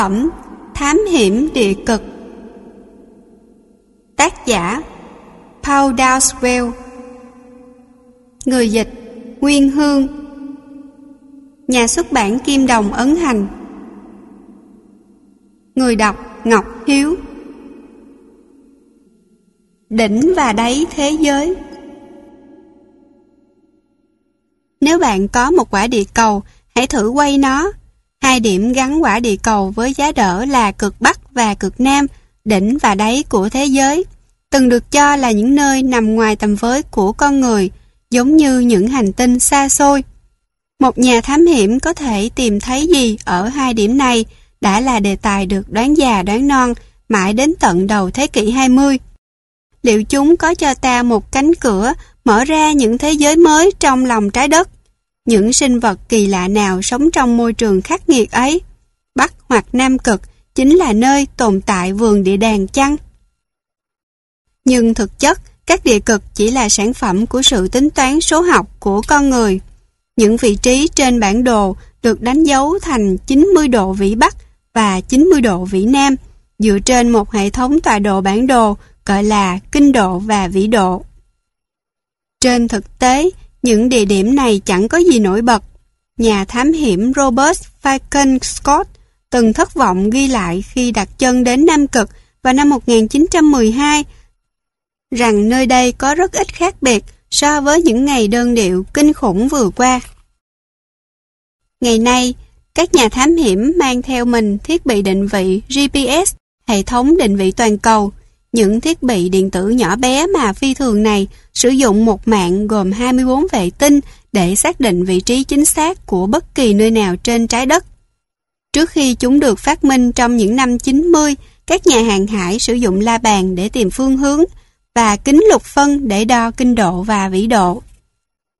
phẩm Thám hiểm địa cực. Tác giả Paul Dowswell Người dịch Nguyên Hương. Nhà xuất bản Kim Đồng ấn hành. Người đọc Ngọc Hiếu. Đỉnh và đáy thế giới. Nếu bạn có một quả địa cầu, hãy thử quay nó. Hai điểm gắn quả địa cầu với giá đỡ là cực Bắc và cực Nam, đỉnh và đáy của thế giới, từng được cho là những nơi nằm ngoài tầm với của con người, giống như những hành tinh xa xôi. Một nhà thám hiểm có thể tìm thấy gì ở hai điểm này đã là đề tài được đoán già đoán non mãi đến tận đầu thế kỷ 20. Liệu chúng có cho ta một cánh cửa mở ra những thế giới mới trong lòng trái đất? Những sinh vật kỳ lạ nào sống trong môi trường khắc nghiệt ấy? Bắc hoặc Nam Cực chính là nơi tồn tại vườn địa đàng chăng? Nhưng thực chất, các địa cực chỉ là sản phẩm của sự tính toán số học của con người. Những vị trí trên bản đồ được đánh dấu thành 90 độ vĩ Bắc và 90 độ vĩ Nam dựa trên một hệ thống tọa độ bản đồ gọi là kinh độ và vĩ độ. Trên thực tế, những địa điểm này chẳng có gì nổi bật. Nhà thám hiểm Robert Falcon Scott từng thất vọng ghi lại khi đặt chân đến Nam Cực vào năm 1912 rằng nơi đây có rất ít khác biệt so với những ngày đơn điệu kinh khủng vừa qua. Ngày nay, các nhà thám hiểm mang theo mình thiết bị định vị GPS, hệ thống định vị toàn cầu. Những thiết bị điện tử nhỏ bé mà phi thường này sử dụng một mạng gồm 24 vệ tinh để xác định vị trí chính xác của bất kỳ nơi nào trên trái đất. Trước khi chúng được phát minh trong những năm 90, các nhà hàng hải sử dụng la bàn để tìm phương hướng và kính lục phân để đo kinh độ và vĩ độ.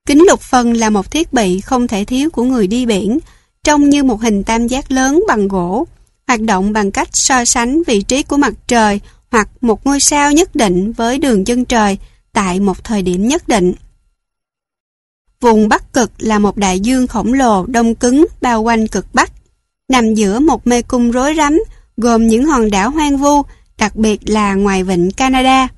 Kính lục phân là một thiết bị không thể thiếu của người đi biển, trông như một hình tam giác lớn bằng gỗ, hoạt động bằng cách so sánh vị trí của mặt trời hoặc một ngôi sao nhất định với đường chân trời tại một thời điểm nhất định. Vùng Bắc Cực là một đại dương khổng lồ đông cứng bao quanh cực Bắc, nằm giữa một mê cung rối rắm gồm những hòn đảo hoang vu, đặc biệt là ngoài vịnh Canada.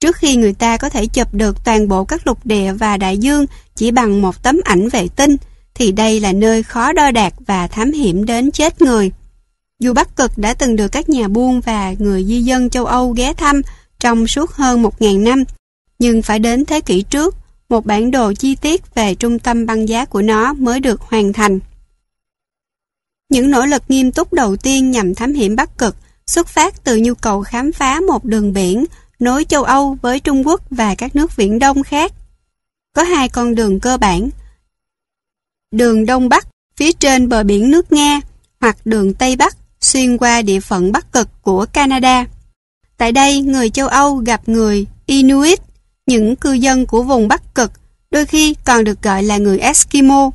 Trước khi người ta có thể chụp được toàn bộ các lục địa và đại dương chỉ bằng một tấm ảnh vệ tinh, thì đây là nơi khó đo đạt và thám hiểm đến chết người. Dù Bắc Cực đã từng được các nhà buôn và người di dân châu Âu ghé thăm trong suốt hơn 1.000 năm, nhưng phải đến thế kỷ trước, một bản đồ chi tiết về trung tâm băng giá của nó mới được hoàn thành. Những nỗ lực nghiêm túc đầu tiên nhằm thám hiểm Bắc Cực xuất phát từ nhu cầu khám phá một đường biển nối châu Âu với Trung Quốc và các nước Viễn Đông khác. Có hai con đường cơ bản. Đường Đông Bắc phía trên bờ biển nước Nga hoặc đường Tây Bắc xuyên qua địa phận Bắc Cực của Canada. Tại đây, người châu Âu gặp người Inuit, những cư dân của vùng Bắc Cực, đôi khi còn được gọi là người Eskimo.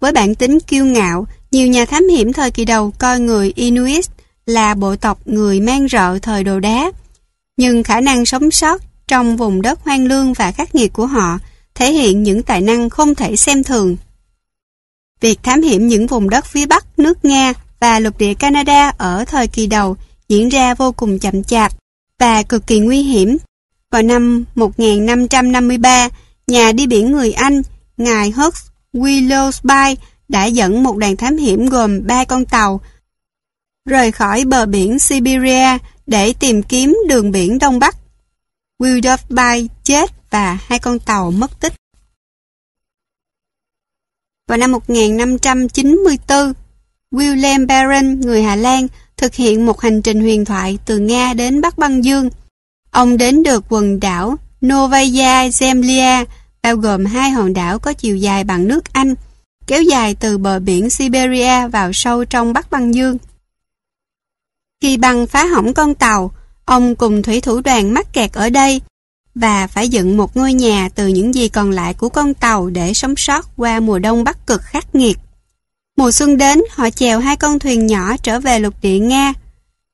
Với bản tính kiêu ngạo, nhiều nhà thám hiểm thời kỳ đầu coi người Inuit là bộ tộc người mang rợ thời đồ đá. Nhưng khả năng sống sót trong vùng đất hoang lương và khắc nghiệt của họ thể hiện những tài năng không thể xem thường. Việc thám hiểm những vùng đất phía Bắc nước Nga và lục địa Canada ở thời kỳ đầu diễn ra vô cùng chậm chạp và cực kỳ nguy hiểm. Vào năm 1553, nhà đi biển người Anh, ngài Hux Willowsby đã dẫn một đoàn thám hiểm gồm ba con tàu rời khỏi bờ biển Siberia để tìm kiếm đường biển Đông Bắc. Willowsby chết và hai con tàu mất tích. Vào năm 1594, William Barron, người Hà Lan, thực hiện một hành trình huyền thoại từ Nga đến Bắc Băng Dương. Ông đến được quần đảo Novaya Zemlya, bao gồm hai hòn đảo có chiều dài bằng nước Anh, kéo dài từ bờ biển Siberia vào sâu trong Bắc Băng Dương. Khi băng phá hỏng con tàu, ông cùng thủy thủ đoàn mắc kẹt ở đây và phải dựng một ngôi nhà từ những gì còn lại của con tàu để sống sót qua mùa đông bắc cực khắc nghiệt. Mùa xuân đến, họ chèo hai con thuyền nhỏ trở về lục địa Nga.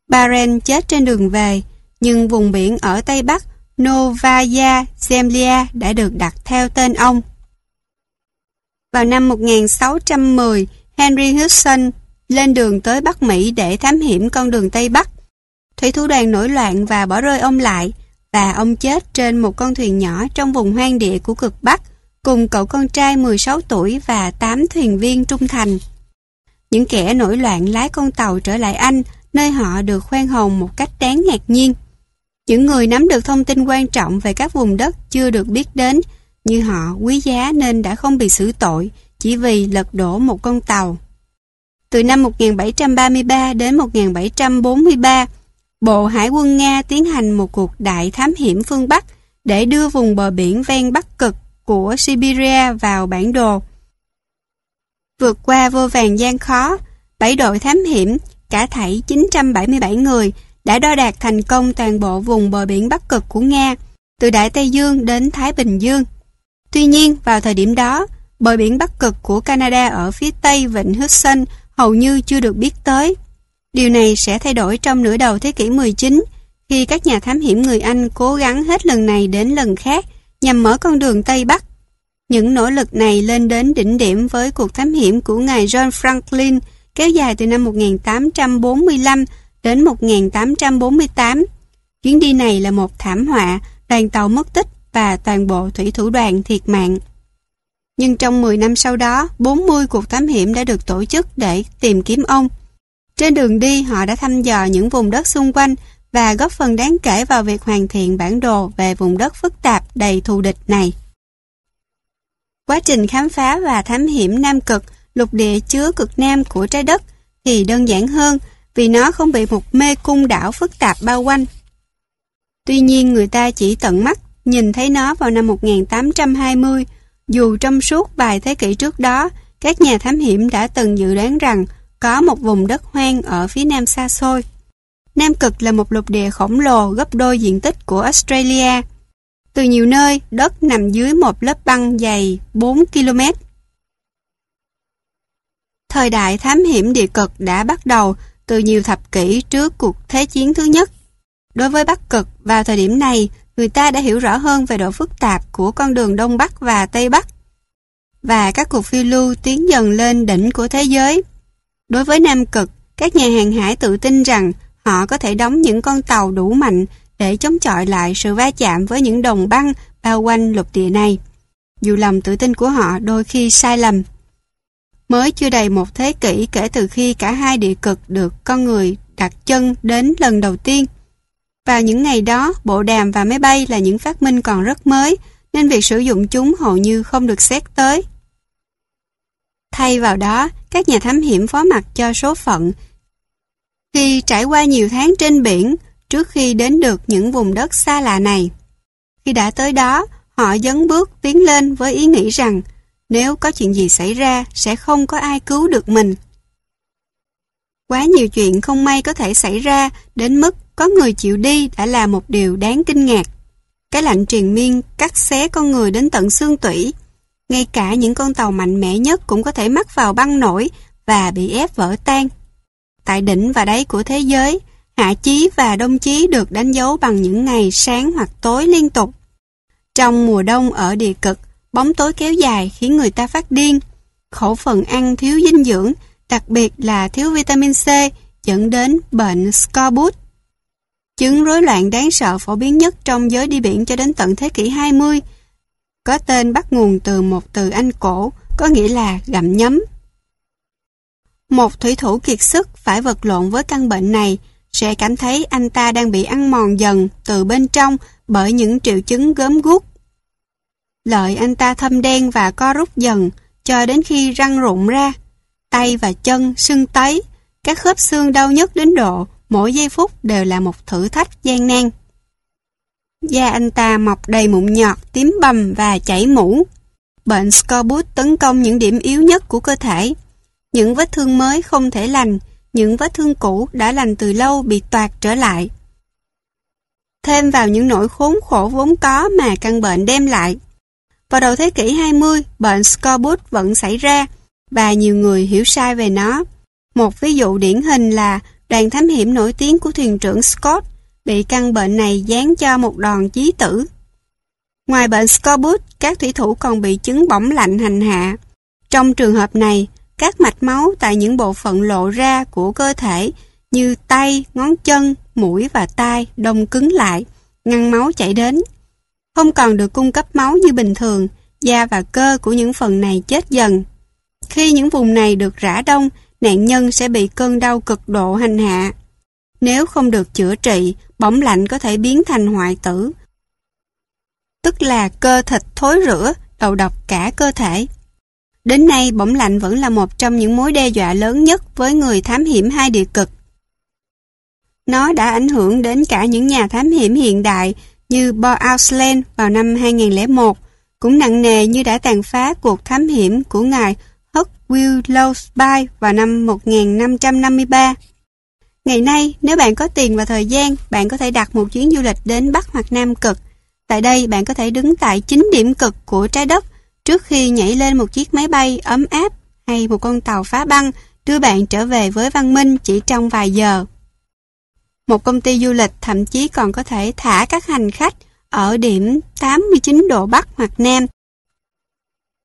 Baren chết trên đường về, nhưng vùng biển ở Tây Bắc Novaya Zemlya đã được đặt theo tên ông. Vào năm 1610, Henry Hudson lên đường tới Bắc Mỹ để thám hiểm con đường Tây Bắc. Thủy thủ đoàn nổi loạn và bỏ rơi ông lại, và ông chết trên một con thuyền nhỏ trong vùng hoang địa của cực Bắc, cùng cậu con trai 16 tuổi và 8 thuyền viên trung thành. Những kẻ nổi loạn lái con tàu trở lại Anh, nơi họ được khoan hồng một cách đáng ngạc nhiên. Những người nắm được thông tin quan trọng về các vùng đất chưa được biết đến, như họ quý giá nên đã không bị xử tội chỉ vì lật đổ một con tàu. Từ năm 1733 đến 1743, Bộ Hải quân Nga tiến hành một cuộc đại thám hiểm phương Bắc để đưa vùng bờ biển ven Bắc Cực của Siberia vào bản đồ. Vượt qua vô vàng gian khó, bảy đội thám hiểm, cả thảy 977 người, đã đo đạt thành công toàn bộ vùng bờ biển Bắc Cực của Nga, từ Đại Tây Dương đến Thái Bình Dương. Tuy nhiên, vào thời điểm đó, bờ biển Bắc Cực của Canada ở phía tây vịnh Hudson hầu như chưa được biết tới. Điều này sẽ thay đổi trong nửa đầu thế kỷ 19, khi các nhà thám hiểm người Anh cố gắng hết lần này đến lần khác nhằm mở con đường Tây Bắc. Những nỗ lực này lên đến đỉnh điểm với cuộc thám hiểm của ngài John Franklin kéo dài từ năm 1845 đến 1848. Chuyến đi này là một thảm họa, đoàn tàu mất tích và toàn bộ thủy thủ đoàn thiệt mạng. Nhưng trong 10 năm sau đó, 40 cuộc thám hiểm đã được tổ chức để tìm kiếm ông. Trên đường đi, họ đã thăm dò những vùng đất xung quanh và góp phần đáng kể vào việc hoàn thiện bản đồ về vùng đất phức tạp đầy thù địch này. Quá trình khám phá và thám hiểm Nam Cực, lục địa chứa cực nam của trái đất, thì đơn giản hơn vì nó không bị một mê cung đảo phức tạp bao quanh. Tuy nhiên người ta chỉ tận mắt nhìn thấy nó vào năm 1820, dù trong suốt vài thế kỷ trước đó, các nhà thám hiểm đã từng dự đoán rằng có một vùng đất hoang ở phía nam xa xôi. Nam Cực là một lục địa khổng lồ gấp đôi diện tích của Australia. Từ nhiều nơi, đất nằm dưới một lớp băng dày 4 km. Thời đại thám hiểm địa cực đã bắt đầu từ nhiều thập kỷ trước cuộc Thế chiến thứ nhất. Đối với Bắc Cực, vào thời điểm này, người ta đã hiểu rõ hơn về độ phức tạp của con đường Đông Bắc và Tây Bắc. Và các cuộc phiêu lưu tiến dần lên đỉnh của thế giới. Đối với Nam Cực, các nhà hàng hải tự tin rằng họ có thể đóng những con tàu đủ mạnh để chống chọi lại sự va chạm với những đồng băng bao quanh lục địa này. Dù lòng tự tin của họ đôi khi sai lầm. Mới chưa đầy một thế kỷ kể từ khi cả hai địa cực được con người đặt chân đến lần đầu tiên. Vào những ngày đó, bộ đàm và máy bay là những phát minh còn rất mới, nên việc sử dụng chúng hầu như không được xét tới. Thay vào đó, các nhà thám hiểm phó mặt cho số phận. Khi trải qua nhiều tháng trên biển, trước khi đến được những vùng đất xa lạ này. Khi đã tới đó, họ dấn bước tiến lên với ý nghĩ rằng nếu có chuyện gì xảy ra sẽ không có ai cứu được mình. Quá nhiều chuyện không may có thể xảy ra đến mức có người chịu đi đã là một điều đáng kinh ngạc. Cái lạnh triền miên cắt xé con người đến tận xương tủy. Ngay cả những con tàu mạnh mẽ nhất cũng có thể mắc vào băng nổi và bị ép vỡ tan. Tại đỉnh và đáy của thế giới, hạ chí và đông chí được đánh dấu bằng những ngày sáng hoặc tối liên tục. Trong mùa đông ở địa cực, bóng tối kéo dài khiến người ta phát điên. Khẩu phần ăn thiếu dinh dưỡng, đặc biệt là thiếu vitamin C, dẫn đến bệnh scorbut. Chứng rối loạn đáng sợ phổ biến nhất trong giới đi biển cho đến tận thế kỷ 20, có tên bắt nguồn từ một từ Anh cổ, có nghĩa là gặm nhấm. Một thủy thủ kiệt sức phải vật lộn với căn bệnh này sẽ cảm thấy anh ta đang bị ăn mòn dần từ bên trong bởi những triệu chứng gớm guốc. Lợi anh ta thâm đen và co rút dần cho đến khi răng rụng ra. Tay và chân sưng tấy, các khớp xương đau nhất đến độ mỗi giây phút đều là một thử thách gian nan. Da anh ta mọc đầy mụn nhọt, tím bầm và chảy mũ. Bệnh scorbut tấn công những điểm yếu nhất của cơ thể. Những vết thương mới không thể lành, những vết thương cũ đã lành từ lâu bị toạt trở lại. Thêm vào những nỗi khốn khổ vốn có mà căn bệnh đem lại. Vào đầu thế kỷ 20, bệnh scorbut vẫn xảy ra và nhiều người hiểu sai về nó. Một ví dụ điển hình là đoàn thám hiểm nổi tiếng của thuyền trưởng Scott bị căn bệnh này dán cho một đòn chí tử. Ngoài bệnh scorbut, các thủy thủ còn bị chứng bỏng lạnh hành hạ. Trong trường hợp này, các mạch máu tại những bộ phận lộ ra của cơ thể như tay, ngón chân, mũi và tai đông cứng lại, ngăn máu chảy đến. Không còn được cung cấp máu như bình thường, da và cơ của những phần này chết dần. Khi những vùng này được rã đông, nạn nhân sẽ bị cơn đau cực độ hành hạ. Nếu không được chữa trị, bỏng lạnh có thể biến thành hoại tử, tức là cơ thịt thối rữa, đầu độc cả cơ thể. Đến nay, bỏng lạnh vẫn là một trong những mối đe dọa lớn nhất với người thám hiểm hai địa cực. Nó đã ảnh hưởng đến cả những nhà thám hiểm hiện đại như Bo Ausland vào năm 2001, cũng nặng nề như đã tàn phá cuộc thám hiểm của ngài Huck Willowsby vào năm 1553. Ngày nay, nếu bạn có tiền và thời gian, bạn có thể đặt một chuyến du lịch đến Bắc hoặc Nam Cực. Tại đây, bạn có thể đứng tại chính điểm cực của trái đất trước khi nhảy lên một chiếc máy bay ấm áp hay một con tàu phá băng đưa bạn trở về với văn minh chỉ trong vài giờ. Một công ty du lịch thậm chí còn có thể thả các hành khách ở điểm 89 độ Bắc hoặc Nam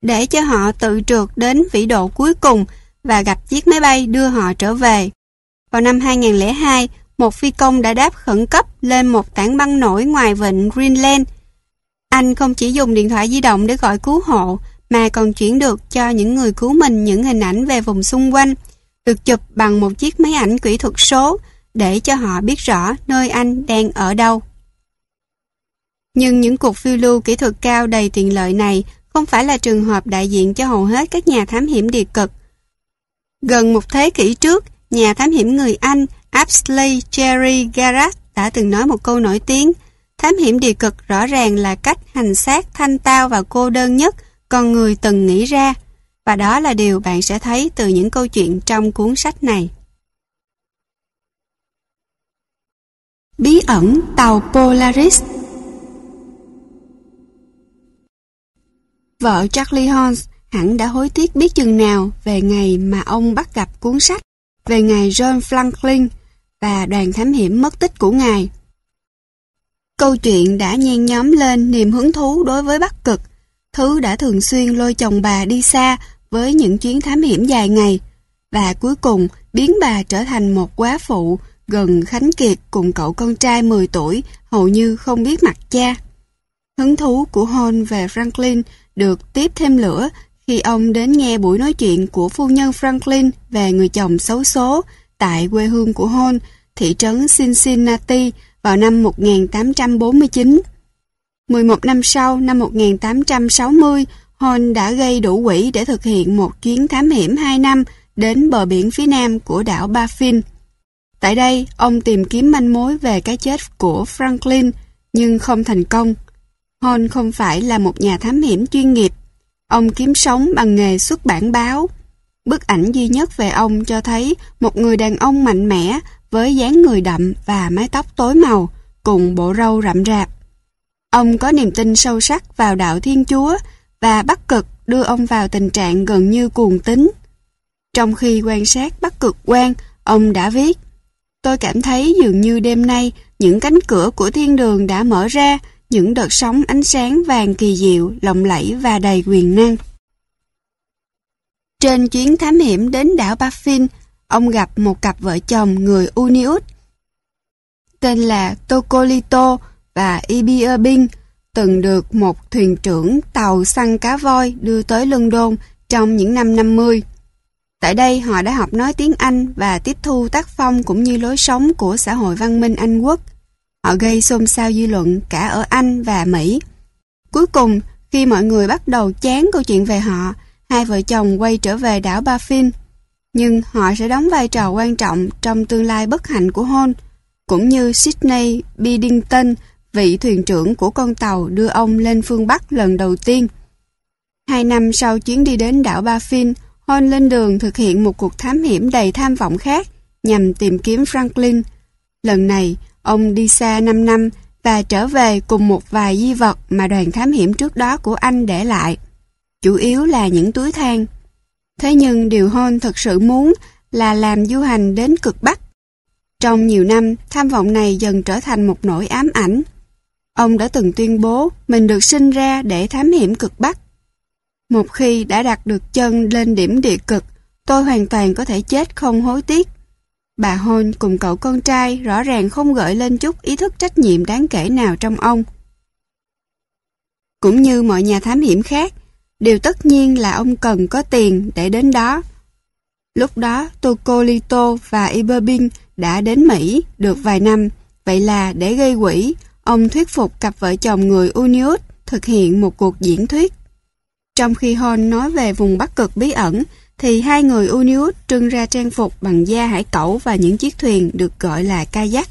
để cho họ tự trượt đến vĩ độ cuối cùng và gặp chiếc máy bay đưa họ trở về. Vào năm 2002, một phi công đã đáp khẩn cấp lên một tảng băng nổi ngoài vịnh Greenland. Anh không chỉ dùng điện thoại di động để gọi cứu hộ, mà còn chuyển được cho những người cứu mình những hình ảnh về vùng xung quanh, được chụp bằng một chiếc máy ảnh kỹ thuật số để cho họ biết rõ nơi anh đang ở đâu. Nhưng những cuộc phiêu lưu kỹ thuật cao đầy tiện lợi này không phải là trường hợp đại diện cho hầu hết các nhà thám hiểm địa cực. Gần một thế kỷ trước, nhà thám hiểm người Anh Apsley Cherry Garrett đã từng nói một câu nổi tiếng Thám hiểm địa cực rõ ràng là cách hành xác thanh tao và cô đơn nhất con người từng nghĩ ra. Và đó là điều bạn sẽ thấy từ những câu chuyện trong cuốn sách này. Bí ẩn tàu Polaris Vợ Charlie Holmes hẳn đã hối tiếc biết chừng nào về ngày mà ông bắt gặp cuốn sách về ngày John Franklin và đoàn thám hiểm mất tích của ngài. Câu chuyện đã nhen nhóm lên niềm hứng thú đối với Bắc Cực, thứ đã thường xuyên lôi chồng bà đi xa với những chuyến thám hiểm dài ngày, và cuối cùng biến bà trở thành một quá phụ gần Khánh Kiệt cùng cậu con trai 10 tuổi hầu như không biết mặt cha. Hứng thú của hôn về Franklin được tiếp thêm lửa khi ông đến nghe buổi nói chuyện của phu nhân Franklin về người chồng xấu số tại quê hương của hôn thị trấn Cincinnati vào năm 1849. 11 năm sau, năm 1860, Hon đã gây đủ quỹ để thực hiện một chuyến thám hiểm 2 năm đến bờ biển phía nam của đảo Baffin. Tại đây, ông tìm kiếm manh mối về cái chết của Franklin, nhưng không thành công. Hon không phải là một nhà thám hiểm chuyên nghiệp. Ông kiếm sống bằng nghề xuất bản báo. Bức ảnh duy nhất về ông cho thấy một người đàn ông mạnh mẽ với dáng người đậm và mái tóc tối màu, cùng bộ râu rậm rạp. Ông có niềm tin sâu sắc vào đạo Thiên Chúa và Bắc Cực đưa ông vào tình trạng gần như cuồng tín. Trong khi quan sát Bắc Cực quan, ông đã viết Tôi cảm thấy dường như đêm nay những cánh cửa của thiên đường đã mở ra, những đợt sóng ánh sáng vàng kỳ diệu, lộng lẫy và đầy quyền năng. Trên chuyến thám hiểm đến đảo Baffin, ông gặp một cặp vợ chồng người Uniut tên là Tokolito và Ibiabing từng được một thuyền trưởng tàu săn cá voi đưa tới London trong những năm 50. Tại đây họ đã học nói tiếng Anh và tiếp thu tác phong cũng như lối sống của xã hội văn minh Anh quốc. Họ gây xôn xao dư luận cả ở Anh và Mỹ. Cuối cùng, khi mọi người bắt đầu chán câu chuyện về họ, hai vợ chồng quay trở về đảo Baffin nhưng họ sẽ đóng vai trò quan trọng trong tương lai bất hạnh của Hôn, cũng như Sydney Biddington, vị thuyền trưởng của con tàu đưa ông lên phương Bắc lần đầu tiên. Hai năm sau chuyến đi đến đảo Baffin, Hôn lên đường thực hiện một cuộc thám hiểm đầy tham vọng khác nhằm tìm kiếm Franklin. Lần này, ông đi xa 5 năm và trở về cùng một vài di vật mà đoàn thám hiểm trước đó của anh để lại. Chủ yếu là những túi than. Thế nhưng điều hôn thật sự muốn là làm du hành đến cực Bắc. Trong nhiều năm, tham vọng này dần trở thành một nỗi ám ảnh. Ông đã từng tuyên bố mình được sinh ra để thám hiểm cực Bắc. Một khi đã đặt được chân lên điểm địa cực, tôi hoàn toàn có thể chết không hối tiếc. Bà Hôn cùng cậu con trai rõ ràng không gợi lên chút ý thức trách nhiệm đáng kể nào trong ông. Cũng như mọi nhà thám hiểm khác, điều tất nhiên là ông cần có tiền để đến đó. Lúc đó, Tocolito và Iberbin đã đến Mỹ được vài năm, vậy là để gây quỹ, ông thuyết phục cặp vợ chồng người Unius thực hiện một cuộc diễn thuyết. Trong khi Hon nói về vùng Bắc Cực bí ẩn, thì hai người Unius trưng ra trang phục bằng da hải cẩu và những chiếc thuyền được gọi là kayak.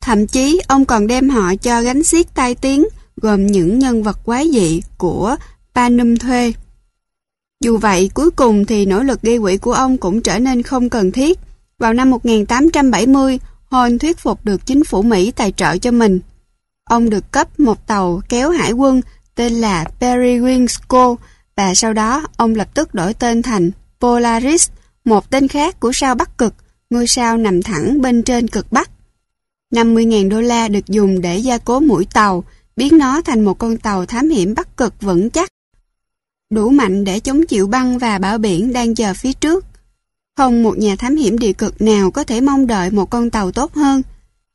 Thậm chí ông còn đem họ cho gánh xiết tai tiếng gồm những nhân vật quái dị của Panum thuê. Dù vậy, cuối cùng thì nỗ lực gây quỹ của ông cũng trở nên không cần thiết. Vào năm 1870, Horn thuyết phục được chính phủ Mỹ tài trợ cho mình. Ông được cấp một tàu kéo hải quân tên là periwinkle và sau đó ông lập tức đổi tên thành Polaris, một tên khác của sao Bắc Cực, ngôi sao nằm thẳng bên trên cực Bắc. 50.000 đô la được dùng để gia cố mũi tàu, biến nó thành một con tàu thám hiểm Bắc Cực vững chắc. Đủ mạnh để chống chịu băng và bão biển đang chờ phía trước. Không một nhà thám hiểm địa cực nào có thể mong đợi một con tàu tốt hơn.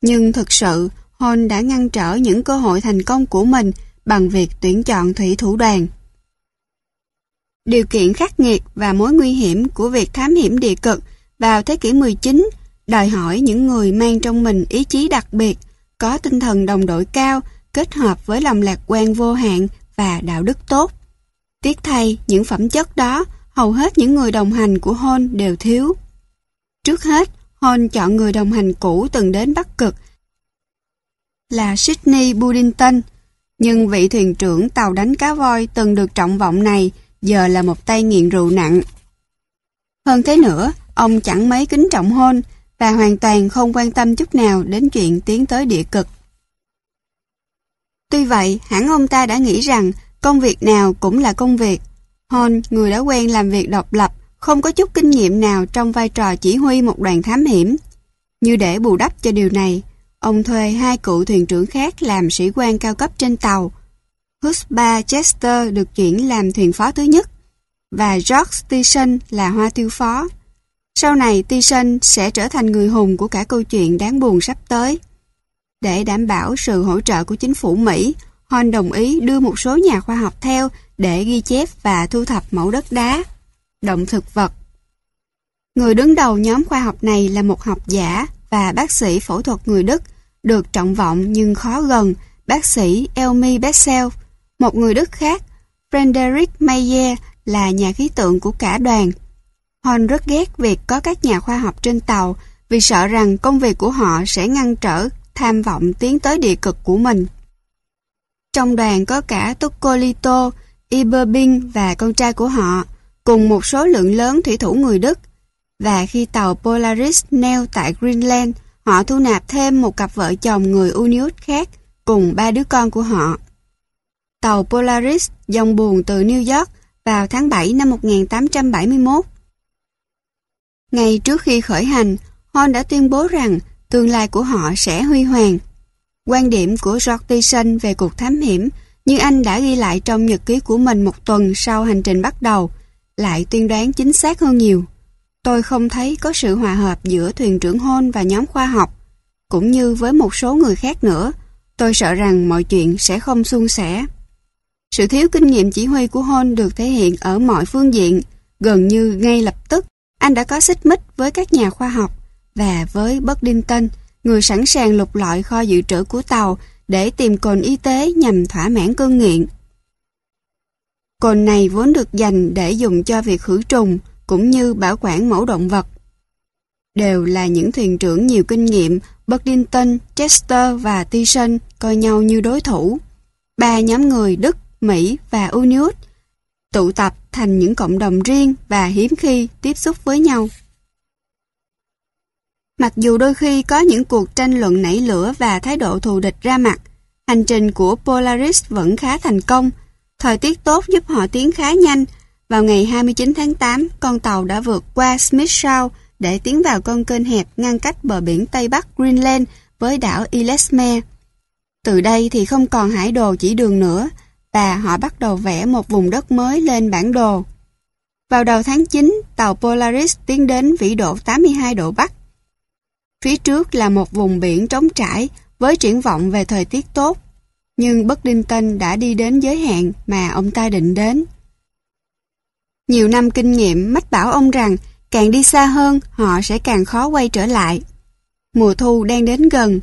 Nhưng thực sự, Hon đã ngăn trở những cơ hội thành công của mình bằng việc tuyển chọn thủy thủ đoàn. Điều kiện khắc nghiệt và mối nguy hiểm của việc thám hiểm địa cực vào thế kỷ 19 đòi hỏi những người mang trong mình ý chí đặc biệt, có tinh thần đồng đội cao, kết hợp với lòng lạc quan vô hạn và đạo đức tốt. Tiếc thay, những phẩm chất đó, hầu hết những người đồng hành của hôn đều thiếu. Trước hết, hôn chọn người đồng hành cũ từng đến Bắc Cực là Sydney Buddington, nhưng vị thuyền trưởng tàu đánh cá voi từng được trọng vọng này giờ là một tay nghiện rượu nặng. Hơn thế nữa, ông chẳng mấy kính trọng hôn và hoàn toàn không quan tâm chút nào đến chuyện tiến tới địa cực. Tuy vậy, hẳn ông ta đã nghĩ rằng công việc nào cũng là công việc. Hon, người đã quen làm việc độc lập, không có chút kinh nghiệm nào trong vai trò chỉ huy một đoàn thám hiểm. Như để bù đắp cho điều này, ông thuê hai cựu thuyền trưởng khác làm sĩ quan cao cấp trên tàu, Husba Chester được chuyển làm thuyền phó thứ nhất và George Tyson là hoa tiêu phó. Sau này Tyson sẽ trở thành người hùng của cả câu chuyện đáng buồn sắp tới. Để đảm bảo sự hỗ trợ của chính phủ Mỹ, Hon đồng ý đưa một số nhà khoa học theo để ghi chép và thu thập mẫu đất đá, động thực vật. Người đứng đầu nhóm khoa học này là một học giả và bác sĩ phẫu thuật người Đức, được trọng vọng nhưng khó gần, bác sĩ Elmi Bessel, một người Đức khác, Frederick Mayer là nhà khí tượng của cả đoàn. Hon rất ghét việc có các nhà khoa học trên tàu vì sợ rằng công việc của họ sẽ ngăn trở tham vọng tiến tới địa cực của mình. Trong đoàn có cả Tokolito, Iberbin và con trai của họ, cùng một số lượng lớn thủy thủ người Đức. Và khi tàu Polaris neo tại Greenland, họ thu nạp thêm một cặp vợ chồng người Unius khác cùng ba đứa con của họ. Tàu Polaris dòng buồn từ New York vào tháng 7 năm 1871. Ngay trước khi khởi hành, Hon đã tuyên bố rằng tương lai của họ sẽ huy hoàng. Quan điểm của George Tyson về cuộc thám hiểm như anh đã ghi lại trong nhật ký của mình một tuần sau hành trình bắt đầu, lại tuyên đoán chính xác hơn nhiều. Tôi không thấy có sự hòa hợp giữa thuyền trưởng Hôn và nhóm khoa học, cũng như với một số người khác nữa. Tôi sợ rằng mọi chuyện sẽ không suôn sẻ. Sự thiếu kinh nghiệm chỉ huy của Hôn được thể hiện ở mọi phương diện, gần như ngay lập tức, anh đã có xích mích với các nhà khoa học và với Buddington, người sẵn sàng lục lọi kho dự trữ của tàu để tìm cồn y tế nhằm thỏa mãn cơn nghiện. Cồn này vốn được dành để dùng cho việc khử trùng cũng như bảo quản mẫu động vật. Đều là những thuyền trưởng nhiều kinh nghiệm, Buddington, Chester và Tyson coi nhau như đối thủ. Ba nhóm người Đức, Mỹ và Unius tụ tập thành những cộng đồng riêng và hiếm khi tiếp xúc với nhau. Mặc dù đôi khi có những cuộc tranh luận nảy lửa và thái độ thù địch ra mặt, hành trình của Polaris vẫn khá thành công. Thời tiết tốt giúp họ tiến khá nhanh. Vào ngày 29 tháng 8, con tàu đã vượt qua Smith Sound để tiến vào con kênh hẹp ngăn cách bờ biển Tây Bắc Greenland với đảo Ellesmere. Từ đây thì không còn hải đồ chỉ đường nữa, và họ bắt đầu vẽ một vùng đất mới lên bản đồ. Vào đầu tháng 9, tàu Polaris tiến đến vĩ độ 82 độ Bắc. Phía trước là một vùng biển trống trải với triển vọng về thời tiết tốt. Nhưng Buddington đã đi đến giới hạn mà ông ta định đến. Nhiều năm kinh nghiệm mách bảo ông rằng càng đi xa hơn họ sẽ càng khó quay trở lại. Mùa thu đang đến gần,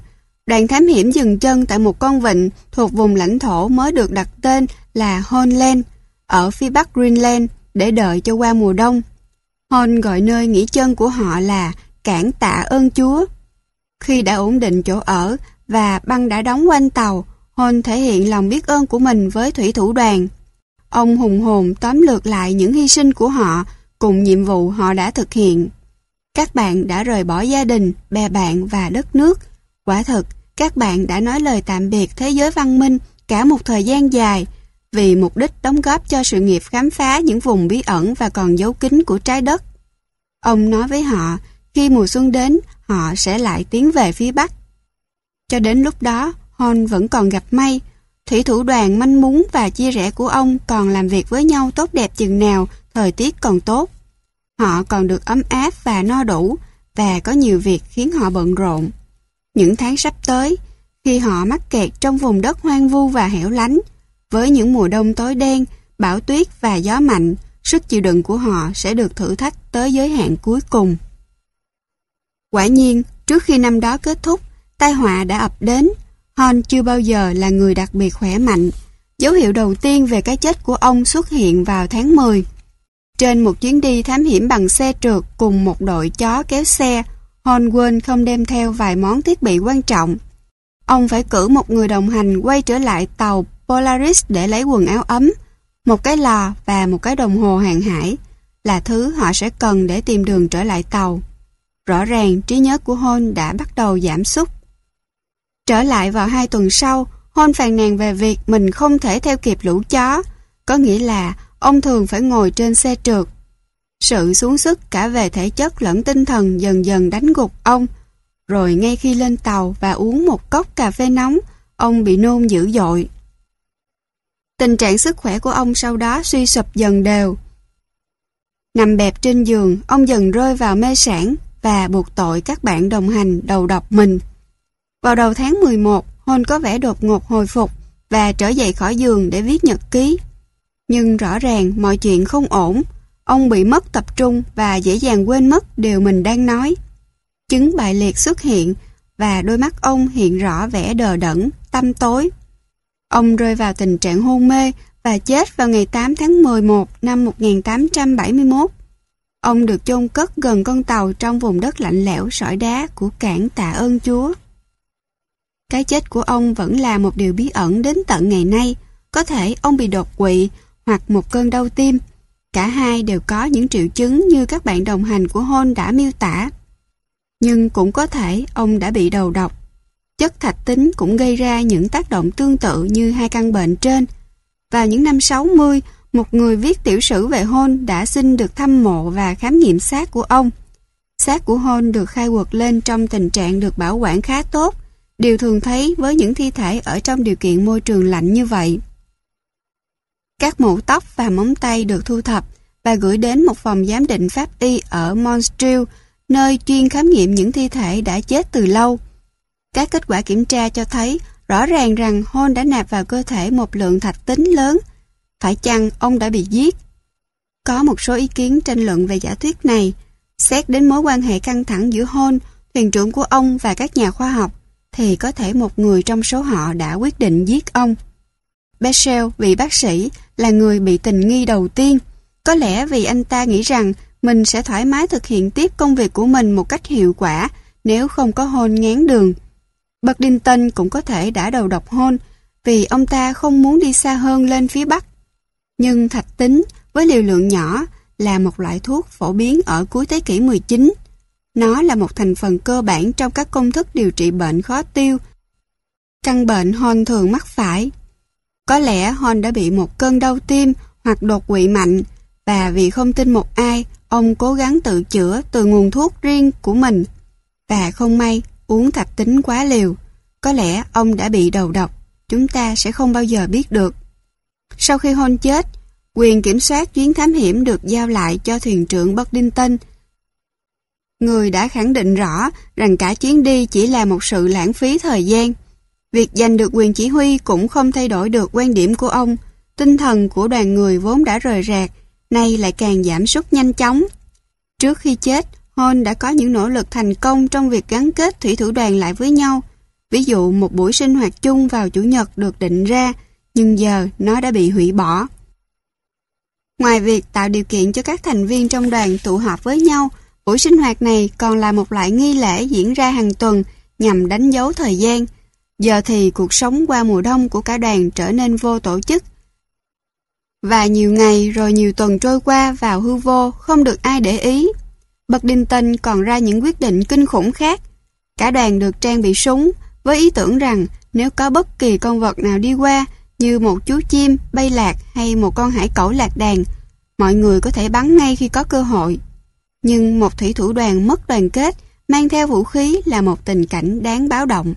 đoàn thám hiểm dừng chân tại một con vịnh thuộc vùng lãnh thổ mới được đặt tên là Honland ở phía bắc Greenland để đợi cho qua mùa đông. Hon gọi nơi nghỉ chân của họ là cảng tạ ơn Chúa. Khi đã ổn định chỗ ở và băng đã đóng quanh tàu, hôn thể hiện lòng biết ơn của mình với thủy thủ đoàn. Ông hùng hồn tóm lược lại những hy sinh của họ cùng nhiệm vụ họ đã thực hiện. Các bạn đã rời bỏ gia đình, bè bạn và đất nước. Quả thực, các bạn đã nói lời tạm biệt thế giới văn minh cả một thời gian dài vì mục đích đóng góp cho sự nghiệp khám phá những vùng bí ẩn và còn giấu kín của trái đất. Ông nói với họ, khi mùa xuân đến, họ sẽ lại tiến về phía Bắc. Cho đến lúc đó, Hon vẫn còn gặp may. Thủy thủ đoàn manh muốn và chia rẽ của ông còn làm việc với nhau tốt đẹp chừng nào, thời tiết còn tốt. Họ còn được ấm áp và no đủ, và có nhiều việc khiến họ bận rộn. Những tháng sắp tới, khi họ mắc kẹt trong vùng đất hoang vu và hẻo lánh, với những mùa đông tối đen, bão tuyết và gió mạnh, sức chịu đựng của họ sẽ được thử thách tới giới hạn cuối cùng. Quả nhiên, trước khi năm đó kết thúc, tai họa đã ập đến. Hon chưa bao giờ là người đặc biệt khỏe mạnh. Dấu hiệu đầu tiên về cái chết của ông xuất hiện vào tháng 10. Trên một chuyến đi thám hiểm bằng xe trượt cùng một đội chó kéo xe, Hon quên không đem theo vài món thiết bị quan trọng. Ông phải cử một người đồng hành quay trở lại tàu Polaris để lấy quần áo ấm, một cái lò và một cái đồng hồ hàng hải là thứ họ sẽ cần để tìm đường trở lại tàu. Rõ ràng trí nhớ của Hôn đã bắt đầu giảm sút. Trở lại vào hai tuần sau, Hôn phàn nàn về việc mình không thể theo kịp lũ chó, có nghĩa là ông thường phải ngồi trên xe trượt. Sự xuống sức cả về thể chất lẫn tinh thần dần dần đánh gục ông, rồi ngay khi lên tàu và uống một cốc cà phê nóng, ông bị nôn dữ dội. Tình trạng sức khỏe của ông sau đó suy sụp dần đều. Nằm bẹp trên giường, ông dần rơi vào mê sản và buộc tội các bạn đồng hành đầu độc mình. Vào đầu tháng 11, Hôn có vẻ đột ngột hồi phục và trở dậy khỏi giường để viết nhật ký. Nhưng rõ ràng mọi chuyện không ổn, ông bị mất tập trung và dễ dàng quên mất điều mình đang nói. Chứng bại liệt xuất hiện và đôi mắt ông hiện rõ vẻ đờ đẫn, tâm tối. Ông rơi vào tình trạng hôn mê và chết vào ngày 8 tháng 11 năm 1871. Ông được chôn cất gần con tàu trong vùng đất lạnh lẽo sỏi đá của cảng Tạ ơn Chúa. Cái chết của ông vẫn là một điều bí ẩn đến tận ngày nay. Có thể ông bị đột quỵ hoặc một cơn đau tim. Cả hai đều có những triệu chứng như các bạn đồng hành của Hôn đã miêu tả. Nhưng cũng có thể ông đã bị đầu độc Chất thạch tính cũng gây ra những tác động tương tự như hai căn bệnh trên. Vào những năm 60, một người viết tiểu sử về hôn đã xin được thăm mộ và khám nghiệm xác của ông. Xác của hôn được khai quật lên trong tình trạng được bảo quản khá tốt, điều thường thấy với những thi thể ở trong điều kiện môi trường lạnh như vậy. Các mũ tóc và móng tay được thu thập và gửi đến một phòng giám định pháp y ở Montreal, nơi chuyên khám nghiệm những thi thể đã chết từ lâu. Các kết quả kiểm tra cho thấy rõ ràng rằng Hôn đã nạp vào cơ thể một lượng thạch tính lớn. Phải chăng ông đã bị giết? Có một số ý kiến tranh luận về giả thuyết này. Xét đến mối quan hệ căng thẳng giữa Hôn, thuyền trưởng của ông và các nhà khoa học, thì có thể một người trong số họ đã quyết định giết ông. Bessel, vị bác sĩ, là người bị tình nghi đầu tiên. Có lẽ vì anh ta nghĩ rằng mình sẽ thoải mái thực hiện tiếp công việc của mình một cách hiệu quả nếu không có hôn ngán đường. Buddington cũng có thể đã đầu độc hôn vì ông ta không muốn đi xa hơn lên phía Bắc. Nhưng thạch tính với liều lượng nhỏ là một loại thuốc phổ biến ở cuối thế kỷ 19. Nó là một thành phần cơ bản trong các công thức điều trị bệnh khó tiêu. Căn bệnh Hon thường mắc phải. Có lẽ Hon đã bị một cơn đau tim hoặc đột quỵ mạnh và vì không tin một ai, ông cố gắng tự chữa từ nguồn thuốc riêng của mình. Và không may, uống thạch tính quá liều. Có lẽ ông đã bị đầu độc, chúng ta sẽ không bao giờ biết được. Sau khi hôn chết, Quyền kiểm soát chuyến thám hiểm được giao lại cho thuyền trưởng Buddington. Người đã khẳng định rõ rằng cả chuyến đi chỉ là một sự lãng phí thời gian. Việc giành được quyền chỉ huy cũng không thay đổi được quan điểm của ông. Tinh thần của đoàn người vốn đã rời rạc, nay lại càng giảm sút nhanh chóng. Trước khi chết, hôn đã có những nỗ lực thành công trong việc gắn kết thủy thủ đoàn lại với nhau. Ví dụ một buổi sinh hoạt chung vào Chủ nhật được định ra, nhưng giờ nó đã bị hủy bỏ. Ngoài việc tạo điều kiện cho các thành viên trong đoàn tụ họp với nhau, buổi sinh hoạt này còn là một loại nghi lễ diễn ra hàng tuần nhằm đánh dấu thời gian. Giờ thì cuộc sống qua mùa đông của cả đoàn trở nên vô tổ chức. Và nhiều ngày rồi nhiều tuần trôi qua vào hư vô không được ai để ý. bậc Đinh Tinh còn ra những quyết định kinh khủng khác. Cả đoàn được trang bị súng với ý tưởng rằng nếu có bất kỳ con vật nào đi qua như một chú chim bay lạc hay một con hải cẩu lạc đàn, mọi người có thể bắn ngay khi có cơ hội. Nhưng một thủy thủ đoàn mất đoàn kết mang theo vũ khí là một tình cảnh đáng báo động.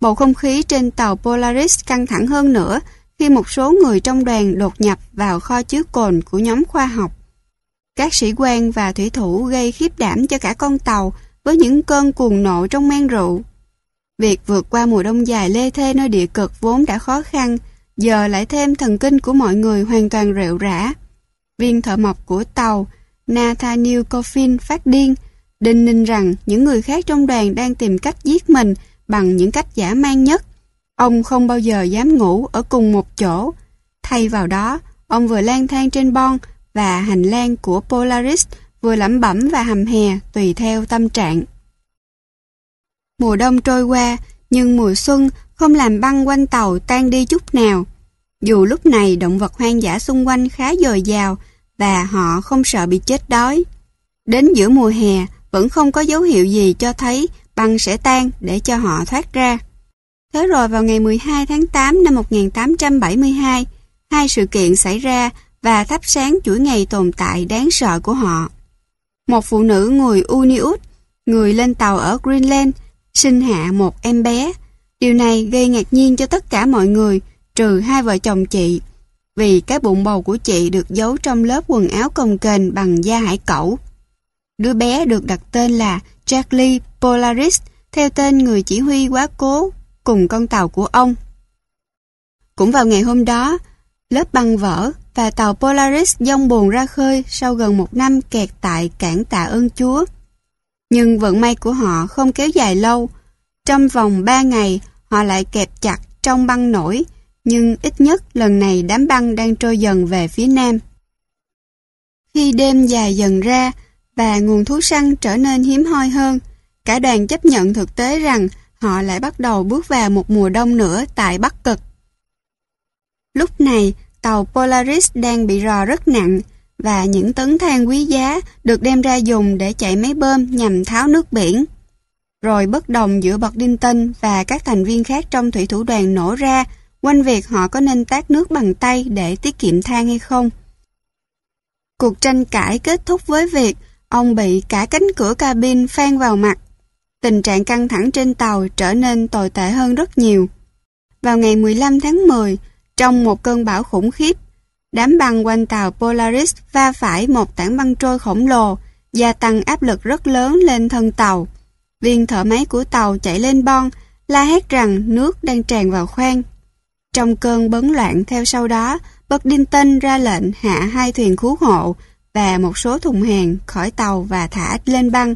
Bầu không khí trên tàu Polaris căng thẳng hơn nữa khi một số người trong đoàn đột nhập vào kho chứa cồn của nhóm khoa học. Các sĩ quan và thủy thủ gây khiếp đảm cho cả con tàu với những cơn cuồng nộ trong men rượu. Việc vượt qua mùa đông dài lê thê nơi địa cực vốn đã khó khăn, giờ lại thêm thần kinh của mọi người hoàn toàn rệu rã. Viên thợ mộc của tàu, Nathaniel Coffin phát điên, đinh ninh rằng những người khác trong đoàn đang tìm cách giết mình bằng những cách giả man nhất. Ông không bao giờ dám ngủ ở cùng một chỗ. Thay vào đó, ông vừa lang thang trên bon và hành lang của Polaris vừa lẩm bẩm và hầm hè tùy theo tâm trạng. Mùa đông trôi qua, nhưng mùa xuân không làm băng quanh tàu tan đi chút nào. Dù lúc này động vật hoang dã xung quanh khá dồi dào và họ không sợ bị chết đói. Đến giữa mùa hè vẫn không có dấu hiệu gì cho thấy băng sẽ tan để cho họ thoát ra. Thế rồi vào ngày 12 tháng 8 năm 1872, hai sự kiện xảy ra và thắp sáng chuỗi ngày tồn tại đáng sợ của họ. Một phụ nữ người Uniut, người lên tàu ở Greenland, sinh hạ một em bé. Điều này gây ngạc nhiên cho tất cả mọi người, trừ hai vợ chồng chị, vì cái bụng bầu của chị được giấu trong lớp quần áo cồng kềnh bằng da hải cẩu. Đứa bé được đặt tên là Charlie Polaris, theo tên người chỉ huy quá cố cùng con tàu của ông. Cũng vào ngày hôm đó, lớp băng vỡ và tàu Polaris dông buồn ra khơi sau gần một năm kẹt tại cảng tạ ơn Chúa. Nhưng vận may của họ không kéo dài lâu. Trong vòng 3 ngày, họ lại kẹp chặt trong băng nổi, nhưng ít nhất lần này đám băng đang trôi dần về phía nam. Khi đêm dài dần ra và nguồn thú săn trở nên hiếm hoi hơn, cả đoàn chấp nhận thực tế rằng họ lại bắt đầu bước vào một mùa đông nữa tại Bắc Cực. Lúc này, tàu Polaris đang bị rò rất nặng và những tấn than quý giá được đem ra dùng để chạy máy bơm nhằm tháo nước biển. Rồi bất đồng giữa bậc đinh tinh và các thành viên khác trong thủy thủ đoàn nổ ra quanh việc họ có nên tát nước bằng tay để tiết kiệm than hay không. Cuộc tranh cãi kết thúc với việc ông bị cả cánh cửa cabin phan vào mặt. Tình trạng căng thẳng trên tàu trở nên tồi tệ hơn rất nhiều. Vào ngày 15 tháng 10, trong một cơn bão khủng khiếp, đám băng quanh tàu Polaris va phải một tảng băng trôi khổng lồ, gia tăng áp lực rất lớn lên thân tàu. Viên thợ máy của tàu chạy lên bon, la hét rằng nước đang tràn vào khoang. Trong cơn bấn loạn theo sau đó, Buddington ra lệnh hạ hai thuyền cứu hộ và một số thùng hàng khỏi tàu và thả lên băng.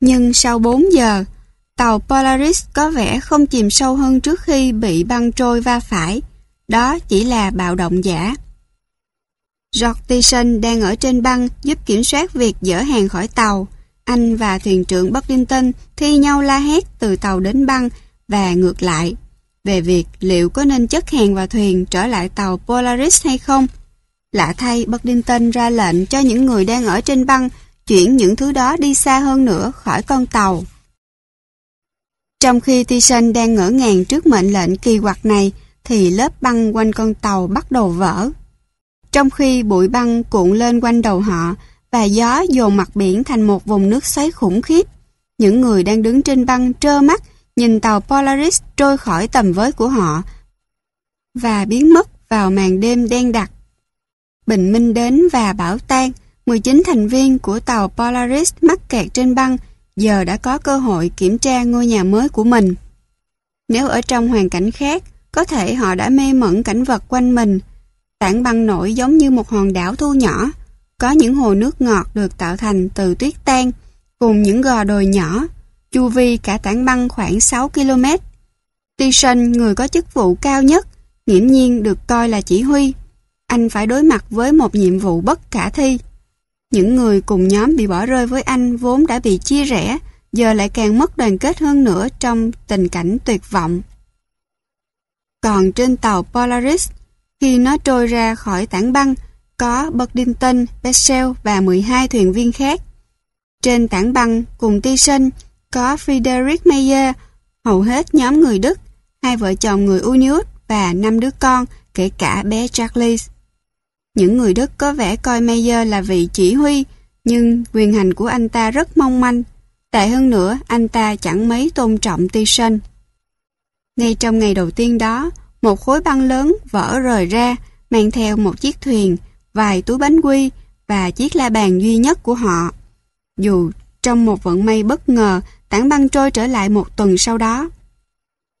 Nhưng sau 4 giờ, tàu Polaris có vẻ không chìm sâu hơn trước khi bị băng trôi va phải. Đó chỉ là bạo động giả. George Tyson đang ở trên băng giúp kiểm soát việc dỡ hàng khỏi tàu. Anh và thuyền trưởng Buddington thi nhau la hét từ tàu đến băng và ngược lại về việc liệu có nên chất hàng vào thuyền trở lại tàu Polaris hay không. Lạ thay, Buddington ra lệnh cho những người đang ở trên băng chuyển những thứ đó đi xa hơn nữa khỏi con tàu. Trong khi Tyson đang ngỡ ngàng trước mệnh lệnh kỳ quặc này, thì lớp băng quanh con tàu bắt đầu vỡ. Trong khi bụi băng cuộn lên quanh đầu họ và gió dồn mặt biển thành một vùng nước xoáy khủng khiếp, những người đang đứng trên băng trơ mắt nhìn tàu Polaris trôi khỏi tầm với của họ và biến mất vào màn đêm đen đặc. Bình minh đến và bão tan, 19 thành viên của tàu Polaris mắc kẹt trên băng giờ đã có cơ hội kiểm tra ngôi nhà mới của mình. Nếu ở trong hoàn cảnh khác, có thể họ đã mê mẩn cảnh vật quanh mình. Tảng băng nổi giống như một hòn đảo thu nhỏ, có những hồ nước ngọt được tạo thành từ tuyết tan, cùng những gò đồi nhỏ, chu vi cả tảng băng khoảng 6 km. Tyson, người có chức vụ cao nhất, nghiễm nhiên được coi là chỉ huy. Anh phải đối mặt với một nhiệm vụ bất khả thi. Những người cùng nhóm bị bỏ rơi với anh vốn đã bị chia rẽ, giờ lại càng mất đoàn kết hơn nữa trong tình cảnh tuyệt vọng. Còn trên tàu Polaris, khi nó trôi ra khỏi tảng băng, có Burlington, Bessel và 12 thuyền viên khác. Trên tảng băng cùng Tyson có Friedrich Meyer, hầu hết nhóm người Đức, hai vợ chồng người Unius và năm đứa con, kể cả bé Charles. Những người Đức có vẻ coi Meyer là vị chỉ huy, nhưng quyền hành của anh ta rất mong manh. Tệ hơn nữa, anh ta chẳng mấy tôn trọng Tyson ngay trong ngày đầu tiên đó, một khối băng lớn vỡ rời ra, mang theo một chiếc thuyền, vài túi bánh quy và chiếc la bàn duy nhất của họ. Dù trong một vận may bất ngờ, tảng băng trôi trở lại một tuần sau đó.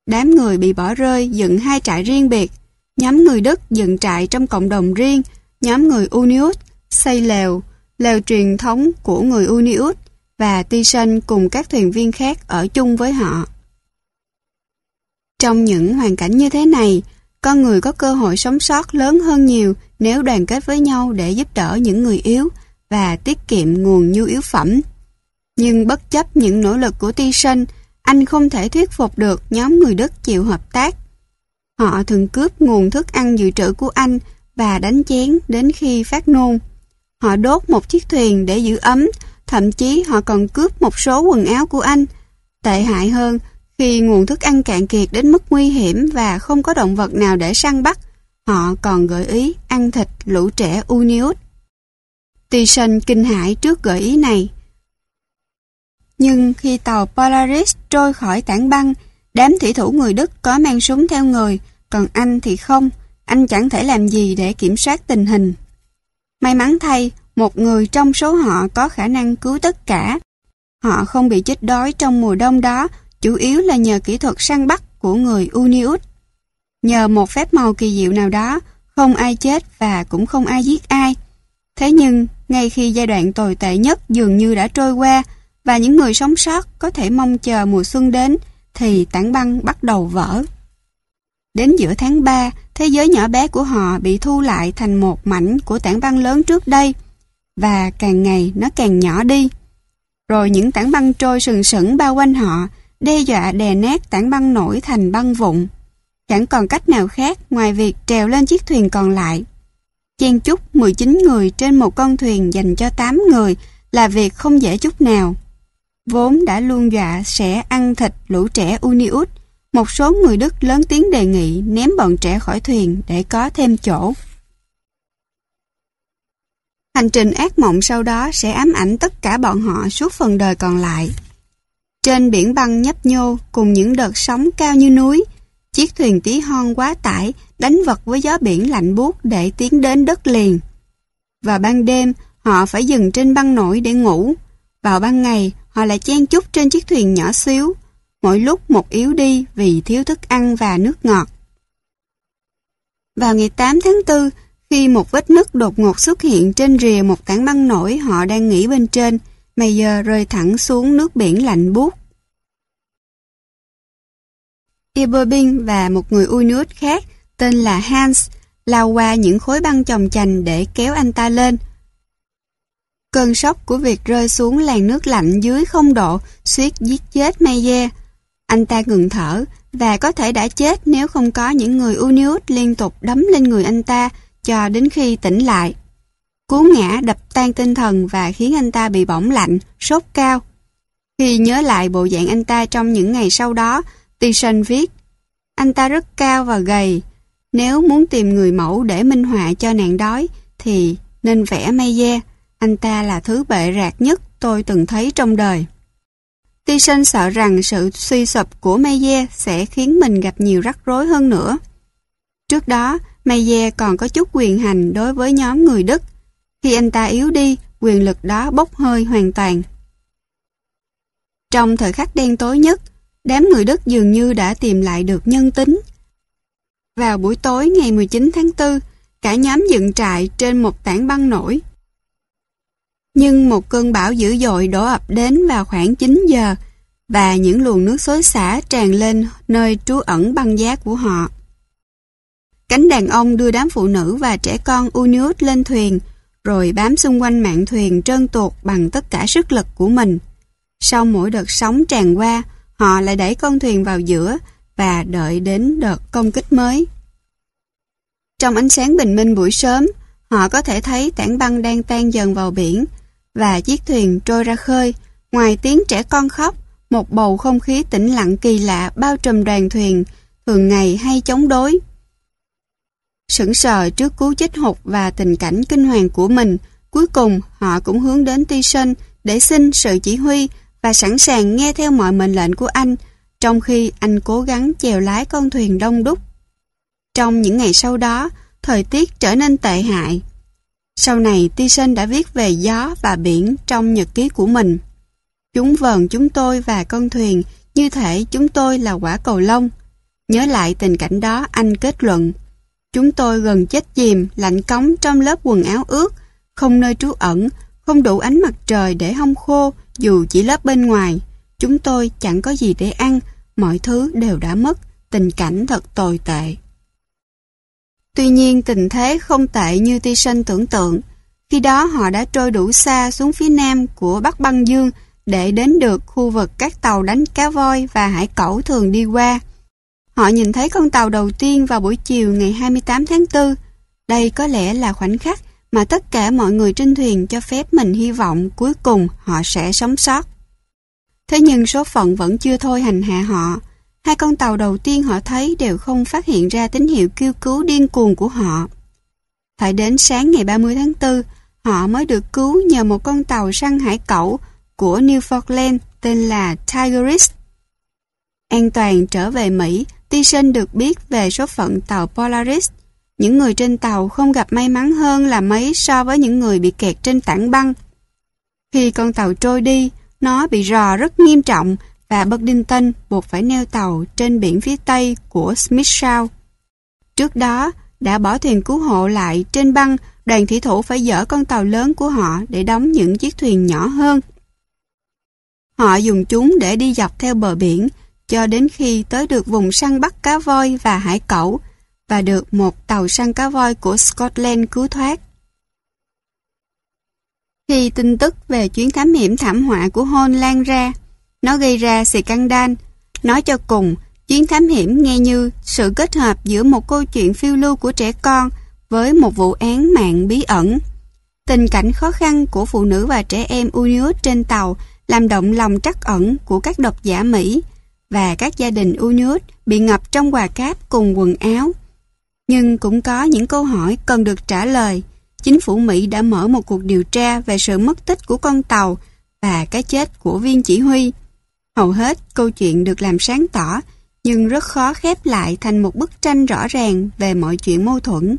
Đám người bị bỏ rơi dựng hai trại riêng biệt. Nhóm người Đức dựng trại trong cộng đồng riêng, nhóm người Unius xây lều, lều truyền thống của người Unius và Tyson cùng các thuyền viên khác ở chung với họ. Trong những hoàn cảnh như thế này, con người có cơ hội sống sót lớn hơn nhiều nếu đoàn kết với nhau để giúp đỡ những người yếu và tiết kiệm nguồn nhu yếu phẩm. Nhưng bất chấp những nỗ lực của Tyson, anh không thể thuyết phục được nhóm người Đức chịu hợp tác. Họ thường cướp nguồn thức ăn dự trữ của anh và đánh chén đến khi phát nôn. Họ đốt một chiếc thuyền để giữ ấm, thậm chí họ còn cướp một số quần áo của anh. Tệ hại hơn, khi nguồn thức ăn cạn kiệt đến mức nguy hiểm và không có động vật nào để săn bắt, họ còn gợi ý ăn thịt lũ trẻ Uniut. Tyson kinh hãi trước gợi ý này. Nhưng khi tàu Polaris trôi khỏi tảng băng, đám thủy thủ người Đức có mang súng theo người, còn anh thì không, anh chẳng thể làm gì để kiểm soát tình hình. May mắn thay, một người trong số họ có khả năng cứu tất cả. Họ không bị chết đói trong mùa đông đó, chủ yếu là nhờ kỹ thuật săn bắt của người Uniut. Nhờ một phép màu kỳ diệu nào đó, không ai chết và cũng không ai giết ai. Thế nhưng, ngay khi giai đoạn tồi tệ nhất dường như đã trôi qua và những người sống sót có thể mong chờ mùa xuân đến, thì tảng băng bắt đầu vỡ. Đến giữa tháng 3, thế giới nhỏ bé của họ bị thu lại thành một mảnh của tảng băng lớn trước đây, và càng ngày nó càng nhỏ đi. Rồi những tảng băng trôi sừng sững bao quanh họ, đe dọa đè nát tảng băng nổi thành băng vụn. Chẳng còn cách nào khác ngoài việc trèo lên chiếc thuyền còn lại. Chen chúc 19 người trên một con thuyền dành cho 8 người là việc không dễ chút nào. Vốn đã luôn dọa sẽ ăn thịt lũ trẻ Unius, một số người Đức lớn tiếng đề nghị ném bọn trẻ khỏi thuyền để có thêm chỗ. Hành trình ác mộng sau đó sẽ ám ảnh tất cả bọn họ suốt phần đời còn lại. Trên biển băng nhấp nhô cùng những đợt sóng cao như núi, chiếc thuyền tí hon quá tải đánh vật với gió biển lạnh buốt để tiến đến đất liền. Vào ban đêm, họ phải dừng trên băng nổi để ngủ. Vào ban ngày, họ lại chen chúc trên chiếc thuyền nhỏ xíu, mỗi lúc một yếu đi vì thiếu thức ăn và nước ngọt. Vào ngày 8 tháng 4, khi một vết nứt đột ngột xuất hiện trên rìa một tảng băng nổi họ đang nghỉ bên trên, Mayer rơi thẳng xuống nước biển lạnh buốt. Iberbing và một người Uinuit khác, tên là Hans, lao qua những khối băng chồng chành để kéo anh ta lên. Cơn sốc của việc rơi xuống làn nước lạnh dưới không độ suýt giết chết Mayer. Anh ta ngừng thở và có thể đã chết nếu không có những người Unius liên tục đấm lên người anh ta cho đến khi tỉnh lại. Cú ngã đập tan tinh thần và khiến anh ta bị bỏng lạnh, sốt cao. Khi nhớ lại bộ dạng anh ta trong những ngày sau đó, Tyson viết, anh ta rất cao và gầy. Nếu muốn tìm người mẫu để minh họa cho nạn đói, thì nên vẽ Maye. Anh ta là thứ bệ rạc nhất tôi từng thấy trong đời. Tyson sợ rằng sự suy sụp của Maye sẽ khiến mình gặp nhiều rắc rối hơn nữa. Trước đó, Maye còn có chút quyền hành đối với nhóm người Đức. Khi anh ta yếu đi, quyền lực đó bốc hơi hoàn toàn. Trong thời khắc đen tối nhất, đám người Đức dường như đã tìm lại được nhân tính. Vào buổi tối ngày 19 tháng 4, cả nhóm dựng trại trên một tảng băng nổi. Nhưng một cơn bão dữ dội đổ ập đến vào khoảng 9 giờ và những luồng nước xối xả tràn lên nơi trú ẩn băng giá của họ. Cánh đàn ông đưa đám phụ nữ và trẻ con Uniut lên thuyền, rồi bám xung quanh mạn thuyền trơn tuột bằng tất cả sức lực của mình. Sau mỗi đợt sóng tràn qua, họ lại đẩy con thuyền vào giữa và đợi đến đợt công kích mới. Trong ánh sáng bình minh buổi sớm, họ có thể thấy tảng băng đang tan dần vào biển và chiếc thuyền trôi ra khơi. Ngoài tiếng trẻ con khóc, một bầu không khí tĩnh lặng kỳ lạ bao trùm đoàn thuyền, thường ngày hay chống đối. Sững sờ trước cú chết hụt và tình cảnh kinh hoàng của mình, cuối cùng họ cũng hướng đến Ti Sơn để xin sự chỉ huy và sẵn sàng nghe theo mọi mệnh lệnh của anh, trong khi anh cố gắng chèo lái con thuyền đông đúc. Trong những ngày sau đó, thời tiết trở nên tệ hại. Sau này, Ti Sơn đã viết về gió và biển trong nhật ký của mình. Chúng vờn chúng tôi và con thuyền như thể chúng tôi là quả cầu lông. Nhớ lại tình cảnh đó, anh kết luận. Chúng tôi gần chết chìm, lạnh cống trong lớp quần áo ướt, không nơi trú ẩn, không đủ ánh mặt trời để hong khô dù chỉ lớp bên ngoài. Chúng tôi chẳng có gì để ăn, mọi thứ đều đã mất, tình cảnh thật tồi tệ. Tuy nhiên tình thế không tệ như Ti sinh tưởng tượng. Khi đó họ đã trôi đủ xa xuống phía nam của Bắc Băng Dương để đến được khu vực các tàu đánh cá voi và hải cẩu thường đi qua. Họ nhìn thấy con tàu đầu tiên vào buổi chiều ngày 28 tháng 4. Đây có lẽ là khoảnh khắc mà tất cả mọi người trên thuyền cho phép mình hy vọng cuối cùng họ sẽ sống sót. Thế nhưng số phận vẫn chưa thôi hành hạ họ. Hai con tàu đầu tiên họ thấy đều không phát hiện ra tín hiệu kêu cứu điên cuồng của họ. Phải đến sáng ngày 30 tháng 4, họ mới được cứu nhờ một con tàu săn hải cẩu của Newfoundland tên là Tigeris. An toàn trở về Mỹ, Tyson được biết về số phận tàu Polaris. Những người trên tàu không gặp may mắn hơn là mấy so với những người bị kẹt trên tảng băng. Khi con tàu trôi đi, nó bị rò rất nghiêm trọng và Buddington buộc phải neo tàu trên biển phía tây của Smith Sound. Trước đó, đã bỏ thuyền cứu hộ lại trên băng, đoàn thủy thủ phải dỡ con tàu lớn của họ để đóng những chiếc thuyền nhỏ hơn. Họ dùng chúng để đi dọc theo bờ biển, cho đến khi tới được vùng săn bắt cá voi và hải cẩu và được một tàu săn cá voi của Scotland cứu thoát. Khi tin tức về chuyến thám hiểm thảm họa của Hôn lan ra, nó gây ra scandal. Nói cho cùng, chuyến thám hiểm nghe như sự kết hợp giữa một câu chuyện phiêu lưu của trẻ con với một vụ án mạng bí ẩn. Tình cảnh khó khăn của phụ nữ và trẻ em Unius trên tàu làm động lòng trắc ẩn của các độc giả Mỹ và các gia đình Unius bị ngập trong quà cáp cùng quần áo. Nhưng cũng có những câu hỏi cần được trả lời. Chính phủ Mỹ đã mở một cuộc điều tra về sự mất tích của con tàu và cái chết của viên chỉ huy. Hầu hết câu chuyện được làm sáng tỏ, nhưng rất khó khép lại thành một bức tranh rõ ràng về mọi chuyện mâu thuẫn.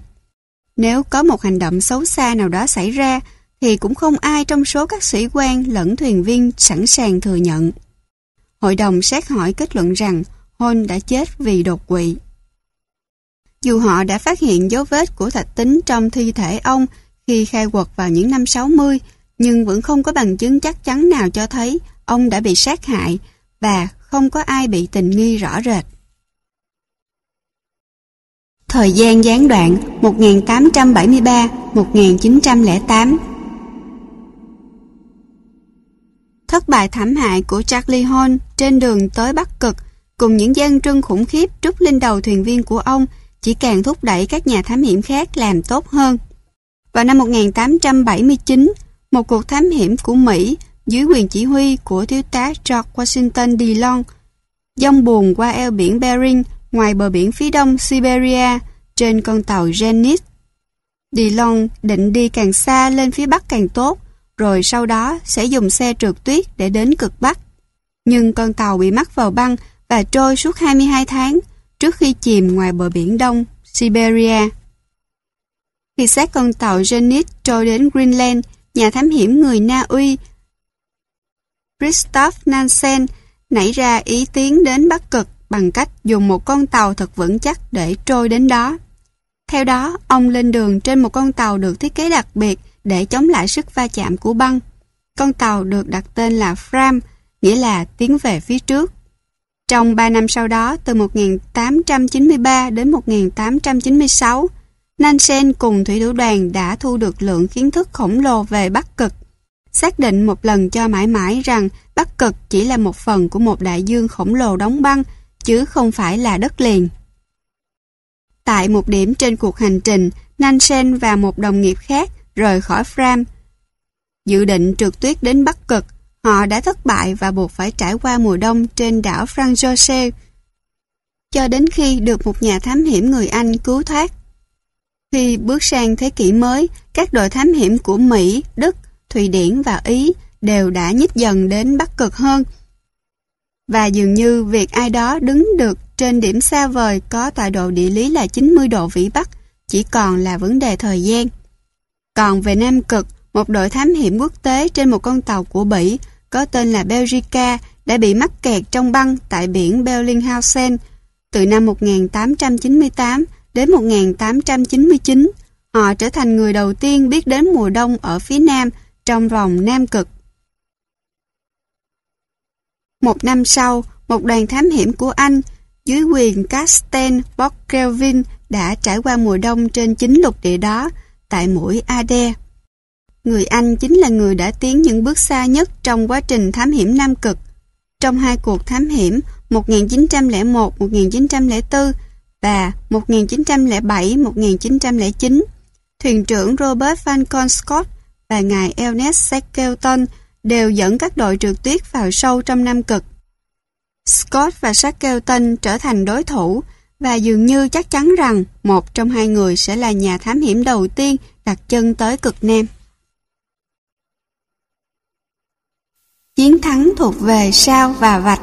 Nếu có một hành động xấu xa nào đó xảy ra, thì cũng không ai trong số các sĩ quan lẫn thuyền viên sẵn sàng thừa nhận. Hội đồng xét hỏi kết luận rằng Hôn đã chết vì đột quỵ. Dù họ đã phát hiện dấu vết của thạch tính trong thi thể ông khi khai quật vào những năm 60, nhưng vẫn không có bằng chứng chắc chắn nào cho thấy ông đã bị sát hại và không có ai bị tình nghi rõ rệt. Thời gian gián đoạn 1873-1908 Thất bại thảm hại của Charlie Horn trên đường tới Bắc Cực cùng những gian trưng khủng khiếp trút lên đầu thuyền viên của ông chỉ càng thúc đẩy các nhà thám hiểm khác làm tốt hơn. Vào năm 1879, một cuộc thám hiểm của Mỹ dưới quyền chỉ huy của thiếu tá George Washington Dillon dông buồn qua eo biển Bering ngoài bờ biển phía đông Siberia trên con tàu Genit. Dillon định đi càng xa lên phía bắc càng tốt rồi sau đó sẽ dùng xe trượt tuyết để đến cực Bắc. Nhưng con tàu bị mắc vào băng và trôi suốt 22 tháng trước khi chìm ngoài bờ biển Đông, Siberia. Khi xác con tàu Genit trôi đến Greenland, nhà thám hiểm người Na Uy Christoph Nansen nảy ra ý tiến đến Bắc Cực bằng cách dùng một con tàu thật vững chắc để trôi đến đó. Theo đó, ông lên đường trên một con tàu được thiết kế đặc biệt để chống lại sức va chạm của băng. Con tàu được đặt tên là Fram, nghĩa là tiến về phía trước. Trong 3 năm sau đó, từ 1893 đến 1896, Nansen cùng thủy thủ đoàn đã thu được lượng kiến thức khổng lồ về Bắc Cực, xác định một lần cho mãi mãi rằng Bắc Cực chỉ là một phần của một đại dương khổng lồ đóng băng, chứ không phải là đất liền. Tại một điểm trên cuộc hành trình, Nansen và một đồng nghiệp khác rời khỏi Fram. Dự định trượt tuyết đến Bắc Cực, họ đã thất bại và buộc phải trải qua mùa đông trên đảo Franz Joseph cho đến khi được một nhà thám hiểm người Anh cứu thoát. Khi bước sang thế kỷ mới, các đội thám hiểm của Mỹ, Đức, Thụy Điển và Ý đều đã nhích dần đến Bắc Cực hơn. Và dường như việc ai đó đứng được trên điểm xa vời có tọa độ địa lý là 90 độ vĩ Bắc chỉ còn là vấn đề thời gian. Còn về Nam Cực, một đội thám hiểm quốc tế trên một con tàu của Bỉ có tên là Belgica đã bị mắc kẹt trong băng tại biển Bellinghausen từ năm 1898 đến 1899. Họ trở thành người đầu tiên biết đến mùa đông ở phía Nam trong vòng Nam Cực. Một năm sau, một đoàn thám hiểm của Anh dưới quyền Casten Bockelvin đã trải qua mùa đông trên chính lục địa đó tại mũi Ade. Người Anh chính là người đã tiến những bước xa nhất trong quá trình thám hiểm Nam Cực. Trong hai cuộc thám hiểm 1901-1904 và 1907-1909, thuyền trưởng Robert Falcon Scott và ngài Ernest Shackleton đều dẫn các đội trượt tuyết vào sâu trong Nam Cực. Scott và Shackleton trở thành đối thủ và dường như chắc chắn rằng một trong hai người sẽ là nhà thám hiểm đầu tiên đặt chân tới cực Nam. Chiến thắng thuộc về sao và vạch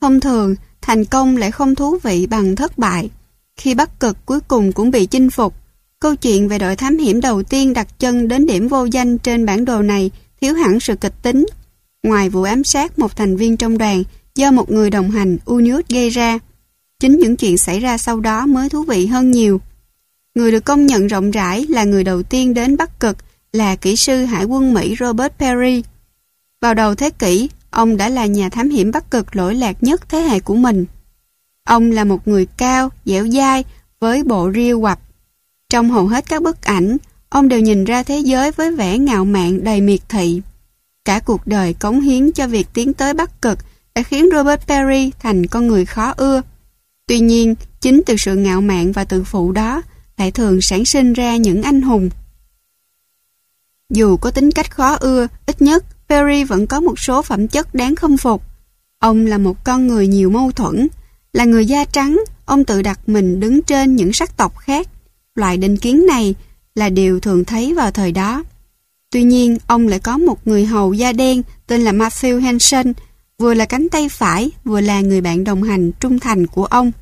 Thông thường, thành công lại không thú vị bằng thất bại. Khi Bắc Cực cuối cùng cũng bị chinh phục, câu chuyện về đội thám hiểm đầu tiên đặt chân đến điểm vô danh trên bản đồ này thiếu hẳn sự kịch tính. Ngoài vụ ám sát một thành viên trong đoàn do một người đồng hành Unius gây ra, chính những chuyện xảy ra sau đó mới thú vị hơn nhiều. Người được công nhận rộng rãi là người đầu tiên đến Bắc Cực là kỹ sư hải quân Mỹ Robert Perry. Vào đầu thế kỷ, ông đã là nhà thám hiểm Bắc Cực lỗi lạc nhất thế hệ của mình. Ông là một người cao, dẻo dai, với bộ riêu quặp. Trong hầu hết các bức ảnh, ông đều nhìn ra thế giới với vẻ ngạo mạn đầy miệt thị. Cả cuộc đời cống hiến cho việc tiến tới Bắc Cực đã khiến Robert Perry thành con người khó ưa. Tuy nhiên, chính từ sự ngạo mạn và tự phụ đó lại thường sản sinh ra những anh hùng. Dù có tính cách khó ưa, ít nhất Perry vẫn có một số phẩm chất đáng khâm phục. Ông là một con người nhiều mâu thuẫn, là người da trắng, ông tự đặt mình đứng trên những sắc tộc khác. Loại định kiến này là điều thường thấy vào thời đó. Tuy nhiên, ông lại có một người hầu da đen tên là Matthew Henson, vừa là cánh tay phải, vừa là người bạn đồng hành trung thành của ông.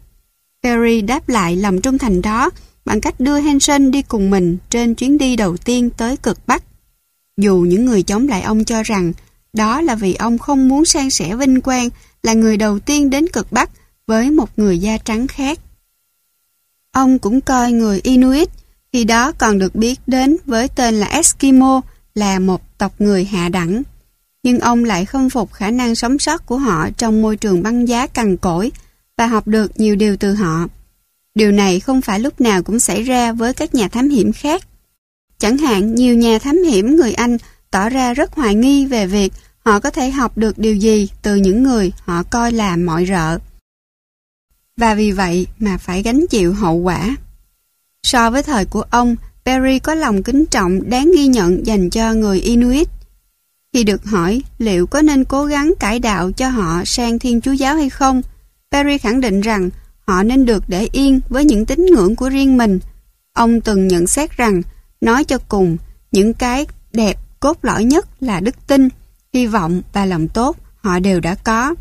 Perry đáp lại lòng trung thành đó bằng cách đưa Henson đi cùng mình trên chuyến đi đầu tiên tới cực Bắc. Dù những người chống lại ông cho rằng đó là vì ông không muốn san sẻ vinh quang là người đầu tiên đến cực Bắc với một người da trắng khác. Ông cũng coi người Inuit, khi đó còn được biết đến với tên là Eskimo, là một tộc người hạ đẳng. Nhưng ông lại không phục khả năng sống sót của họ trong môi trường băng giá cằn cỗi và học được nhiều điều từ họ. Điều này không phải lúc nào cũng xảy ra với các nhà thám hiểm khác. Chẳng hạn nhiều nhà thám hiểm người Anh tỏ ra rất hoài nghi về việc họ có thể học được điều gì từ những người họ coi là mọi rợ. Và vì vậy mà phải gánh chịu hậu quả. So với thời của ông, Perry có lòng kính trọng đáng ghi nhận dành cho người Inuit. Khi được hỏi liệu có nên cố gắng cải đạo cho họ sang Thiên Chúa Giáo hay không, Perry khẳng định rằng họ nên được để yên với những tín ngưỡng của riêng mình. Ông từng nhận xét rằng, nói cho cùng, những cái đẹp cốt lõi nhất là đức tin, hy vọng và lòng tốt họ đều đã có.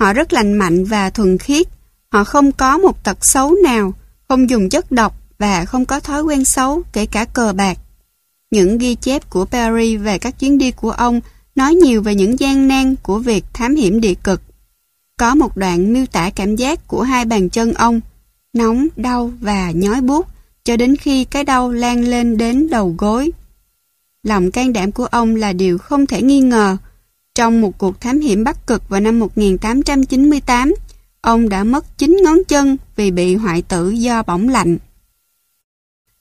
Họ rất lành mạnh và thuần khiết, họ không có một tật xấu nào, không dùng chất độc và không có thói quen xấu kể cả cờ bạc. Những ghi chép của Perry về các chuyến đi của ông nói nhiều về những gian nan của việc thám hiểm địa cực. Có một đoạn miêu tả cảm giác của hai bàn chân ông, nóng, đau và nhói buốt cho đến khi cái đau lan lên đến đầu gối. Lòng can đảm của ông là điều không thể nghi ngờ. Trong một cuộc thám hiểm Bắc Cực vào năm 1898, ông đã mất 9 ngón chân vì bị hoại tử do bỏng lạnh.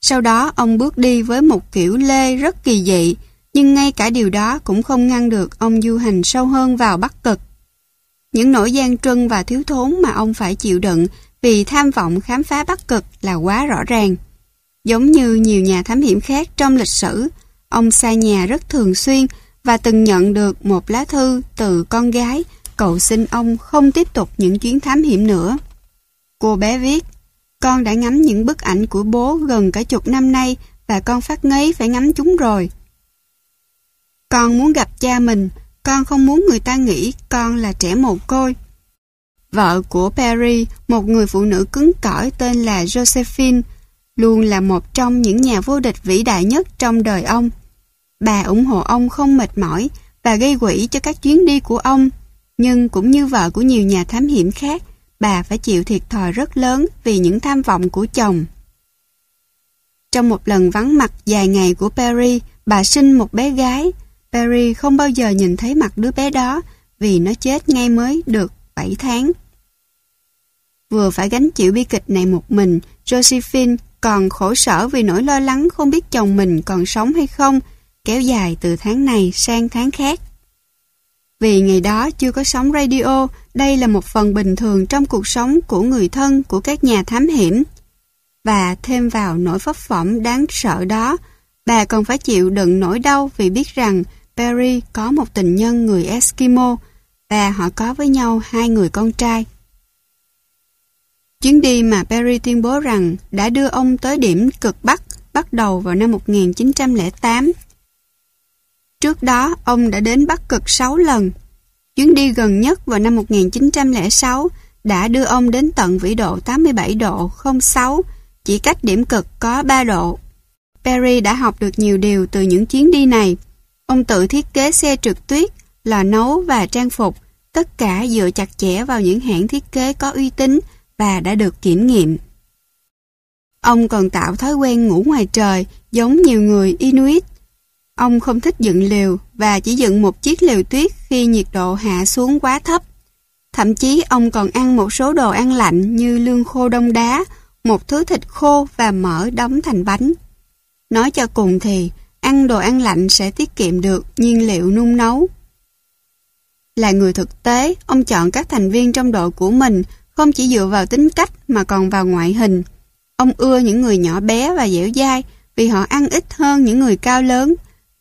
Sau đó ông bước đi với một kiểu lê rất kỳ dị, nhưng ngay cả điều đó cũng không ngăn được ông du hành sâu hơn vào Bắc Cực. Những nỗi gian truân và thiếu thốn mà ông phải chịu đựng vì tham vọng khám phá Bắc Cực là quá rõ ràng. Giống như nhiều nhà thám hiểm khác trong lịch sử, ông xa nhà rất thường xuyên và từng nhận được một lá thư từ con gái cầu xin ông không tiếp tục những chuyến thám hiểm nữa. Cô bé viết, con đã ngắm những bức ảnh của bố gần cả chục năm nay và con phát ngấy phải ngắm chúng rồi. Con muốn gặp cha mình, con không muốn người ta nghĩ con là trẻ mồ côi. Vợ của Perry, một người phụ nữ cứng cỏi tên là Josephine, luôn là một trong những nhà vô địch vĩ đại nhất trong đời ông. Bà ủng hộ ông không mệt mỏi và gây quỹ cho các chuyến đi của ông, nhưng cũng như vợ của nhiều nhà thám hiểm khác, bà phải chịu thiệt thòi rất lớn vì những tham vọng của chồng. Trong một lần vắng mặt dài ngày của Perry, bà sinh một bé gái. Perry không bao giờ nhìn thấy mặt đứa bé đó vì nó chết ngay mới được 7 tháng. Vừa phải gánh chịu bi kịch này một mình, Josephine còn khổ sở vì nỗi lo lắng không biết chồng mình còn sống hay không, kéo dài từ tháng này sang tháng khác. Vì ngày đó chưa có sóng radio, đây là một phần bình thường trong cuộc sống của người thân của các nhà thám hiểm. Và thêm vào nỗi phấp phỏng đáng sợ đó, bà còn phải chịu đựng nỗi đau vì biết rằng Perry có một tình nhân người Eskimo và họ có với nhau hai người con trai. Chuyến đi mà Perry tuyên bố rằng đã đưa ông tới điểm cực Bắc bắt đầu vào năm 1908. Trước đó, ông đã đến Bắc Cực 6 lần. Chuyến đi gần nhất vào năm 1906 đã đưa ông đến tận vĩ độ 87 độ 06, chỉ cách điểm cực có 3 độ. Perry đã học được nhiều điều từ những chuyến đi này. Ông tự thiết kế xe trượt tuyết, lò nấu và trang phục, tất cả dựa chặt chẽ vào những hãng thiết kế có uy tín và đã được kiểm nghiệm. Ông còn tạo thói quen ngủ ngoài trời giống nhiều người Inuit. Ông không thích dựng lều và chỉ dựng một chiếc lều tuyết khi nhiệt độ hạ xuống quá thấp. Thậm chí ông còn ăn một số đồ ăn lạnh như lương khô đông đá, một thứ thịt khô và mỡ đóng thành bánh. Nói cho cùng thì, ăn đồ ăn lạnh sẽ tiết kiệm được nhiên liệu nung nấu. Là người thực tế, ông chọn các thành viên trong đội của mình không chỉ dựa vào tính cách mà còn vào ngoại hình. Ông ưa những người nhỏ bé và dẻo dai vì họ ăn ít hơn những người cao lớn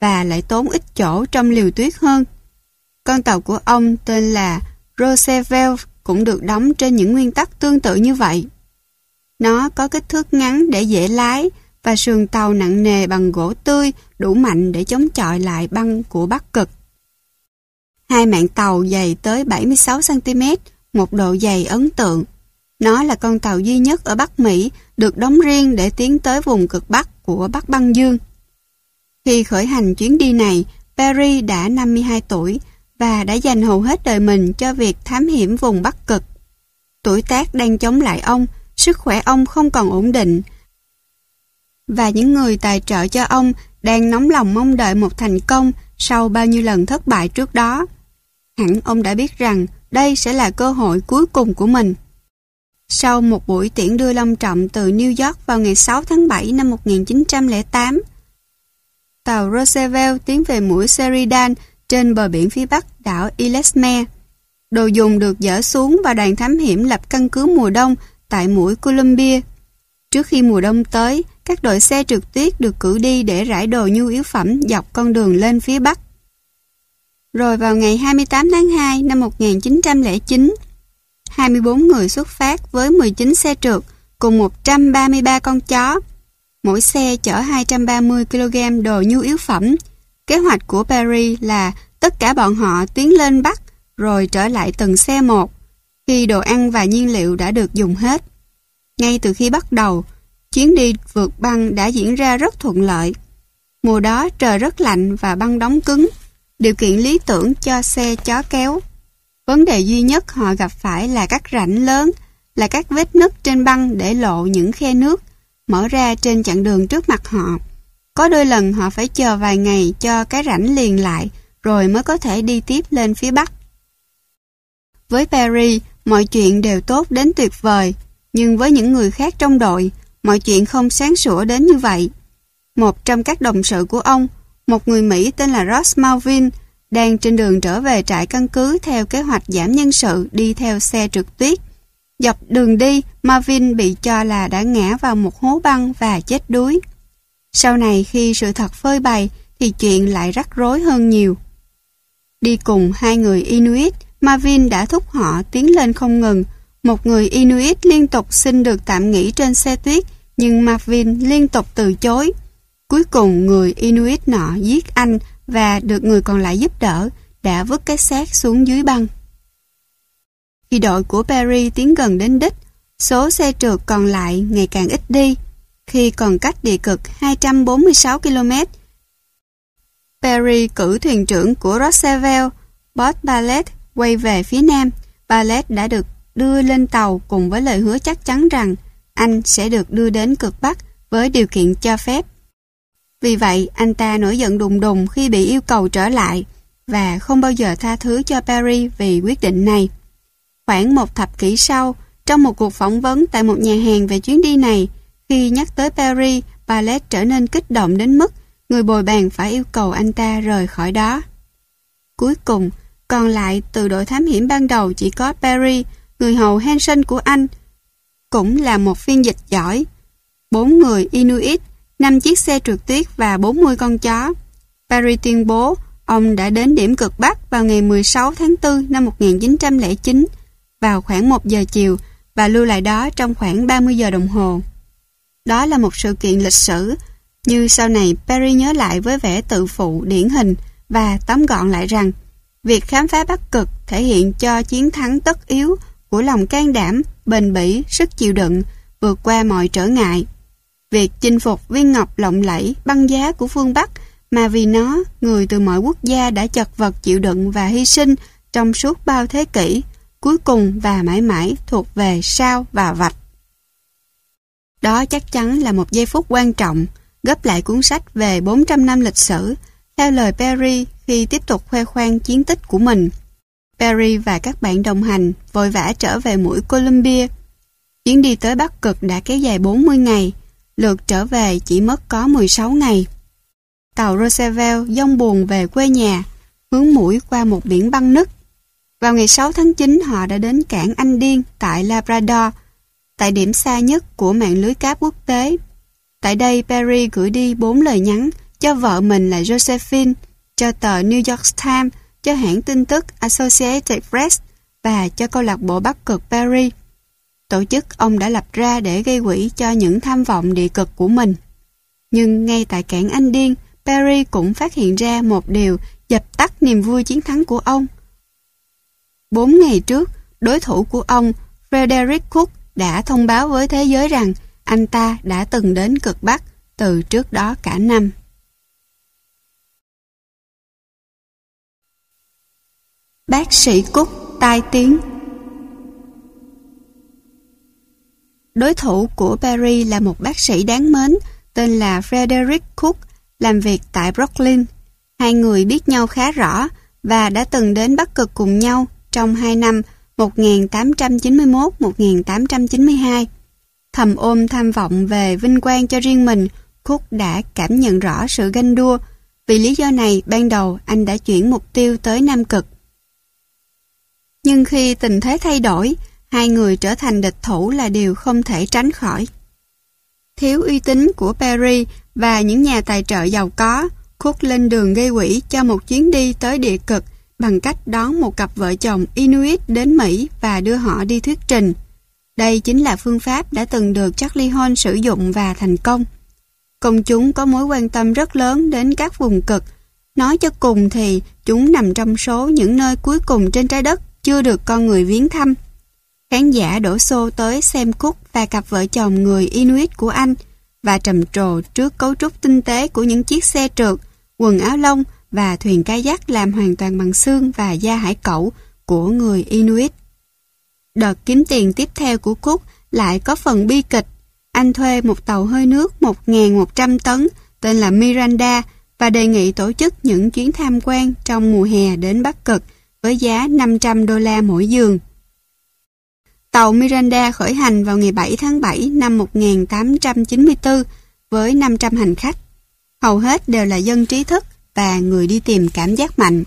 và lại tốn ít chỗ trong liều tuyết hơn. Con tàu của ông tên là Roosevelt cũng được đóng trên những nguyên tắc tương tự như vậy. Nó có kích thước ngắn để dễ lái và sườn tàu nặng nề bằng gỗ tươi đủ mạnh để chống chọi lại băng của Bắc Cực. Hai mạng tàu dày tới 76cm một độ dày ấn tượng. Nó là con tàu duy nhất ở Bắc Mỹ được đóng riêng để tiến tới vùng cực Bắc của Bắc Băng Dương. Khi khởi hành chuyến đi này, Perry đã 52 tuổi và đã dành hầu hết đời mình cho việc thám hiểm vùng Bắc Cực. Tuổi tác đang chống lại ông, sức khỏe ông không còn ổn định và những người tài trợ cho ông đang nóng lòng mong đợi một thành công sau bao nhiêu lần thất bại trước đó. Hẳn ông đã biết rằng đây sẽ là cơ hội cuối cùng của mình. Sau một buổi tiễn đưa long trọng từ New York vào ngày 6 tháng 7 năm 1908, tàu Roosevelt tiến về mũi Sheridan trên bờ biển phía bắc đảo Ellesmere. Đồ dùng được dỡ xuống và đoàn thám hiểm lập căn cứ mùa đông tại mũi Columbia. Trước khi mùa đông tới, các đội xe trượt tuyết được cử đi để rải đồ nhu yếu phẩm dọc con đường lên phía bắc. Rồi vào ngày 28 tháng 2 năm 1909, 24 người xuất phát với 19 xe trượt cùng 133 con chó. Mỗi xe chở 230 kg đồ nhu yếu phẩm. Kế hoạch của Perry là tất cả bọn họ tiến lên Bắc rồi trở lại từng xe một khi đồ ăn và nhiên liệu đã được dùng hết. Ngay từ khi bắt đầu, chuyến đi vượt băng đã diễn ra rất thuận lợi. Mùa đó trời rất lạnh và băng đóng cứng, điều kiện lý tưởng cho xe chó kéo. Vấn đề duy nhất họ gặp phải là các rãnh lớn, là các vết nứt trên băng để lộ những khe nước mở ra trên chặng đường trước mặt họ. Có đôi lần họ phải chờ vài ngày cho cái rãnh liền lại rồi mới có thể đi tiếp lên phía Bắc. Với Perry, mọi chuyện đều tốt đến tuyệt vời, nhưng với những người khác trong đội, mọi chuyện không sáng sủa đến như vậy. Một trong các đồng sự của ông, một người Mỹ tên là Ross Malvin, đang trên đường trở về trại căn cứ theo kế hoạch giảm nhân sự đi theo xe trượt tuyết. Dọc đường đi, Marvin bị cho là đã ngã vào một hố băng và chết đuối. Sau này khi sự thật phơi bày thì chuyện lại rắc rối hơn nhiều. Đi cùng hai người Inuit, Marvin đã thúc họ tiến lên không ngừng. Một người Inuit liên tục xin được tạm nghỉ trên xe tuyết, nhưng Marvin liên tục từ chối. Cuối cùng người Inuit nọ giết anh và được người còn lại giúp đỡ, đã vứt cái xác xuống dưới băng. Khi đội của Perry tiến gần đến đích, số xe trượt còn lại ngày càng ít đi. Khi còn cách địa cực 246 km, Perry cử thuyền trưởng của Roosevelt, Bob Ballet, quay về phía nam. Ballet đã được đưa lên tàu cùng với lời hứa chắc chắn rằng anh sẽ được đưa đến cực Bắc với điều kiện cho phép. Vì vậy, anh ta nổi giận đùng đùng khi bị yêu cầu trở lại và không bao giờ tha thứ cho Perry vì quyết định này. Khoảng một thập kỷ sau, trong một cuộc phỏng vấn tại một nhà hàng về chuyến đi này, khi nhắc tới Perry, Ballet trở nên kích động đến mức người bồi bàn phải yêu cầu anh ta rời khỏi đó. Cuối cùng, còn lại từ đội thám hiểm ban đầu chỉ có Perry, người hầu Hansen của anh, cũng là một phiên dịch giỏi. Bốn người Inuit, năm chiếc xe trượt tuyết và 40 con chó. Perry tuyên bố ông đã đến điểm cực Bắc vào ngày 16 tháng 4 năm 1909 vào khoảng 1 giờ chiều và lưu lại đó trong khoảng 30 giờ đồng hồ. Đó là một sự kiện lịch sử, như sau này Perry nhớ lại với vẻ tự phụ điển hình và tóm gọn lại rằng việc khám phá Bắc Cực thể hiện cho chiến thắng tất yếu của lòng can đảm, bền bỉ, sức chịu đựng, vượt qua mọi trở ngại. Việc chinh phục viên ngọc lộng lẫy, băng giá của phương Bắc mà vì nó, người từ mọi quốc gia đã chật vật chịu đựng và hy sinh trong suốt bao thế kỷ, cuối cùng và mãi mãi thuộc về sao và vạch. Đó chắc chắn là một giây phút quan trọng, gấp lại cuốn sách về 400 năm lịch sử, theo lời Perry khi tiếp tục khoe khoang chiến tích của mình. Perry và các bạn đồng hành vội vã trở về mũi Columbia. Chuyến đi tới Bắc Cực đã kéo dài 40 ngày, lượt trở về chỉ mất có 16 ngày. Tàu Roosevelt dông buồn về quê nhà, hướng mũi qua một biển băng nứt. Vào ngày 6 tháng 9 họ đã đến cảng Anh Điên tại Labrador, tại điểm xa nhất của mạng lưới cáp quốc tế. Tại đây Perry gửi đi bốn lời nhắn cho vợ mình là Josephine, cho tờ New York Times, cho hãng tin tức Associated Press và cho câu lạc bộ Bắc Cực Perry. Tổ chức ông đã lập ra để gây quỹ cho những tham vọng địa cực của mình. Nhưng ngay tại cảng Anh Điên, Perry cũng phát hiện ra một điều dập tắt niềm vui chiến thắng của ông. Bốn ngày trước, đối thủ của ông, Frederick Cook, đã thông báo với thế giới rằng anh ta đã từng đến cực Bắc từ trước đó cả năm. Bác sĩ Cúc tai tiếng Đối thủ của Perry là một bác sĩ đáng mến tên là Frederick Cook làm việc tại Brooklyn. Hai người biết nhau khá rõ và đã từng đến Bắc Cực cùng nhau trong hai năm 1891-1892. Thầm ôm tham vọng về vinh quang cho riêng mình, Cook đã cảm nhận rõ sự ganh đua. Vì lý do này, ban đầu anh đã chuyển mục tiêu tới Nam Cực. Nhưng khi tình thế thay đổi, hai người trở thành địch thủ là điều không thể tránh khỏi. Thiếu uy tín của Perry và những nhà tài trợ giàu có, Cook lên đường gây quỹ cho một chuyến đi tới địa cực bằng cách đón một cặp vợ chồng Inuit đến Mỹ và đưa họ đi thuyết trình. Đây chính là phương pháp đã từng được Charlie Horn sử dụng và thành công. Công chúng có mối quan tâm rất lớn đến các vùng cực. Nói cho cùng thì chúng nằm trong số những nơi cuối cùng trên trái đất chưa được con người viếng thăm. Khán giả đổ xô tới xem Cook và cặp vợ chồng người Inuit của anh và trầm trồ trước cấu trúc tinh tế của những chiếc xe trượt, quần áo lông và thuyền kayak làm hoàn toàn bằng xương và da hải cẩu của người Inuit. Đợt kiếm tiền tiếp theo của Cook lại có phần bi kịch. Anh thuê một tàu hơi nước 1.100 tấn tên là Miranda và đề nghị tổ chức những chuyến tham quan trong mùa hè đến Bắc Cực với giá 500 đô la mỗi giường. Tàu Miranda khởi hành vào ngày 7 tháng 7 năm 1894 với 500 hành khách. Hầu hết đều là dân trí thức và người đi tìm cảm giác mạnh.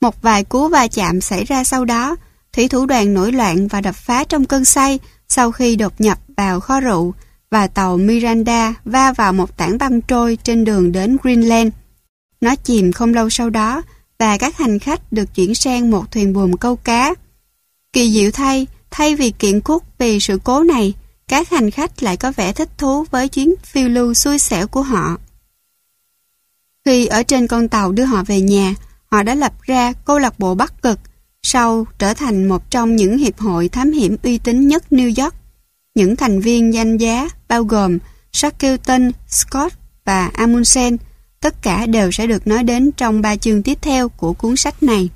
Một vài cú va chạm xảy ra sau đó, thủy thủ đoàn nổi loạn và đập phá trong cơn say sau khi đột nhập vào kho rượu và tàu Miranda va vào một tảng băng trôi trên đường đến Greenland. Nó chìm không lâu sau đó và các hành khách được chuyển sang một thuyền buồm câu cá. Kỳ diệu thay, thay vì kiện cút vì sự cố này, các hành khách lại có vẻ thích thú với chuyến phiêu lưu xui xẻo của họ. Khi ở trên con tàu đưa họ về nhà, họ đã lập ra câu lạc bộ Bắc Cực, sau trở thành một trong những hiệp hội thám hiểm uy tín nhất New York. Những thành viên danh giá bao gồm Shackleton, Scott và Amundsen, tất cả đều sẽ được nói đến trong ba chương tiếp theo của cuốn sách này.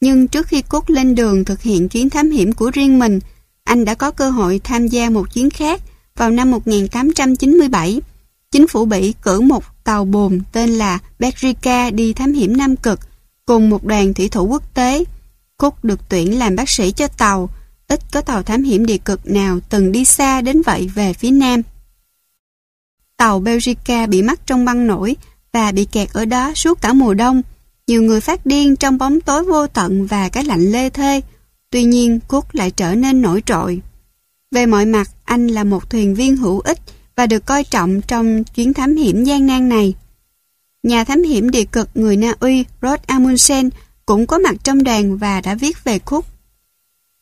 Nhưng trước khi Cốt lên đường thực hiện chuyến thám hiểm của riêng mình, anh đã có cơ hội tham gia một chuyến khác vào năm 1897. Chính phủ Bỉ cử một tàu bồn tên là Petrica đi thám hiểm Nam Cực cùng một đoàn thủy thủ quốc tế. Cúc được tuyển làm bác sĩ cho tàu, ít có tàu thám hiểm địa cực nào từng đi xa đến vậy về phía Nam. Tàu Belgica bị mắc trong băng nổi và bị kẹt ở đó suốt cả mùa đông. Nhiều người phát điên trong bóng tối vô tận và cái lạnh lê thê. Tuy nhiên, Cook lại trở nên nổi trội. Về mọi mặt, anh là một thuyền viên hữu ích và được coi trọng trong chuyến thám hiểm gian nan này. Nhà thám hiểm địa cực người Na Uy Rod Amundsen cũng có mặt trong đoàn và đã viết về khúc.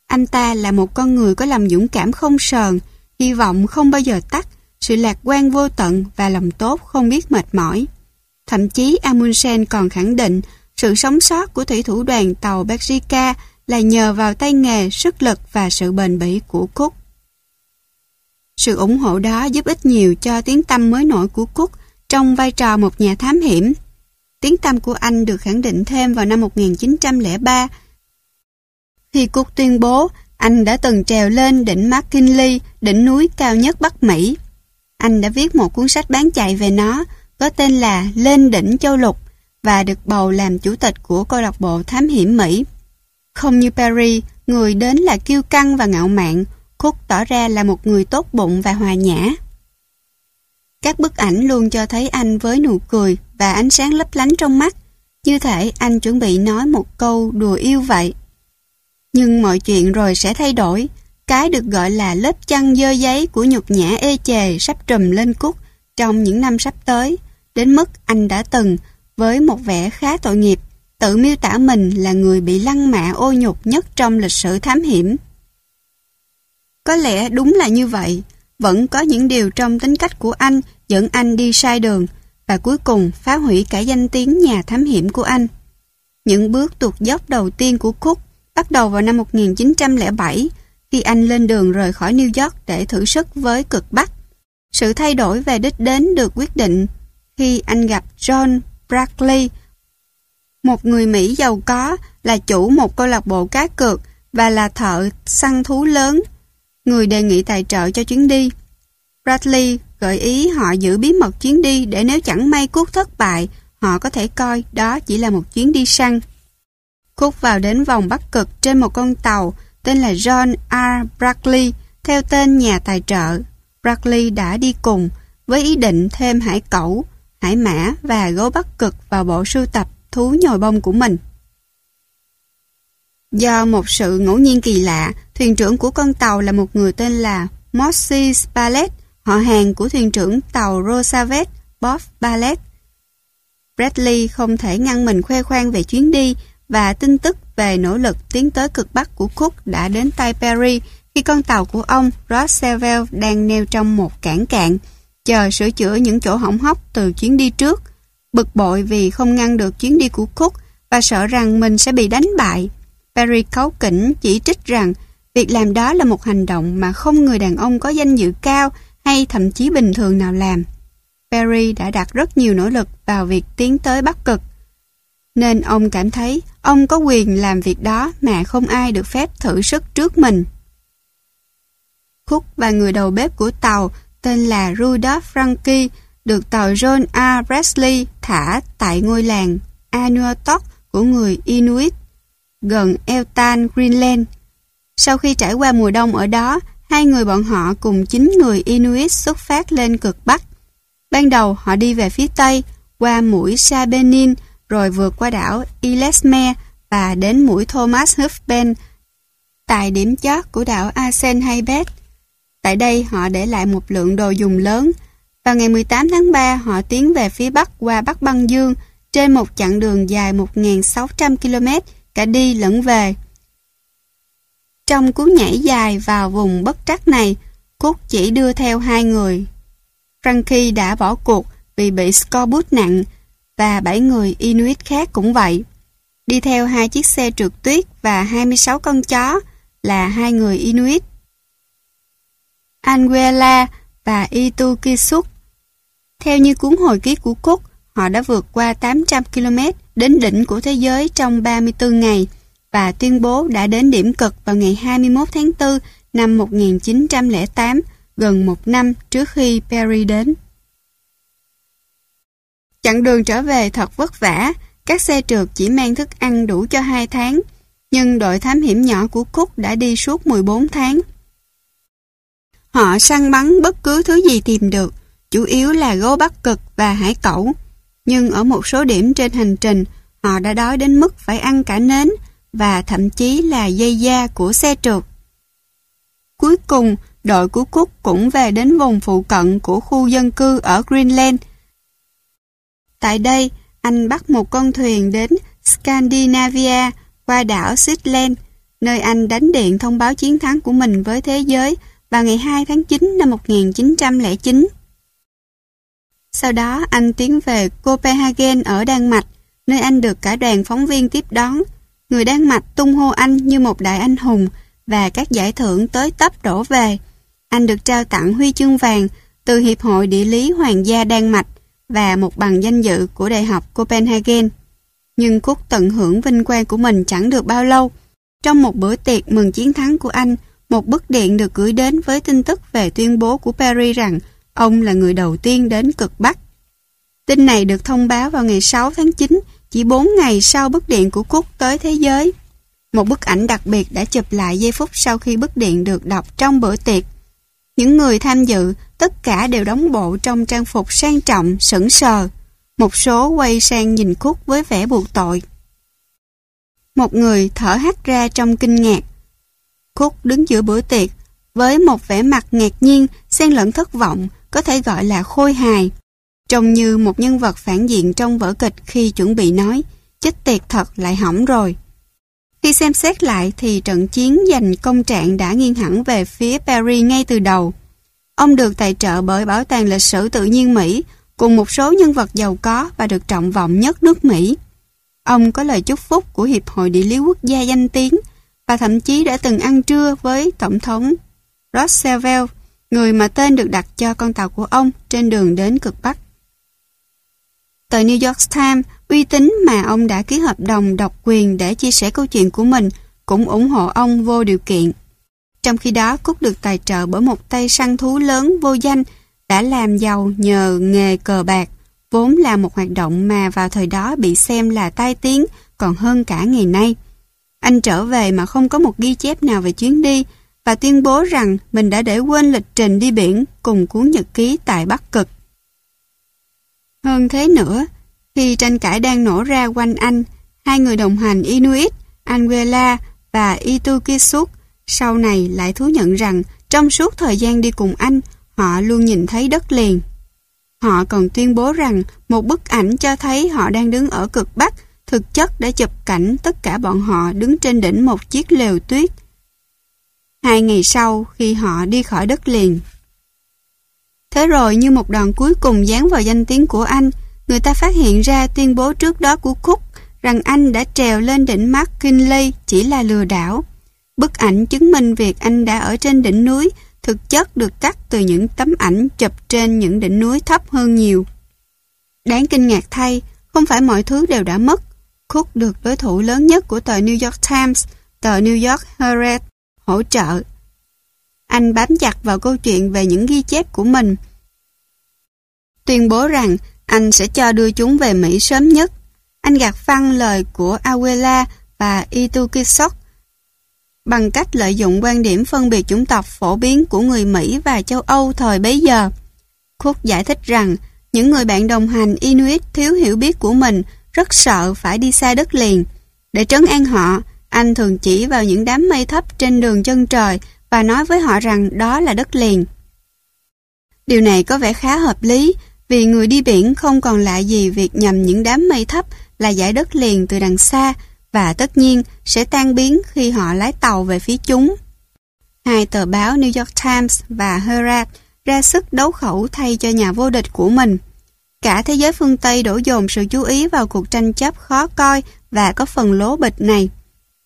Anh ta là một con người có lòng dũng cảm không sờn, hy vọng không bao giờ tắt, sự lạc quan vô tận và lòng tốt không biết mệt mỏi. Thậm chí Amundsen còn khẳng định sự sống sót của thủy thủ đoàn tàu Belgica là nhờ vào tay nghề, sức lực và sự bền bỉ của Cook. Sự ủng hộ đó giúp ích nhiều cho tiếng tâm mới nổi của Cook trong vai trò một nhà thám hiểm. Tiếng tâm của anh được khẳng định thêm vào năm 1903 khi Cook tuyên bố anh đã từng trèo lên đỉnh McKinley, đỉnh núi cao nhất Bắc Mỹ. Anh đã viết một cuốn sách bán chạy về nó có tên là Lên đỉnh châu lục và được bầu làm chủ tịch của câu lạc bộ thám hiểm Mỹ. Không như Perry, người đến là kiêu căng và ngạo mạn, Cook tỏ ra là một người tốt bụng và hòa nhã. Các bức ảnh luôn cho thấy anh với nụ cười và ánh sáng lấp lánh trong mắt, như thể anh chuẩn bị nói một câu đùa yêu vậy. Nhưng mọi chuyện rồi sẽ thay đổi, cái được gọi là lớp chăn dơ giấy của nhục nhã ê chề sắp trùm lên Cook trong những năm sắp tới, đến mức anh đã từng, với một vẻ khá tội nghiệp, tự miêu tả mình là người bị lăng mạ ô nhục nhất trong lịch sử thám hiểm. Có lẽ đúng là như vậy, vẫn có những điều trong tính cách của anh dẫn anh đi sai đường và cuối cùng phá hủy cả danh tiếng nhà thám hiểm của anh. Những bước tuột dốc đầu tiên của Cook bắt đầu vào năm 1907 khi anh lên đường rời khỏi New York để thử sức với cực Bắc. Sự thay đổi về đích đến được quyết định khi anh gặp John Brackley, một người Mỹ giàu có, là chủ một câu lạc bộ cá cược và là thợ săn thú lớn, người đề nghị tài trợ cho chuyến đi. Bradley gợi ý họ giữ bí mật chuyến đi để nếu chẳng may Cook thất bại, họ có thể coi đó chỉ là một chuyến đi săn. Cook vào đến vòng Bắc Cực trên một con tàu tên là John R. Bradley theo tên nhà tài trợ. Bradley đã đi cùng với ý định thêm hải cẩu, hải mã và gấu Bắc Cực vào bộ sưu tập thú nhồi bông của mình. Do một sự ngẫu nhiên kỳ lạ, thuyền trưởng của con tàu là một người tên là Mossy Spalett, họ hàng của thuyền trưởng tàu Rosavet Bob Ballet. Bradley không thể ngăn mình khoe khoang về chuyến đi và tin tức về nỗ lực tiến tới cực bắc của Cook đã đến tay Perry khi con tàu của ông Roosevelt đang neo trong một cảng cạn, chờ sửa chữa những chỗ hỏng hóc từ chuyến đi trước. Bực bội vì không ngăn được chuyến đi của Cook và sợ rằng mình sẽ bị đánh bại. Perry cáu kỉnh chỉ trích rằng Việc làm đó là một hành động mà không người đàn ông có danh dự cao hay thậm chí bình thường nào làm. Perry đã đặt rất nhiều nỗ lực vào việc tiến tới Bắc Cực. Nên ông cảm thấy ông có quyền làm việc đó mà không ai được phép thử sức trước mình. Cook và người đầu bếp của tàu tên là Rudolph Frankie được tàu John A. Presley thả tại ngôi làng Anuatok của người Inuit gần Eltan, Greenland. Sau khi trải qua mùa đông ở đó, hai người bọn họ cùng chín người Inuit xuất phát lên cực Bắc. Ban đầu họ đi về phía Tây, qua mũi Sabenin, rồi vượt qua đảo Ilesme và đến mũi Thomas Huffben tại điểm chót của đảo Asen Haybet. Tại đây họ để lại một lượng đồ dùng lớn. Vào ngày 18 tháng 3 họ tiến về phía Bắc qua Bắc Băng Dương trên một chặng đường dài 1.600 km cả đi lẫn về. Trong cú nhảy dài vào vùng bất trắc này, Cúc chỉ đưa theo hai người. Frankie đã bỏ cuộc vì bị scorbut nặng và bảy người Inuit khác cũng vậy. Đi theo hai chiếc xe trượt tuyết và 26 con chó là hai người Inuit. Anguilla và Itukisuk. Theo như cuốn hồi ký của Cúc, họ đã vượt qua 800 km đến đỉnh của thế giới trong 34 ngày và tuyên bố đã đến điểm cực vào ngày 21 tháng 4 năm 1908, gần một năm trước khi Perry đến. Chặng đường trở về thật vất vả, các xe trượt chỉ mang thức ăn đủ cho 2 tháng, nhưng đội thám hiểm nhỏ của Cook đã đi suốt 14 tháng. Họ săn bắn bất cứ thứ gì tìm được, chủ yếu là gấu bắc cực và hải cẩu. Nhưng ở một số điểm trên hành trình, họ đã đói đến mức phải ăn cả nến và thậm chí là dây da của xe trượt. Cuối cùng, đội của Cook cũng về đến vùng phụ cận của khu dân cư ở Greenland. Tại đây, anh bắt một con thuyền đến Scandinavia qua đảo Shetland, nơi anh đánh điện thông báo chiến thắng của mình với thế giới vào ngày 2 tháng 9 năm 1909. Sau đó anh tiến về Copenhagen ở Đan Mạch, nơi anh được cả đoàn phóng viên tiếp đón. Người Đan Mạch tung hô anh như một đại anh hùng và các giải thưởng tới tấp đổ về. Anh được trao tặng huy chương vàng từ Hiệp hội Địa lý Hoàng gia Đan Mạch và một bằng danh dự của Đại học Copenhagen. Nhưng Cúc tận hưởng vinh quang của mình chẳng được bao lâu. Trong một bữa tiệc mừng chiến thắng của anh, một bức điện được gửi đến với tin tức về tuyên bố của Paris rằng ông là người đầu tiên đến cực Bắc. Tin này được thông báo vào ngày 6 tháng 9, chỉ 4 ngày sau bức điện của Cúc tới thế giới. Một bức ảnh đặc biệt đã chụp lại giây phút sau khi bức điện được đọc trong bữa tiệc. Những người tham dự, tất cả đều đóng bộ trong trang phục sang trọng, sững sờ. Một số quay sang nhìn Cúc với vẻ buộc tội. Một người thở hắt ra trong kinh ngạc. Cúc đứng giữa bữa tiệc, với một vẻ mặt ngạc nhiên, xen lẫn thất vọng, có thể gọi là khôi hài. Trông như một nhân vật phản diện trong vở kịch khi chuẩn bị nói, chết tiệt thật lại hỏng rồi. Khi xem xét lại thì trận chiến giành công trạng đã nghiêng hẳn về phía Paris ngay từ đầu. Ông được tài trợ bởi Bảo tàng Lịch sử Tự nhiên Mỹ cùng một số nhân vật giàu có và được trọng vọng nhất nước Mỹ. Ông có lời chúc phúc của Hiệp hội Địa lý Quốc gia danh tiếng và thậm chí đã từng ăn trưa với Tổng thống Roosevelt, người mà tên được đặt cho con tàu của ông trên đường đến cực Bắc. Tờ New York Times, uy tín mà ông đã ký hợp đồng độc quyền để chia sẻ câu chuyện của mình, cũng ủng hộ ông vô điều kiện. Trong khi đó, Cúc được tài trợ bởi một tay săn thú lớn vô danh đã làm giàu nhờ nghề cờ bạc, vốn là một hoạt động mà vào thời đó bị xem là tai tiếng còn hơn cả ngày nay. Anh trở về mà không có một ghi chép nào về chuyến đi và tuyên bố rằng mình đã để quên lịch trình đi biển cùng cuốn nhật ký tại Bắc Cực. Hơn thế nữa, khi tranh cãi đang nổ ra quanh anh, hai người đồng hành Inuit, Anguilla và Itukisuk sau này lại thú nhận rằng trong suốt thời gian đi cùng anh, họ luôn nhìn thấy đất liền. Họ còn tuyên bố rằng một bức ảnh cho thấy họ đang đứng ở cực Bắc thực chất đã chụp cảnh tất cả bọn họ đứng trên đỉnh một chiếc lều tuyết. Hai ngày sau khi họ đi khỏi đất liền. Thế rồi như một đòn cuối cùng dán vào danh tiếng của anh, người ta phát hiện ra tuyên bố trước đó của Cook rằng anh đã trèo lên đỉnh McKinley chỉ là lừa đảo. Bức ảnh chứng minh việc anh đã ở trên đỉnh núi thực chất được cắt từ những tấm ảnh chụp trên những đỉnh núi thấp hơn nhiều. Đáng kinh ngạc thay, không phải mọi thứ đều đã mất. Cook được đối thủ lớn nhất của tờ New York Times, tờ New York Herald hỗ trợ. Anh bám chặt vào câu chuyện về những ghi chép của mình. Tuyên bố rằng anh sẽ cho đưa chúng về Mỹ sớm nhất. Anh gạt phăng lời của Aguila và Itukisok bằng cách lợi dụng quan điểm phân biệt chủng tộc phổ biến của người Mỹ và châu Âu thời bấy giờ. Cook giải thích rằng những người bạn đồng hành Inuit thiếu hiểu biết của mình rất sợ phải đi xa đất liền. Để trấn an họ, anh thường chỉ vào những đám mây thấp trên đường chân trời và nói với họ rằng đó là đất liền. Điều này có vẻ khá hợp lý, vì người đi biển không còn lạ gì việc nhầm những đám mây thấp là giải đất liền từ đằng xa và tất nhiên sẽ tan biến khi họ lái tàu về phía chúng. Hai tờ báo New York Times và Herald ra sức đấu khẩu thay cho nhà vô địch của mình. Cả thế giới phương Tây đổ dồn sự chú ý vào cuộc tranh chấp khó coi và có phần lố bịch này.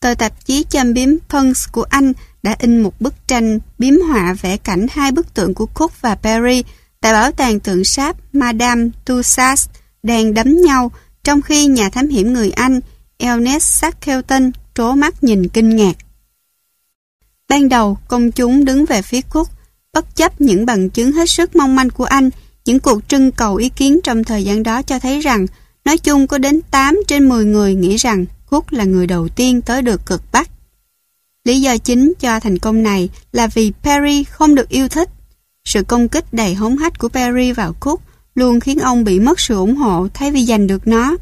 Tờ tạp chí châm biếm Punch của Anh đã in một bức tranh biếm họa vẽ cảnh hai bức tượng của Cook và Perry tại bảo tàng tượng sáp Madame Tussauds đang đấm nhau trong khi nhà thám hiểm người Anh Ernest Shackleton trố mắt nhìn kinh ngạc. Ban đầu, công chúng đứng về phía Cook, bất chấp những bằng chứng hết sức mong manh của anh, những cuộc trưng cầu ý kiến trong thời gian đó cho thấy rằng, nói chung có đến 8 trên 10 người nghĩ rằng Hút là người đầu tiên tới được cực Bắc. Lý do chính cho thành công này là vì Perry không được yêu thích. Sự công kích đầy hống hách của Perry vào Cook luôn khiến ông bị mất sự ủng hộ thay vì giành được nó.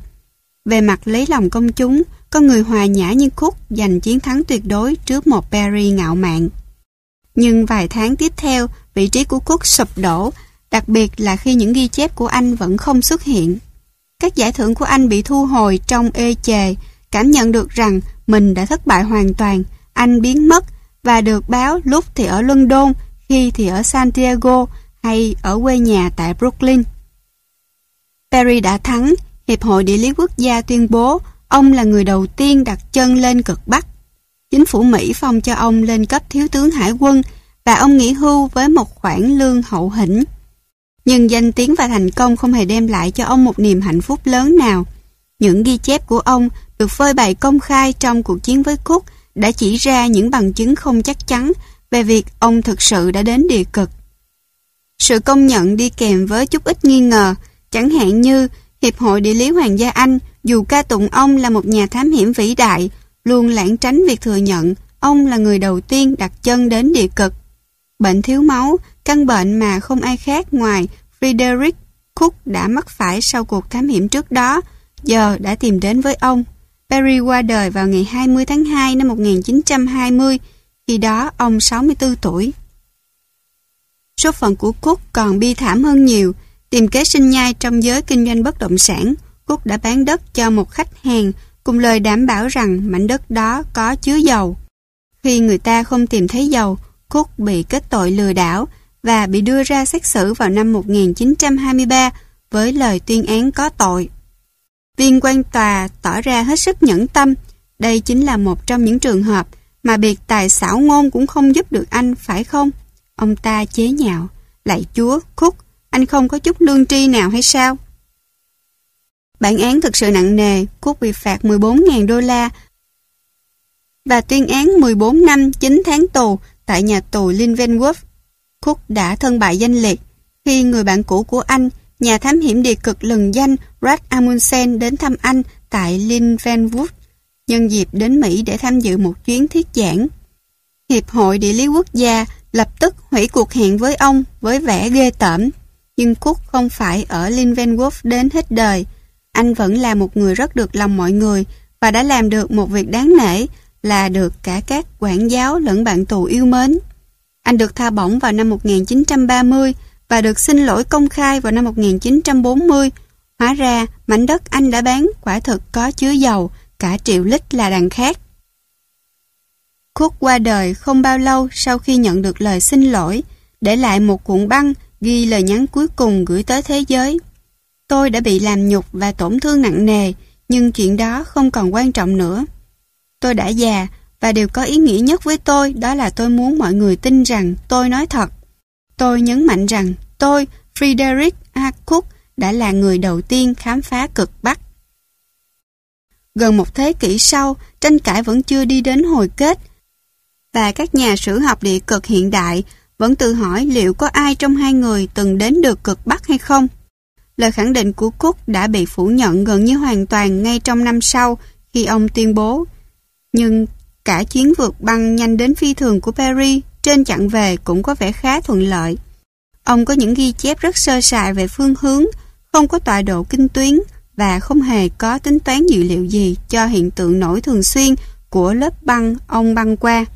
Về mặt lấy lòng công chúng, con người hòa nhã như Cook giành chiến thắng tuyệt đối trước một Perry ngạo mạn. Nhưng vài tháng tiếp theo, vị trí của Cook sụp đổ, đặc biệt là khi những ghi chép của anh vẫn không xuất hiện. Các giải thưởng của anh bị thu hồi trong ê chề, cảm nhận được rằng mình đã thất bại hoàn toàn, anh biến mất và được báo lúc thì ở London, khi thì ở Santiago hay ở quê nhà tại Brooklyn. Perry đã thắng, Hiệp hội Địa lý Quốc gia tuyên bố ông là người đầu tiên đặt chân lên cực Bắc. Chính phủ Mỹ phong cho ông lên cấp thiếu tướng hải quân và ông nghỉ hưu với một khoản lương hậu hĩnh. Nhưng danh tiếng và thành công không hề đem lại cho ông một niềm hạnh phúc lớn nào. Những ghi chép của ông được phơi bày công khai trong cuộc chiến với Cook đã chỉ ra những bằng chứng không chắc chắn về việc ông thực sự đã đến địa cực. Sự công nhận đi kèm với chút ít nghi ngờ, chẳng hạn như Hiệp hội Địa lý Hoàng gia Anh, dù ca tụng ông là một nhà thám hiểm vĩ đại, luôn lãng tránh việc thừa nhận ông là người đầu tiên đặt chân đến địa cực. Bệnh thiếu máu, căn bệnh mà không ai khác ngoài Frederick Cook đã mắc phải sau cuộc thám hiểm trước đó, giờ đã tìm đến với ông. Perry qua đời vào ngày 20 tháng 2 năm 1920, khi đó ông 64 tuổi. Số phận của Cook còn bi thảm hơn nhiều, Tìm kế sinh nhai trong giới kinh doanh bất động sản, Cook đã bán đất cho một khách hàng cùng lời đảm bảo rằng mảnh đất đó có chứa dầu. Khi người ta không tìm thấy dầu, Cook bị kết tội lừa đảo và bị đưa ra xét xử vào năm 1923 với lời tuyên án có tội. Viên quan tòa tỏ ra hết sức nhẫn tâm. Đây chính là một trong những trường hợp mà biệt tài xảo ngôn cũng không giúp được anh, phải không? Ông ta chế nhạo. Lạy chúa, Khúc, anh không có chút lương tri nào hay sao? Bản án thực sự nặng nề, Cúc bị phạt 14.000 đô la và tuyên án 14 năm 9 tháng tù tại nhà tù Linvenwood. Cook đã thân bại danh liệt khi người bạn cũ của anh, nhà thám hiểm địa cực lừng danh Brad Amundsen đến thăm anh tại Linvenwood, nhân dịp đến Mỹ để tham dự một chuyến thuyết giảng. Hiệp hội Địa lý Quốc gia lập tức hủy cuộc hẹn với ông với vẻ ghê tởm nhưng Cook không phải ở Linvenwood đến hết đời. Anh vẫn là một người rất được lòng mọi người và đã làm được một việc đáng nể là được cả các quản giáo lẫn bạn tù yêu mến. Anh được tha bổng vào năm 1930 và được xin lỗi công khai vào năm 1940. Hóa ra, mảnh đất anh đã bán quả thực có chứa dầu, cả triệu lít là đằng khác. Cook qua đời không bao lâu sau khi nhận được lời xin lỗi, để lại một cuộn băng ghi lời nhắn cuối cùng gửi tới thế giới. Tôi đã bị làm nhục và tổn thương nặng nề, nhưng chuyện đó không còn quan trọng nữa. Tôi đã già và điều có ý nghĩa nhất với tôi đó là tôi muốn mọi người tin rằng tôi nói thật. Tôi nhấn mạnh rằng tôi, Frederick A. Cook, đã là người đầu tiên khám phá cực Bắc. Gần một thế kỷ sau, tranh cãi vẫn chưa đi đến hồi kết và các nhà sử học địa cực hiện đại vẫn tự hỏi liệu có ai trong hai người từng đến được cực Bắc hay không. Lời khẳng định của Cook đã bị phủ nhận gần như hoàn toàn ngay trong năm sau khi ông tuyên bố. Nhưng cả chuyến vượt băng nhanh đến phi thường của Perry trên chặng về cũng có vẻ khá thuận lợi. Ông có những ghi chép rất sơ sài về phương hướng, không có tọa độ kinh tuyến và không hề có tính toán dữ liệu gì cho hiện tượng nổi thường xuyên của lớp băng ông băng qua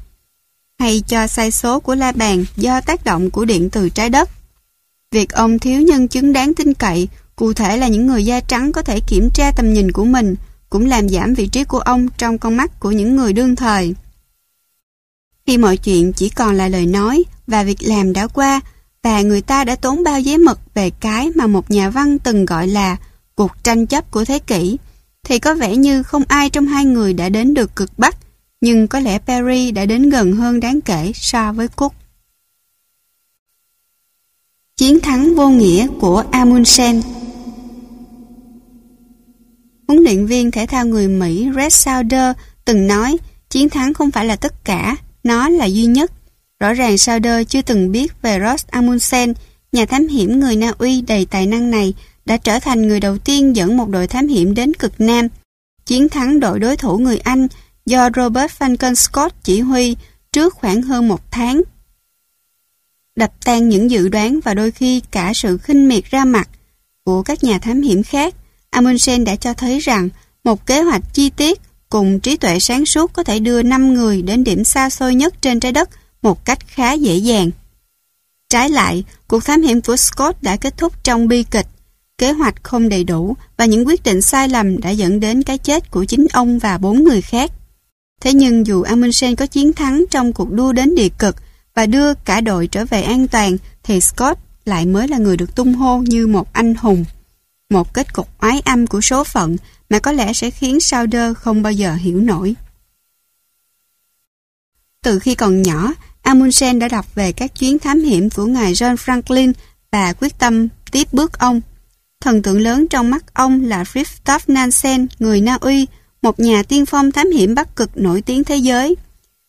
hay cho sai số của la bàn do tác động của điện từ trái đất. Việc ông thiếu nhân chứng đáng tin cậy, cụ thể là những người da trắng có thể kiểm tra tầm nhìn của mình, cũng làm giảm vị trí của ông trong con mắt của những người đương thời. Khi mọi chuyện chỉ còn là lời nói và việc làm đã qua, và người ta đã tốn bao giấy mực về cái mà một nhà văn từng gọi là cuộc tranh chấp của thế kỷ, thì có vẻ như không ai trong hai người đã đến được cực Bắc, nhưng có lẽ Perry đã đến gần hơn đáng kể so với Cook. Chiến thắng vô nghĩa của Amundsen Huấn luyện viên thể thao người Mỹ Red Sauder từng nói chiến thắng không phải là tất cả, nó là duy nhất. Rõ ràng Sauder chưa từng biết về Ross Amundsen, nhà thám hiểm người Na Uy đầy tài năng này đã trở thành người đầu tiên dẫn một đội thám hiểm đến cực Nam. Chiến thắng đội đối thủ người Anh do Robert Falcon Scott chỉ huy trước khoảng hơn một tháng. Đập tan những dự đoán và đôi khi cả sự khinh miệt ra mặt của các nhà thám hiểm khác, Amundsen đã cho thấy rằng một kế hoạch chi tiết cùng trí tuệ sáng suốt có thể đưa 5 người đến điểm xa xôi nhất trên trái đất một cách khá dễ dàng. Trái lại, cuộc thám hiểm của Scott đã kết thúc trong bi kịch. Kế hoạch không đầy đủ và những quyết định sai lầm đã dẫn đến cái chết của chính ông và bốn người khác. Thế nhưng dù Amundsen có chiến thắng trong cuộc đua đến địa cực và đưa cả đội trở về an toàn, thì Scott lại mới là người được tung hô như một anh hùng. Một kết cục oái âm của số phận mà có lẽ sẽ khiến Sauder không bao giờ hiểu nổi. Từ khi còn nhỏ, Amundsen đã đọc về các chuyến thám hiểm của ngài John Franklin và quyết tâm tiếp bước ông. Thần tượng lớn trong mắt ông là Fridtjof Nansen, người Na Uy, một nhà tiên phong thám hiểm Bắc Cực nổi tiếng thế giới.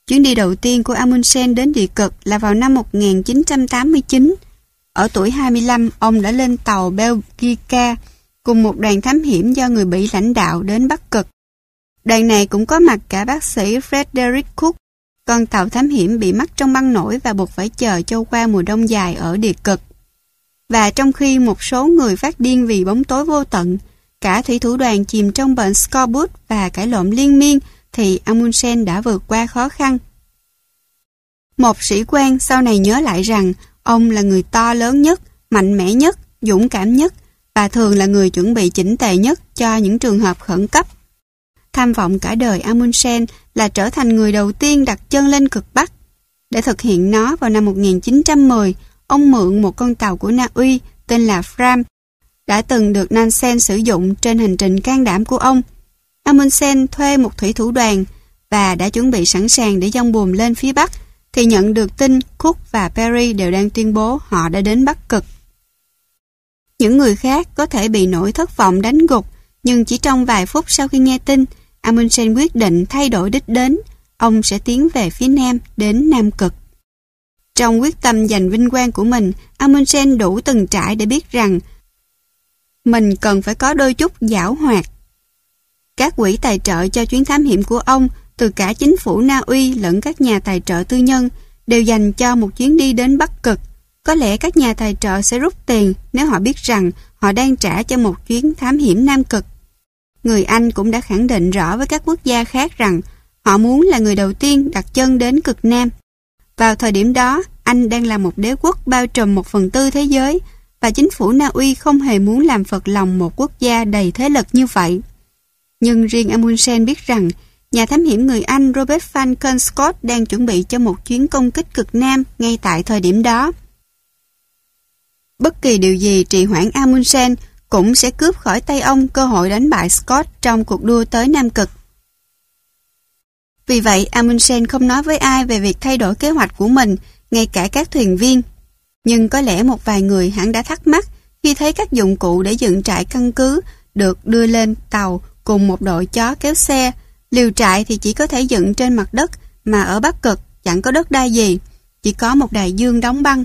Chuyến đi đầu tiên của Amundsen đến địa cực là vào năm 1989. Ở tuổi 25, ông đã lên tàu Belgica cùng một đoàn thám hiểm do người Bỉ lãnh đạo đến Bắc Cực. Đoàn này cũng có mặt cả bác sĩ Frederick Cook, con tàu thám hiểm bị mắc trong băng nổi và buộc phải chờ châu qua mùa đông dài ở địa cực. Và trong khi một số người phát điên vì bóng tối vô tận, cả thủy thủ đoàn chìm trong bệnh scorbut và cãi lộn liên miên, thì Amundsen đã vượt qua khó khăn. Một sĩ quan sau này nhớ lại rằng ông là người to lớn nhất, mạnh mẽ nhất, dũng cảm nhất và thường là người chuẩn bị chỉnh tề nhất cho những trường hợp khẩn cấp. Tham vọng cả đời Amundsen là trở thành người đầu tiên đặt chân lên cực Bắc. Để thực hiện nó vào năm 1910, ông mượn một con tàu của Na Uy tên là Fram, đã từng được Nansen sử dụng trên hành trình can đảm của ông. Amundsen thuê một thủy thủ đoàn và đã chuẩn bị sẵn sàng để dông buồm lên phía Bắc thì nhận được tin Cook và Perry đều đang tuyên bố họ đã đến Bắc Cực. Những người khác có thể bị nỗi thất vọng đánh gục nhưng chỉ trong vài phút sau khi nghe tin Amundsen quyết định thay đổi đích đến ông sẽ tiến về phía Nam đến Nam Cực. Trong quyết tâm giành vinh quang của mình, Amundsen đủ từng trải để biết rằng mình cần phải có đôi chút giảo hoạt. Các quỹ tài trợ cho chuyến thám hiểm của ông, từ cả chính phủ Na Uy lẫn các nhà tài trợ tư nhân, đều dành cho một chuyến đi đến Bắc Cực. Có lẽ các nhà tài trợ sẽ rút tiền nếu họ biết rằng họ đang trả cho một chuyến thám hiểm Nam Cực. Người Anh cũng đã khẳng định rõ với các quốc gia khác rằng họ muốn là người đầu tiên đặt chân đến cực Nam. Vào thời điểm đó, Anh đang là một đế quốc bao trùm một phần tư thế giới và chính phủ Na Uy không hề muốn làm phật lòng một quốc gia đầy thế lực như vậy. Nhưng riêng Amundsen biết rằng nhà thám hiểm người Anh Robert Falcon Scott đang chuẩn bị cho một chuyến công kích cực Nam ngay tại thời điểm đó. Bất kỳ điều gì trì hoãn Amundsen cũng sẽ cướp khỏi tay ông cơ hội đánh bại Scott trong cuộc đua tới Nam Cực. Vì vậy, Amundsen không nói với ai về việc thay đổi kế hoạch của mình, ngay cả các thuyền viên. Nhưng có lẽ một vài người hẳn đã thắc mắc khi thấy các dụng cụ để dựng trại căn cứ được đưa lên tàu cùng một đội chó kéo xe. Liều trại thì chỉ có thể dựng trên mặt đất, mà ở Bắc Cực chẳng có đất đai gì, chỉ có một đại dương đóng băng.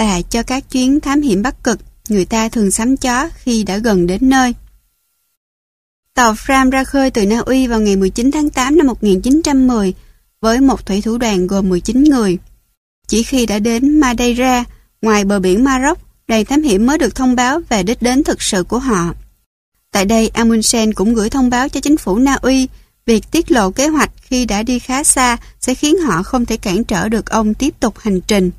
Và cho các chuyến thám hiểm Bắc Cực, người ta thường sắm chó khi đã gần đến nơi. Tàu Fram ra khơi từ Na Uy vào ngày 19 tháng 8 năm 1910 với một thủy thủ đoàn gồm 19 người. Chỉ khi đã đến Madeira, ngoài bờ biển Maroc, đoàn thám hiểm mới được thông báo về đích đến thực sự của họ. Tại đây, Amundsen cũng gửi thông báo cho chính phủ Na Uy việc tiết lộ kế hoạch khi đã đi khá xa sẽ khiến họ không thể cản trở được ông tiếp tục hành trình.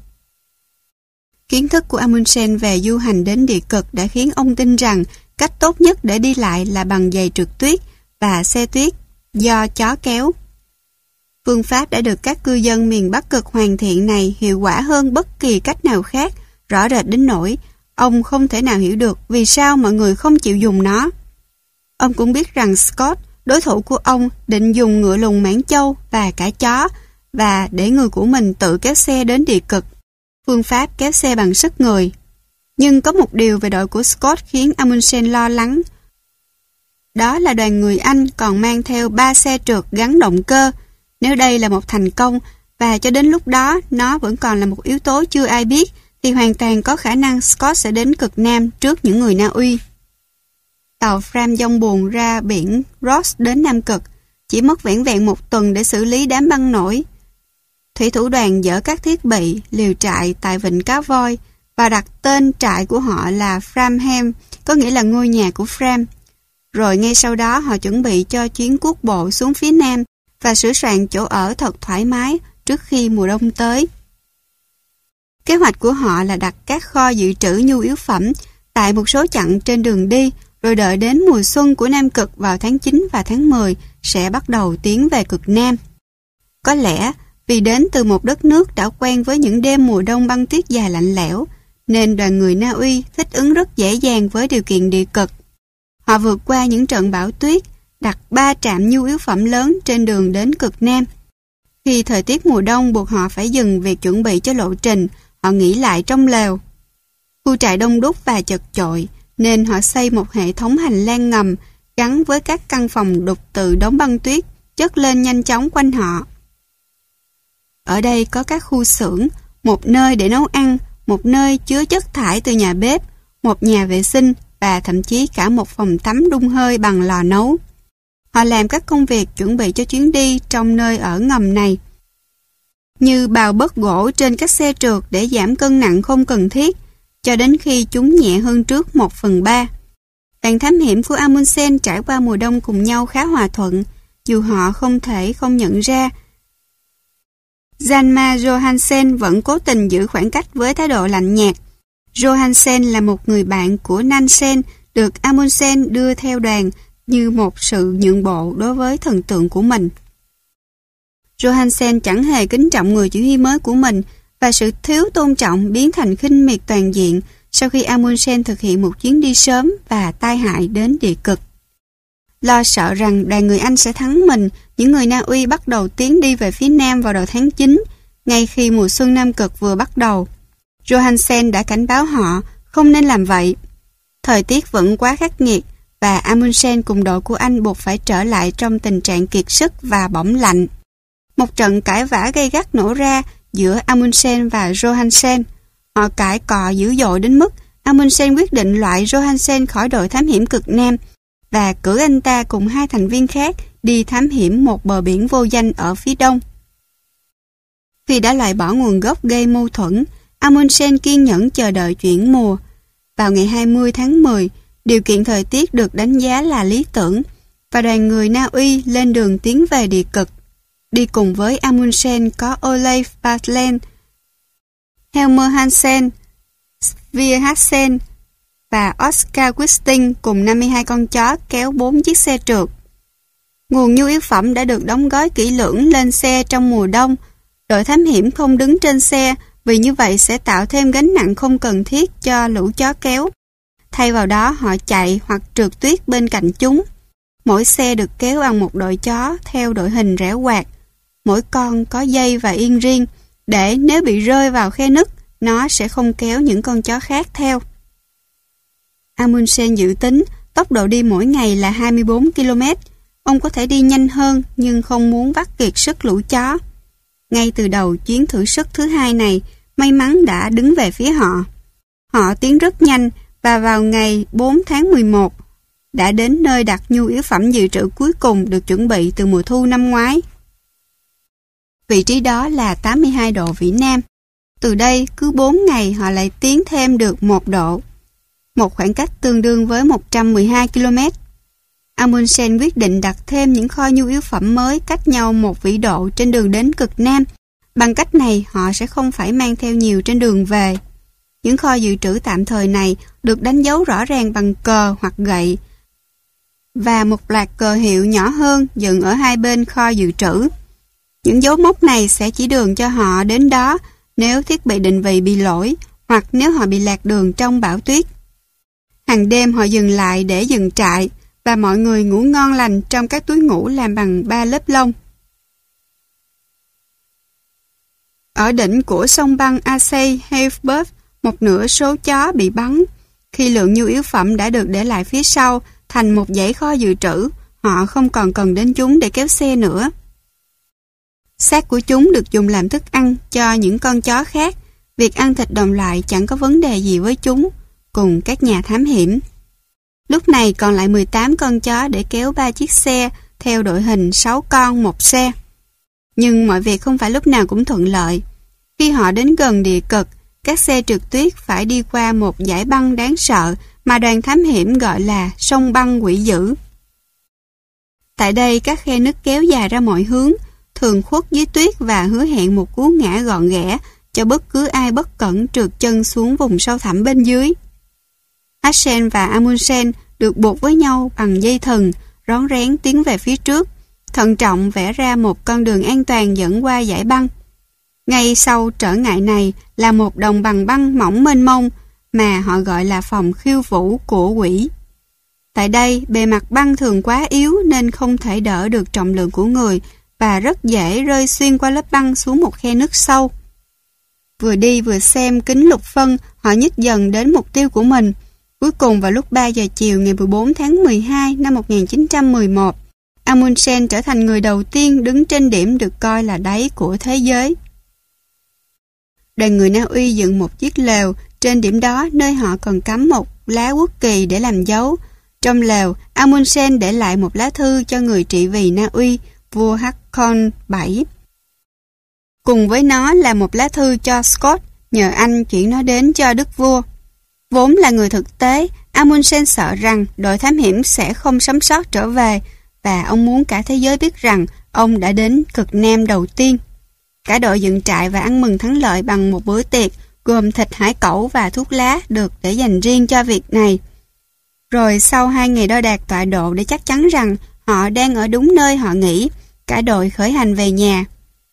Kiến thức của Amundsen về du hành đến địa cực đã khiến ông tin rằng cách tốt nhất để đi lại là bằng giày trượt tuyết và xe tuyết do chó kéo. Phương pháp đã được các cư dân miền Bắc cực hoàn thiện này hiệu quả hơn bất kỳ cách nào khác, rõ rệt đến nỗi ông không thể nào hiểu được vì sao mọi người không chịu dùng nó. Ông cũng biết rằng Scott, đối thủ của ông, định dùng ngựa lùng mãn châu và cả chó và để người của mình tự kéo xe đến địa cực. Phương pháp kéo xe bằng sức người. Nhưng có một điều về đội của Scott khiến Amundsen lo lắng. Đó là đoàn người Anh còn mang theo ba xe trượt gắn động cơ. Nếu đây là một thành công và cho đến lúc đó nó vẫn còn là một yếu tố chưa ai biết thì hoàn toàn có khả năng Scott sẽ đến cực Nam trước những người Na Uy. Tàu Fram dông buồn ra biển Ross đến Nam Cực, chỉ mất vẻn vẹn một tuần để xử lý đám băng nổi. Thủy thủ đoàn dỡ các thiết bị, liều trại tại vịnh Cá Voi và đặt tên trại của họ là Framham, có nghĩa là ngôi nhà của Fram. Rồi ngay sau đó họ chuẩn bị cho chuyến quốc bộ xuống phía Nam và sửa soạn chỗ ở thật thoải mái trước khi mùa đông tới. Kế hoạch của họ là đặt các kho dự trữ nhu yếu phẩm tại một số chặng trên đường đi, rồi đợi đến mùa xuân của Nam Cực vào tháng 9 và tháng 10 sẽ bắt đầu tiến về cực Nam. Có lẽ vì đến từ một đất nước đã quen với những đêm mùa đông băng tuyết dài lạnh lẽo, nên đoàn người Na Uy thích ứng rất dễ dàng với điều kiện địa cực. Họ vượt qua những trận bão tuyết, đặt ba trạm nhu yếu phẩm lớn trên đường đến cực Nam. Khi thời tiết mùa đông buộc họ phải dừng việc chuẩn bị cho lộ trình, họ nghỉ lại trong lều. Khu trại đông đúc và chật chội, nên họ xây một hệ thống hành lang ngầm gắn với các căn phòng đục từ đống băng tuyết chất lên nhanh chóng quanh họ. Ở đây có các khu xưởng, một nơi để nấu ăn, một nơi chứa chất thải từ nhà bếp, một nhà vệ sinh và thậm chí cả một phòng tắm đun hơi bằng lò nấu. Họ làm các công việc chuẩn bị cho chuyến đi trong nơi ở ngầm này như bào bớt gỗ trên các xe trượt để giảm cân nặng không cần thiết, cho đến khi chúng nhẹ hơn trước 1 phần 3. Đoàn thám hiểm của Amundsen trải qua mùa đông cùng nhau khá hòa thuận, dù họ không thể không nhận ra. Janma Johansen vẫn cố tình giữ khoảng cách với thái độ lạnh nhạt. Johansen là một người bạn của Nansen được Amundsen đưa theo đoàn như một sự nhượng bộ đối với thần tượng của mình. Johansen chẳng hề kính trọng người chỉ huy mới của mình và sự thiếu tôn trọng biến thành khinh miệt toàn diện sau khi Amundsen thực hiện một chuyến đi sớm và tai hại đến địa cực. Lo sợ rằng đoàn người Anh sẽ thắng mình, những người Na Uy bắt đầu tiến đi về phía Nam vào đầu tháng 9, ngay khi mùa xuân Nam Cực vừa bắt đầu. Johansen đã cảnh báo họ không nên làm vậy. Thời tiết vẫn quá khắc nghiệt và Amundsen cùng đội của anh buộc phải trở lại trong tình trạng kiệt sức và bỏng lạnh. Một trận cãi vã gây gắt nổ ra giữa Amundsen và Johansen. Họ cãi cọ dữ dội đến mức Amundsen quyết định loại Johansen khỏi đội thám hiểm cực Nam và cử anh ta cùng hai thành viên khác đi thám hiểm một bờ biển vô danh ở phía đông. Vì đã loại bỏ nguồn gốc gây mâu thuẫn, Amundsen kiên nhẫn chờ đợi chuyển mùa. Vào ngày 20 tháng 10, điều kiện thời tiết được đánh giá là lý tưởng và đoàn người Na Uy lên đường tiến về địa cực. Đi cùng với Amundsen có Olaf Bartlen, Helmer Hansen, Svea Hansen và Oscar Wisting cùng 52 con chó kéo 4 chiếc xe trượt. Nguồn nhu yếu phẩm đã được đóng gói kỹ lưỡng lên xe trong mùa đông. Đội thám hiểm không đứng trên xe vì như vậy sẽ tạo thêm gánh nặng không cần thiết cho lũ chó kéo. Thay vào đó họ chạy hoặc trượt tuyết bên cạnh chúng. Mỗi xe được kéo bằng một đội chó theo đội hình rẽ quạt mỗi con có dây và yên riêng, để nếu bị rơi vào khe nứt, nó sẽ không kéo những con chó khác theo. Amundsen dự tính tốc độ đi mỗi ngày là 24 km. Ông có thể đi nhanh hơn nhưng không muốn vắt kiệt sức lũ chó. Ngay từ đầu chuyến thử sức thứ hai này, may mắn đã đứng về phía họ. Họ tiến rất nhanh và vào ngày 4 tháng 11 đã đến nơi đặt nhu yếu phẩm dự trữ cuối cùng được chuẩn bị từ mùa thu năm ngoái. Vị trí đó là 82 độ vĩ Nam. Từ đây, cứ 4 ngày họ lại tiến thêm được 1 độ. Một khoảng cách tương đương với 112 km. Amundsen quyết định đặt thêm những kho nhu yếu phẩm mới cách nhau một vĩ độ trên đường đến cực Nam. Bằng cách này, họ sẽ không phải mang theo nhiều trên đường về. Những kho dự trữ tạm thời này được đánh dấu rõ ràng bằng cờ hoặc gậy và một loạt cờ hiệu nhỏ hơn dựng ở hai bên kho dự trữ. Những dấu mốc này sẽ chỉ đường cho họ đến đó nếu thiết bị định vị bị lỗi hoặc nếu họ bị lạc đường trong bão tuyết. Hàng đêm họ dừng lại để dừng trại và mọi người ngủ ngon lành trong các túi ngủ làm bằng ba lớp lông. Ở đỉnh của sông băng Asay Heifberg, một nửa số chó bị bắn. Khi lượng nhu yếu phẩm đã được để lại phía sau thành một dãy kho dự trữ, họ không còn cần đến chúng để kéo xe nữa. Xác của chúng được dùng làm thức ăn cho những con chó khác. Việc ăn thịt đồng loại chẳng có vấn đề gì với chúng, cùng các nhà thám hiểm. Lúc này còn lại 18 con chó để kéo ba chiếc xe theo đội hình 6 con một xe. Nhưng mọi việc không phải lúc nào cũng thuận lợi. Khi họ đến gần địa cực, các xe trượt tuyết phải đi qua một dải băng đáng sợ mà đoàn thám hiểm gọi là sông băng quỷ dữ. Tại đây các khe nứt kéo dài ra mọi hướng, thường khuất dưới tuyết và hứa hẹn một cú ngã gọn ghẽ cho bất cứ ai bất cẩn trượt chân xuống vùng sâu thẳm bên dưới. Asen và Amundsen được buộc với nhau bằng dây thừng, rón rén tiến về phía trước, thận trọng vẽ ra một con đường an toàn dẫn qua dải băng. Ngay sau trở ngại này là một đồng bằng băng mỏng mênh mông mà họ gọi là phòng khiêu vũ của quỷ. Tại đây, bề mặt băng thường quá yếu nên không thể đỡ được trọng lượng của người và rất dễ rơi xuyên qua lớp băng xuống một khe nước sâu. Vừa đi vừa xem kính lục phân, họ nhích dần đến mục tiêu của mình. Cuối cùng vào lúc 3 giờ chiều ngày 14 tháng 12 năm 1911, Amundsen trở thành người đầu tiên đứng trên điểm được coi là đáy của thế giới. Đoàn người Na Uy dựng một chiếc lều trên điểm đó nơi họ còn cắm một lá quốc kỳ để làm dấu. Trong lều, Amundsen để lại một lá thư cho người trị vì Na Uy, vua Haakon VII. Cùng với nó là một lá thư cho Scott, nhờ anh chuyển nó đến cho đức vua. Vốn là người thực tế, Amundsen sợ rằng đội thám hiểm sẽ không sống sót trở về và ông muốn cả thế giới biết rằng ông đã đến cực Nam đầu tiên. Cả đội dựng trại và ăn mừng thắng lợi bằng một bữa tiệc gồm thịt hải cẩu và thuốc lá được để dành riêng cho việc này. Rồi sau hai ngày đo đạc tọa độ để chắc chắn rằng họ đang ở đúng nơi họ nghĩ, cả đội khởi hành về nhà.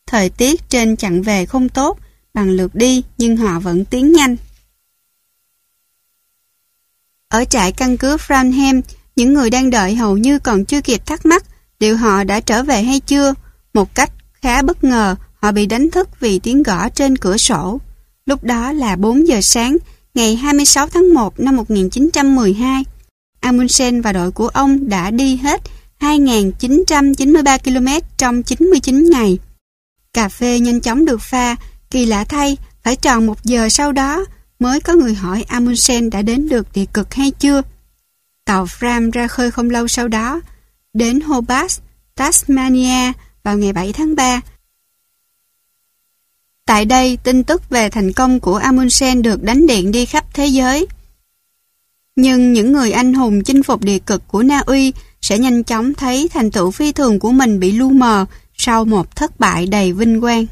Thời tiết trên chặng về không tốt, bằng lượt đi nhưng họ vẫn tiến nhanh. Ở trại căn cứ Franham, những người đang đợi hầu như còn chưa kịp thắc mắc liệu họ đã trở về hay chưa. Một cách khá bất ngờ, họ bị đánh thức vì tiếng gõ trên cửa sổ. Lúc đó là 4 giờ sáng, ngày 26 tháng 1 năm 1912. Amundsen và đội của ông đã đi hết 2.993 km trong 99 ngày. Cà phê nhanh chóng được pha, kỳ lạ thay, phải tròn một giờ sau đó mới có người hỏi Amundsen đã đến được địa cực hay chưa. Tàu Fram ra khơi không lâu sau đó, đến Hobart, Tasmania vào ngày 7 tháng 3 Tại đây, tin tức về thành công của Amundsen được đánh điện đi khắp thế giới. Nhưng những người anh hùng chinh phục địa cực của Na Uy sẽ nhanh chóng thấy thành tựu phi thường của mình bị lu mờ sau một thất bại đầy vinh quang.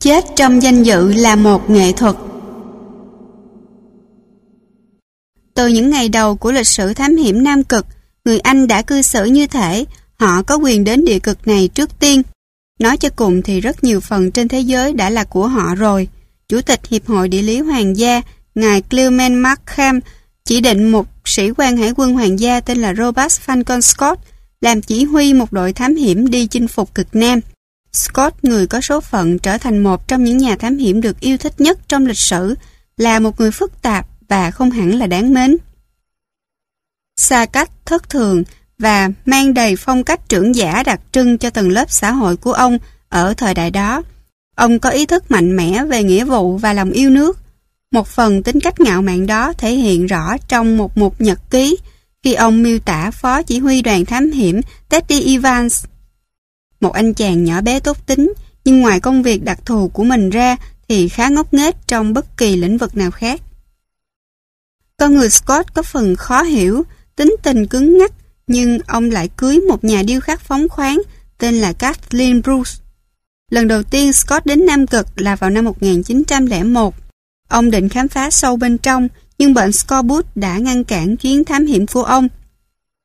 Chết trong danh dự là một nghệ thuật. Từ những ngày đầu của lịch sử thám hiểm Nam Cực, người Anh đã cư xử như thể họ có quyền đến địa cực này trước tiên Nói cho cùng thì rất nhiều phần trên thế giới đã là của họ rồi. Chủ tịch Hiệp hội Địa lý Hoàng gia, ngài Clement Markham, chỉ định một sĩ quan hải quân hoàng gia tên là Robert Falcon Scott làm chỉ huy một đội thám hiểm đi chinh phục cực Nam. Scott, người có số phận trở thành một trong những nhà thám hiểm được yêu thích nhất trong lịch sử, là một người phức tạp và không hẳn là đáng mến. Xa cách, thất thường và mang đầy phong cách trưởng giả đặc trưng cho tầng lớp xã hội của ông ở thời đại đó. Ông có ý thức mạnh mẽ về nghĩa vụ và lòng yêu nước. Một phần tính cách ngạo mạn đó thể hiện rõ trong một mục nhật ký khi ông miêu tả phó chỉ huy đoàn thám hiểm Teddy Evans. Một anh chàng nhỏ bé tốt tính, nhưng ngoài công việc đặc thù của mình ra thì khá ngốc nghếch trong bất kỳ lĩnh vực nào khác. Con người Scott có phần khó hiểu, tính tình cứng ngắc, nhưng ông lại cưới một nhà điêu khắc phóng khoáng tên là Kathleen Bruce. Lần đầu tiên Scott đến Nam Cực là vào năm 1901. Ông định khám phá sâu bên trong, nhưng bệnh Scorbut đã ngăn cản chuyến thám hiểm của ông.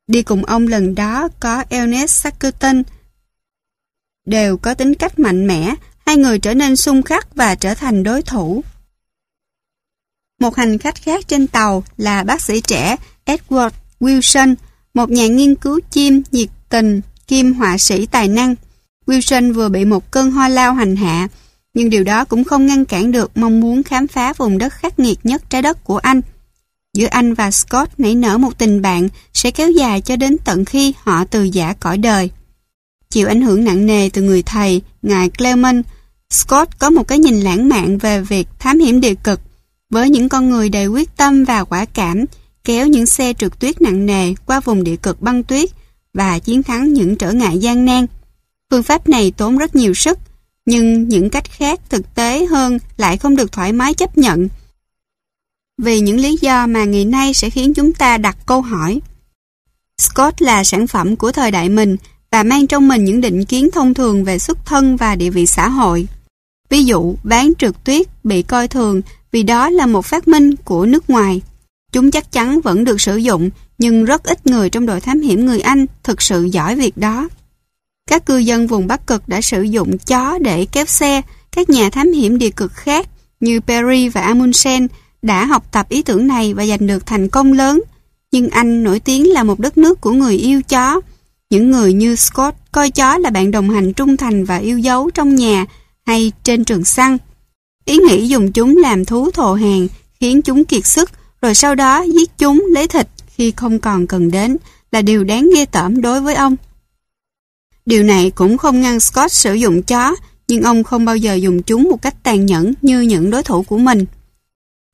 Đi cùng ông lần đó có Ernest Shackleton. Đều có tính cách mạnh mẽ, hai người trở nên xung khắc và trở thành đối thủ. Một hành khách khác trên tàu là bác sĩ trẻ Edward Wilson, một nhà nghiên cứu chim nhiệt tình, kim họa sĩ tài năng. Wilson vừa bị một cơn ho lao hành hạ, nhưng điều đó cũng không ngăn cản được mong muốn khám phá vùng đất khắc nghiệt nhất trái đất của anh. Giữa anh và Scott nảy nở một tình bạn sẽ kéo dài cho đến tận khi họ từ giả cõi đời. Chịu ảnh hưởng nặng nề từ người thầy, ngài Clement, Scott có một cái nhìn lãng mạn về việc thám hiểm địa cực, với những con người đầy quyết tâm và quả cảm, kéo những xe trượt tuyết nặng nề qua vùng địa cực băng tuyết và chiến thắng những trở ngại gian nan. Phương pháp này tốn rất nhiều sức, nhưng những cách khác thực tế hơn lại không được thoải mái chấp nhận. Vì những lý do mà ngày nay sẽ khiến chúng ta đặt câu hỏi. Scott là sản phẩm của thời đại mình và mang trong mình những định kiến thông thường về xuất thân và địa vị xã hội. Ví dụ, bán trượt tuyết bị coi thường vì đó là một phát minh của nước ngoài. Chúng chắc chắn vẫn được sử dụng, nhưng rất ít người trong đội thám hiểm người Anh thực sự giỏi việc đó. Các cư dân vùng Bắc Cực đã sử dụng chó để kéo xe. Các nhà thám hiểm địa cực khác như Perry và Amundsen đã học tập ý tưởng này và giành được thành công lớn. Nhưng Anh nổi tiếng là một đất nước của người yêu chó. Những người như Scott coi chó là bạn đồng hành trung thành và yêu dấu trong nhà hay trên trường săn. Ý nghĩ dùng chúng làm thú thồ hàng khiến chúng kiệt sức rồi sau đó giết chúng lấy thịt khi không còn cần đến là điều đáng ghê tởm đối với ông. Điều này cũng không ngăn Scott sử dụng chó, nhưng ông không bao giờ dùng chúng một cách tàn nhẫn như những đối thủ của mình.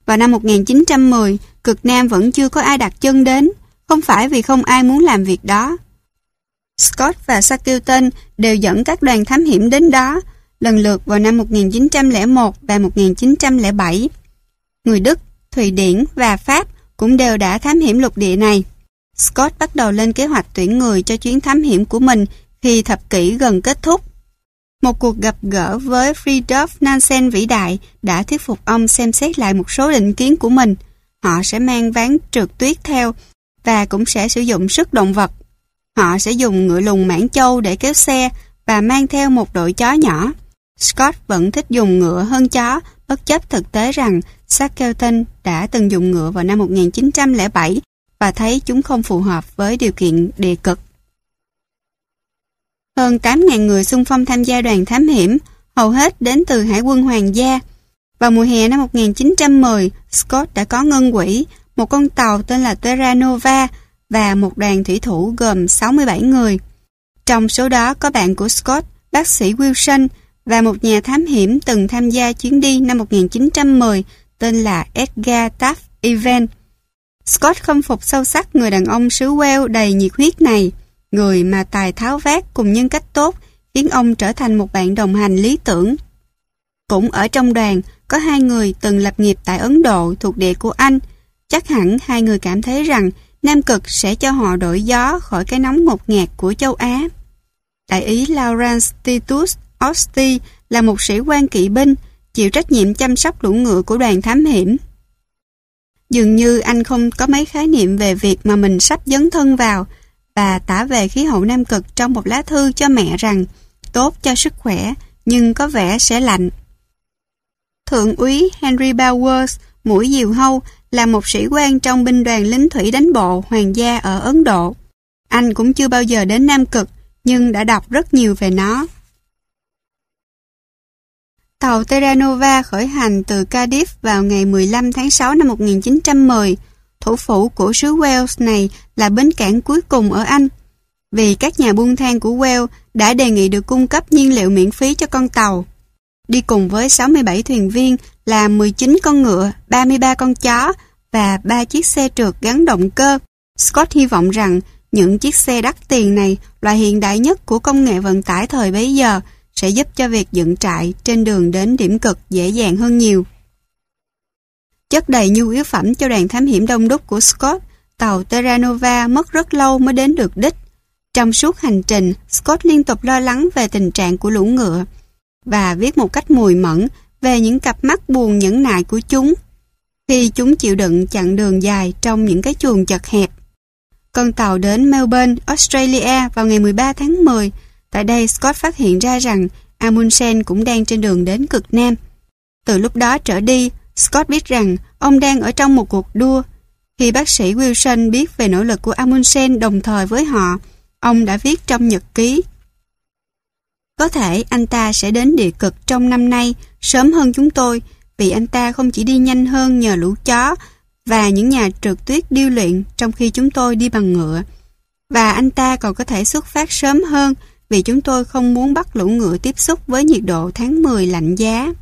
Vào năm 1910, cực Nam vẫn chưa có ai đặt chân đến, không phải vì không ai muốn làm việc đó. Scott và Shackleton đều dẫn các đoàn thám hiểm đến đó, lần lượt vào năm 1901 và 1907. Người Đức, Thụy Điển và Pháp cũng đều đã thám hiểm lục địa này. Scott bắt đầu lên kế hoạch tuyển người cho chuyến thám hiểm của mình khi thập kỷ gần kết thúc. Một cuộc gặp gỡ với Friedrich Nansen vĩ đại đã thuyết phục ông xem xét lại một số định kiến của mình. Họ sẽ mang ván trượt tuyết theo và cũng sẽ sử dụng sức động vật. Họ sẽ dùng ngựa lùng mãn châu để kéo xe và mang theo một đội chó nhỏ. Scott vẫn thích dùng ngựa hơn chó, bất chấp thực tế rằng Shackleton đã từng dùng ngựa vào năm 1907 và thấy chúng không phù hợp với điều kiện địa cực. Hơn 8.000 người xung phong tham gia đoàn thám hiểm, hầu hết đến từ Hải quân Hoàng gia. Vào mùa hè năm 1910, Scott đã có ngân quỹ, một con tàu tên là Terra Nova và một đoàn thủy thủ gồm 67 người. Trong số đó có bạn của Scott, bác sĩ Wilson và một nhà thám hiểm từng tham gia chuyến đi năm 1910 tên là Edgar Taft Evans. Scott khâm phục sâu sắc người đàn ông xứ Wales đầy nhiệt huyết này. Người mà tài tháo vát cùng nhân cách tốt khiến ông trở thành một bạn đồng hành lý tưởng. Cũng ở trong đoàn, có hai người từng lập nghiệp tại Ấn Độ thuộc địa của Anh. Chắc hẳn hai người cảm thấy rằng Nam Cực sẽ cho họ đổi gió khỏi cái nóng ngột ngạt của châu Á. Đại ý Lawrence Titus Osti là một sĩ quan kỵ binh, chịu trách nhiệm chăm sóc lũ ngựa của đoàn thám hiểm. Dường như anh không có mấy khái niệm về việc mà mình sắp dấn thân vào, và tả về khí hậu Nam Cực trong một lá thư cho mẹ rằng tốt cho sức khỏe nhưng có vẻ sẽ lạnh. Thượng úy Henry Bowers, mũi diều hâu, là một sĩ quan trong binh đoàn lính thủy đánh bộ hoàng gia ở Ấn Độ. Anh cũng chưa bao giờ đến Nam Cực, nhưng đã đọc rất nhiều về nó. Tàu Terranova khởi hành từ Cardiff vào ngày 15 tháng 6 năm 1910. Thủ phủ của xứ Wales này là bến cảng cuối cùng ở Anh. Vì các nhà buôn than của Wales đã đề nghị được cung cấp nhiên liệu miễn phí cho con tàu. Đi cùng với 67 thuyền viên là 19 con ngựa, 33 con chó và 3 chiếc xe trượt gắn động cơ. Scott hy vọng rằng những chiếc xe đắt tiền này, loại hiện đại nhất của công nghệ vận tải thời bấy giờ, sẽ giúp cho việc dựng trại trên đường đến điểm cực dễ dàng hơn nhiều. Chất đầy nhu yếu phẩm cho đoàn thám hiểm đông đúc của Scott, tàu Terranova mất rất lâu mới đến được đích. Trong suốt hành trình, Scott liên tục lo lắng về tình trạng của lũ ngựa và viết một cách mùi mẫn về những cặp mắt buồn nhẫn nại của chúng khi chúng chịu đựng chặng đường dài trong những cái chuồng chật hẹp. Con tàu đến Melbourne, Australia vào ngày 13 tháng 10. Tại đây Scott phát hiện ra rằng Amundsen cũng đang trên đường đến cực Nam. Từ lúc đó trở đi, Scott biết rằng ông đang ở trong một cuộc đua. Khi bác sĩ Wilson biết về nỗ lực của Amundsen đồng thời với họ, ông đã viết trong nhật ký. Có thể anh ta sẽ đến địa cực trong năm nay, sớm hơn chúng tôi, vì anh ta không chỉ đi nhanh hơn nhờ lũ chó và những nhà trượt tuyết điêu luyện trong khi chúng tôi đi bằng ngựa. Và anh ta còn có thể xuất phát sớm hơn vì chúng tôi không muốn bắt lũ ngựa tiếp xúc với nhiệt độ tháng 10 lạnh giá.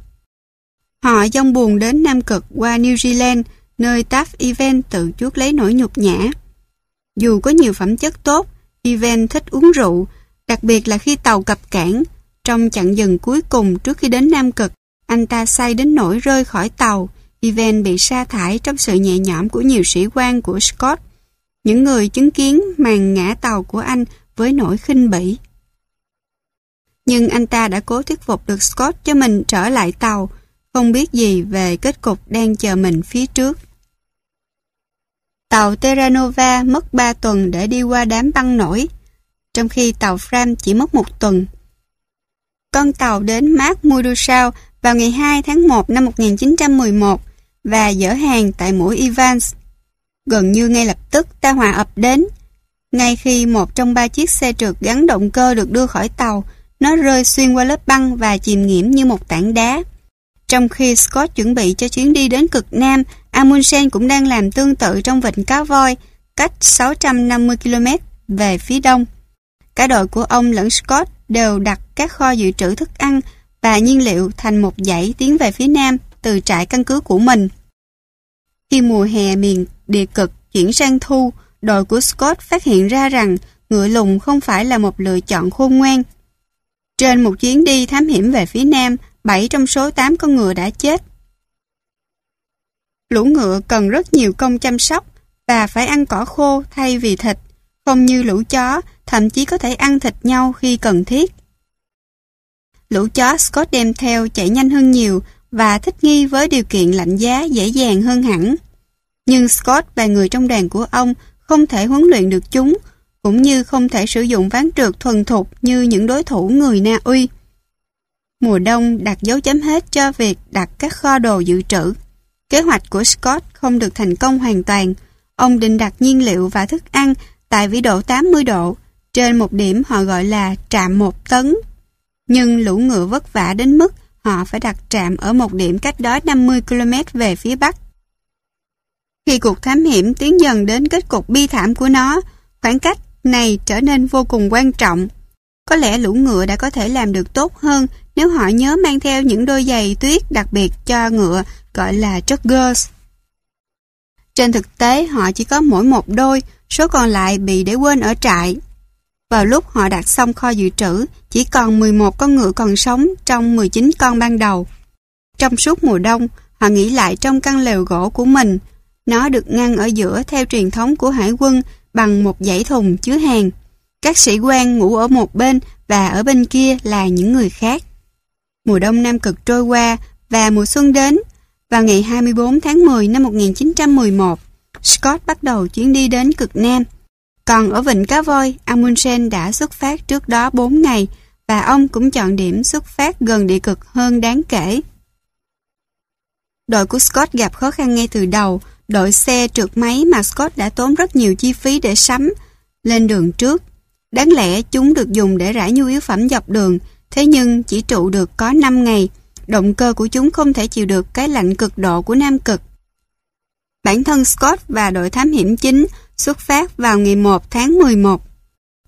Họ dông buồn đến Nam Cực qua New Zealand, nơi Taft Event tự chuốt lấy nỗi nhục nhã. Dù có nhiều phẩm chất tốt, Event thích uống rượu, đặc biệt là khi tàu cập cảng. Trong chặng dừng cuối cùng trước khi đến Nam Cực, anh ta say đến nỗi rơi khỏi tàu. Ivan bị sa thải trong sự nhẹ nhõm của nhiều sĩ quan của Scott. Những người chứng kiến màn ngã tàu của anh với nỗi khinh bỉ. Nhưng anh ta đã cố thuyết phục được Scott cho mình trở lại tàu, không biết gì về kết cục đang chờ mình phía trước. Tàu Terranova mất 3 tuần để đi qua đám băng nổi, trong khi tàu Fram chỉ mất một tuần. Con tàu đến Mark Murusau vào ngày 2 tháng 1 năm 1911 và dỡ hàng tại mũi Evans. Gần như ngay lập tức ta hòa ập đến. Ngay khi một trong ba chiếc xe trượt gắn động cơ được đưa khỏi tàu, nó rơi xuyên qua lớp băng và chìm nghiễm như một tảng đá. Trong khi Scott chuẩn bị cho chuyến đi đến cực Nam, Amundsen cũng đang làm tương tự trong vịnh Cá Voi, cách 650 km về phía đông. Cả đội của ông lẫn Scott đều đặt các kho dự trữ thức ăn và nhiên liệu thành một dãy tiến về phía nam từ trại căn cứ của mình. Khi mùa hè miền địa cực chuyển sang thu, đội của Scott phát hiện ra rằng ngựa lùng không phải là một lựa chọn khôn ngoan. Trên một chuyến đi thám hiểm về phía nam, 7 trong số 8 con ngựa đã chết. Lũ ngựa cần rất nhiều công chăm sóc và phải ăn cỏ khô thay vì thịt, không như lũ chó, thậm chí có thể ăn thịt nhau khi cần thiết. Lũ chó Scott đem theo chạy nhanh hơn nhiều và thích nghi với điều kiện lạnh giá dễ dàng hơn hẳn. Nhưng Scott và người trong đoàn của ông không thể huấn luyện được chúng, cũng như không thể sử dụng ván trượt thuần thục như những đối thủ người Na Uy. Mùa đông đặt dấu chấm hết cho việc đặt các kho đồ dự trữ. Kế hoạch của Scott không được thành công hoàn toàn. Ông định đặt nhiên liệu và thức ăn tại vĩ độ 80 độ, trên một điểm họ gọi là trạm một tấn. Nhưng lũ ngựa vất vả đến mức họ phải đặt trạm ở một điểm cách đó 50 km về phía bắc. Khi cuộc thám hiểm tiến dần đến kết cục bi thảm của nó, khoảng cách này trở nên vô cùng quan trọng. Có lẽ lũ ngựa đã có thể làm được tốt hơn nếu họ nhớ mang theo những đôi giày tuyết đặc biệt cho ngựa gọi là joggers. Trên thực tế họ chỉ có mỗi một đôi, số còn lại bị để quên ở trại. Vào lúc họ đặt xong kho dự trữ, chỉ còn 11 con ngựa còn sống trong 19 con ban đầu. Trong suốt mùa đông, họ nghỉ lại trong căn lều gỗ của mình. Nó được ngăn ở giữa theo truyền thống của hải quân bằng một dãy thùng chứa hàng. Các sĩ quan ngủ ở một bên và ở bên kia là những người khác. Mùa đông Nam Cực trôi qua và mùa xuân đến. Vào ngày 24 tháng 10 năm 1911, Scott bắt đầu chuyến đi đến cực Nam. Còn ở Vịnh Cá Voi, Amundsen đã xuất phát trước đó 4 ngày và ông cũng chọn điểm xuất phát gần địa cực hơn đáng kể. Đội của Scott gặp khó khăn ngay từ đầu, đội xe trượt máy mà Scott đã tốn rất nhiều chi phí để sắm, lên đường trước. Đáng lẽ chúng được dùng để rải nhu yếu phẩm dọc đường, thế nhưng chỉ trụ được có 5 ngày. Động cơ của chúng không thể chịu được cái lạnh cực độ của Nam Cực. Bản thân Scott và đội thám hiểm chính xuất phát vào ngày 1 tháng 11.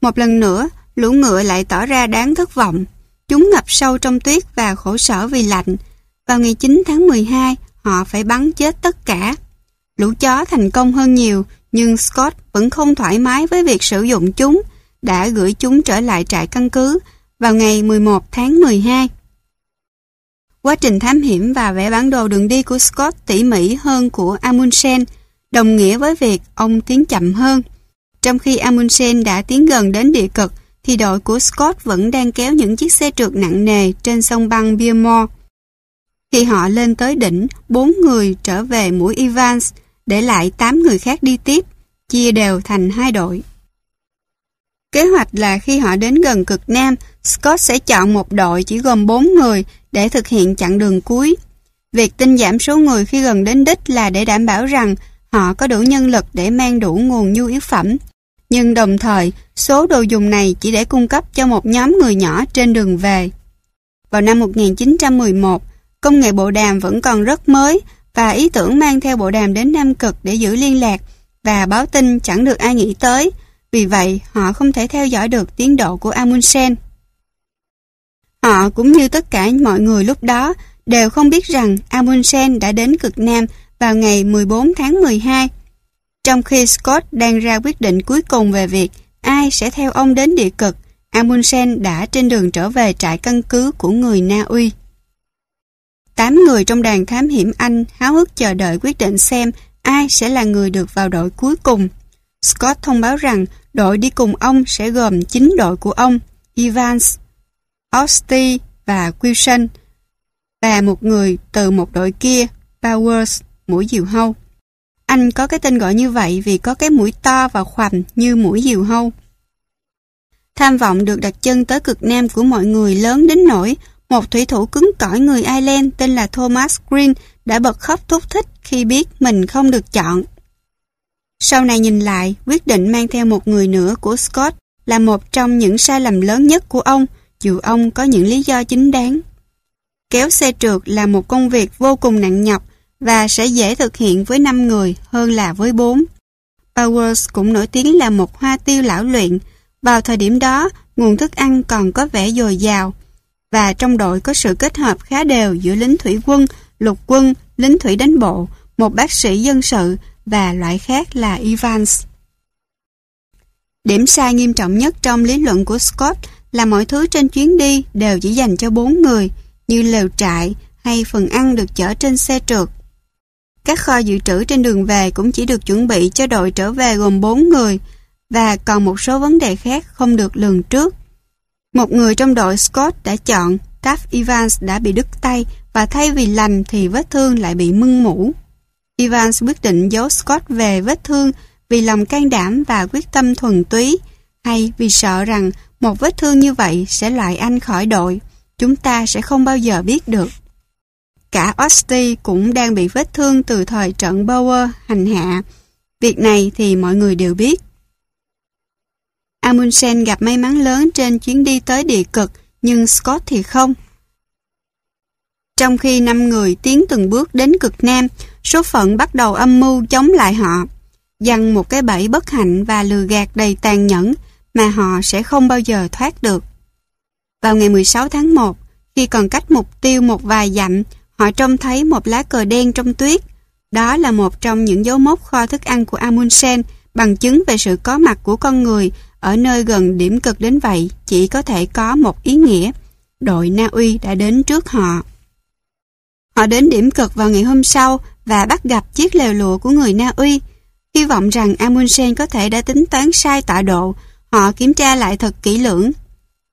Một lần nữa, lũ ngựa lại tỏ ra đáng thất vọng. Chúng ngập sâu trong tuyết và khổ sở vì lạnh. Vào ngày 9 tháng 12, họ phải bắn chết tất cả. Lũ chó thành công hơn nhiều, nhưng Scott vẫn không thoải mái với việc sử dụng chúng, đã gửi chúng trở lại trại căn cứ vào ngày 11 tháng 12. Quá trình thám hiểm và vẽ bản đồ đường đi của Scott tỉ mỉ hơn của Amundsen, đồng nghĩa với việc ông tiến chậm hơn. Trong khi Amundsen đã tiến gần đến địa cực, thì đội của Scott vẫn đang kéo những chiếc xe trượt nặng nề trên sông băng Beermore. Khi họ lên tới đỉnh, bốn người trở về mũi Evans, để lại 8 người khác đi tiếp, chia đều thành hai đội. Kế hoạch là khi họ đến gần cực Nam, Scott sẽ chọn một đội chỉ gồm 4 người để thực hiện chặng đường cuối. Việc tinh giảm số người khi gần đến đích là để đảm bảo rằng họ có đủ nhân lực để mang đủ nguồn nhu yếu phẩm. Nhưng đồng thời, số đồ dùng này chỉ để cung cấp cho một nhóm người nhỏ trên đường về. Vào năm 1911, công nghệ bộ đàm vẫn còn rất mới và ý tưởng mang theo bộ đàm đến Nam Cực để giữ liên lạc và báo tin chẳng được ai nghĩ tới. Vì vậy, họ không thể theo dõi được tiến độ của Amundsen. Họ cũng như tất cả mọi người lúc đó đều không biết rằng Amundsen đã đến cực Nam vào ngày 14 tháng 12. Trong khi Scott đang ra quyết định cuối cùng về việc ai sẽ theo ông đến địa cực, Amundsen đã trên đường trở về trại căn cứ của người Na Uy. Tám người trong đoàn thám hiểm Anh háo hức chờ đợi quyết định xem ai sẽ là người được vào đội cuối cùng. Scott thông báo rằng đội đi cùng ông sẽ gồm 9 đội của ông, Evans, Osti và Wilson, và một người từ một đội kia, Powers, mũi diều hâu. Anh có cái tên gọi như vậy vì có cái mũi to và khoằm như mũi diều hâu. Tham vọng được đặt chân tới cực nam của mọi người lớn đến nỗi một thủy thủ cứng cỏi người Ireland tên là Thomas Green đã bật khóc thúc thích khi biết mình không được chọn. Sau này nhìn lại, quyết định mang theo một người nữa của Scott là một trong những sai lầm lớn nhất của ông, dù ông có những lý do chính đáng. Kéo xe trượt là một công việc vô cùng nặng nhọc và sẽ dễ thực hiện với 5 người hơn là với 4. Powers cũng nổi tiếng là một hoa tiêu lão luyện. Vào thời điểm đó, nguồn thức ăn còn có vẻ dồi dào và trong đội có sự kết hợp khá đều giữa lính thủy quân, lục quân, lính thủy đánh bộ, một bác sĩ dân sự và loại khác là Evans. Điểm sai nghiêm trọng nhất trong lý luận của Scott là mọi thứ trên chuyến đi đều chỉ dành cho bốn người, như lều trại hay phần ăn được chở trên xe trượt. Các kho dự trữ trên đường về cũng chỉ được chuẩn bị cho đội trở về gồm bốn người và còn một số vấn đề khác không được lường trước. Một người trong đội Scott đã chọn, Taff Evans đã bị đứt tay và thay vì lành thì vết thương lại bị mưng mũ. Evans quyết định giấu Scott về vết thương vì lòng can đảm và quyết tâm thuần túy, hay vì sợ rằng một vết thương như vậy sẽ loại anh khỏi đội. Chúng ta sẽ không bao giờ biết được. Cả Osti cũng đang bị vết thương từ thời trận Bower hành hạ. Việc này thì mọi người đều biết. Amundsen gặp may mắn lớn trên chuyến đi tới địa cực, nhưng Scott thì không. Trong khi năm người tiến từng bước đến cực Nam, số phận bắt đầu âm mưu chống lại họ, dằn một cái bẫy bất hạnh và lừa gạt đầy tàn nhẫn mà họ sẽ không bao giờ thoát được. Vào ngày 16 tháng 1, khi còn cách mục tiêu một vài dặm, họ trông thấy một lá cờ đen trong tuyết. Đó là một trong những dấu mốc kho thức ăn của Amundsen, bằng chứng về sự có mặt của con người ở nơi gần điểm cực đến vậy chỉ có thể có một ý nghĩa. Đội Na Uy đã đến trước họ. Họ đến điểm cực vào ngày hôm sau và bắt gặp chiếc lều lụa của người Na Uy. Hy vọng rằng Amundsen có thể đã tính toán sai tọa độ, họ kiểm tra lại thật kỹ lưỡng.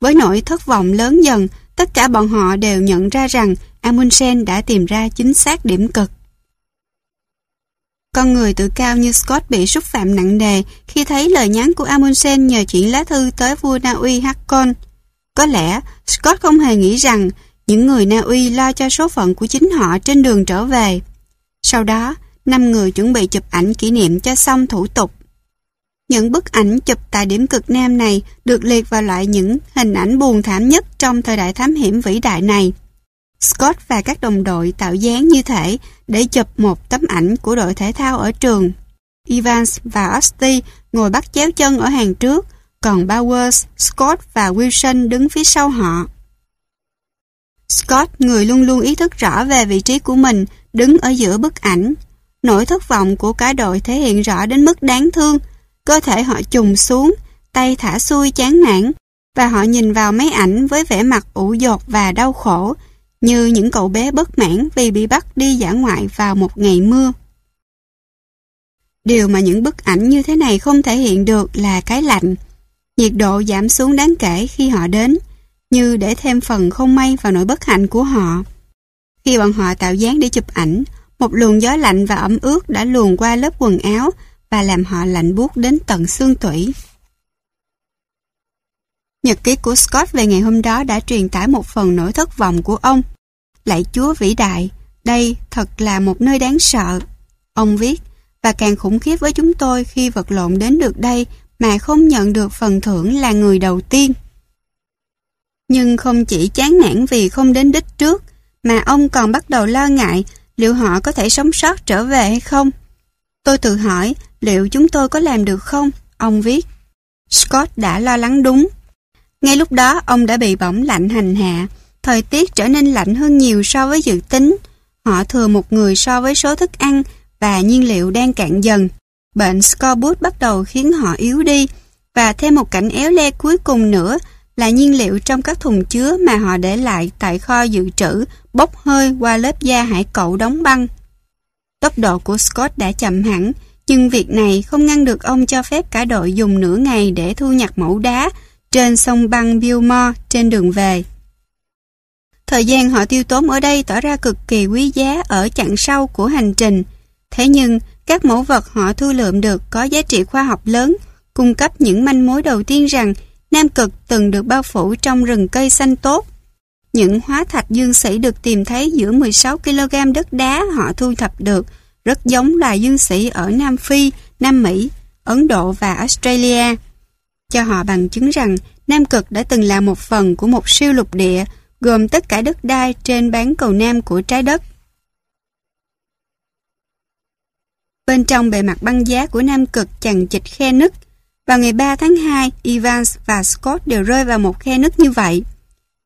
Với nỗi thất vọng lớn dần, tất cả bọn họ đều nhận ra rằng Amundsen đã tìm ra chính xác điểm cực. Con người tự cao như Scott bị xúc phạm nặng nề khi thấy lời nhắn của Amundsen nhờ chuyển lá thư tới vua Na Uy Hakon. Có lẽ Scott không hề nghĩ rằng những người Na Uy lo cho số phận của chính họ trên đường trở về. Sau đó, năm người chuẩn bị chụp ảnh kỷ niệm cho xong thủ tục. Những bức ảnh chụp tại điểm cực nam này được liệt vào loại những hình ảnh buồn thảm nhất trong thời đại thám hiểm vĩ đại này. Scott và các đồng đội tạo dáng như thể để chụp một tấm ảnh của đội thể thao ở trường. Evans và asti ngồi bắt chéo chân ở hàng trước, còn Bowers, Scott và Wilson đứng phía sau họ. Scott, người luôn luôn ý thức rõ về vị trí của mình, đứng ở giữa bức ảnh. Nỗi thất vọng của cả đội thể hiện rõ đến mức đáng thương. Cơ thể họ trùng xuống, tay thả xuôi chán nản, và họ nhìn vào máy ảnh với vẻ mặt ủ dột và đau khổ, như những cậu bé bất mãn vì bị bắt đi dã ngoại vào một ngày mưa. Điều mà những bức ảnh như thế này không thể hiện được là cái lạnh. Nhiệt độ giảm xuống đáng kể khi họ đến, như để thêm phần không may vào nỗi bất hạnh của họ. Khi bọn họ tạo dáng để chụp ảnh, một luồng gió lạnh và ẩm ướt đã luồn qua lớp quần áo và làm họ lạnh buốt đến tận xương tủy. Nhật ký của Scott về ngày hôm đó đã truyền tải một phần nỗi thất vọng của ông. Lạy Chúa vĩ đại, đây thật là một nơi đáng sợ. Ông viết, và càng khủng khiếp với chúng tôi khi vật lộn đến được đây mà không nhận được phần thưởng là người đầu tiên. Nhưng không chỉ chán nản vì không đến đích trước, mà ông còn bắt đầu lo ngại liệu họ có thể sống sót trở về hay không. Tôi tự hỏi liệu chúng tôi có làm được không? Ông viết. Scott đã lo lắng đúng. Ngay lúc đó ông đã bị bỏng lạnh hành hạ. Thời tiết trở nên lạnh hơn nhiều so với dự tính. Họ thừa một người so với số thức ăn và nhiên liệu đang cạn dần. Bệnh scorbut bắt đầu khiến họ yếu đi và thêm một cảnh éo le cuối cùng nữa là nhiên liệu trong các thùng chứa mà họ để lại tại kho dự trữ bốc hơi qua lớp da hải cẩu đóng băng. Tốc độ của Scott đã chậm hẳn, nhưng việc này không ngăn được ông cho phép cả đội dùng nửa ngày để thu nhặt mẫu đá trên sông băng Billmore trên đường về. Thời gian họ tiêu tốn ở đây tỏ ra cực kỳ quý giá ở chặng sau của hành trình. Thế nhưng, các mẫu vật họ thu lượm được có giá trị khoa học lớn, cung cấp những manh mối đầu tiên rằng Nam Cực từng được bao phủ trong rừng cây xanh tốt. Những hóa thạch dương sĩ được tìm thấy giữa 16 kg đất đá họ thu thập được, rất giống loài dương sĩ ở Nam Phi, Nam Mỹ, Ấn Độ và Australia. Cho họ bằng chứng rằng Nam Cực đã từng là một phần của một siêu lục địa gồm tất cả đất đai trên bán cầu Nam của trái đất. Bên trong bề mặt băng giá của Nam Cực chằng chịt khe nứt, vào ngày 3 tháng 2, Evans và Scott đều rơi vào một khe nứt như vậy.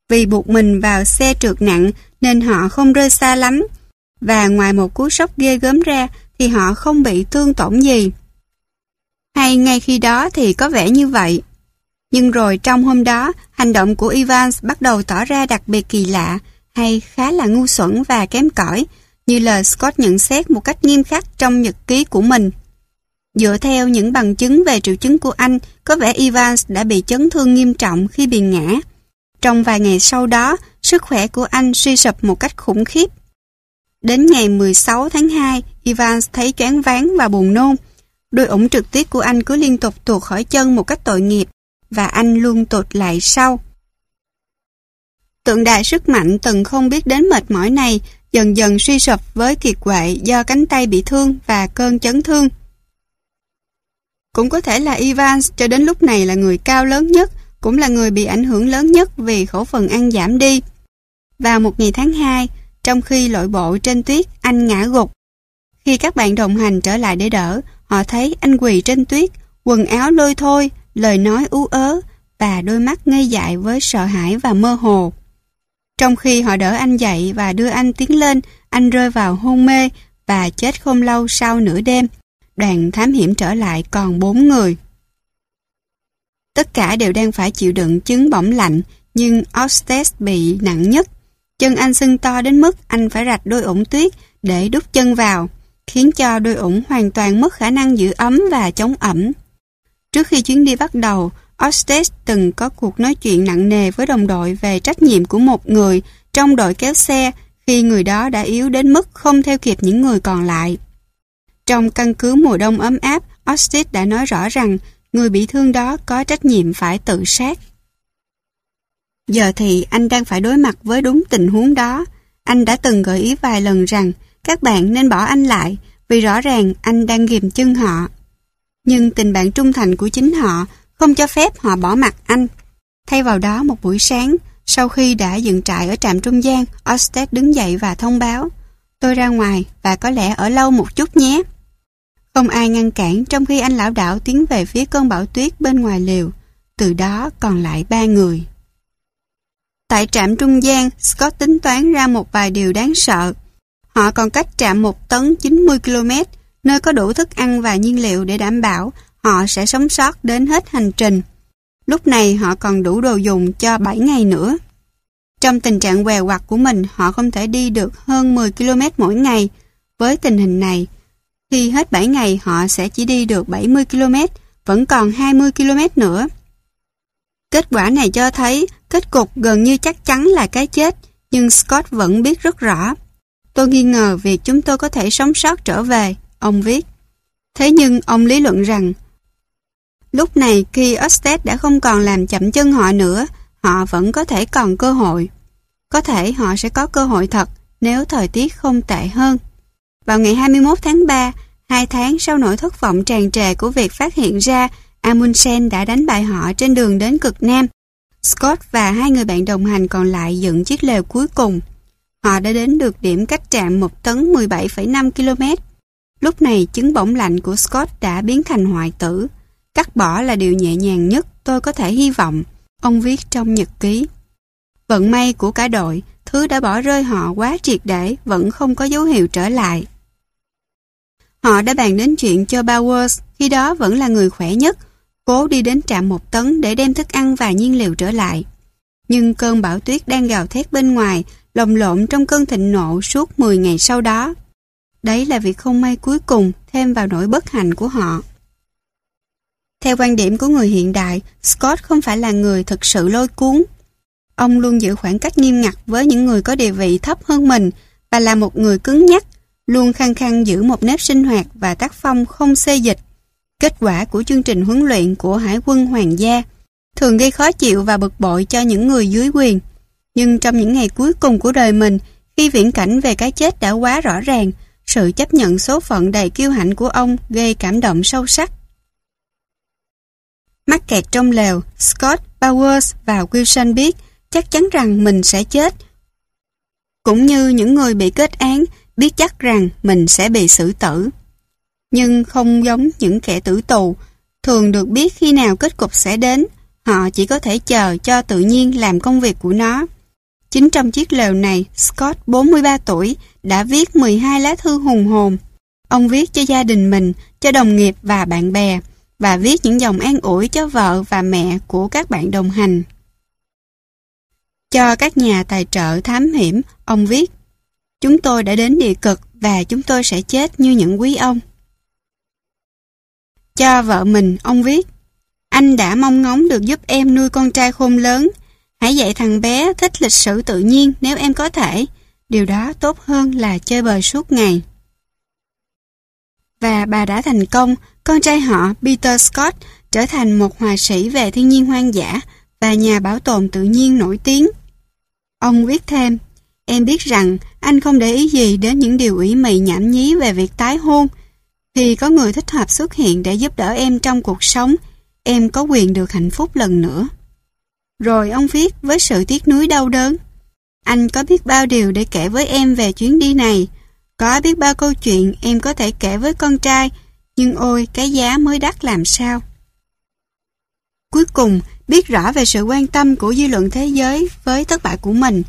Vì buộc mình vào xe trượt nặng nên họ không rơi xa lắm. Và ngoài một cú sốc ghê gớm ra thì họ không bị thương tổn gì. Hay ngay khi đó thì có vẻ như vậy. Nhưng rồi trong hôm đó, hành động của Evans bắt đầu tỏ ra đặc biệt kỳ lạ hay khá là ngu xuẩn và kém cỏi như lời Scott nhận xét một cách nghiêm khắc trong nhật ký của mình. Dựa theo những bằng chứng về triệu chứng của anh, có vẻ Evans đã bị chấn thương nghiêm trọng khi bị ngã. Trong vài ngày sau đó, sức khỏe của anh suy sụp một cách khủng khiếp. Đến ngày 16 tháng 2, Evans thấy choáng váng và buồn nôn. Đôi ủng trực tiếp của anh cứ liên tục tuột khỏi chân một cách tội nghiệp và anh luôn tụt lại sau. Tượng đài sức mạnh từng không biết đến mệt mỏi này dần dần suy sụp với kiệt quệ do cánh tay bị thương và cơn chấn thương. Cũng có thể là Evans cho đến lúc này là người cao lớn nhất, cũng là người bị ảnh hưởng lớn nhất vì khẩu phần ăn giảm đi. Vào một ngày tháng 2, trong khi lội bộ trên tuyết, anh ngã gục. Khi các bạn đồng hành trở lại để đỡ, họ thấy anh quỳ trên tuyết, quần áo lôi thôi, lời nói ú ớ và đôi mắt ngây dại với sợ hãi và mơ hồ. Trong khi họ đỡ anh dậy và đưa anh tiến lên, anh rơi vào hôn mê và chết không lâu sau nửa đêm. Đoàn thám hiểm trở lại còn bốn người. Tất cả đều đang phải chịu đựng chứng bỏng lạnh, nhưng Ostes bị nặng nhất. Chân anh sưng to đến mức anh phải rạch đôi ủng tuyết để đút chân vào, khiến cho đôi ủng hoàn toàn mất khả năng giữ ấm và chống ẩm. Trước khi chuyến đi bắt đầu, Ostes từng có cuộc nói chuyện nặng nề với đồng đội về trách nhiệm của một người trong đội kéo xe khi người đó đã yếu đến mức không theo kịp những người còn lại. Trong căn cứ mùa đông ấm áp, Ostes đã nói rõ rằng người bị thương đó có trách nhiệm phải tự sát. Giờ thì anh đang phải đối mặt với đúng tình huống đó. Anh đã từng gợi ý vài lần rằng các bạn nên bỏ anh lại vì rõ ràng anh đang ghim chân họ. Nhưng tình bạn trung thành của chính họ không cho phép họ bỏ mặt anh. Thay vào đó một buổi sáng, sau khi đã dựng trại ở trạm trung gian, Osted đứng dậy và thông báo Tôi ra ngoài và có lẽ ở lâu một chút nhé. Không ai ngăn cản trong khi anh lão đảo tiến về phía cơn bão tuyết bên ngoài liều. Từ đó còn lại ba người. Tại trạm trung gian, Scott tính toán ra một vài điều đáng sợ. Họ còn cách trạm một tấn 90 km, nơi có đủ thức ăn và nhiên liệu để đảm bảo họ sẽ sống sót đến hết hành trình. Lúc này họ còn đủ đồ dùng cho 7 ngày nữa. Trong tình trạng què quặt của mình, họ không thể đi được hơn 10 km mỗi ngày. Với tình hình này, khi hết 7 ngày họ sẽ chỉ đi được 70 km, vẫn còn 20 km nữa. Kết quả này cho thấy kết cục gần như chắc chắn là cái chết, nhưng Scott vẫn biết rất rõ. Tôi nghi ngờ việc chúng tôi có thể sống sót trở về, ông viết. Thế nhưng ông lý luận rằng lúc này khi Osted đã không còn làm chậm chân họ nữa, họ vẫn có thể còn cơ hội. Có thể họ sẽ có cơ hội thật nếu thời tiết không tệ hơn. Vào ngày 21 tháng 3, hai tháng sau nỗi thất vọng tràn trề của việc phát hiện ra Amundsen đã đánh bại họ trên đường đến cực Nam, Scott và hai người bạn đồng hành còn lại dựng chiếc lều cuối cùng. Họ đã đến được điểm cách trạm một tấn 17,5 km. Lúc này chứng bỏng lạnh của Scott đã biến thành hoại tử. Cắt bỏ là điều nhẹ nhàng nhất tôi có thể hy vọng, ông viết trong nhật ký. Vận may của cả đội, thứ đã bỏ rơi họ quá triệt để vẫn không có dấu hiệu trở lại. Họ đã bàn đến chuyện cho Bowers, khi đó vẫn là người khỏe nhất, cố đi đến trạm một tấn để đem thức ăn và nhiên liệu trở lại. Nhưng cơn bão tuyết đang gào thét bên ngoài, lồng lộn trong cơn thịnh nộ suốt 10 ngày sau đó. Đấy là việc không may cuối cùng thêm vào nỗi bất hạnh của họ. Theo quan điểm của người hiện đại, Scott không phải là người thực sự lôi cuốn. Ông luôn giữ khoảng cách nghiêm ngặt với những người có địa vị thấp hơn mình và là một người cứng nhắc, luôn khăng khăng giữ một nếp sinh hoạt và tác phong không xê dịch. Kết quả của chương trình huấn luyện của Hải quân Hoàng gia thường gây khó chịu và bực bội cho những người dưới quyền. Nhưng trong những ngày cuối cùng của đời mình, khi viễn cảnh về cái chết đã quá rõ ràng, sự chấp nhận số phận đầy kiêu hãnh của ông gây cảm động sâu sắc. Mắc kẹt trong lều, Scott, Powers và Wilson biết chắc chắn rằng mình sẽ chết. Cũng như những người bị kết án biết chắc rằng mình sẽ bị xử tử. Nhưng không giống những kẻ tử tù, thường được biết khi nào kết cục sẽ đến, họ chỉ có thể chờ cho tự nhiên làm công việc của nó. Chính trong chiếc lều này, Scott 43 tuổi đã viết 12 lá thư hùng hồn. Ông viết cho gia đình mình, cho đồng nghiệp và bạn bè, và viết những dòng an ủi cho vợ và mẹ của các bạn đồng hành. Cho các nhà tài trợ thám hiểm, ông viết Chúng tôi đã đến địa cực và chúng tôi sẽ chết như những quý ông. Cho vợ mình, ông viết Anh đã mong ngóng được giúp em nuôi con trai khôn lớn. Hãy dạy thằng bé thích lịch sử tự nhiên nếu em có thể. Điều đó tốt hơn là chơi bời suốt ngày. Và bà đã thành công, con trai họ Peter Scott trở thành một họa sĩ về thiên nhiên hoang dã và nhà bảo tồn tự nhiên nổi tiếng. Ông viết thêm, em biết rằng anh không để ý gì đến những điều ủy mị nhảm nhí về việc tái hôn. Khi có người thích hợp xuất hiện để giúp đỡ em trong cuộc sống, em có quyền được hạnh phúc lần nữa. Rồi ông viết với sự tiếc nuối đau đớn. Anh có biết bao điều để kể với em về chuyến đi này. Có biết bao câu chuyện em có thể kể với con trai, nhưng ôi cái giá mới đắt làm sao. Cuối cùng, biết rõ về sự quan tâm của dư luận thế giới với thất bại của mình.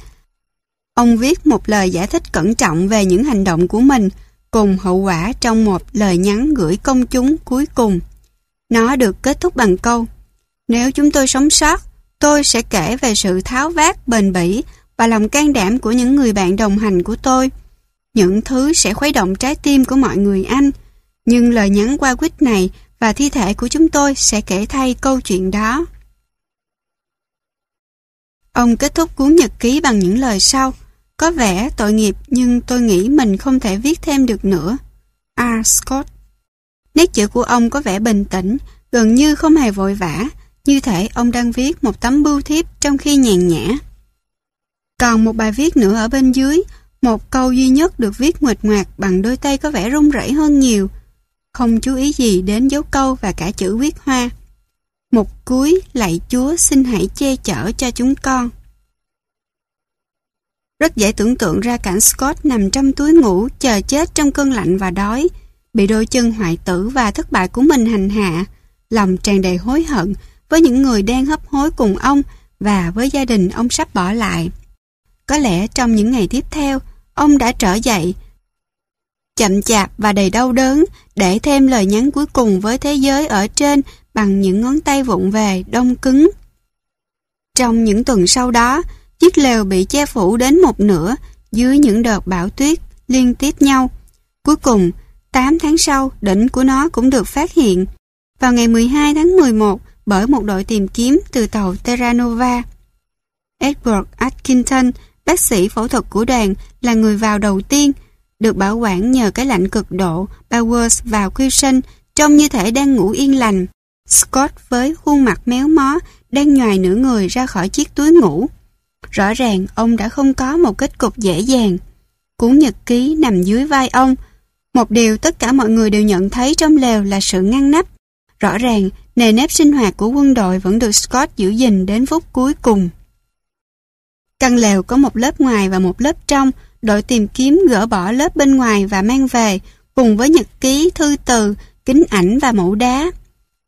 Ông viết một lời giải thích cẩn trọng về những hành động của mình cùng hậu quả trong một lời nhắn gửi công chúng cuối cùng. Nó được kết thúc bằng câu Nếu chúng tôi sống sót, tôi sẽ kể về sự tháo vát, bền bỉ và lòng can đảm của những người bạn đồng hành của tôi. Những thứ sẽ khuấy động trái tim của mọi người Anh. Nhưng lời nhắn qua quýt này và thi thể của chúng tôi sẽ kể thay câu chuyện đó. Ông kết thúc cuốn nhật ký bằng những lời sau. Có vẻ tội nghiệp nhưng tôi nghĩ mình không thể viết thêm được nữa. R. Scott Nét chữ của ông có vẻ bình tĩnh, gần như không hề vội vã, như thể ông đang viết một tấm bưu thiếp trong khi nhàn nhã. Còn một bài viết nữa ở bên dưới, một câu duy nhất được viết nguệch ngoạc bằng đôi tay có vẻ run rẩy hơn nhiều. không chú ý gì đến dấu câu và cả chữ viết hoa. Một cuối lạy Chúa xin hãy che chở cho chúng con. Rất dễ tưởng tượng ra cảnh Scott nằm trong túi ngủ chờ chết trong cơn lạnh và đói, bị đôi chân hoại tử và thất bại của mình hành hạ, lòng tràn đầy hối hận với những người đang hấp hối cùng ông và với gia đình ông sắp bỏ lại. Có lẽ trong những ngày tiếp theo, ông đã trở dậy, chậm chạp và đầy đau đớn để thêm lời nhắn cuối cùng với thế giới ở trên bằng những ngón tay vụng về, đông cứng. Trong những tuần sau đó, chiếc lều bị che phủ đến một nửa dưới những đợt bão tuyết liên tiếp nhau. Cuối cùng, 8 tháng sau, đỉnh của nó cũng được phát hiện. Vào ngày 12 tháng 11, bởi một đội tìm kiếm từ tàu Terra Nova. Edward Atkinson, bác sĩ phẫu thuật của đoàn, là người vào đầu tiên, được bảo quản nhờ cái lạnh cực độ, Bowers và Wilson trông như thể đang ngủ yên lành. Scott với khuôn mặt méo mó đang nhòi nửa người ra khỏi chiếc túi ngủ. Rõ ràng ông đã không có một kết cục dễ dàng. Cuốn nhật ký nằm dưới vai ông. Một điều tất cả mọi người đều nhận thấy trong lều là sự ngăn nắp. Rõ ràng, nề nếp sinh hoạt của quân đội vẫn được Scott giữ gìn đến phút cuối cùng. Căn lều có một lớp ngoài và một lớp trong, đội tìm kiếm gỡ bỏ lớp bên ngoài và mang về, cùng với nhật ký, thư từ, kính ảnh và mẫu đá.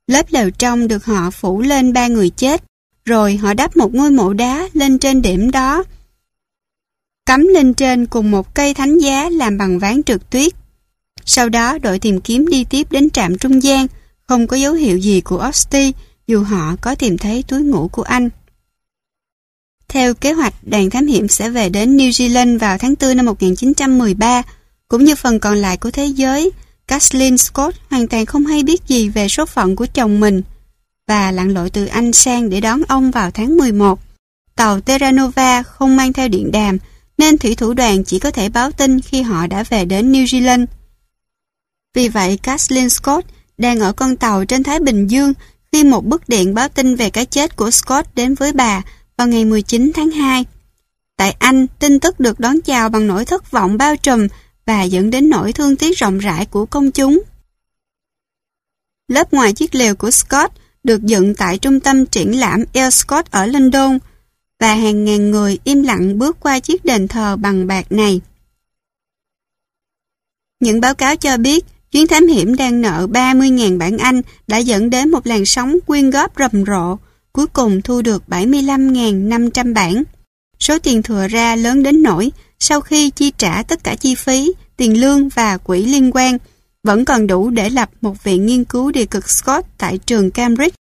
Lớp lều trong được họ phủ lên ba người chết, rồi họ đắp một ngôi mộ đá lên trên điểm đó. Cắm lên trên cùng một cây thánh giá làm bằng ván trượt tuyết. Sau đó đội tìm kiếm đi tiếp đến trạm trung gian, không có dấu hiệu gì của Osti dù họ có tìm thấy túi ngủ của anh. Theo kế hoạch, đoàn thám hiểm sẽ về đến New Zealand vào tháng 4 năm 1913, cũng như phần còn lại của thế giới. Kathleen Scott hoàn toàn không hay biết gì về số phận của chồng mình và lặn lội từ Anh sang để đón ông vào tháng 11. Tàu Terra Nova không mang theo điện đàm nên thủy thủ đoàn chỉ có thể báo tin khi họ đã về đến New Zealand. Vì vậy, Kathleen Scott đang ở con tàu trên Thái Bình Dương khi một bức điện báo tin về cái chết của Scott đến với bà vào ngày 19 tháng 2. Tại Anh, tin tức được đón chào bằng nỗi thất vọng bao trùm và dẫn đến nỗi thương tiếc rộng rãi của công chúng. Lớp ngoài chiếc lều của Scott được dựng tại trung tâm triển lãm El Scott ở London và hàng ngàn người im lặng bước qua chiếc đền thờ bằng bạc này. Những báo cáo cho biết chuyến thám hiểm đang nợ 30.000 bảng Anh đã dẫn đến một làn sóng quyên góp rầm rộ cuối cùng thu được 75.500 bảng. Số tiền thừa ra lớn đến nỗi sau khi chi trả tất cả chi phí, tiền lương và quỹ liên quan, vẫn còn đủ để lập một viện nghiên cứu địa cực Scott tại trường Cambridge.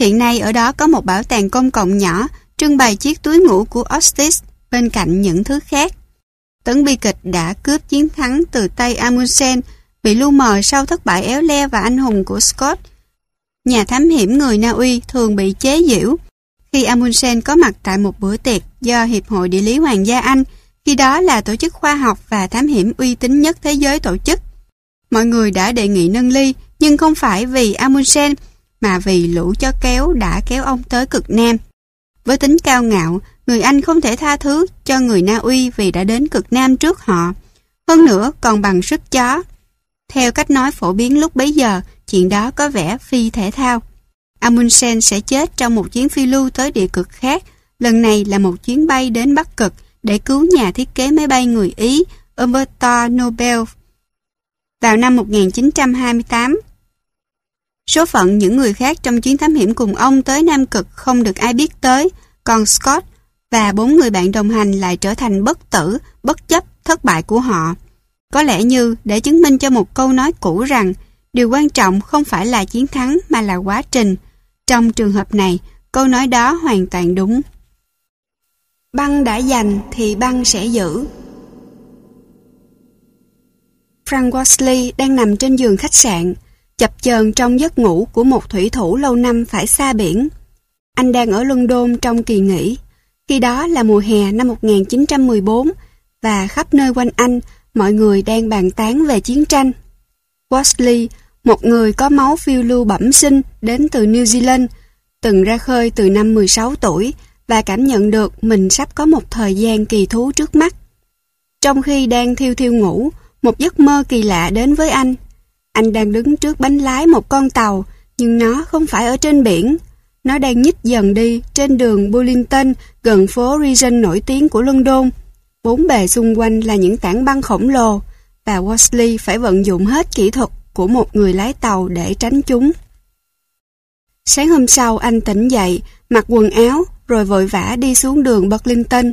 Hiện nay ở đó có một bảo tàng công cộng nhỏ trưng bày chiếc túi ngủ của Ostis bên cạnh những thứ khác. Tấn bi kịch đã cướp chiến thắng từ tay Amundsen bị lu mờ sau thất bại éo le và anh hùng của Scott Nhà thám hiểm người Na Uy thường bị chế giễu khi Amundsen có mặt tại một bữa tiệc do Hiệp hội Địa lý Hoàng gia Anh, khi đó là tổ chức khoa học và thám hiểm uy tín nhất thế giới tổ chức. Mọi người đã đề nghị nâng ly, nhưng không phải vì Amundsen, mà vì lũ cho kéo đã kéo ông tới cực Nam. Với tính cao ngạo, người Anh không thể tha thứ cho người Na Uy vì đã đến cực Nam trước họ. Hơn nữa còn bằng sức chó. Theo cách nói phổ biến lúc bấy giờ, chuyện đó có vẻ phi thể thao. Amundsen sẽ chết trong một chuyến phiêu lưu tới địa cực khác, lần này là một chuyến bay đến Bắc Cực để cứu nhà thiết kế máy bay người Ý Umberto Nobel vào năm 1928. Số phận những người khác trong chuyến thám hiểm cùng ông tới Nam Cực không được ai biết tới, còn Scott và bốn người bạn đồng hành lại trở thành bất tử, bất chấp thất bại của họ. Có lẽ như để chứng minh cho một câu nói cũ rằng Điều quan trọng không phải là chiến thắng mà là quá trình. Trong trường hợp này, câu nói đó hoàn toàn đúng. Băng đã giành thì băng sẽ giữ. Frank Wesley đang nằm trên giường khách sạn, chập chờn trong giấc ngủ của một thủy thủ lâu năm phải xa biển. Anh đang ở London trong kỳ nghỉ. Khi đó là mùa hè năm 1914 và khắp nơi quanh anh mọi người đang bàn tán về chiến tranh. Wesley một người có máu phiêu lưu bẩm sinh đến từ New Zealand, từng ra khơi từ năm 16 tuổi và cảm nhận được mình sắp có một thời gian kỳ thú trước mắt. Trong khi đang thiêu thiêu ngủ, một giấc mơ kỳ lạ đến với anh. Anh đang đứng trước bánh lái một con tàu, nhưng nó không phải ở trên biển. Nó đang nhích dần đi trên đường Bullington gần phố Regent nổi tiếng của London. Bốn bề xung quanh là những tảng băng khổng lồ và Worsley phải vận dụng hết kỹ thuật của một người lái tàu để tránh chúng. Sáng hôm sau anh tỉnh dậy, mặc quần áo rồi vội vã đi xuống đường Burlington.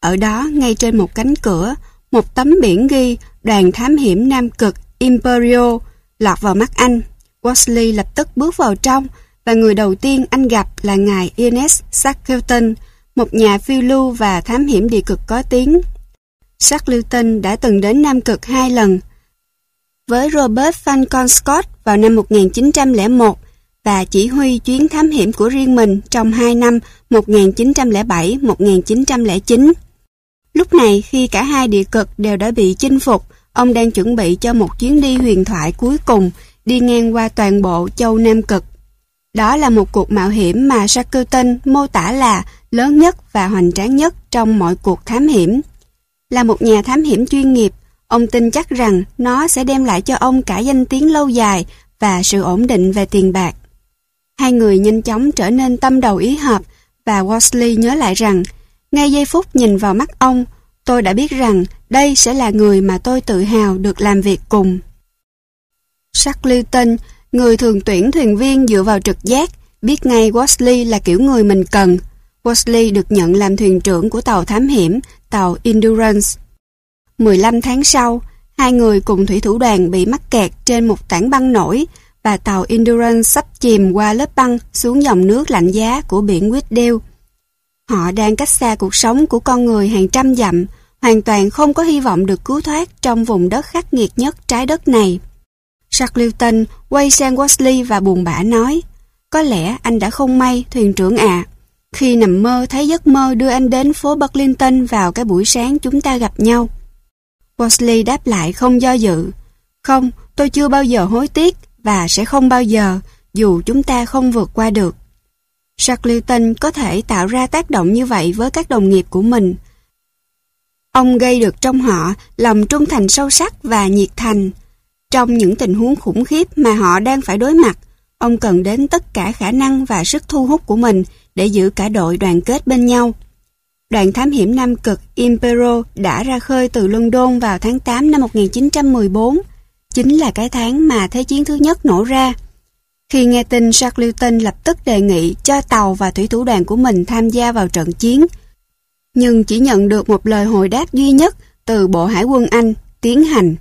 Ở đó, ngay trên một cánh cửa, một tấm biển ghi đoàn thám hiểm Nam Cực Imperio lọt vào mắt anh. Wesley lập tức bước vào trong và người đầu tiên anh gặp là ngài Ernest Shackleton, một nhà phiêu lưu và thám hiểm địa cực có tiếng. Shackleton đã từng đến Nam Cực hai lần với Robert Falcon Scott vào năm 1901 và chỉ huy chuyến thám hiểm của riêng mình trong hai năm 1907-1909. Lúc này khi cả hai địa cực đều đã bị chinh phục, ông đang chuẩn bị cho một chuyến đi huyền thoại cuối cùng đi ngang qua toàn bộ châu Nam Cực. Đó là một cuộc mạo hiểm mà Shackleton mô tả là lớn nhất và hoành tráng nhất trong mọi cuộc thám hiểm. Là một nhà thám hiểm chuyên nghiệp, ông tin chắc rằng nó sẽ đem lại cho ông cả danh tiếng lâu dài và sự ổn định về tiền bạc. Hai người nhanh chóng trở nên tâm đầu ý hợp và Worsley nhớ lại rằng ngay giây phút nhìn vào mắt ông, tôi đã biết rằng đây sẽ là người mà tôi tự hào được làm việc cùng. Shackleton, người thường tuyển thuyền viên dựa vào trực giác, biết ngay Wesley là kiểu người mình cần. Wesley được nhận làm thuyền trưởng của tàu thám hiểm, tàu Endurance. 15 tháng sau, hai người cùng thủy thủ đoàn bị mắc kẹt trên một tảng băng nổi và tàu Endurance sắp chìm qua lớp băng xuống dòng nước lạnh giá của biển Whitdale. Họ đang cách xa cuộc sống của con người hàng trăm dặm, hoàn toàn không có hy vọng được cứu thoát trong vùng đất khắc nghiệt nhất trái đất này. Shackleton quay sang Wesley và buồn bã nói, có lẽ anh đã không may, thuyền trưởng ạ. Khi nằm mơ thấy giấc mơ đưa anh đến phố Burlington vào cái buổi sáng chúng ta gặp nhau. Wesley đáp lại không do dự. Không, tôi chưa bao giờ hối tiếc và sẽ không bao giờ, dù chúng ta không vượt qua được. Shackleton có thể tạo ra tác động như vậy với các đồng nghiệp của mình. Ông gây được trong họ lòng trung thành sâu sắc và nhiệt thành. Trong những tình huống khủng khiếp mà họ đang phải đối mặt, ông cần đến tất cả khả năng và sức thu hút của mình để giữ cả đội đoàn kết bên nhau. Đoàn thám hiểm Nam Cực Impero đã ra khơi từ London vào tháng 8 năm 1914, chính là cái tháng mà Thế chiến thứ nhất nổ ra. Khi nghe tin Shackleton lập tức đề nghị cho tàu và thủy thủ đoàn của mình tham gia vào trận chiến, nhưng chỉ nhận được một lời hồi đáp duy nhất từ Bộ Hải quân Anh, tiến hành.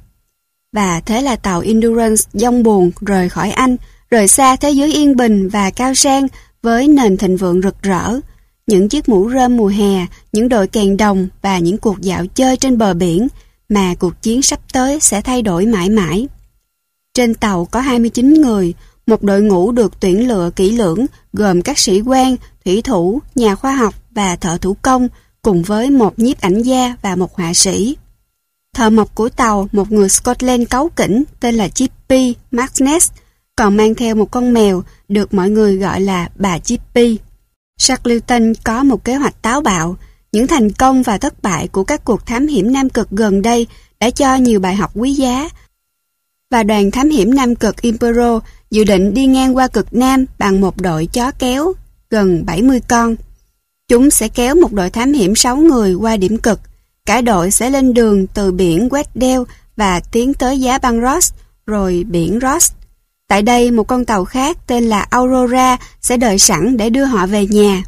Và thế là tàu Endurance dông buồn rời khỏi Anh, rời xa thế giới yên bình và cao sang với nền thịnh vượng rực rỡ, những chiếc mũ rơm mùa hè, những đội kèn đồng và những cuộc dạo chơi trên bờ biển mà cuộc chiến sắp tới sẽ thay đổi mãi mãi. Trên tàu có 29 người, một đội ngũ được tuyển lựa kỹ lưỡng gồm các sĩ quan, thủy thủ, nhà khoa học và thợ thủ công cùng với một nhiếp ảnh gia và một họa sĩ. Thợ mộc của tàu, một người Scotland cáu kỉnh tên là Chippy Magnus, còn mang theo một con mèo được mọi người gọi là bà Chippy. Shackleton có một kế hoạch táo bạo. Những thành công và thất bại của các cuộc thám hiểm Nam Cực gần đây đã cho nhiều bài học quý giá. Và đoàn thám hiểm Nam Cực Impero dự định đi ngang qua cực Nam bằng một đội chó kéo gần 70 con. Chúng sẽ kéo một đội thám hiểm 6 người qua điểm cực. Cả đội sẽ lên đường từ biển Weddell và tiến tới giá băng Ross, rồi biển Ross. Tại đây, một con tàu khác tên là Aurora sẽ đợi sẵn để đưa họ về nhà.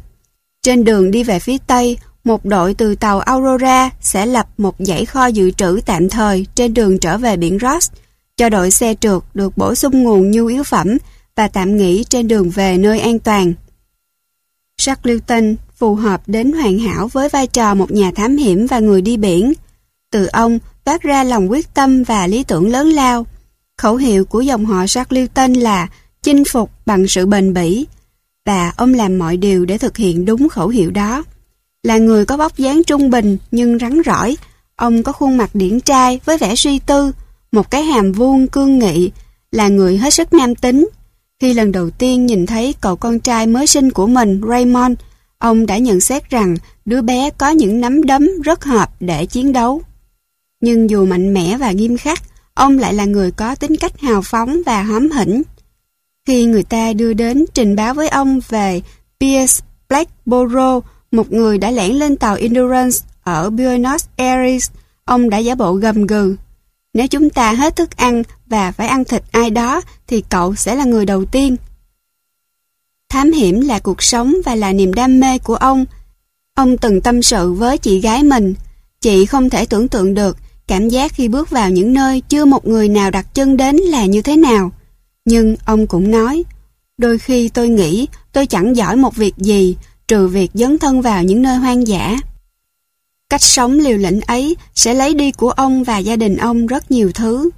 Trên đường đi về phía Tây, một đội từ tàu Aurora sẽ lập một dãy kho dự trữ tạm thời trên đường trở về biển Ross, cho đội xe trượt được bổ sung nguồn nhu yếu phẩm và tạm nghỉ trên đường về nơi an toàn. Shackleton phù hợp đến hoàn hảo với vai trò một nhà thám hiểm và người đi biển. Từ ông toát ra lòng quyết tâm và lý tưởng lớn lao. Khẩu hiệu của dòng họ Shackleton là chinh phục bằng sự bền bỉ và ông làm mọi điều để thực hiện đúng khẩu hiệu đó. Là người có vóc dáng trung bình nhưng rắn rỏi, ông có khuôn mặt điển trai với vẻ suy tư, một cái hàm vuông cương nghị, là người hết sức nam tính. Khi lần đầu tiên nhìn thấy cậu con trai mới sinh của mình, Raymond, ông đã nhận xét rằng đứa bé có những nắm đấm rất hợp để chiến đấu. Nhưng dù mạnh mẽ và nghiêm khắc, ông lại là người có tính cách hào phóng và hóm hỉnh. Khi người ta đưa đến trình báo với ông về Pierce Blackborough, một người đã lẻn lên tàu Endurance ở Buenos Aires, ông đã giả bộ gầm gừ. Nếu chúng ta hết thức ăn và phải ăn thịt ai đó, thì cậu sẽ là người đầu tiên. Thám hiểm là cuộc sống và là niềm đam mê của ông. Ông từng tâm sự với chị gái mình. Chị không thể tưởng tượng được cảm giác khi bước vào những nơi chưa một người nào đặt chân đến là như thế nào. Nhưng ông cũng nói, đôi khi tôi nghĩ tôi chẳng giỏi một việc gì trừ việc dấn thân vào những nơi hoang dã. Cách sống liều lĩnh ấy sẽ lấy đi của ông và gia đình ông rất nhiều thứ.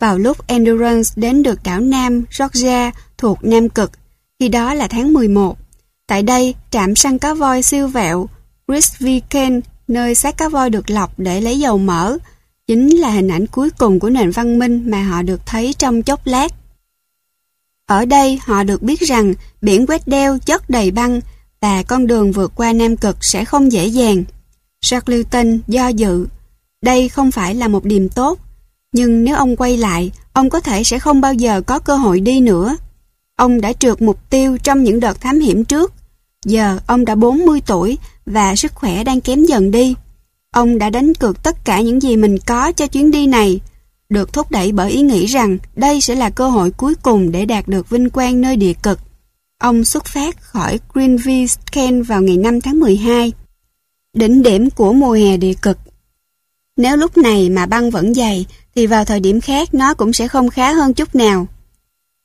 Vào lúc Endurance đến được đảo Nam Georgia thuộc Nam Cực, khi đó là tháng 11. Tại đây, trạm săn cá voi siêu vẹo Grisviken, nơi xác cá voi được lọc để lấy dầu mỡ, chính là hình ảnh cuối cùng của nền văn minh mà họ được thấy trong chốc lát. Ở đây họ được biết rằng biển quét đeo chất đầy băng và con đường vượt qua Nam Cực sẽ không dễ dàng. Shackleton do dự. Đây không phải là một điểm tốt, nhưng nếu ông quay lại, ông có thể sẽ không bao giờ có cơ hội đi nữa. Ông đã trượt mục tiêu trong những đợt thám hiểm trước. Giờ ông đã 40 tuổi và sức khỏe đang kém dần đi. Ông đã đánh cược tất cả những gì mình có cho chuyến đi này, được thúc đẩy bởi ý nghĩ rằng đây sẽ là cơ hội cuối cùng để đạt được vinh quang nơi địa cực. Ông xuất phát khỏi Greenville, Kent vào ngày 5 tháng 12 đỉnh điểm của mùa hè địa cực. Nếu lúc này mà băng vẫn dày, thì vào thời điểm khác nó cũng sẽ không khá hơn chút nào.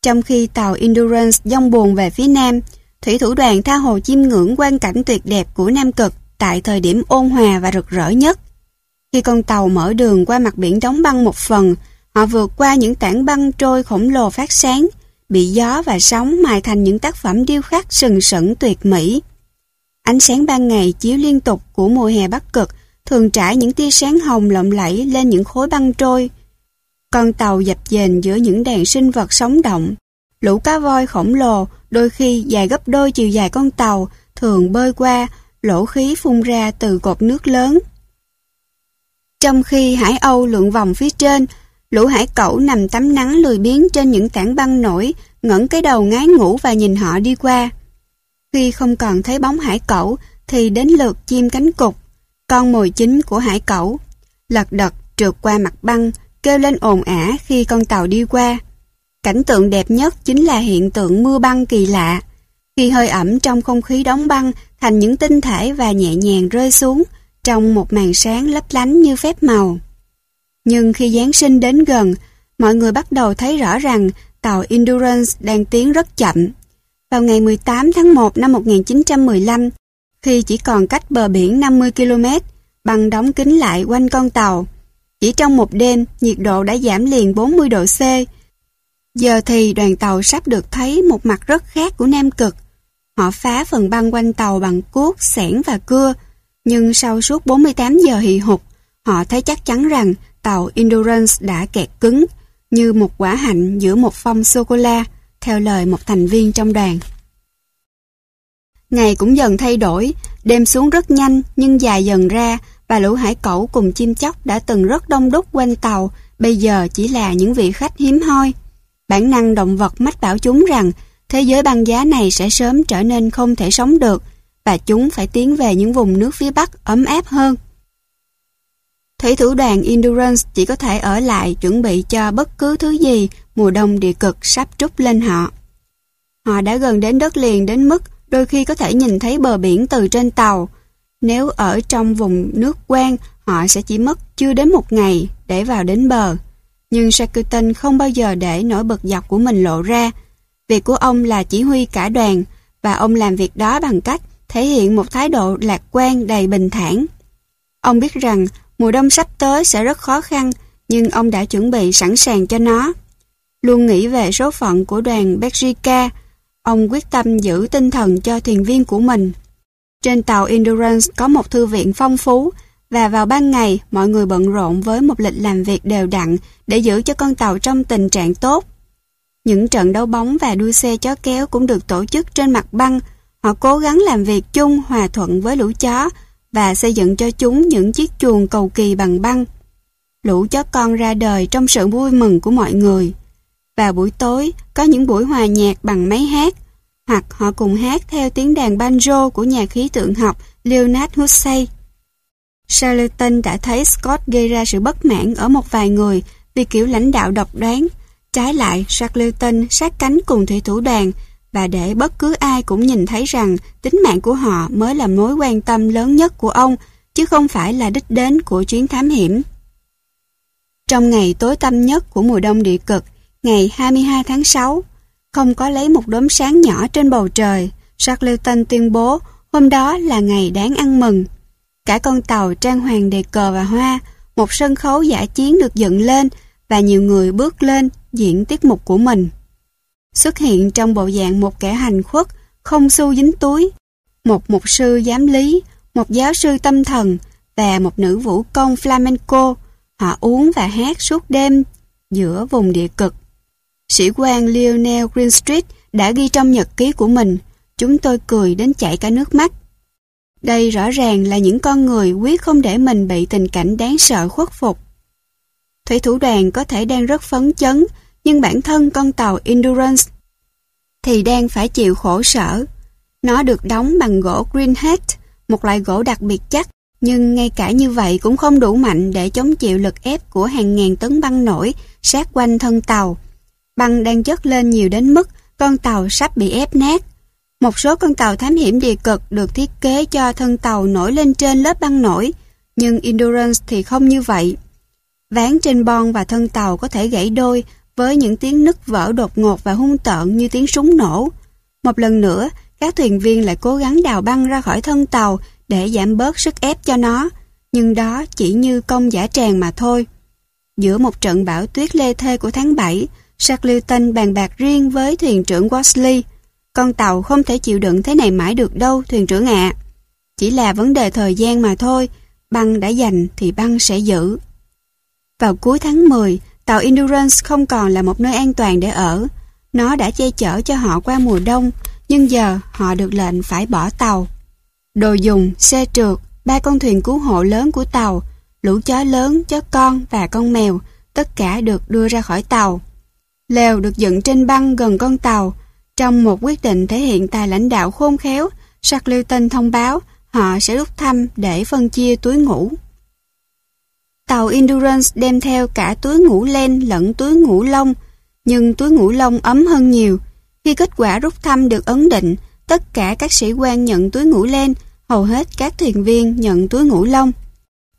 Trong khi tàu Endurance dông buồn về phía nam, thủy thủ đoàn tha hồ chiêm ngưỡng quan cảnh tuyệt đẹp của Nam Cực tại thời điểm ôn hòa và rực rỡ nhất. Khi con tàu mở đường qua mặt biển đóng băng một phần, họ vượt qua những tảng băng trôi khổng lồ phát sáng, bị gió và sóng mài thành những tác phẩm điêu khắc sừng sững tuyệt mỹ. Ánh sáng ban ngày chiếu liên tục của mùa hè bắc cực thường trải những tia sáng hồng lộng lẫy lên những khối băng trôi. Con tàu dập dềnh giữa những đàn sinh vật sống động. Lũ cá voi khổng lồ, đôi khi dài gấp đôi chiều dài con tàu, thường bơi qua, lỗ khí phun ra từ cột nước lớn. Trong khi hải âu lượn vòng phía trên, lũ hải cẩu nằm tắm nắng lười biếng trên những tảng băng nổi, ngẩng cái đầu ngái ngủ và nhìn họ đi qua. Khi không còn thấy bóng hải cẩu thì đến lượt chim cánh cục, con mồi chính của hải cẩu. Lật đật trượt qua mặt băng, kêu lên ồn ả khi con tàu đi qua. Cảnh tượng đẹp nhất chính là hiện tượng mưa băng kỳ lạ. Khi hơi ẩm trong không khí đóng băng thành những tinh thể và nhẹ nhàng rơi xuống trong một màn sáng lấp lánh như phép màu. Nhưng khi Giáng sinh đến gần, mọi người bắt đầu thấy rõ rằng tàu Endurance đang tiến rất chậm. Vào ngày 18 tháng 1 năm 1915, khi chỉ còn cách bờ biển 50 km, băng đóng kín lại quanh con tàu. Chỉ trong một đêm, nhiệt độ đã giảm liền 40 độ C. Giờ thì đoàn tàu sắp được thấy một mặt rất khác của Nam Cực. Họ phá phần băng quanh tàu bằng cuốc, sẻn và cưa, nhưng sau suốt 48 giờ hì hục, họ thấy chắc chắn rằng tàu Endurance đã kẹt cứng, như một quả hạnh giữa một phong sô-cô-la theo lời một thành viên trong đoàn. Ngày cũng dần thay đổi, đêm xuống rất nhanh nhưng dài dần ra và lũ hải cẩu cùng chim chóc đã từng rất đông đúc quanh tàu, bây giờ chỉ là những vị khách hiếm hoi. Bản năng động vật mách bảo chúng rằng thế giới băng giá này sẽ sớm trở nên không thể sống được và chúng phải tiến về những vùng nước phía Bắc ấm áp hơn. Thủy thủ đoàn Endurance chỉ có thể ở lại chuẩn bị cho bất cứ thứ gì mùa đông địa cực sắp trút lên họ. Họ đã gần đến đất liền đến mức đôi khi có thể nhìn thấy bờ biển từ trên tàu. Nếu ở trong vùng nước quen, họ sẽ chỉ mất chưa đến một ngày để vào đến bờ. Nhưng Shackleton không bao giờ để nổi bật dọc của mình lộ ra. Việc của ông là chỉ huy cả đoàn và ông làm việc đó bằng cách thể hiện một thái độ lạc quan đầy bình thản. Ông biết rằng mùa đông sắp tới sẽ rất khó khăn nhưng ông đã chuẩn bị sẵn sàng cho nó. Luôn nghĩ về số phận của đoàn Belgica, ông quyết tâm giữ tinh thần cho thuyền viên của mình. Trên tàu Endurance có một thư viện phong phú và vào ban ngày mọi người bận rộn với một lịch làm việc đều đặn để giữ cho con tàu trong tình trạng tốt. Những trận đấu bóng và đua xe chó kéo cũng được tổ chức trên mặt băng. Họ cố gắng làm việc chung hòa thuận với lũ chó và xây dựng cho chúng những chiếc chuồng cầu kỳ bằng băng. lũ chó con ra đời trong sự vui mừng của mọi người. Vào buổi tối, có những buổi hòa nhạc bằng máy hát, hoặc họ cùng hát theo tiếng đàn banjo của nhà khí tượng học Leonard Hussey. Charlton đã thấy Scott gây ra sự bất mãn ở một vài người vì kiểu lãnh đạo độc đoán. Trái lại, Charlton sát cánh cùng thủy thủ đoàn và để bất cứ ai cũng nhìn thấy rằng tính mạng của họ mới là mối quan tâm lớn nhất của ông, chứ không phải là đích đến của chuyến thám hiểm. Trong ngày tối tăm nhất của mùa đông địa cực, ngày 22 tháng 6, không có lấy một đốm sáng nhỏ trên bầu trời, Shackleton tuyên bố hôm đó là ngày đáng ăn mừng. Cả con tàu trang hoàng đề cờ và hoa, một sân khấu giả chiến được dựng lên và nhiều người bước lên diễn tiết mục của mình. Xuất hiện trong bộ dạng một kẻ hành khuất, không xu dính túi, một mục sư giám lý, một giáo sư tâm thần và một nữ vũ công flamenco. Họ uống và hát suốt đêm giữa vùng địa cực. Sĩ quan Lionel Greenstreet đã ghi trong nhật ký của mình, chúng tôi cười đến chảy cả nước mắt. Đây rõ ràng là những con người quyết không để mình bị tình cảnh đáng sợ khuất phục. Thủy thủ đoàn có thể đang rất phấn chấn, nhưng bản thân con tàu Endurance thì đang phải chịu khổ sở. Nó được đóng bằng gỗ Greenhead, một loại gỗ đặc biệt chắc, nhưng ngay cả như vậy cũng không đủ mạnh để chống chịu lực ép của hàng ngàn tấn băng nổi sát quanh thân tàu. Băng đang chất lên nhiều đến mức con tàu sắp bị ép nát. Một số con tàu thám hiểm địa cực được thiết kế cho thân tàu nổi lên trên lớp băng nổi, nhưng Endurance thì không như vậy. Ván trên bon và thân tàu có thể gãy đôi với những tiếng nứt vỡ đột ngột và hung tợn như tiếng súng nổ. Một lần nữa, các thuyền viên lại cố gắng đào băng ra khỏi thân tàu để giảm bớt sức ép cho nó, nhưng đó chỉ như công giả tràng mà thôi. Giữa một trận bão tuyết lê thê của tháng 7, Shackleton bàn bạc riêng với thuyền trưởng Wesley. Con tàu không thể chịu đựng thế này mãi được đâu, thuyền trưởng ạ. Chỉ là vấn đề thời gian mà thôi, băng đã dành thì băng sẽ giữ. Vào cuối tháng 10, tàu Endurance không còn là một nơi an toàn để ở. Nó đã che chở cho họ qua mùa đông, nhưng giờ họ được lệnh phải bỏ tàu. Đồ dùng, xe trượt, ba con thuyền cứu hộ lớn của tàu, lũ chó lớn, chó con và con mèo, tất cả được đưa ra khỏi tàu. Lều được dựng trên băng gần con tàu. Trong một quyết định thể hiện tài lãnh đạo khôn khéo, Shackleton thông báo họ sẽ rút thăm để phân chia túi ngủ. Tàu Endurance đem theo cả túi ngủ len lẫn túi ngủ lông, nhưng túi ngủ lông ấm hơn nhiều. Khi kết quả rút thăm được ấn định, tất cả các sĩ quan nhận túi ngủ len, hầu hết các thuyền viên nhận túi ngủ lông.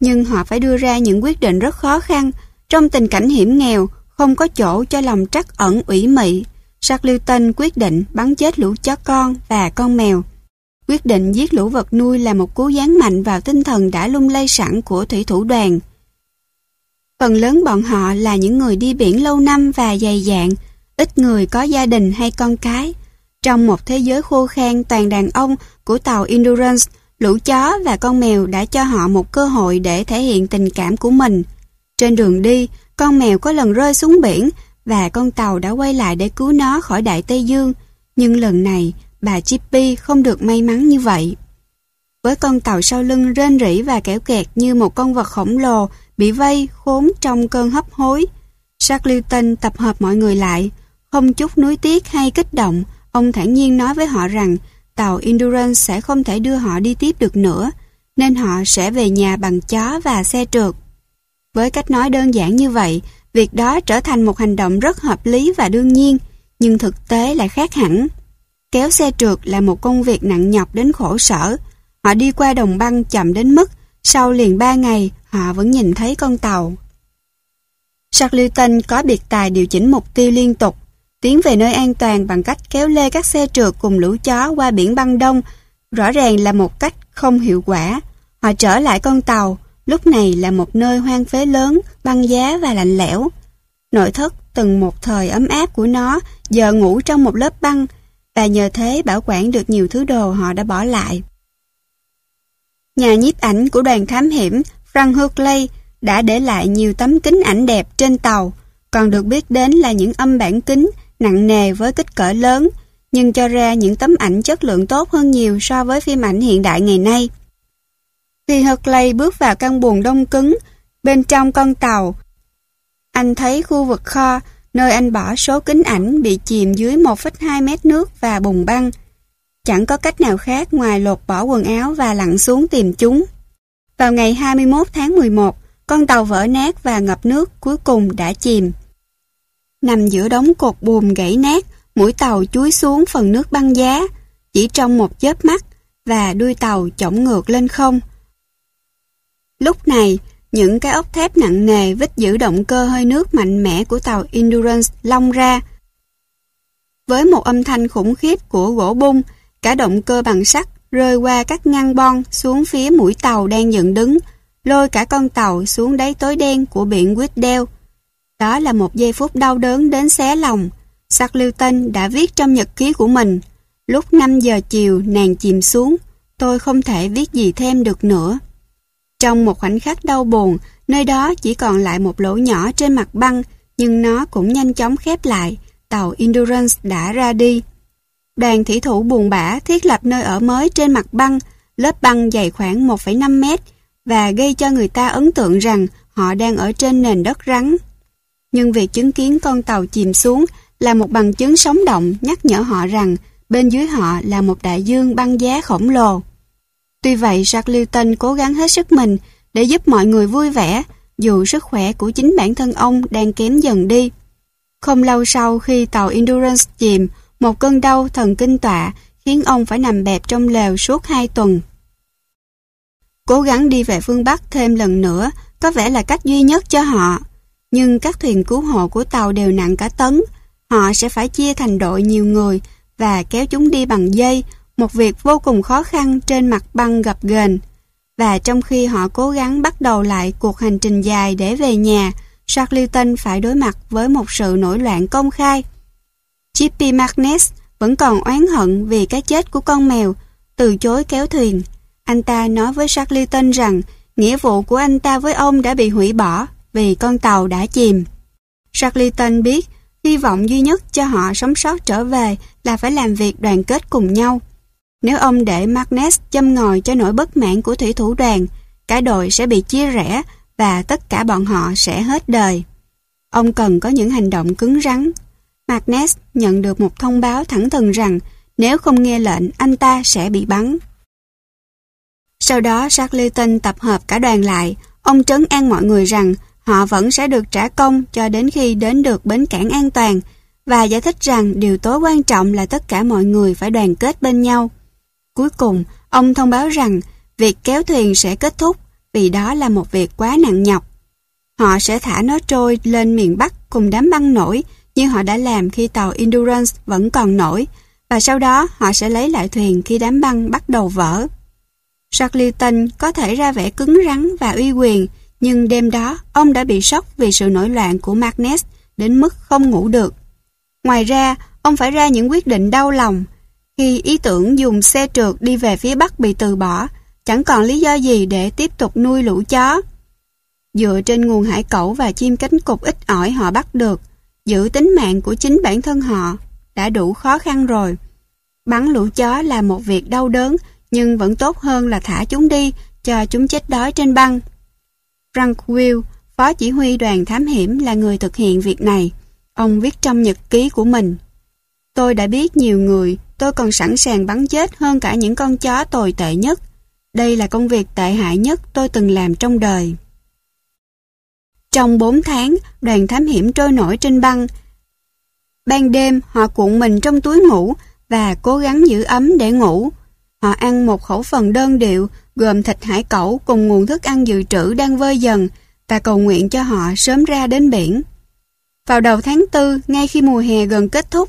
Nhưng họ phải đưa ra những quyết định rất khó khăn. Trong tình cảnh hiểm nghèo, không có chỗ cho lòng trắc ẩn ủy mị. Shackleton quyết định bắn chết lũ chó con và con mèo. Quyết định giết lũ vật nuôi là một cú giáng mạnh vào tinh thần đã lung lay sẵn của thủy thủ đoàn. Phần lớn bọn họ là những người đi biển lâu năm và dày dạn, ít người có gia đình hay con cái. Trong một thế giới khô khan toàn đàn ông của tàu Endurance, lũ chó và con mèo đã cho họ một cơ hội để thể hiện tình cảm của mình. Trên đường đi, con mèo có lần rơi xuống biển và con tàu đã quay lại để cứu nó khỏi Đại Tây Dương. Nhưng lần này, bà Chippy không được may mắn như vậy. Với con tàu sau lưng rên rỉ và kéo kẹt như một con vật khổng lồ bị vây khốn trong cơn hấp hối. Shackleton tập hợp mọi người lại, không chút nuối tiếc hay kích động, ông thản nhiên nói với họ rằng tàu Endurance sẽ không thể đưa họ đi tiếp được nữa, nên họ sẽ về nhà bằng chó và xe trượt. Với cách nói đơn giản như vậy, việc đó trở thành một hành động rất hợp lý và đương nhiên, nhưng thực tế lại khác hẳn. Kéo xe trượt là một công việc nặng nhọc đến khổ sở. Họ đi qua đồng băng chậm đến mức sau liền ba ngày họ vẫn nhìn thấy con tàu. Shackleton có biệt tài điều chỉnh mục tiêu liên tục, tiến về nơi an toàn bằng cách kéo lê các xe trượt cùng lũ chó qua biển băng đông, rõ ràng là một cách không hiệu quả. Họ trở lại con tàu, lúc này là một nơi hoang phế lớn, băng giá và lạnh lẽo. Nội thất từng một thời ấm áp của nó giờ ngủ trong một lớp băng và nhờ thế bảo quản được nhiều thứ đồ họ đã bỏ lại. Nhà nhiếp ảnh của đoàn thám hiểm Frank Hurley đã để lại nhiều tấm kính ảnh đẹp trên tàu, còn được biết đến là những âm bản kính nặng nề với kích cỡ lớn, nhưng cho ra những tấm ảnh chất lượng tốt hơn nhiều so với phim ảnh hiện đại ngày nay. Khi Lây bước vào căn buồng đông cứng, Bên trong con tàu, anh thấy khu vực kho, nơi anh bỏ số kính ảnh bị chìm dưới 1,2 mét nước và bùng băng. Chẳng có cách nào khác ngoài lột bỏ quần áo và lặn xuống tìm chúng. Vào ngày 21 tháng 11, con tàu vỡ nát và ngập nước cuối cùng đã chìm. Nằm giữa đống cột buồm gãy nát, mũi tàu chuối xuống phần nước băng giá, chỉ trong một chớp mắt và đuôi tàu chổng ngược lên không. Lúc này, những cái ốc thép nặng nề vít giữ động cơ hơi nước mạnh mẽ của tàu Endurance long ra. Với một âm thanh khủng khiếp của gỗ bung, cả động cơ bằng sắt rơi qua các ngăn bon xuống phía mũi tàu đang dựng đứng, lôi cả con tàu xuống đáy tối đen của biển Whitdale. Đó là một giây phút đau đớn đến xé lòng. Shackleton đã viết trong nhật ký của mình, lúc 5 giờ chiều nàng chìm xuống, tôi không thể viết gì thêm được nữa. Trong một khoảnh khắc đau buồn, nơi đó chỉ còn lại một lỗ nhỏ trên mặt băng, nhưng nó cũng nhanh chóng khép lại, tàu Endurance đã ra đi. Đoàn thủy thủ buồn bã thiết lập nơi ở mới trên mặt băng, lớp băng dày khoảng 1,5 mét và gây cho người ta ấn tượng rằng họ đang ở trên nền đất rắn. Nhưng việc chứng kiến con tàu chìm xuống là một bằng chứng sống động nhắc nhở họ rằng bên dưới họ là một đại dương băng giá khổng lồ. Tuy vậy, Shackleton cố gắng hết sức mình để giúp mọi người vui vẻ, dù sức khỏe của chính bản thân ông đang kém dần đi. Không lâu sau khi tàu Endurance chìm, một cơn đau thần kinh tọa khiến ông phải nằm bẹp trong lều suốt hai tuần. Cố gắng đi về phương Bắc thêm lần nữa có vẻ là cách duy nhất cho họ. Nhưng các thuyền cứu hộ của tàu đều nặng cả tấn. Họ sẽ phải chia thành đội nhiều người và kéo chúng đi bằng dây, một việc vô cùng khó khăn trên mặt băng gập ghềnh. Và trong khi họ cố gắng bắt đầu lại cuộc hành trình dài để về nhà, Shackleton phải đối mặt với một sự nổi loạn công khai. Chippy Magnus vẫn còn oán hận vì cái chết của con mèo, từ chối kéo thuyền. Anh ta nói với Shackleton rằng nghĩa vụ của anh ta với ông đã bị hủy bỏ vì con tàu đã chìm. Shackleton biết hy vọng duy nhất cho họ sống sót trở về là phải làm việc đoàn kết cùng nhau. Nếu ông để Magnus châm ngòi cho nỗi bất mãn của thủy thủ đoàn, cả đội sẽ bị chia rẽ và tất cả bọn họ sẽ hết đời. Ông cần có những hành động cứng rắn. Magnus nhận được một thông báo thẳng thừng rằng nếu không nghe lệnh anh ta sẽ bị bắn. Sau đó Shackleton tập hợp cả đoàn lại, ông trấn an mọi người rằng họ vẫn sẽ được trả công cho đến khi đến được bến cảng an toàn và giải thích rằng điều tối quan trọng là tất cả mọi người phải đoàn kết bên nhau. Cuối cùng, ông thông báo rằng việc kéo thuyền sẽ kết thúc vì đó là một việc quá nặng nhọc. Họ sẽ thả nó trôi lên miền Bắc cùng đám băng nổi như họ đã làm khi tàu Endurance vẫn còn nổi và sau đó họ sẽ lấy lại thuyền khi đám băng bắt đầu vỡ. Shackleton có thể ra vẻ cứng rắn và uy quyền nhưng đêm đó ông đã bị sốc vì sự nổi loạn của Magnus đến mức không ngủ được. Ngoài ra, ông phải ra những quyết định đau lòng khi ý tưởng dùng xe trượt đi về phía Bắc bị từ bỏ, chẳng còn lý do gì để tiếp tục nuôi lũ chó. Dựa trên nguồn hải cẩu và chim cánh cụt ít ỏi họ bắt được, giữ tính mạng của chính bản thân họ đã đủ khó khăn rồi. Bắn lũ chó là một việc đau đớn, nhưng vẫn tốt hơn là thả chúng đi cho chúng chết đói trên băng. Frank Will, phó chỉ huy đoàn thám hiểm là người thực hiện việc này. Ông viết trong nhật ký của mình. Tôi đã biết nhiều người tôi còn sẵn sàng bắn chết hơn cả những con chó tồi tệ nhất. Đây là công việc tệ hại nhất tôi từng làm trong đời. Trong 4 tháng, đoàn thám hiểm trôi nổi trên băng. Ban đêm, họ cuộn mình trong túi ngủ và cố gắng giữ ấm để ngủ. Họ ăn một khẩu phần đơn điệu gồm thịt hải cẩu cùng nguồn thức ăn dự trữ đang vơi dần và cầu nguyện cho họ sớm ra đến biển. Vào đầu tháng 4, ngay khi mùa hè gần kết thúc,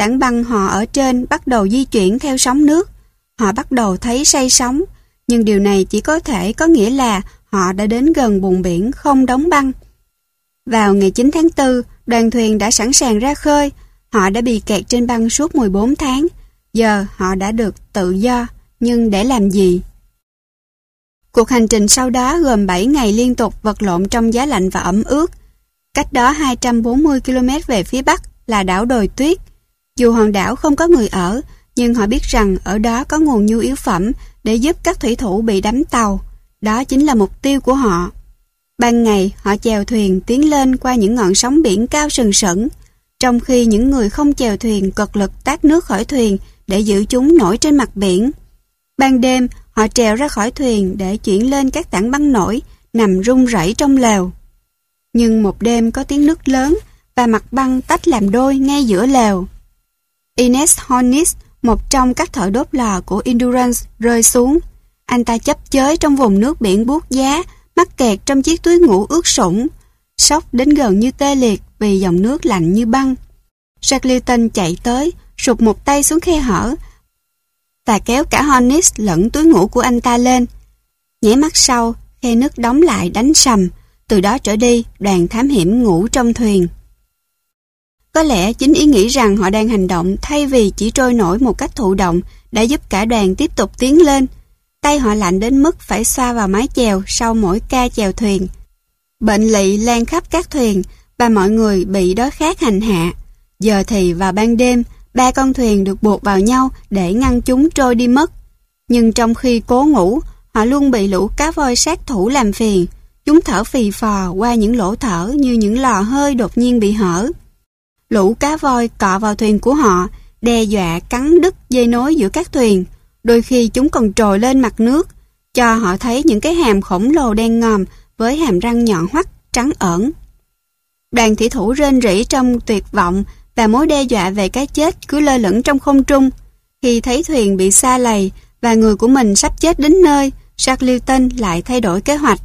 Tảng băng họ ở trên bắt đầu di chuyển theo sóng nước. Họ bắt đầu thấy say sóng, nhưng điều này chỉ có thể có nghĩa là họ đã đến gần bùng biển không đóng băng. Vào ngày 9 tháng 4, đoàn thuyền đã sẵn sàng ra khơi. Họ đã bị kẹt trên băng suốt 14 tháng. Giờ họ đã được tự do, nhưng để làm gì? Cuộc hành trình sau đó gồm 7 ngày liên tục vật lộn trong giá lạnh và ẩm ướt. Cách đó 240 km về phía bắc là đảo đồi tuyết. Dù hòn đảo không có người ở, nhưng họ biết rằng ở đó có nguồn nhu yếu phẩm để giúp các thủy thủ bị đắm tàu. Đó chính là mục tiêu của họ. Ban ngày, họ chèo thuyền tiến lên qua những ngọn sóng biển cao sừng sững, trong khi những người không chèo thuyền cực lực tát nước khỏi thuyền để giữ chúng nổi trên mặt biển. Ban đêm, họ trèo ra khỏi thuyền để chuyển lên các tảng băng nổi, nằm rung rẩy trong lều. Nhưng một đêm có tiếng nước lớn và mặt băng tách làm đôi ngay giữa lều. Ines Hornis, một trong các thợ đốt lò của Endurance, rơi xuống. Anh ta chấp chới trong vùng nước biển buốt giá, mắc kẹt trong chiếc túi ngủ ướt sũng, sốc đến gần như tê liệt vì dòng nước lạnh như băng. Shackleton chạy tới, sụp một tay xuống khe hở và kéo cả Hornis lẫn túi ngủ của anh ta lên. Nhảy mắt sau, khe nước đóng lại đánh sầm, từ đó trở đi đoàn thám hiểm ngủ trong thuyền. Có lẽ chính ý nghĩ rằng họ đang hành động thay vì chỉ trôi nổi một cách thụ động đã giúp cả đoàn tiếp tục tiến lên. Tay họ lạnh đến mức phải xoa vào mái chèo sau mỗi ca chèo thuyền. Bệnh lị lan khắp các thuyền và mọi người bị đói khát hành hạ. Giờ thì vào ban đêm, ba con thuyền được buộc vào nhau để ngăn chúng trôi đi mất. Nhưng trong khi cố ngủ, họ luôn bị lũ cá voi sát thủ làm phiền. Chúng thở phì phò qua những lỗ thở như những lò hơi đột nhiên bị hở. Lũ cá voi cọ vào thuyền của họ, đe dọa cắn đứt dây nối giữa các thuyền. Đôi khi chúng còn trồi lên mặt nước, cho họ thấy những cái hàm khổng lồ đen ngòm với hàm răng nhọn hoắt, trắng ẩn. Đoàn thủy thủ rên rỉ trong tuyệt vọng và mối đe dọa về cái chết cứ lơ lửng trong không trung. Khi thấy thuyền bị xa lầy và người của mình sắp chết đến nơi, Shackleton lại thay đổi kế hoạch.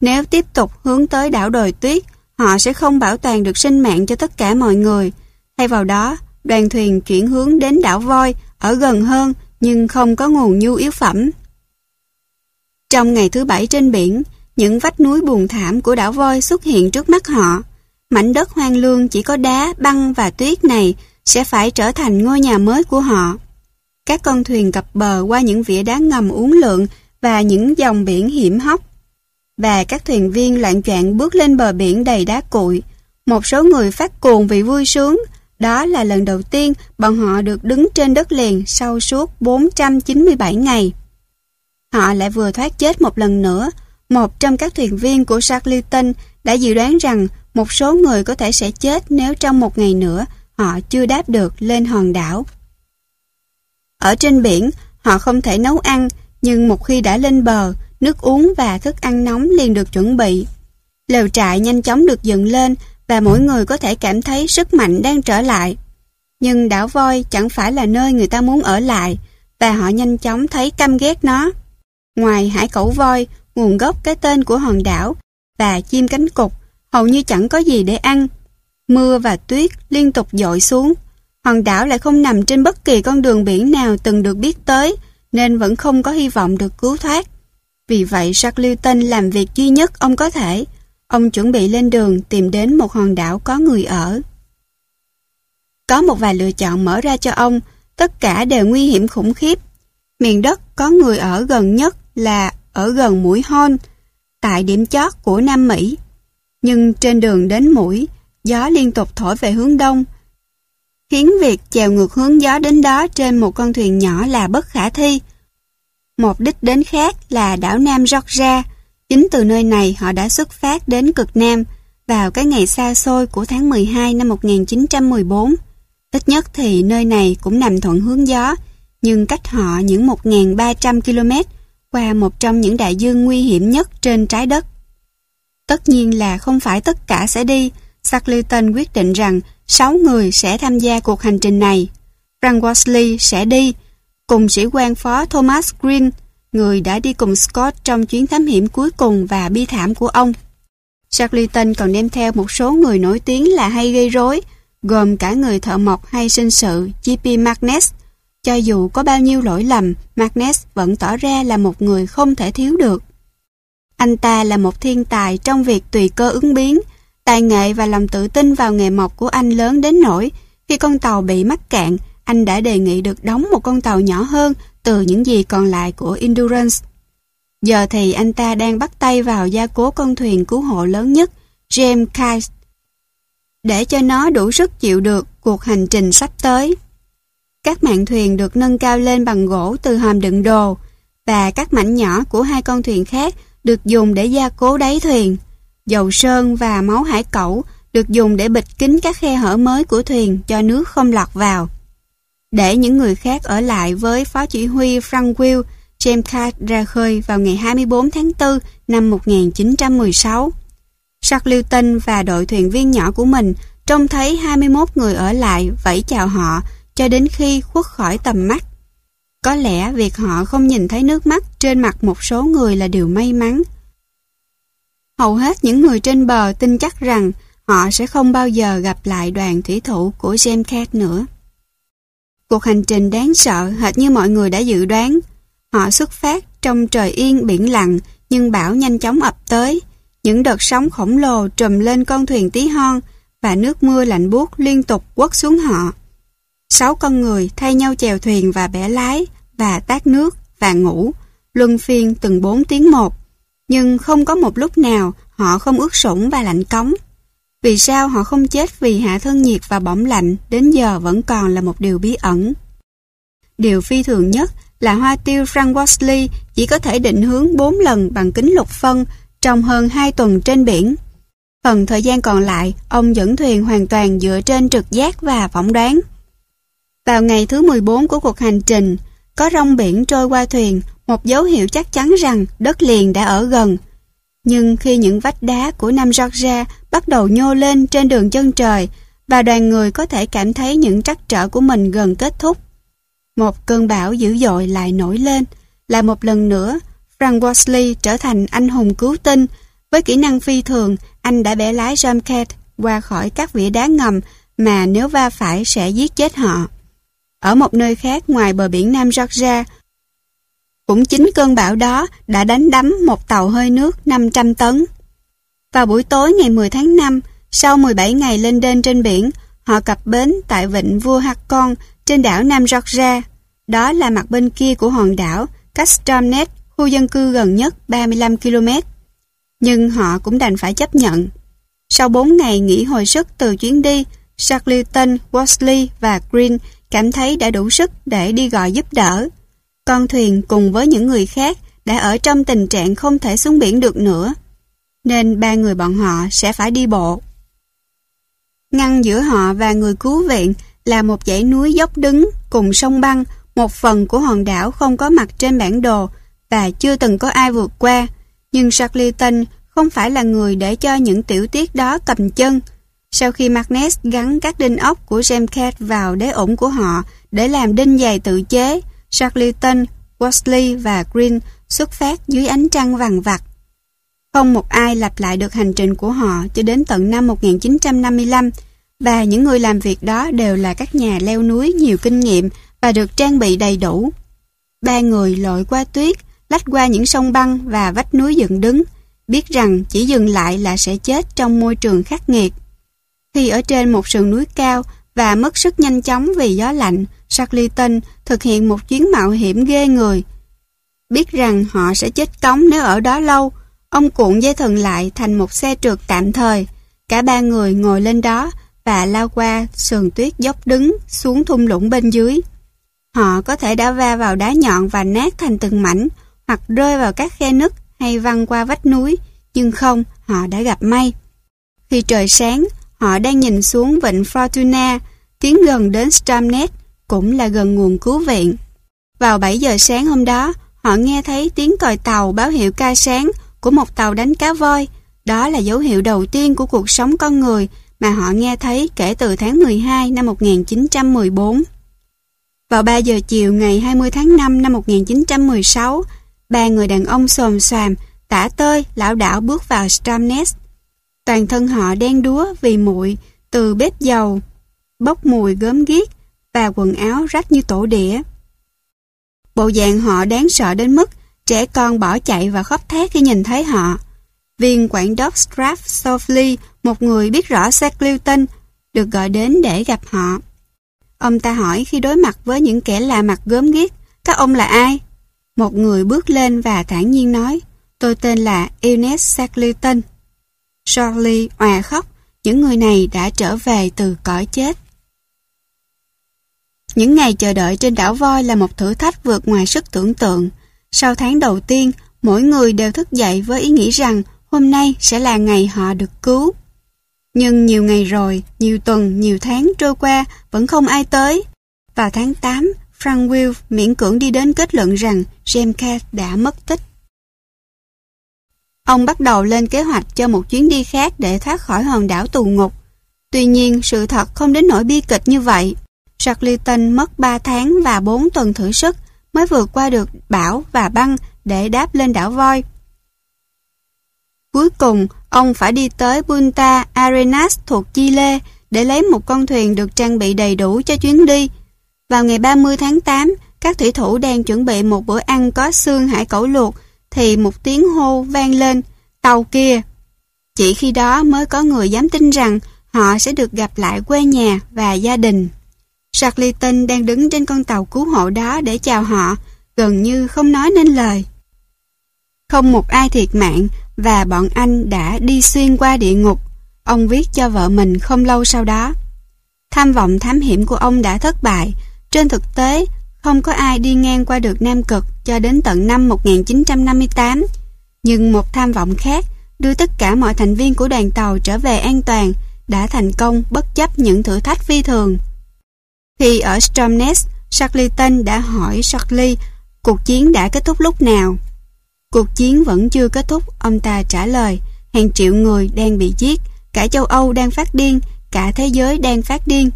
Nếu tiếp tục hướng tới đảo đồi tuyết, họ sẽ không bảo toàn được sinh mạng cho tất cả mọi người. Thay vào đó, đoàn thuyền chuyển hướng đến đảo Voi ở gần hơn nhưng không có nguồn nhu yếu phẩm. Trong ngày thứ bảy trên biển, những vách núi buồn thảm của đảo Voi xuất hiện trước mắt họ. Mảnh đất hoang lương chỉ có đá, băng và tuyết này sẽ phải trở thành ngôi nhà mới của họ. Các con thuyền cập bờ qua những vỉa đá ngầm uốn lượn và những dòng biển hiểm hóc. Và các thuyền viên loạn choạng bước lên bờ biển đầy đá cuội. Một số người phát cuồng vì vui sướng. Đó là lần đầu tiên bọn họ được đứng trên đất liền sau suốt 497 ngày. Họ lại vừa thoát chết một lần nữa. Một trong các thuyền viên của Shackleton đã dự đoán rằng một số người có thể sẽ chết nếu trong một ngày nữa họ chưa đáp được lên hòn đảo. Ở trên biển, họ không thể nấu ăn, nhưng một khi đã lên bờ, nước uống và thức ăn nóng liền được chuẩn bị. Lều trại nhanh chóng được dựng lên và mỗi người có thể cảm thấy sức mạnh đang trở lại. Nhưng đảo voi chẳng phải là nơi người ta muốn ở lại và họ nhanh chóng thấy căm ghét nó. Ngoài hải cẩu voi, nguồn gốc cái tên của hòn đảo và chim cánh cục hầu như chẳng có gì để ăn. Mưa và tuyết liên tục dội xuống. Hòn đảo lại không nằm trên bất kỳ con đường biển nào từng được biết tới, nên vẫn không có hy vọng được cứu thoát. Vì vậy Shackleton làm việc duy nhất ông có thể. Ông chuẩn bị lên đường tìm đến một hòn đảo có người ở. Có một vài lựa chọn mở ra cho ông, tất cả đều nguy hiểm khủng khiếp. Miền đất có người ở gần nhất là ở gần mũi Hon, tại điểm chót của Nam Mỹ. Nhưng trên đường đến mũi, gió liên tục thổi về hướng đông, khiến việc chèo ngược hướng gió đến đó trên một con thuyền nhỏ là bất khả thi. Một đích đến khác là đảo Nam Georgia. Chính từ nơi này họ đã xuất phát đến cực Nam vào cái ngày xa xôi của tháng 12 năm 1914. Ít nhất thì nơi này cũng nằm thuận hướng gió, nhưng cách họ những 1.300 km qua một trong những đại dương nguy hiểm nhất trên trái đất. Tất nhiên là không phải tất cả sẽ đi, Shackleton quyết định rằng 6 người sẽ tham gia cuộc hành trình này. Frank Worsley sẽ đi, cùng sĩ quan phó Thomas Green, người đã đi cùng Scott trong chuyến thám hiểm cuối cùng và bi thảm của ông. Shackleton còn đem theo một số người nổi tiếng là hay gây rối, gồm cả người thợ mộc hay sinh sự J.P. Magnus. Cho dù có bao nhiêu lỗi lầm, Magnus vẫn tỏ ra là một người không thể thiếu được. Anh ta là một thiên tài trong việc tùy cơ ứng biến, tài nghệ và lòng tự tin vào nghề mộc của anh lớn đến nỗi khi con tàu bị mắc cạn, anh đã đề nghị được đóng một con tàu nhỏ hơn từ những gì còn lại của Endurance. Giờ thì anh ta đang bắt tay vào gia cố con thuyền cứu hộ lớn nhất, James Kite, để cho nó đủ sức chịu được cuộc hành trình sắp tới. Các mạn thuyền được nâng cao lên bằng gỗ từ hòm đựng đồ và các mảnh nhỏ của hai con thuyền khác được dùng để gia cố đáy thuyền. Dầu sơn và máu hải cẩu được dùng để bịt kín các khe hở mới của thuyền cho nước không lọt vào. Để những người khác ở lại với Phó Chỉ huy Frank Will, James Card ra khơi vào ngày 24 tháng 4 năm 1916. Shackleton và đội thuyền viên nhỏ của mình trông thấy 21 người ở lại vẫy chào họ cho đến khi khuất khỏi tầm mắt. Có lẽ việc họ không nhìn thấy nước mắt trên mặt một số người là điều may mắn. Hầu hết những người trên bờ tin chắc rằng họ sẽ không bao giờ gặp lại đoàn thủy thủ của James Cat nữa. Cuộc hành trình đáng sợ hệt như mọi người đã dự đoán. Họ xuất phát trong trời yên biển lặng nhưng bão nhanh chóng ập tới. Những đợt sóng khổng lồ trùm lên con thuyền tí hon và nước mưa lạnh buốt liên tục quất xuống họ. Sáu con người thay nhau chèo thuyền và bẻ lái và tát nước và ngủ, luân phiên từng bốn tiếng một. Nhưng không có một lúc nào họ không ướt sũng và lạnh cống. Vì sao họ không chết vì hạ thân nhiệt và bỏng lạnh đến giờ vẫn còn là một điều bí ẩn. Điều phi thường nhất là hoa tiêu Frank Worsley chỉ có thể định hướng 4 lần bằng kính lục phân trong hơn 2 tuần trên biển. Phần thời gian còn lại, ông dẫn thuyền hoàn toàn dựa trên trực giác và phỏng đoán. Vào ngày thứ 14 của cuộc hành trình, có rong biển trôi qua thuyền, một dấu hiệu chắc chắn rằng đất liền đã ở gần. Nhưng khi những vách đá của Nam Georgia bắt đầu nhô lên trên đường chân trời và đoàn người có thể cảm thấy những trắc trở của mình gần kết thúc, một cơn bão dữ dội lại nổi lên, là một lần nữa Frank Worsley trở thành anh hùng cứu tinh. Với kỹ năng phi thường, anh đã bẻ lái Jamcat qua khỏi các vỉa đá ngầm mà nếu va phải sẽ giết chết họ. Ở một nơi khác ngoài bờ biển Nam Georgia, cũng chính cơn bão đó đã đánh đắm một tàu hơi nước 500 tấn. Vào buổi tối ngày 10 tháng 5, sau 17 ngày lên đên trên biển, họ cập bến tại vịnh Vua Hakon trên đảo Nam Georgia. Đó là mặt bên kia của hòn đảo Castanet, khu dân cư gần nhất 35 km. Nhưng họ cũng đành phải chấp nhận. Sau 4 ngày nghỉ hồi sức từ chuyến đi, Shackleton, Worsley và Green cảm thấy đã đủ sức để đi gọi giúp đỡ. Con thuyền cùng với những người khác đã ở trong tình trạng không thể xuống biển được nữa, nên ba người bọn họ sẽ phải đi bộ. Ngăn giữa họ và người cứu viện là một dãy núi dốc đứng cùng sông băng, một phần của hòn đảo không có mặt trên bản đồ và chưa từng có ai vượt qua. Nhưng Shackleton không phải là người để cho những tiểu tiết đó cầm chân. Sau khi Magnus gắn các đinh ốc của Jamcat vào đế ổn của họ để làm đinh giày tự chế, Shackleton, Worsley và Green xuất phát dưới ánh trăng vàng vặt. Không một ai lặp lại được hành trình của họ cho đến tận năm 1955 và những người làm việc đó đều là các nhà leo núi nhiều kinh nghiệm và được trang bị đầy đủ. Ba người lội qua tuyết, lách qua những sông băng và vách núi dựng đứng, biết rằng chỉ dừng lại là sẽ chết trong môi trường khắc nghiệt. Khi ở trên một sườn núi cao và mất sức nhanh chóng vì gió lạnh, Shackleton thực hiện một chuyến mạo hiểm ghê người. Biết rằng họ sẽ chết cống nếu ở đó lâu, ông cuộn dây thần lại thành một xe trượt tạm thời. Cả ba người ngồi lên đó và lao qua sườn tuyết dốc đứng xuống thung lũng bên dưới. Họ có thể đã va vào đá nhọn và nát thành từng mảnh, hoặc rơi vào các khe nứt hay văng qua vách núi, nhưng không, họ đã gặp may. Khi trời sáng, họ đang nhìn xuống vịnh Fortuna, tiến gần đến Stramnet, cũng là gần nguồn cứu viện. Vào 7 giờ sáng hôm đó, họ nghe thấy tiếng còi tàu báo hiệu ca sáng của một tàu đánh cá voi. Đó là dấu hiệu đầu tiên của cuộc sống con người mà họ nghe thấy kể từ tháng 12 năm 1914. Vào 3 giờ chiều ngày 20 tháng 5 năm 1916, ba người đàn ông xồm xoàm, tả tơi, lão đảo bước vào Stramnes. Toàn thân họ đen đúa vì muội từ bếp dầu, bốc mùi gớm ghiếc và quần áo rách như tổ đĩa. Bộ dạng họ đáng sợ đến mức trẻ con bỏ chạy và khóc thét khi nhìn thấy họ. Viên quản đốc Straff Sofley, một người biết rõ Shackleton, được gọi đến để gặp họ. Ông ta hỏi khi đối mặt với những kẻ lạ mặt gớm ghiếc, các ông là ai? Một người bước lên và thản nhiên nói, tôi tên là Ines Shackleton. Charlie òa khóc, những người này đã trở về từ cõi chết. Những ngày chờ đợi trên đảo voi là một thử thách vượt ngoài sức tưởng tượng. Sau tháng đầu tiên, mỗi người đều thức dậy với ý nghĩ rằng hôm nay sẽ là ngày họ được cứu. Nhưng nhiều ngày rồi, nhiều tuần, nhiều tháng trôi qua vẫn không ai tới. Vào tháng 8, Frank Will miễn cưỡng đi đến kết luận rằng James Cass đã mất tích. Ông bắt đầu lên kế hoạch cho một chuyến đi khác để thoát khỏi hòn đảo tù ngục. Tuy nhiên, sự thật không đến nỗi bi kịch như vậy. Shackleton mất 3 tháng và 4 tuần thử sức mới vượt qua được bão và băng để đáp lên đảo voi. Cuối cùng, ông phải đi tới Punta Arenas thuộc Chile để lấy một con thuyền được trang bị đầy đủ cho chuyến đi. Vào ngày 30 tháng 8, các thủy thủ đang chuẩn bị một bữa ăn có xương hải cẩu luộc thì một tiếng hô vang lên, tàu kia. Chỉ khi đó mới có người dám tin rằng họ sẽ được gặp lại quê nhà và gia đình. Shackleton đang đứng trên con tàu cứu hộ đó để chào họ, gần như không nói nên lời. Không một ai thiệt mạng và bọn anh đã đi xuyên qua địa ngục. Ông viết cho vợ mình không lâu sau đó. Tham vọng thám hiểm của ông đã thất bại. Trên thực tế, không có ai đi ngang qua được Nam Cực cho đến tận năm 1958. Nhưng một tham vọng khác đưa tất cả mọi thành viên của đoàn tàu trở về an toàn đã thành công bất chấp những thử thách phi thường. Khi ở Stromness, Shackleton đã hỏi Shackley cuộc chiến đã kết thúc lúc nào. Cuộc chiến vẫn chưa kết thúc, ông ta trả lời. Hàng triệu người đang bị giết, cả châu Âu đang phát điên, cả thế giới đang phát điên.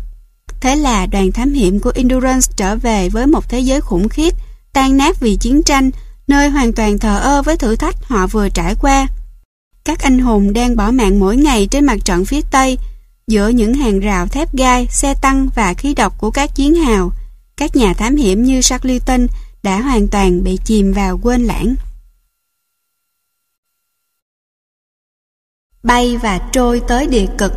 Thế là đoàn thám hiểm của Endurance trở về với một thế giới khủng khiếp, tan nát vì chiến tranh, nơi hoàn toàn thờ ơ với thử thách họ vừa trải qua. Các anh hùng đang bỏ mạng mỗi ngày trên mặt trận phía Tây, giữa những hàng rào thép gai, xe tăng và khí độc của các chiến hào. Các nhà thám hiểm như Shackleton đã hoàn toàn bị chìm vào quên lãng. Bay và trôi tới địa cực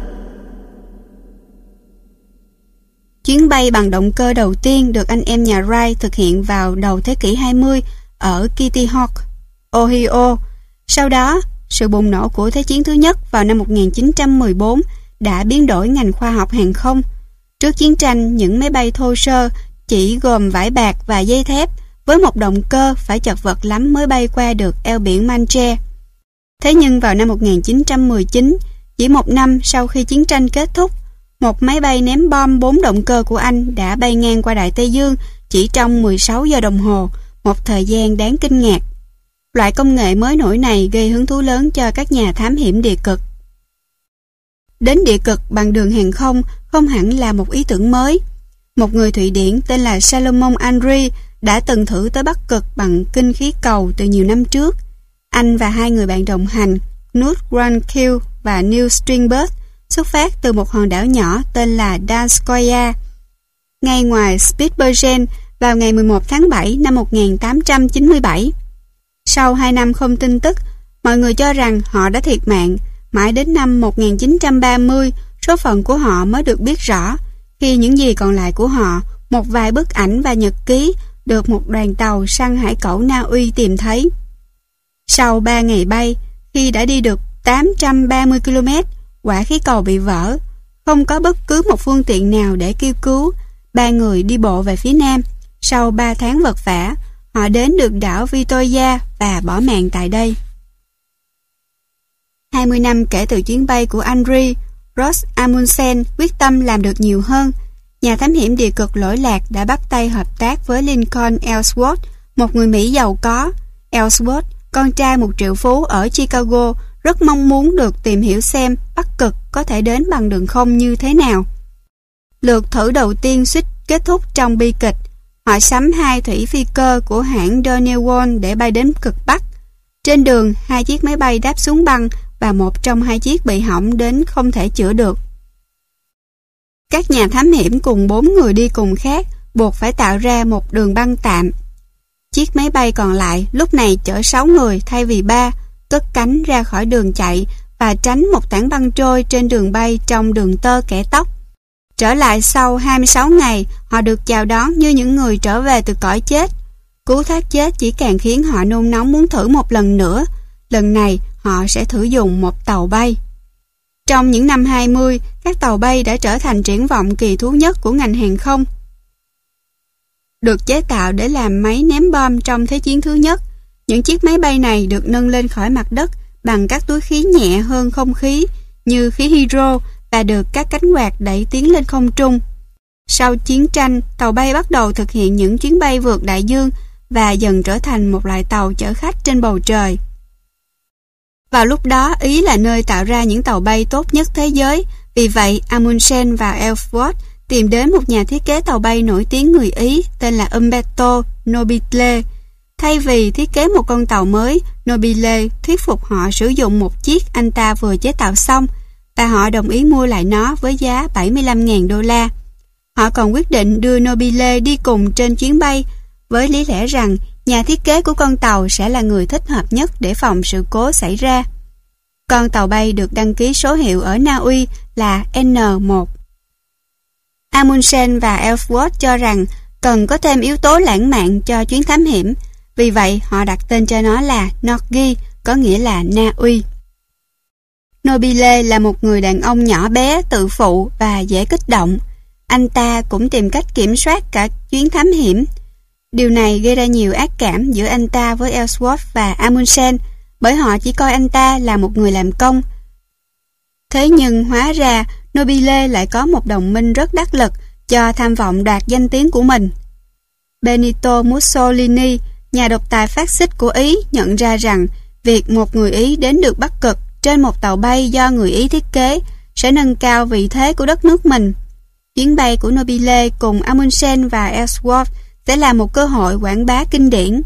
Chuyến bay bằng động cơ đầu tiên được anh em nhà Wright thực hiện vào đầu thế kỷ 20 ở Kitty Hawk, Ohio. Sau đó, sự bùng nổ của Thế chiến thứ nhất vào năm 1914 đã biến đổi ngành khoa học hàng không. Trước chiến tranh, những máy bay thô sơ chỉ gồm vải bạc và dây thép với một động cơ phải chật vật lắm mới bay qua được eo biển Manche. Thế nhưng vào năm 1919, chỉ một năm sau khi chiến tranh kết thúc, một máy bay ném bom bốn động cơ của Anh đã bay ngang qua Đại Tây Dương chỉ trong 16 giờ đồng hồ, một thời gian đáng kinh ngạc. Loại công nghệ mới nổi này gây hứng thú lớn cho các nhà thám hiểm địa cực. Đến địa cực bằng đường hàng không không hẳn là một ý tưởng mới. Một người Thụy Điển tên là Salomon Andri đã từng thử tới Bắc Cực bằng kinh khí cầu từ nhiều năm trước. Anh và hai người bạn đồng hành, Knut Grankill và Neil Stringberg, xuất phát từ một hòn đảo nhỏ tên là Danskoya. Ngay ngoài Spitsbergen vào ngày 11 tháng 7 năm 1897. Sau 2 năm không tin tức, mọi người cho rằng họ đã thiệt mạng. Mãi đến năm 1930, số phận của họ mới được biết rõ, khi những gì còn lại của họ, một vài bức ảnh và nhật ký, được một đoàn tàu săn hải cẩu Na Uy tìm thấy. Sau 3 ngày bay, khi đã đi được 830 km, quả khí cầu bị vỡ. Không có bất cứ một phương tiện nào để kêu cứu. Ba người đi bộ về phía nam. Sau 3 tháng vật vả, họ đến được đảo Vitoya và bỏ mạng tại đây. 20 năm kể từ chuyến bay của Andri Ross Amundsen quyết tâm làm được nhiều hơn. Nhà thám hiểm địa cực lỗi lạc đã bắt tay hợp tác với Lincoln Ellsworth, một người Mỹ giàu có. Ellsworth, con trai một triệu phú ở Chicago, rất mong muốn được tìm hiểu xem Bắc Cực có thể đến bằng đường không như thế nào. Lượt thử đầu tiên suýt kết thúc trong bi kịch. Họ sắm hai thủy phi cơ của hãng Donewon để bay đến cực Bắc. Trên đường, hai chiếc máy bay đáp xuống băng và một trong hai chiếc bị hỏng đến không thể chữa được. Các nhà thám hiểm cùng bốn người đi cùng khác buộc phải tạo ra một đường băng tạm. Chiếc máy bay còn lại lúc này chở 6 người thay vì 3 cất cánh ra khỏi đường chạy và tránh một tảng băng trôi trên đường bay trong đường tơ kẻ tóc. Trở lại sau 26 ngày, họ được chào đón như những người trở về từ cõi chết. Cú thoát chết chỉ càng khiến họ nôn nóng muốn thử một lần nữa. Lần này, họ sẽ thử dùng một tàu bay. Trong những năm 20, các tàu bay đã trở thành triển vọng kỳ thú nhất của ngành hàng không. Được chế tạo để làm máy ném bom trong Thế chiến thứ nhất, Những chiếc máy bay này được nâng lên khỏi mặt đất bằng các túi khí nhẹ hơn không khí như khí hydro và được các cánh quạt đẩy tiến lên không trung. Sau chiến tranh, tàu bay bắt đầu thực hiện những chuyến bay vượt đại dương và dần trở thành một loại tàu chở khách trên bầu trời. Vào lúc đó, Ý là nơi tạo ra những tàu bay tốt nhất thế giới, vì vậy Amundsen và Ellsworth tìm đến một nhà thiết kế tàu bay nổi tiếng người Ý tên là Umberto Nobile. Thay vì thiết kế một con tàu mới, Nobile thuyết phục họ sử dụng một chiếc anh ta vừa chế tạo xong và họ đồng ý mua lại nó với giá 75.000 đô la. Họ còn quyết định đưa Nobile đi cùng trên chuyến bay với lý lẽ rằng nhà thiết kế của con tàu sẽ là người thích hợp nhất để phòng sự cố xảy ra. Con tàu bay được đăng ký số hiệu ở Na Uy là N1. Amundsen và Ellsworth cho rằng cần có thêm yếu tố lãng mạn cho chuyến thám hiểm, vì vậy họ đặt tên cho nó là Norgi, có nghĩa là Na Uy. Nobile là một người đàn ông nhỏ bé, tự phụ và dễ kích động. Anh ta cũng tìm cách kiểm soát cả chuyến thám hiểm. Điều này gây ra nhiều ác cảm giữa anh ta với Ellsworth và Amundsen, bởi họ chỉ coi anh ta là một người làm công. Thế nhưng hóa ra Nobile lại có một đồng minh rất đắc lực cho tham vọng đạt danh tiếng của mình. Benito Mussolini, nhà độc tài phát xít của Ý nhận ra rằng việc một người Ý đến được Bắc Cực trên một tàu bay do người Ý thiết kế sẽ nâng cao vị thế của đất nước mình. Chuyến bay của Nobile cùng Amundsen và Ellsworth sẽ là một cơ hội quảng bá kinh điển.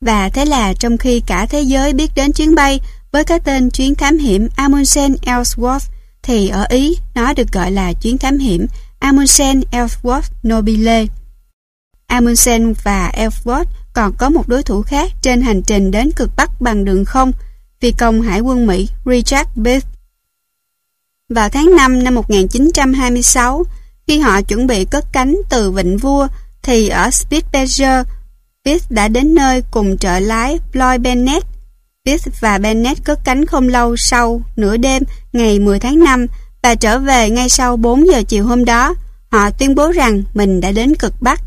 Và thế là trong khi cả thế giới biết đến chuyến bay với cái tên chuyến thám hiểm Amundsen Ellsworth thì ở Ý nó được gọi là chuyến thám hiểm Amundsen Ellsworth Nobile. Amundsen và Ellsworth còn có một đối thủ khác trên hành trình đến cực Bắc bằng đường không, phi công hải quân Mỹ Richard Bith. Vào tháng 5 năm 1926, khi họ chuẩn bị cất cánh từ Vịnh Vua, thì ở Spitfire, Pitt đã đến nơi cùng trợ lái Floyd Bennett. Pitt và Bennett cất cánh không lâu sau, nửa đêm, ngày 10 tháng 5, và trở về ngay sau 4 giờ chiều hôm đó. Họ tuyên bố rằng mình đã đến cực Bắc.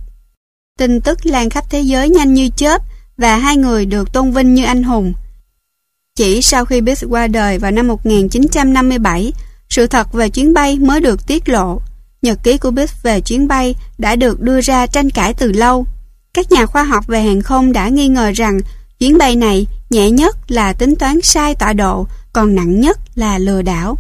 Tin tức lan khắp thế giới nhanh như chớp và hai người được tôn vinh như anh hùng. Chỉ sau khi Pitt qua đời vào năm 1957, sự thật về chuyến bay mới được tiết lộ. Nhật ký của Biff về chuyến bay đã được đưa ra tranh cãi từ lâu. Các nhà khoa học về hàng không đã nghi ngờ rằng chuyến bay này nhẹ nhất là tính toán sai tọa độ, còn nặng nhất là lừa đảo.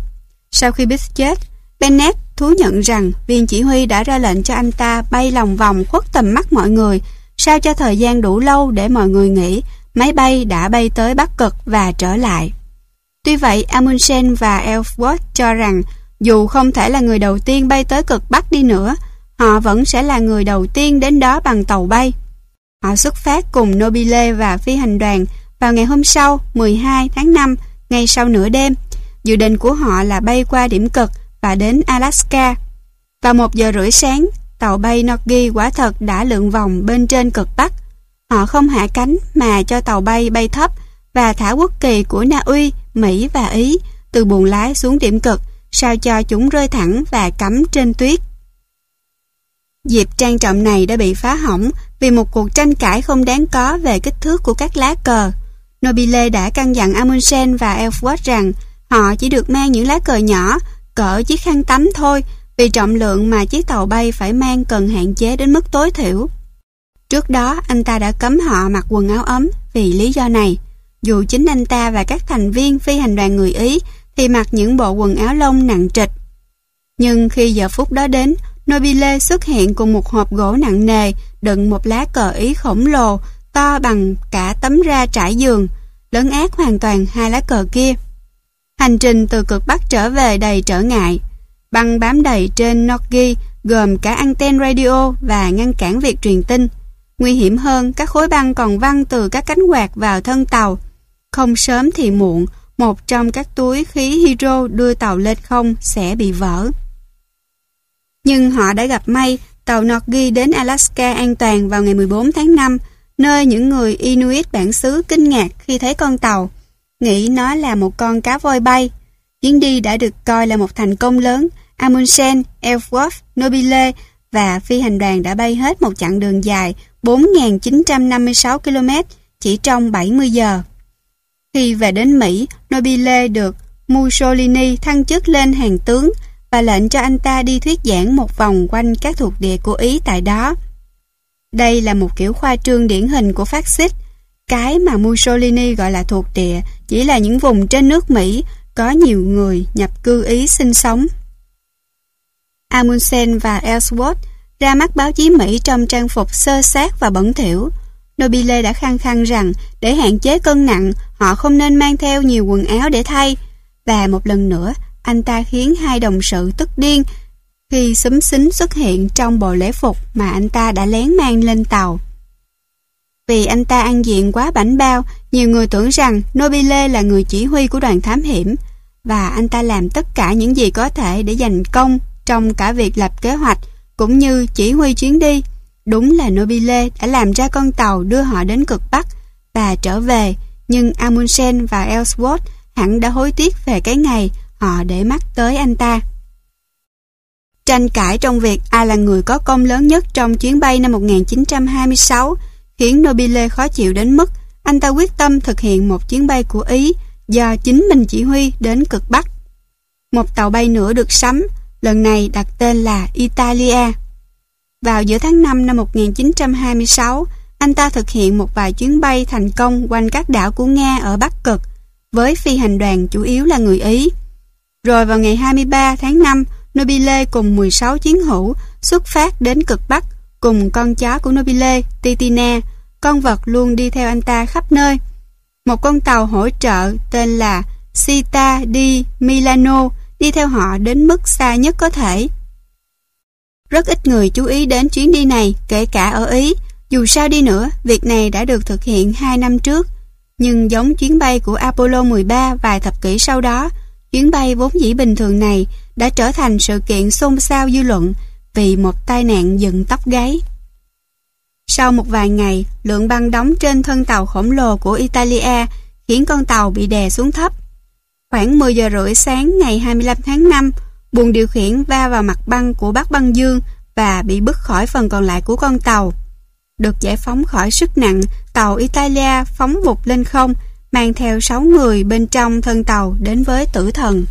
Sau khi Biff chết, Bennett thú nhận rằng viên chỉ huy đã ra lệnh cho anh ta bay lòng vòng khuất tầm mắt mọi người, sao cho thời gian đủ lâu để mọi người nghĩ máy bay đã bay tới Bắc Cực và trở lại. Tuy vậy, Amundsen và Ellsworth cho rằng dù không thể là người đầu tiên bay tới cực Bắc đi nữa, họ vẫn sẽ là người đầu tiên đến đó bằng tàu bay. Họ xuất phát cùng Nobile và phi hành đoàn vào ngày hôm sau 12 tháng 5, ngay sau nửa đêm. Dự định của họ là bay qua điểm cực và đến Alaska. Vào một giờ rưỡi sáng, tàu bay Norgi quả thật đã lượn vòng bên trên cực Bắc. Họ không hạ cánh mà cho tàu bay bay thấp và thả quốc kỳ của Na Uy, Mỹ và Ý từ buồng lái xuống điểm cực sao cho chúng rơi thẳng và cắm trên tuyết. Dịp trang trọng này đã bị phá hỏng vì một cuộc tranh cãi không đáng có về kích thước của các lá cờ. Nobile đã căn dặn Amundsen và Ellsworth rằng họ chỉ được mang những lá cờ nhỏ, cỡ chiếc khăn tắm thôi, vì trọng lượng mà chiếc tàu bay phải mang cần hạn chế đến mức tối thiểu. Trước đó, anh ta đã cấm họ mặc quần áo ấm vì lý do này. Dù chính anh ta và các thành viên phi hành đoàn người Ý thì mặc những bộ quần áo lông nặng trịch. Nhưng khi giờ phút đó đến, Nobile xuất hiện cùng một hộp gỗ nặng nề đựng một lá cờ Ý khổng lồ to bằng cả tấm ra trải giường, lớn ác hoàn toàn hai lá cờ kia. Hành trình từ cực Bắc trở về đầy trở ngại. Băng bám đầy trên Nogi gồm cả anten radio và ngăn cản việc truyền tin. Nguy hiểm hơn, các khối băng còn văng từ các cánh quạt vào thân tàu. Không sớm thì muộn, một trong các túi khí hydro đưa tàu lên không sẽ bị vỡ. Nhưng họ đã gặp may, tàu Norgi đến Alaska an toàn vào ngày 14 tháng 5, nơi những người Inuit bản xứ kinh ngạc khi thấy con tàu, nghĩ nó là một con cá voi bay. Chuyến đi đã được coi là một thành công lớn. Amundsen, Ellsworth, Nobile và phi hành đoàn đã bay hết một chặng đường dài 4.956 km chỉ trong 70 giờ. Khi về đến Mỹ, Nobile được Mussolini thăng chức lên hàng tướng và lệnh cho anh ta đi thuyết giảng một vòng quanh các thuộc địa của Ý tại đó. Đây là một kiểu khoa trương điển hình của phát xít. Cái mà Mussolini gọi là thuộc địa chỉ là những vùng trên nước Mỹ có nhiều người nhập cư Ý sinh sống. Amundsen và Ellsworth ra mắt báo chí Mỹ trong trang phục sơ sát và bẩn thỉu. Nobile đã khăng khăng rằng để hạn chế cân nặng, họ không nên mang theo nhiều quần áo để thay. Và một lần nữa, anh ta khiến hai đồng sự tức điên khi xúm xính xuất hiện trong bộ lễ phục mà anh ta đã lén mang lên tàu. Vì anh ta ăn diện quá bảnh bao, nhiều người tưởng rằng Nobile là người chỉ huy của đoàn thám hiểm và anh ta làm tất cả những gì có thể để giành công trong cả việc lập kế hoạch cũng như chỉ huy chuyến đi. Đúng là Nobile đã làm ra con tàu đưa họ đến cực Bắc và trở về, nhưng Amundsen và Ellsworth hẳn đã hối tiếc về cái ngày họ để mắt tới anh ta. Tranh cãi trong việc ai là người có công lớn nhất trong chuyến bay năm 1926 khiến Nobile khó chịu đến mức anh ta quyết tâm thực hiện một chuyến bay của Ý do chính mình chỉ huy đến cực Bắc. Một tàu bay nữa được sắm, lần này đặt tên là Italia. Vào giữa tháng 5 năm 1926, anh ta thực hiện một vài chuyến bay thành công quanh các đảo của Nga ở Bắc Cực, với phi hành đoàn chủ yếu là người Ý. Rồi vào ngày 23 tháng 5, Nobile cùng 16 chiến hữu xuất phát đến cực Bắc cùng con chó của Nobile, Titina, con vật luôn đi theo anh ta khắp nơi. Một con tàu hỗ trợ tên là Sita di Milano đi theo họ đến mức xa nhất có thể. Rất ít người chú ý đến chuyến đi này, kể cả ở Ý. Dù sao đi nữa, việc này đã được thực hiện 2 năm trước. Nhưng giống chuyến bay của Apollo 13 vài thập kỷ sau đó, chuyến bay vốn dĩ bình thường này đã trở thành sự kiện xôn xao dư luận vì một tai nạn dựng tóc gáy. Sau một vài ngày, lượng băng đóng trên thân tàu khổng lồ của Italia khiến con tàu bị đè xuống thấp. Khoảng 10 giờ rưỡi sáng ngày 25 tháng 5, buồng điều khiển va vào mặt băng của Bắc Băng Dương và bị bứt khỏi phần còn lại của con tàu. Được giải phóng khỏi sức nặng, tàu Italia phóng vụt lên không, mang theo 6 người bên trong thân tàu đến với tử thần.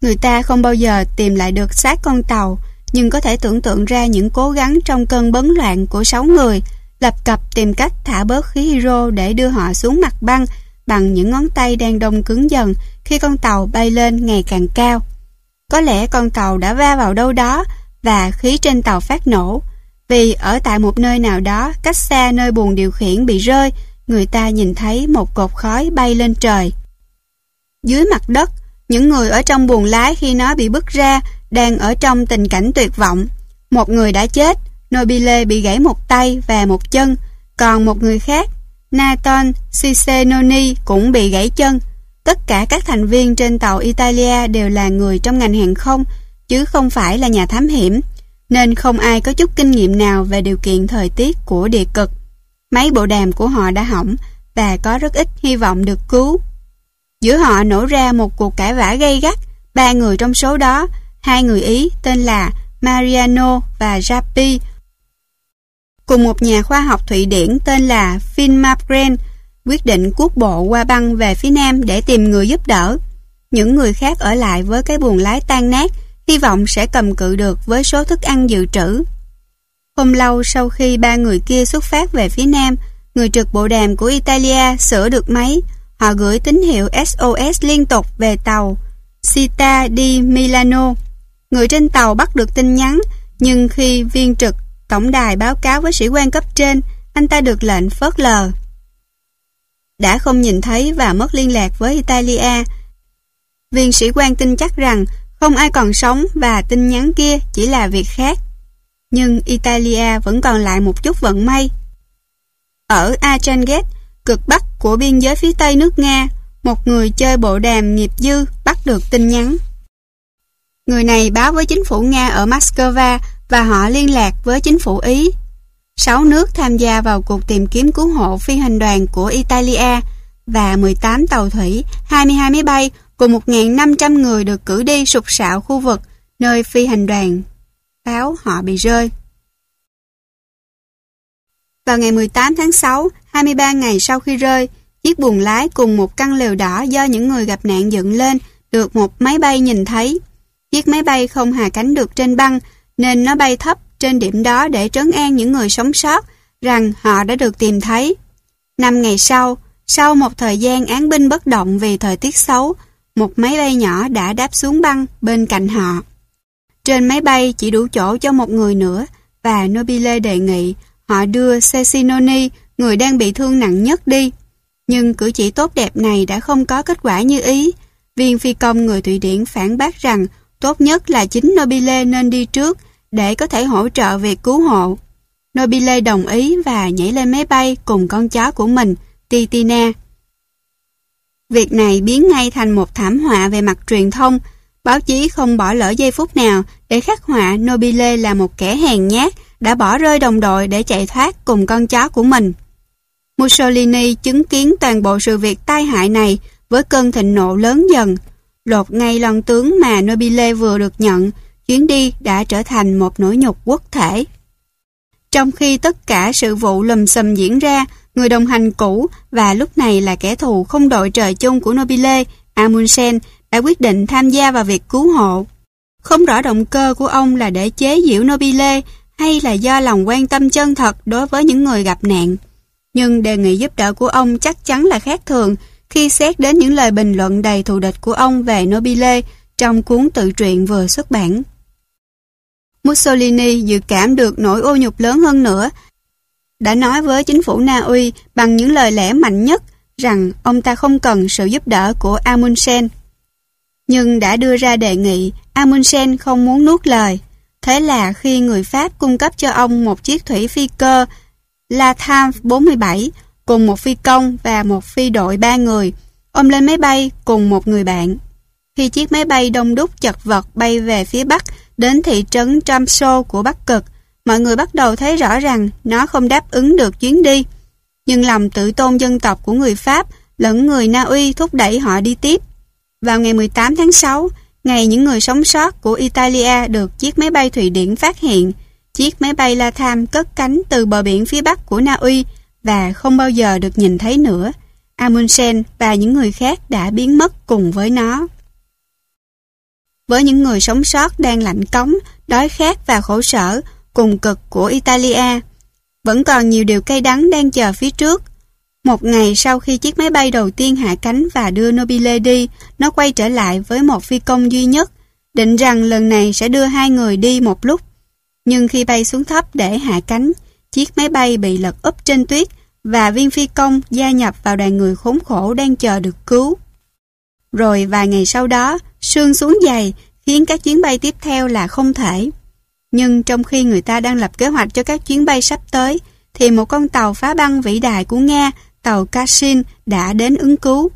Người ta không bao giờ tìm lại được xác con tàu, nhưng có thể tưởng tượng ra những cố gắng trong cơn bấn loạn của 6 người, lập cập tìm cách thả bớt khí hydro để đưa họ xuống mặt băng bằng những ngón tay đang đông cứng dần khi con tàu bay lên ngày càng cao. Có lẽ con tàu đã va vào đâu đó và khí trên tàu phát nổ. Vì ở tại một nơi nào đó cách xa nơi buồng điều khiển bị rơi, người ta nhìn thấy một cột khói bay lên trời. Dưới mặt đất, những người ở trong buồng lái khi nó bị bứt ra đang ở trong tình cảnh tuyệt vọng. Một người đã chết, Nobile bị gãy một tay và một chân, còn một người khác, Nathan Cicenoni cũng bị gãy chân. Tất cả các thành viên trên tàu Italia đều là người trong ngành hàng không, chứ không phải là nhà thám hiểm, nên không ai có chút kinh nghiệm nào về điều kiện thời tiết của địa cực. Máy bộ đàm của họ đã hỏng và có rất ít hy vọng được cứu. Giữa họ nổ ra một cuộc cãi vã gay gắt, ba người trong số đó, hai người Ý tên là Mariano và Rappi, cùng một nhà khoa học Thụy Điển tên là Finn Mapgren, quyết định cuốc bộ qua băng về phía nam để tìm người giúp đỡ. Những người khác ở lại với cái buồng lái tan nát, hy vọng sẽ cầm cự được với số thức ăn dự trữ. Hôm lâu sau khi ba người kia xuất phát về phía nam, người trực bộ đàm của Italia sửa được máy. Họ gửi tín hiệu SOS liên tục về tàu Cita di Milano. Người trên tàu bắt được tin nhắn, nhưng khi viên trực tổng đài báo cáo với sĩ quan cấp trên, anh ta được lệnh phớt lờ. Đã không nhìn thấy và mất liên lạc với Italia. Viên sĩ quan tin chắc rằng không ai còn sống và tin nhắn kia chỉ là việc khác. Nhưng Italia vẫn còn lại một chút vận may. Ở Achanget, cực bắc của biên giới phía tây nước Nga, một người chơi bộ đàm nghiệp dư bắt được tin nhắn. Người này báo với chính phủ Nga ở Moscow và họ liên lạc với chính phủ Ý. Sáu nước tham gia vào cuộc tìm kiếm cứu hộ phi hành đoàn của Italia và 18 tàu thủy, 22 máy bay cùng 1.500 người được cử đi sục sạo khu vực nơi phi hành đoàn báo họ bị rơi. Vào ngày 18 tháng 6, 23 ngày sau khi rơi, chiếc buồng lái cùng một căn lều đỏ do những người gặp nạn dựng lên được một máy bay nhìn thấy. Chiếc máy bay không hạ cánh được trên băng nên nó bay thấp trên điểm đó để trấn an những người sống sót rằng họ đã được tìm thấy. Năm ngày sau, sau một thời gian án binh bất động vì thời tiết xấu, một máy bay nhỏ đã đáp xuống băng bên cạnh họ. Trên máy bay chỉ đủ chỗ cho một người nữa và Nobile đề nghị họ đưa Cecinoni, người đang bị thương nặng nhất đi. Nhưng cử chỉ tốt đẹp này đã không có kết quả như ý. Viên phi công người Thụy Điển phản bác rằng tốt nhất là chính Nobile nên đi trước để có thể hỗ trợ việc cứu hộ. Nobile đồng ý và nhảy lên máy bay cùng con chó của mình, Titina. Việc này biến ngay thành một thảm họa về mặt truyền thông. Báo chí không bỏ lỡ giây phút nào để khắc họa Nobile là một kẻ hèn nhát đã bỏ rơi đồng đội để chạy thoát cùng con chó của mình. Mussolini chứng kiến toàn bộ sự việc tai hại này với cơn thịnh nộ lớn dần. Lột ngay lon tướng mà Nobile vừa được nhận, chuyến đi đã trở thành một nỗi nhục quốc thể. Trong khi tất cả sự vụ lầm xùm diễn ra, người đồng hành cũ và lúc này là kẻ thù không đội trời chung của Nobile, Amundsen, đã quyết định tham gia vào việc cứu hộ. Không rõ động cơ của ông là để chế giễu Nobile hay là do lòng quan tâm chân thật đối với những người gặp nạn. Nhưng đề nghị giúp đỡ của ông chắc chắn là khác thường khi xét đến những lời bình luận đầy thù địch của ông về Nobile trong cuốn tự truyện vừa xuất bản. Mussolini dự cảm được nỗi ô nhục lớn hơn nữa, đã nói với chính phủ Na Uy bằng những lời lẽ mạnh nhất rằng ông ta không cần sự giúp đỡ của Amundsen. Nhưng đã đưa ra đề nghị, Amundsen không muốn nuốt lời. Thế là khi người Pháp cung cấp cho ông một chiếc thủy phi cơ Latam 47 cùng một phi công và một phi đội ba người, ông lên máy bay cùng một người bạn. Khi chiếc máy bay đông đúc chật vật bay về phía Bắc đến thị trấn Tramso của Bắc Cực, mọi người bắt đầu thấy rõ rằng nó không đáp ứng được chuyến đi. Nhưng lòng tự tôn dân tộc của người Pháp lẫn người Na Uy thúc đẩy họ đi tiếp. Vào ngày 18 tháng 6, ngày những người sống sót của Italia được chiếc máy bay Thụy Điển phát hiện, chiếc máy bay La Tham cất cánh từ bờ biển phía bắc của Na Uy và không bao giờ được nhìn thấy nữa. Amundsen và những người khác đã biến mất cùng với nó. Với những người sống sót đang lạnh cống, đói khát và khổ sở, cùng cực của Italia, vẫn còn nhiều điều cay đắng đang chờ phía trước. Một ngày sau khi chiếc máy bay đầu tiên hạ cánh và đưa Nobile đi, nó quay trở lại với một phi công duy nhất, định rằng lần này sẽ đưa hai người đi một lúc. Nhưng khi bay xuống thấp để hạ cánh, chiếc máy bay bị lật úp trên tuyết và viên phi công gia nhập vào đoàn người khốn khổ đang chờ được cứu. Rồi vài ngày sau đó, sương xuống dày khiến các chuyến bay tiếp theo là không thể. Nhưng trong khi người ta đang lập kế hoạch cho các chuyến bay sắp tới, thì một con tàu phá băng vĩ đại của Nga, tàu Kashin, đã đến ứng cứu.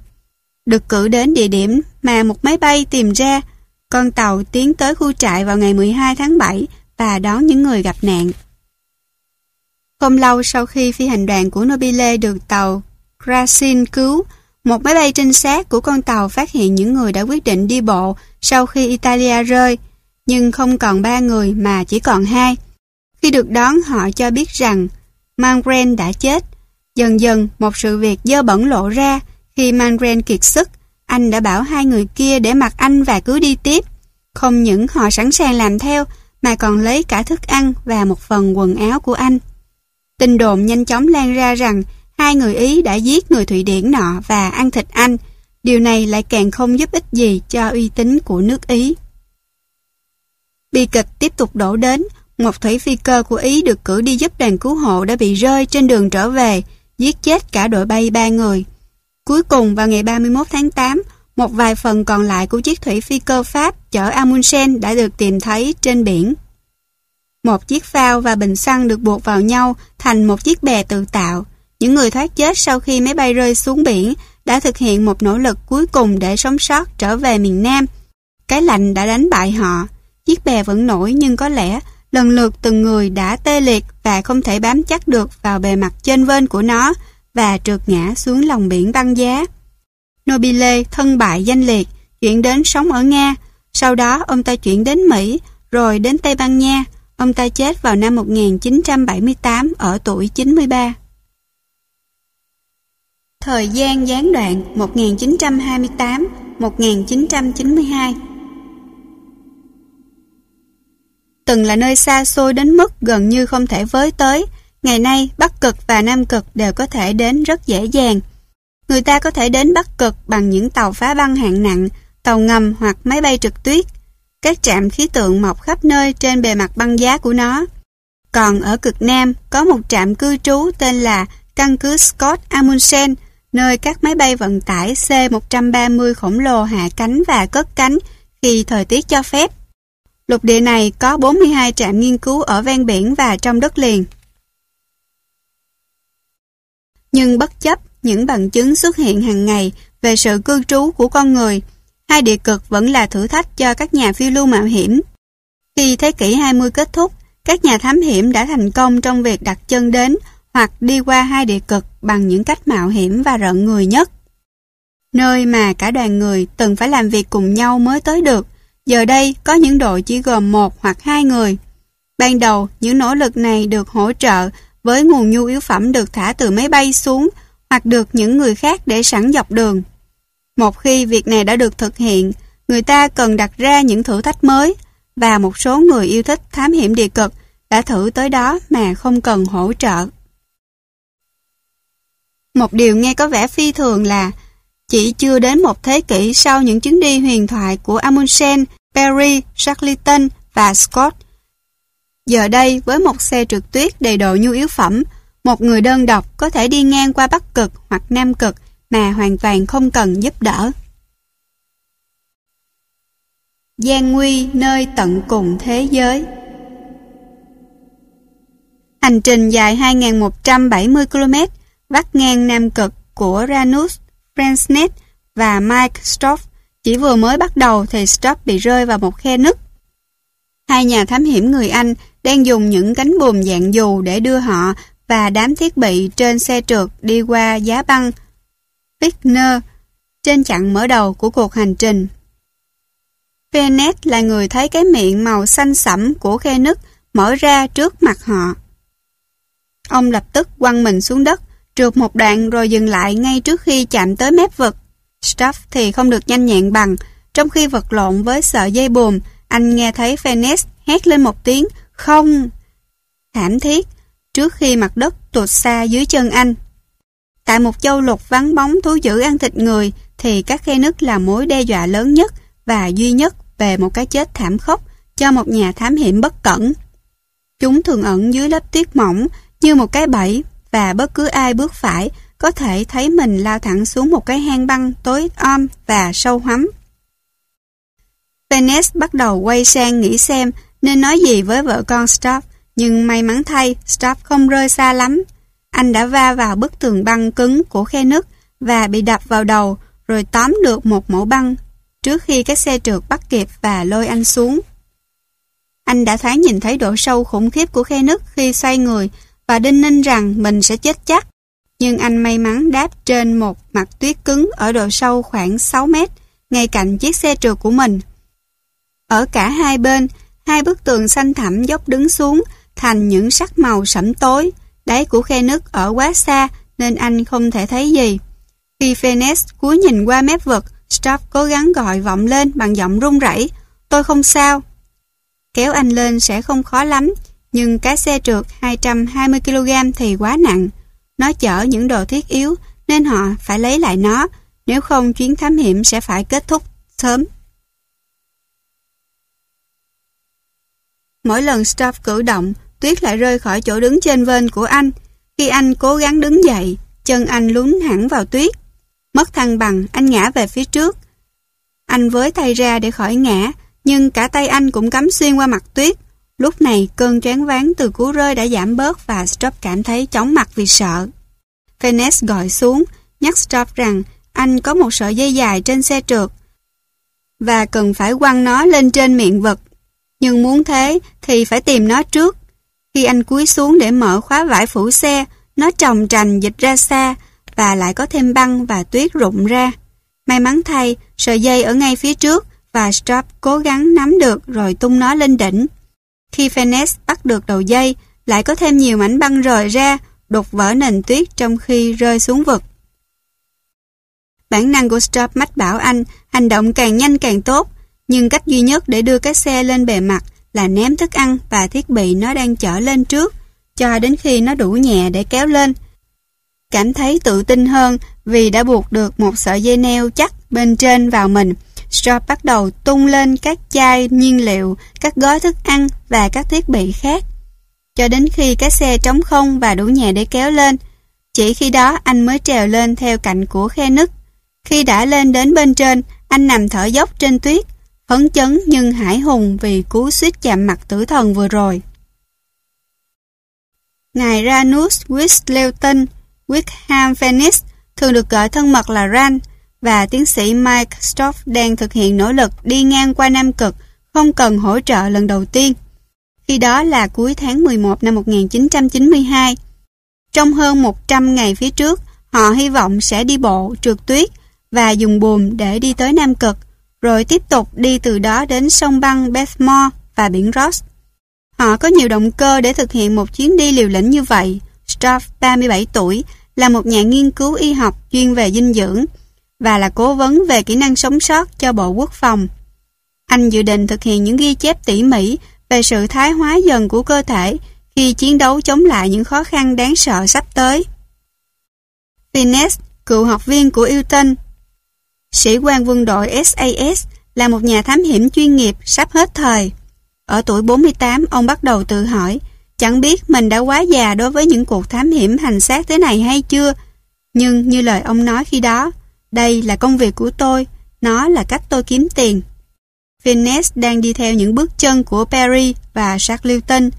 Được cử đến địa điểm mà một máy bay tìm ra, con tàu tiến tới khu trại vào ngày 12 tháng 7 và đón những người gặp nạn. Không lâu sau khi phi hành đoàn của Nobile được tàu Krasin cứu, một máy bay trinh sát của con tàu phát hiện những người đã quyết định đi bộ sau khi Italia rơi, nhưng không còn ba người mà chỉ còn hai. Khi được đón họ cho biết rằng Mangren đã chết. Dần dần một sự việc dơ bẩn lộ ra khi Mangren kiệt sức, anh đã bảo hai người kia để mặc anh và cứ đi tiếp. Không những họ sẵn sàng làm theo mà còn lấy cả thức ăn và một phần quần áo của anh. Tin đồn nhanh chóng lan ra rằng hai người Ý đã giết người Thụy Điển nọ và ăn thịt anh. Điều này lại càng không giúp ích gì cho uy tín của nước Ý. Bi kịch tiếp tục đổ đến, một thủy phi cơ của Ý được cử đi giúp đoàn cứu hộ đã bị rơi trên đường trở về, giết chết cả đội bay ba người. Cuối cùng vào ngày 31 tháng 8, một vài phần còn lại của chiếc thủy phi cơ Pháp chở Amundsen đã được tìm thấy trên biển. Một chiếc phao và bình xăng được buộc vào nhau thành một chiếc bè tự tạo. Những người thoát chết sau khi máy bay rơi xuống biển đã thực hiện một nỗ lực cuối cùng để sống sót trở về miền Nam. Cái lạnh đã đánh bại họ. Chiếc bè vẫn nổi nhưng có lẽ lần lượt từng người đã tê liệt và không thể bám chắc được vào bề mặt trên vên của nó và trượt ngã xuống lòng biển băng giá. Nobile thân bại danh liệt, chuyển đến sống ở Nga. Sau đó ông ta chuyển đến Mỹ, rồi đến Tây Ban Nha, Ông ta chết vào năm 1978 ở tuổi 93. Thời gian gián đoạn 1928-1992 Từng là nơi xa xôi đến mức gần như không thể với tới, ngày nay Bắc Cực và Nam Cực đều có thể đến rất dễ dàng. Người ta có thể đến Bắc Cực bằng những tàu phá băng hạng nặng, tàu ngầm hoặc máy bay trực tuyết. Các trạm khí tượng mọc khắp nơi trên bề mặt băng giá của nó. Còn ở cực Nam có một trạm cư trú tên là căn cứ Scott Amundsen, nơi các máy bay vận tải C-130 khổng lồ hạ cánh và cất cánh khi thời tiết cho phép. Lục địa này có 42 trạm nghiên cứu ở ven biển và trong đất liền. Nhưng bất chấp những bằng chứng xuất hiện hàng ngày về sự cư trú của con người, hai địa cực vẫn là thử thách cho các nhà phiêu lưu mạo hiểm. Khi thế kỷ 20 kết thúc, các nhà thám hiểm đã thành công trong việc đặt chân đến hoặc đi qua hai địa cực bằng những cách mạo hiểm và rợn người nhất. Nơi mà cả đoàn người từng phải làm việc cùng nhau mới tới được, giờ đây có những đội chỉ gồm một hoặc hai người. Ban đầu, những nỗ lực này được hỗ trợ với nguồn nhu yếu phẩm được thả từ máy bay xuống hoặc được những người khác để sẵn dọc đường. Một khi việc này đã được thực hiện, người ta cần đặt ra những thử thách mới và một số người yêu thích thám hiểm địa cực đã thử tới đó mà không cần hỗ trợ. Một điều nghe có vẻ phi thường là chỉ chưa đến một thế kỷ sau những chuyến đi huyền thoại của Amundsen, Perry, Shackleton và Scott. Giờ đây, với một xe trượt tuyết đầy độ nhu yếu phẩm, một người đơn độc có thể đi ngang qua Bắc Cực hoặc Nam Cực mà hoàn toàn không cần giúp đỡ. gian nguy nơi tận cùng thế giới Hành trình dài 2.170 km vắt ngang Nam Cực của Ranus, Fransnet và Mike Stoff chỉ vừa mới bắt đầu thì Stoff bị rơi vào một khe nứt. Hai nhà thám hiểm người Anh đang dùng những cánh buồm dạng dù để đưa họ và đám thiết bị trên xe trượt đi qua giá băng Fickner trên chặng mở đầu của cuộc hành trình. Phenet là người thấy cái miệng màu xanh sẫm của khe nứt mở ra trước mặt họ. Ông lập tức quăng mình xuống đất, trượt một đoạn rồi dừng lại ngay trước khi chạm tới mép vực. Stuff thì không được nhanh nhẹn bằng, trong khi vật lộn với sợi dây buồm, anh nghe thấy Phoenix hét lên một tiếng, không! Thảm thiết, trước khi mặt đất tụt xa dưới chân anh. Tại một châu lục vắng bóng thú dữ ăn thịt người thì các khe nứt là mối đe dọa lớn nhất và duy nhất về một cái chết thảm khốc cho một nhà thám hiểm bất cẩn. Chúng thường ẩn dưới lớp tuyết mỏng như một cái bẫy và bất cứ ai bước phải có thể thấy mình lao thẳng xuống một cái hang băng tối om và sâu hắm. Venice bắt đầu quay sang nghĩ xem nên nói gì với vợ con Stoff, nhưng may mắn thay, Stoff không rơi xa lắm. Anh đã va vào bức tường băng cứng của khe nứt và bị đập vào đầu rồi tóm được một mẫu băng trước khi cái xe trượt bắt kịp và lôi anh xuống. Anh đã thoáng nhìn thấy độ sâu khủng khiếp của khe nứt khi xoay người và đinh ninh rằng mình sẽ chết chắc. Nhưng anh may mắn đáp trên một mặt tuyết cứng ở độ sâu khoảng 6 mét, ngay cạnh chiếc xe trượt của mình. Ở cả hai bên, hai bức tường xanh thẳm dốc đứng xuống thành những sắc màu sẫm tối. Đáy của khe nước ở quá xa nên anh không thể thấy gì. Khi Phoenix cúi nhìn qua mép vực, Stop cố gắng gọi vọng lên bằng giọng run rẩy. Tôi không sao. Kéo anh lên sẽ không khó lắm, nhưng cái xe trượt 220kg thì quá nặng. Nó chở những đồ thiết yếu nên họ phải lấy lại nó, nếu không chuyến thám hiểm sẽ phải kết thúc sớm. Mỗi lần staff cử động, tuyết lại rơi khỏi chỗ đứng trên vên của anh. Khi anh cố gắng đứng dậy, chân anh lún hẳn vào tuyết. Mất thăng bằng, anh ngã về phía trước. Anh với tay ra để khỏi ngã, nhưng cả tay anh cũng cắm xuyên qua mặt tuyết. Lúc này cơn choáng váng từ cú rơi đã giảm bớt và Strop cảm thấy chóng mặt vì sợ. Phoenix gọi xuống, nhắc Strop rằng anh có một sợi dây dài trên xe trượt và cần phải quăng nó lên trên miệng vật. Nhưng muốn thế thì phải tìm nó trước. Khi anh cúi xuống để mở khóa vải phủ xe, nó trồng trành dịch ra xa và lại có thêm băng và tuyết rụng ra. May mắn thay, sợi dây ở ngay phía trước và strop cố gắng nắm được rồi tung nó lên đỉnh. Khi Phoenix bắt được đầu dây, lại có thêm nhiều mảnh băng rời ra, đục vỡ nền tuyết trong khi rơi xuống vực. Bản năng của Stop mách bảo anh hành động càng nhanh càng tốt, nhưng cách duy nhất để đưa cái xe lên bề mặt là ném thức ăn và thiết bị nó đang chở lên trước, cho đến khi nó đủ nhẹ để kéo lên. Cảm thấy tự tin hơn vì đã buộc được một sợi dây neo chắc bên trên vào mình. Stop bắt đầu tung lên các chai nhiên liệu, các gói thức ăn và các thiết bị khác. Cho đến khi cái xe trống không và đủ nhẹ để kéo lên, chỉ khi đó anh mới trèo lên theo cạnh của khe nứt. Khi đã lên đến bên trên, anh nằm thở dốc trên tuyết, phấn chấn nhưng hải hùng vì cú suýt chạm mặt tử thần vừa rồi. Ngài Ranus Wistleuton Wickham Phoenix thường được gọi thân mật là Ran và tiến sĩ Mike Stoff đang thực hiện nỗ lực đi ngang qua Nam Cực không cần hỗ trợ lần đầu tiên. Khi đó là cuối tháng 11 năm 1992. Trong hơn 100 ngày phía trước, họ hy vọng sẽ đi bộ, trượt tuyết và dùng buồm để đi tới Nam Cực, rồi tiếp tục đi từ đó đến sông băng Bethmore và biển Ross. Họ có nhiều động cơ để thực hiện một chuyến đi liều lĩnh như vậy. Stoff, 37 tuổi, là một nhà nghiên cứu y học chuyên về dinh dưỡng và là cố vấn về kỹ năng sống sót cho Bộ Quốc phòng. Anh dự định thực hiện những ghi chép tỉ mỉ về sự thái hóa dần của cơ thể khi chiến đấu chống lại những khó khăn đáng sợ sắp tới. Finesse, cựu học viên của Ilton, sĩ quan quân đội SAS, là một nhà thám hiểm chuyên nghiệp sắp hết thời. Ở tuổi 48, ông bắt đầu tự hỏi, chẳng biết mình đã quá già đối với những cuộc thám hiểm hành xác thế này hay chưa. Nhưng như lời ông nói khi đó, đây là công việc của tôi, nó là cách tôi kiếm tiền. Finesse đang đi theo những bước chân của Perry và Shackleton,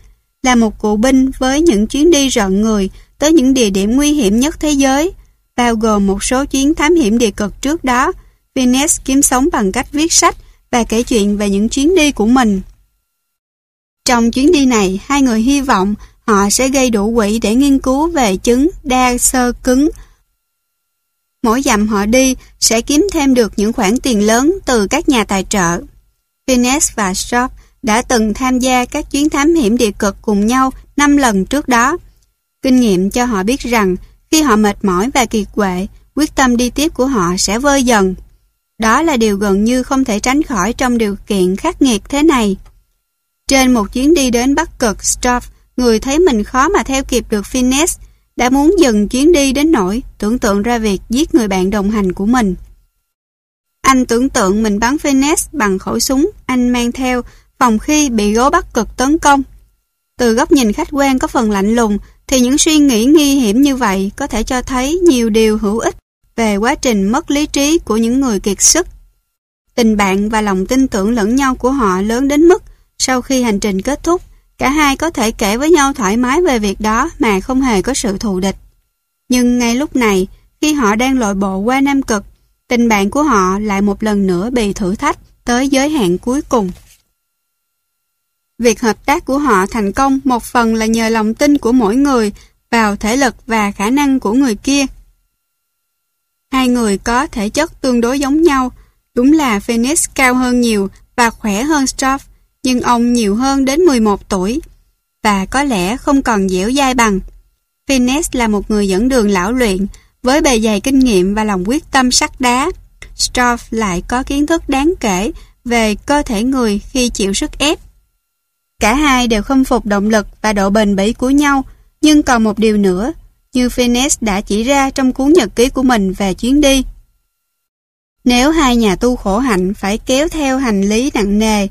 là một cụ binh với những chuyến đi rợn người tới những địa điểm nguy hiểm nhất thế giới, bao gồm một số chuyến thám hiểm địa cực trước đó. Finesse kiếm sống bằng cách viết sách và kể chuyện về những chuyến đi của mình. Trong chuyến đi này, hai người hy vọng họ sẽ gây đủ quỹ để nghiên cứu về chứng đa sơ cứng. Mỗi dặm họ đi sẽ kiếm thêm được những khoản tiền lớn từ các nhà tài trợ. Finesse và Shop đã từng tham gia các chuyến thám hiểm địa cực cùng nhau 5 lần trước đó. Kinh nghiệm cho họ biết rằng khi họ mệt mỏi và kiệt quệ, quyết tâm đi tiếp của họ sẽ vơi dần. Đó là điều gần như không thể tránh khỏi trong điều kiện khắc nghiệt thế này. Trên một chuyến đi đến Bắc Cực, Stroff người thấy mình khó mà theo kịp được Finesse, đã muốn dừng chuyến đi đến nỗi tưởng tượng ra việc giết người bạn đồng hành của mình. Anh tưởng tượng mình bắn Phoenix bằng khẩu súng anh mang theo phòng khi bị gấu Bắc Cực tấn công. Từ góc nhìn khách quan có phần lạnh lùng thì những suy nghĩ nguy hiểm như vậy có thể cho thấy nhiều điều hữu ích về quá trình mất lý trí của những người kiệt sức. Tình bạn và lòng tin tưởng lẫn nhau của họ lớn đến mức sau khi hành trình kết thúc, cả hai có thể kể với nhau thoải mái về việc đó mà không hề có sự thù địch. Nhưng ngay lúc này, khi họ đang lội bộ qua Nam Cực, tình bạn của họ lại một lần nữa bị thử thách tới giới hạn cuối cùng. Việc hợp tác của họ thành công một phần là nhờ lòng tin của mỗi người vào thể lực và khả năng của người kia. Hai người có thể chất tương đối giống nhau, đúng là Phoenix cao hơn nhiều và khỏe hơn stoff nhưng ông nhiều hơn đến 11 tuổi và có lẽ không còn dẻo dai bằng. Finesse là một người dẫn đường lão luyện với bề dày kinh nghiệm và lòng quyết tâm sắt đá. Stroff lại có kiến thức đáng kể về cơ thể người khi chịu sức ép. Cả hai đều khâm phục động lực và độ bền bỉ của nhau, nhưng còn một điều nữa, như Finesse đã chỉ ra trong cuốn nhật ký của mình về chuyến đi. Nếu hai nhà tu khổ hạnh phải kéo theo hành lý nặng nề,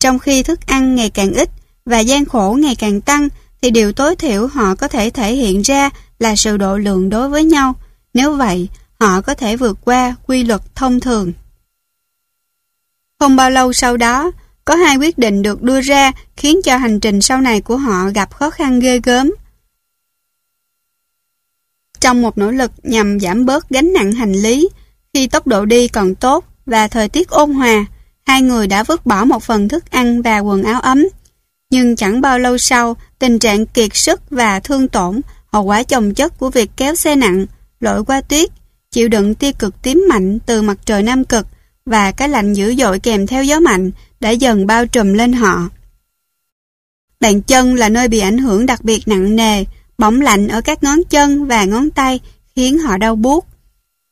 trong khi thức ăn ngày càng ít và gian khổ ngày càng tăng, thì điều tối thiểu họ có thể thể hiện ra là sự độ lượng đối với nhau. Nếu vậy, họ có thể vượt qua quy luật thông thường. Không bao lâu sau đó, có hai quyết định được đưa ra khiến cho hành trình sau này của họ gặp khó khăn ghê gớm. Trong một nỗ lực nhằm giảm bớt gánh nặng hành lý, khi tốc độ đi còn tốt và thời tiết ôn hòa, hai người đã vứt bỏ một phần thức ăn và quần áo ấm. Nhưng chẳng bao lâu sau, tình trạng kiệt sức và thương tổn, hậu quả chồng chất của việc kéo xe nặng, lội qua tuyết, chịu đựng tia cực tím mạnh từ mặt trời nam cực và cái lạnh dữ dội kèm theo gió mạnh đã dần bao trùm lên họ. Bàn chân là nơi bị ảnh hưởng đặc biệt nặng nề, bỏng lạnh ở các ngón chân và ngón tay khiến họ đau buốt.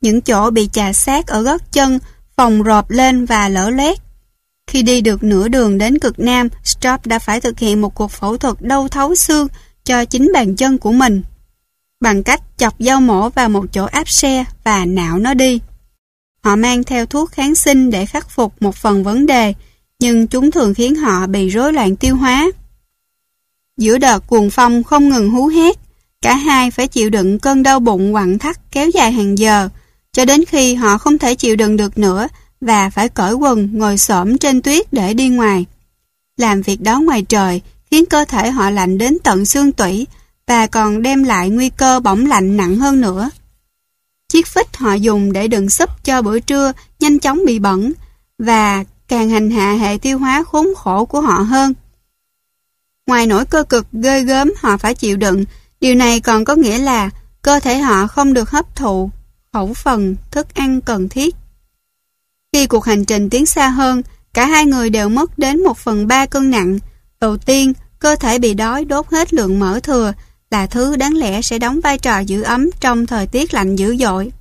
Những chỗ bị chà sát ở gót chân, phồng rộp lên và lở loét. Khi đi được nửa đường đến cực Nam, Strop đã phải thực hiện một cuộc phẫu thuật đau thấu xương cho chính bàn chân của mình. Bằng cách chọc dao mổ vào một chỗ áp xe và nạo nó đi. Họ mang theo thuốc kháng sinh để khắc phục một phần vấn đề, nhưng chúng thường khiến họ bị rối loạn tiêu hóa. Giữa đợt cuồng phong không ngừng hú hét, cả hai phải chịu đựng cơn đau bụng quặn thắt kéo dài hàng giờ, cho đến khi họ không thể chịu đựng được nữa và phải cởi quần ngồi xổm trên tuyết để đi ngoài. Làm việc đó ngoài trời khiến cơ thể họ lạnh đến tận xương tủy và còn đem lại nguy cơ bỏng lạnh nặng hơn nữa. Chiếc phích họ dùng để đựng súp cho bữa trưa nhanh chóng bị bẩn và càng hành hạ hệ tiêu hóa khốn khổ của họ hơn. Ngoài nỗi cơ cực ghê gớm họ phải chịu đựng, điều này còn có nghĩa là cơ thể họ không được hấp thụ khẩu phần thức ăn cần thiết. Khi cuộc hành trình tiến xa hơn, cả hai người đều mất đến một phần ba cân nặng. Đầu tiên, cơ thể bị đói đốt hết lượng mỡ thừa là thứ đáng lẽ sẽ đóng vai trò giữ ấm trong thời tiết lạnh dữ dội.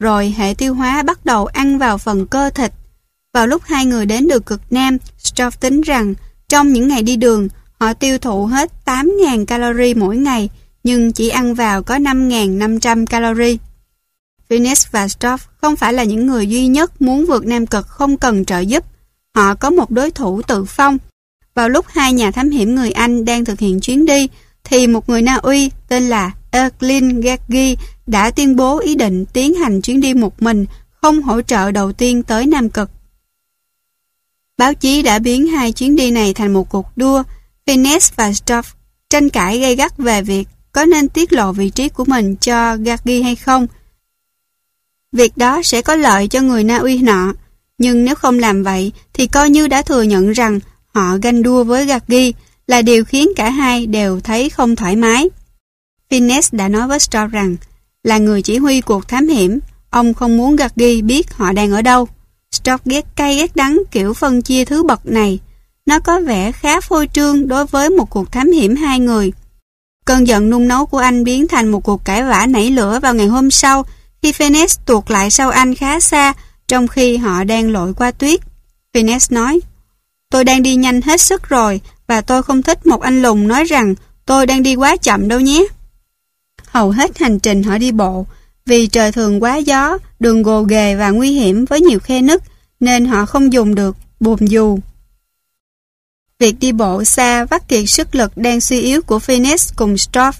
Rồi hệ tiêu hóa bắt đầu ăn vào phần cơ thịt. Vào lúc hai người đến được cực Nam, Stroff tính rằng trong những ngày đi đường, họ tiêu thụ hết 8.000 calorie mỗi ngày, nhưng chỉ ăn vào có 5.500 calorie. Phineas và Stoff không phải là những người duy nhất muốn vượt Nam Cực không cần trợ giúp. Họ có một đối thủ tự phong. Vào lúc hai nhà thám hiểm người Anh đang thực hiện chuyến đi, thì một người Na Uy tên là Erklin Gaggi đã tuyên bố ý định tiến hành chuyến đi một mình, không hỗ trợ đầu tiên tới Nam Cực. Báo chí đã biến hai chuyến đi này thành một cuộc đua. Phineas và Stoff tranh cãi gay gắt về việc có nên tiết lộ vị trí của mình cho Gaggi hay không. Việc đó sẽ có lợi cho người Na Uy nọ, nhưng nếu không làm vậy thì coi như đã thừa nhận rằng họ ganh đua với Gaggi là điều khiến cả hai đều thấy không thoải mái. Finnes đã nói với Storr rằng là người chỉ huy cuộc thám hiểm, ông không muốn Gaggi biết họ đang ở đâu. Storr ghét cay ghét đắng kiểu phân chia thứ bậc này. Nó có vẻ khá phôi trương đối với một cuộc thám hiểm hai người. Cơn giận nung nấu của anh biến thành một cuộc cãi vã nảy lửa vào ngày hôm sau khi Phineas tuột lại sau anh khá xa trong khi họ đang lội qua tuyết. Phineas nói Tôi đang đi nhanh hết sức rồi và tôi không thích một anh lùng nói rằng tôi đang đi quá chậm đâu nhé. Hầu hết hành trình họ đi bộ vì trời thường quá gió, đường gồ ghề và nguy hiểm với nhiều khe nứt nên họ không dùng được buồm dù. Việc đi bộ xa vắt kiệt sức lực đang suy yếu của Phineas cùng Stroff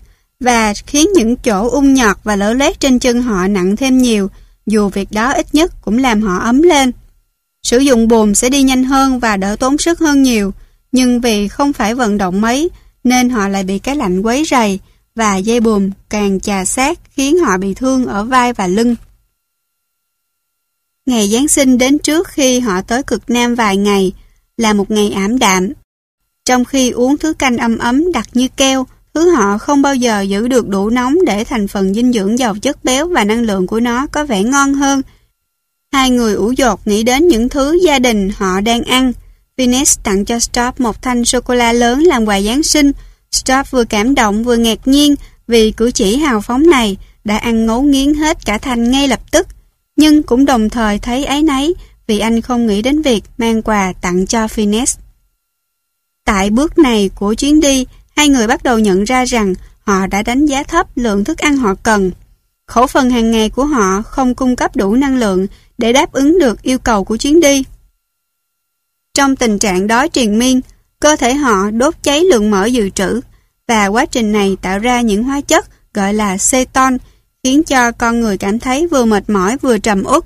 và khiến những chỗ ung nhọt và lở lét trên chân họ nặng thêm nhiều, dù việc đó ít nhất cũng làm họ ấm lên. Sử dụng buồm sẽ đi nhanh hơn và đỡ tốn sức hơn nhiều, nhưng vì không phải vận động mấy, nên họ lại bị cái lạnh quấy rầy, và dây bùm càng chà sát khiến họ bị thương ở vai và lưng. Ngày Giáng sinh đến trước khi họ tới cực Nam vài ngày là một ngày ảm đạm. Trong khi uống thứ canh ấm ấm đặc như keo, thứ họ không bao giờ giữ được đủ nóng để thành phần dinh dưỡng giàu chất béo và năng lượng của nó có vẻ ngon hơn. Hai người ủ dột nghĩ đến những thứ gia đình họ đang ăn. Venus tặng cho Stop một thanh sô-cô-la lớn làm quà Giáng sinh. Stop vừa cảm động vừa ngạc nhiên vì cử chỉ hào phóng này đã ăn ngấu nghiến hết cả thanh ngay lập tức. Nhưng cũng đồng thời thấy ấy nấy vì anh không nghĩ đến việc mang quà tặng cho Phineas. Tại bước này của chuyến đi, hai người bắt đầu nhận ra rằng họ đã đánh giá thấp lượng thức ăn họ cần. Khẩu phần hàng ngày của họ không cung cấp đủ năng lượng để đáp ứng được yêu cầu của chuyến đi. Trong tình trạng đói triền miên, cơ thể họ đốt cháy lượng mỡ dự trữ và quá trình này tạo ra những hóa chất gọi là ceton khiến cho con người cảm thấy vừa mệt mỏi vừa trầm uất.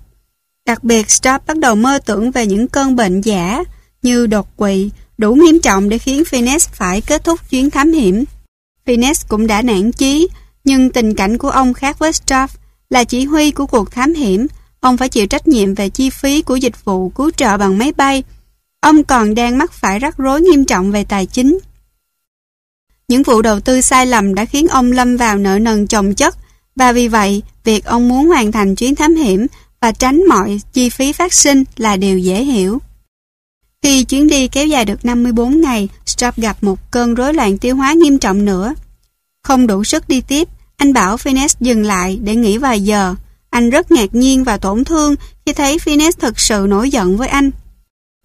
Đặc biệt, Stop bắt đầu mơ tưởng về những cơn bệnh giả như đột quỵ, đủ nghiêm trọng để khiến Phineas phải kết thúc chuyến thám hiểm. Phineas cũng đã nản chí, nhưng tình cảnh của ông khác với Straff, là chỉ huy của cuộc thám hiểm. Ông phải chịu trách nhiệm về chi phí của dịch vụ cứu trợ bằng máy bay. Ông còn đang mắc phải rắc rối nghiêm trọng về tài chính. Những vụ đầu tư sai lầm đã khiến ông lâm vào nợ nần chồng chất và vì vậy, việc ông muốn hoàn thành chuyến thám hiểm và tránh mọi chi phí phát sinh là điều dễ hiểu. Khi chuyến đi kéo dài được 54 ngày, Strap gặp một cơn rối loạn tiêu hóa nghiêm trọng nữa. Không đủ sức đi tiếp, anh bảo Phineas dừng lại để nghỉ vài giờ. Anh rất ngạc nhiên và tổn thương khi thấy Phineas thực sự nổi giận với anh.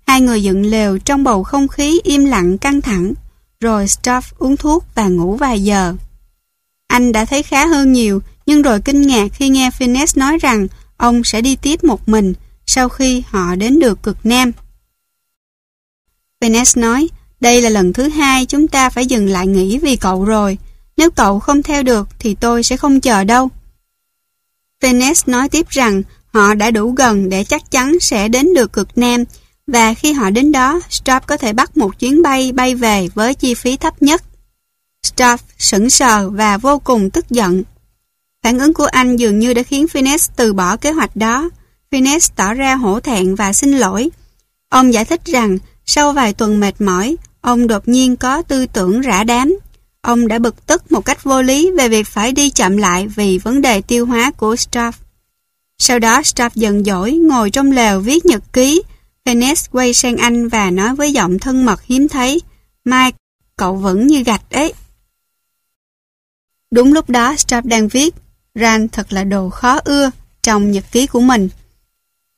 Hai người dựng lều trong bầu không khí im lặng căng thẳng, rồi Stuff uống thuốc và ngủ vài giờ. Anh đã thấy khá hơn nhiều, nhưng rồi kinh ngạc khi nghe Phineas nói rằng ông sẽ đi tiếp một mình sau khi họ đến được cực Nam. Phineas nói, đây là lần thứ hai chúng ta phải dừng lại nghỉ vì cậu rồi. Nếu cậu không theo được thì tôi sẽ không chờ đâu. Phineas nói tiếp rằng họ đã đủ gần để chắc chắn sẽ đến được cực Nam và khi họ đến đó, Straub có thể bắt một chuyến bay bay về với chi phí thấp nhất. Straub sững sờ và vô cùng tức giận. Phản ứng của anh dường như đã khiến Phineas từ bỏ kế hoạch đó. Phineas tỏ ra hổ thẹn và xin lỗi. Ông giải thích rằng sau vài tuần mệt mỏi, ông đột nhiên có tư tưởng rã đám. Ông đã bực tức một cách vô lý về việc phải đi chậm lại vì vấn đề tiêu hóa của Straff. Sau đó Straff giận dỗi ngồi trong lều viết nhật ký. Phineas quay sang anh và nói với giọng thân mật hiếm thấy. Mike, cậu vẫn như gạch ấy. Đúng lúc đó Straff đang viết Ran thật là đồ khó ưa trong nhật ký của mình.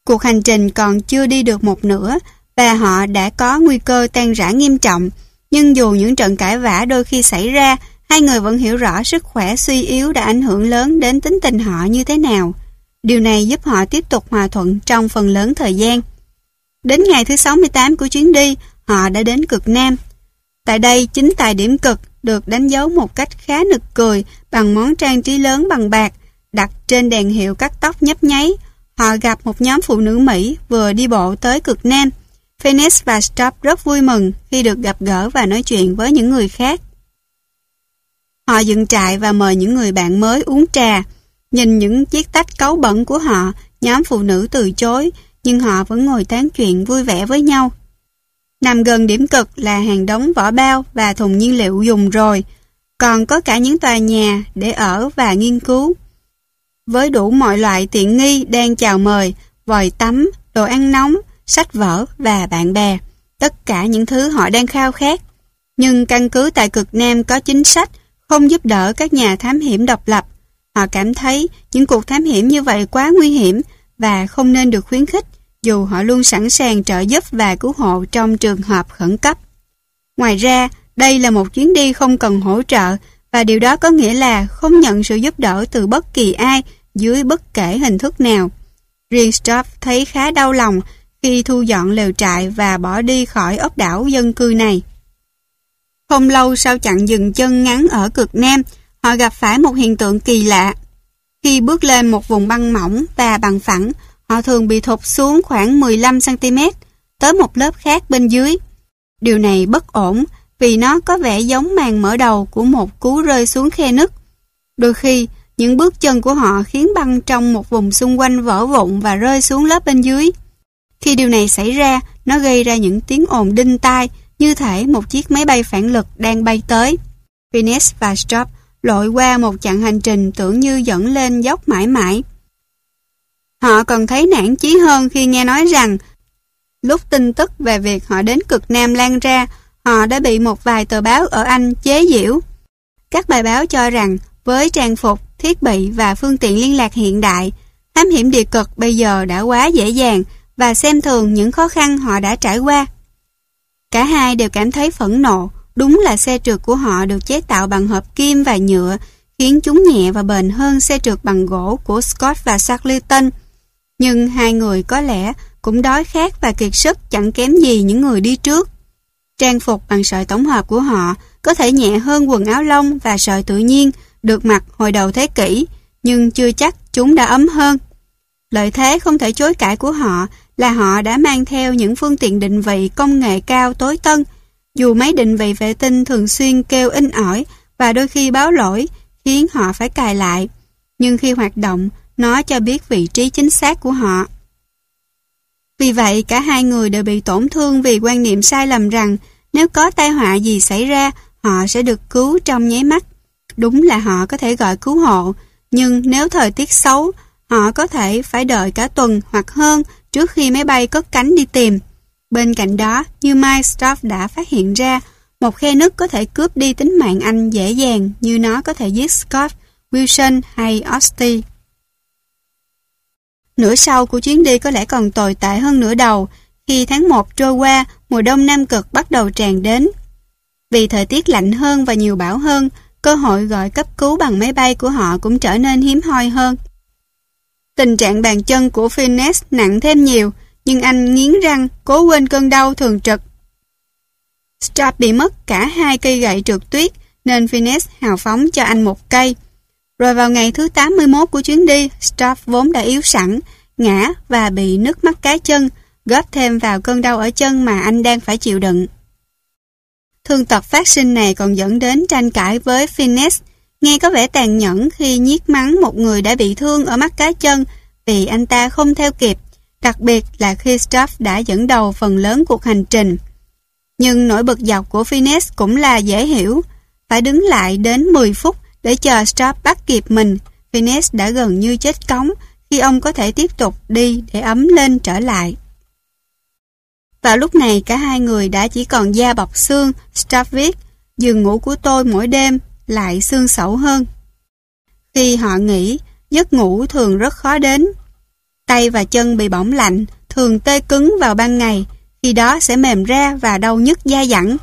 Cuộc hành trình còn chưa đi được một nửa và họ đã có nguy cơ tan rã nghiêm trọng. Nhưng dù những trận cãi vã đôi khi xảy ra, hai người vẫn hiểu rõ sức khỏe suy yếu đã ảnh hưởng lớn đến tính tình họ như thế nào. Điều này giúp họ tiếp tục hòa thuận trong phần lớn thời gian. Đến ngày thứ 68 của chuyến đi, họ đã đến cực Nam. Tại đây, chính tài điểm cực được đánh dấu một cách khá nực cười bằng món trang trí lớn bằng bạc đặt trên đèn hiệu cắt tóc nhấp nháy. Họ gặp một nhóm phụ nữ Mỹ vừa đi bộ tới cực Nam. Phoenix và Stop rất vui mừng khi được gặp gỡ và nói chuyện với những người khác. Họ dựng trại và mời những người bạn mới uống trà. Nhìn những chiếc tách cấu bẩn của họ, nhóm phụ nữ từ chối, nhưng họ vẫn ngồi tán chuyện vui vẻ với nhau. Nằm gần điểm cực là hàng đống vỏ bao và thùng nhiên liệu dùng rồi, còn có cả những tòa nhà để ở và nghiên cứu. Với đủ mọi loại tiện nghi đang chào mời, vòi tắm, đồ ăn nóng, sách vở và bạn bè, tất cả những thứ họ đang khao khát. Nhưng căn cứ tại cực Nam có chính sách không giúp đỡ các nhà thám hiểm độc lập. Họ cảm thấy những cuộc thám hiểm như vậy quá nguy hiểm và không nên được khuyến khích dù họ luôn sẵn sàng trợ giúp và cứu hộ trong trường hợp khẩn cấp. Ngoài ra, đây là một chuyến đi không cần hỗ trợ và điều đó có nghĩa là không nhận sự giúp đỡ từ bất kỳ ai dưới bất kể hình thức nào. Riêng Stubb thấy khá đau lòng khi thu dọn lều trại và bỏ đi khỏi ốc đảo dân cư này. Không lâu sau chặng dừng chân ngắn ở cực Nam, họ gặp phải một hiện tượng kỳ lạ. Khi bước lên một vùng băng mỏng và bằng phẳng, họ thường bị thụt xuống khoảng 15cm, tới một lớp khác bên dưới. Điều này bất ổn vì nó có vẻ giống màn mở đầu của một cú rơi xuống khe nứt. Đôi khi, những bước chân của họ khiến băng trong một vùng xung quanh vỡ vụn và rơi xuống lớp bên dưới. Khi điều này xảy ra, nó gây ra những tiếng ồn đinh tai như thể một chiếc máy bay phản lực đang bay tới. Phineas và Strop lội qua một chặng hành trình tưởng như dẫn lên dốc mãi mãi. Họ còn thấy nản chí hơn khi nghe nói rằng lúc tin tức về việc họ đến cực Nam lan ra, họ đã bị một vài tờ báo ở Anh chế giễu. Các bài báo cho rằng với trang phục, thiết bị và phương tiện liên lạc hiện đại, thám hiểm địa cực bây giờ đã quá dễ dàng và xem thường những khó khăn họ đã trải qua. Cả hai đều cảm thấy phẫn nộ, đúng là xe trượt của họ được chế tạo bằng hợp kim và nhựa, khiến chúng nhẹ và bền hơn xe trượt bằng gỗ của Scott và Shackleton. Nhưng hai người có lẽ cũng đói khát và kiệt sức chẳng kém gì những người đi trước. Trang phục bằng sợi tổng hợp của họ có thể nhẹ hơn quần áo lông và sợi tự nhiên được mặc hồi đầu thế kỷ, nhưng chưa chắc chúng đã ấm hơn. Lợi thế không thể chối cãi của họ là họ đã mang theo những phương tiện định vị công nghệ cao tối tân. Dù máy định vị vệ tinh thường xuyên kêu in ỏi và đôi khi báo lỗi khiến họ phải cài lại. Nhưng khi hoạt động, nó cho biết vị trí chính xác của họ. Vì vậy, cả hai người đều bị tổn thương vì quan niệm sai lầm rằng nếu có tai họa gì xảy ra, họ sẽ được cứu trong nháy mắt. Đúng là họ có thể gọi cứu hộ, nhưng nếu thời tiết xấu, họ có thể phải đợi cả tuần hoặc hơn trước khi máy bay cất cánh đi tìm. Bên cạnh đó, như Mike Stoff đã phát hiện ra, một khe nứt có thể cướp đi tính mạng anh dễ dàng như nó có thể giết Scott, Wilson hay Osti. Nửa sau của chuyến đi có lẽ còn tồi tệ hơn nửa đầu, khi tháng 1 trôi qua, mùa đông Nam Cực bắt đầu tràn đến. Vì thời tiết lạnh hơn và nhiều bão hơn, cơ hội gọi cấp cứu bằng máy bay của họ cũng trở nên hiếm hoi hơn. Tình trạng bàn chân của Phineas nặng thêm nhiều, nhưng anh nghiến răng, cố quên cơn đau thường trực. Strap bị mất cả hai cây gậy trượt tuyết, nên Phineas hào phóng cho anh một cây. Rồi vào ngày thứ 81 của chuyến đi, Strap vốn đã yếu sẵn, ngã và bị nứt mắt cá chân, góp thêm vào cơn đau ở chân mà anh đang phải chịu đựng. Thương tật phát sinh này còn dẫn đến tranh cãi với Phineas, nghe có vẻ tàn nhẫn khi nhiếc mắng một người đã bị thương ở mắt cá chân vì anh ta không theo kịp, đặc biệt là khi Staff đã dẫn đầu phần lớn cuộc hành trình. Nhưng nỗi bực dọc của Phineas cũng là dễ hiểu, phải đứng lại đến 10 phút để chờ Staff bắt kịp mình, Phineas đã gần như chết cống khi ông có thể tiếp tục đi để ấm lên trở lại. Vào lúc này cả hai người đã chỉ còn da bọc xương, Staff viết, giường ngủ của tôi mỗi đêm lại xương sẩu hơn. Khi họ nghỉ, giấc ngủ thường rất khó đến. Tay và chân bị bỏng lạnh, thường tê cứng vào ban ngày, khi đó sẽ mềm ra và đau nhức da dẳng.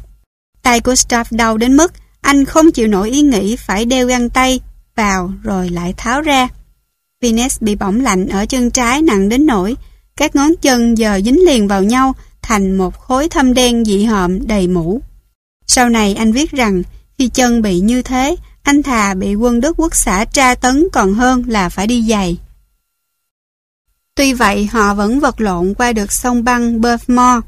Tay của Staff đau đến mức anh không chịu nổi ý nghĩ phải đeo găng tay vào rồi lại tháo ra. Venus bị bỏng lạnh ở chân trái nặng đến nỗi các ngón chân giờ dính liền vào nhau thành một khối thâm đen dị hợm đầy mũ. Sau này anh viết rằng khi chân bị như thế, anh thà bị quân Đức quốc xã tra tấn còn hơn là phải đi giày. Tuy vậy họ vẫn vật lộn qua được sông băng Burfmore.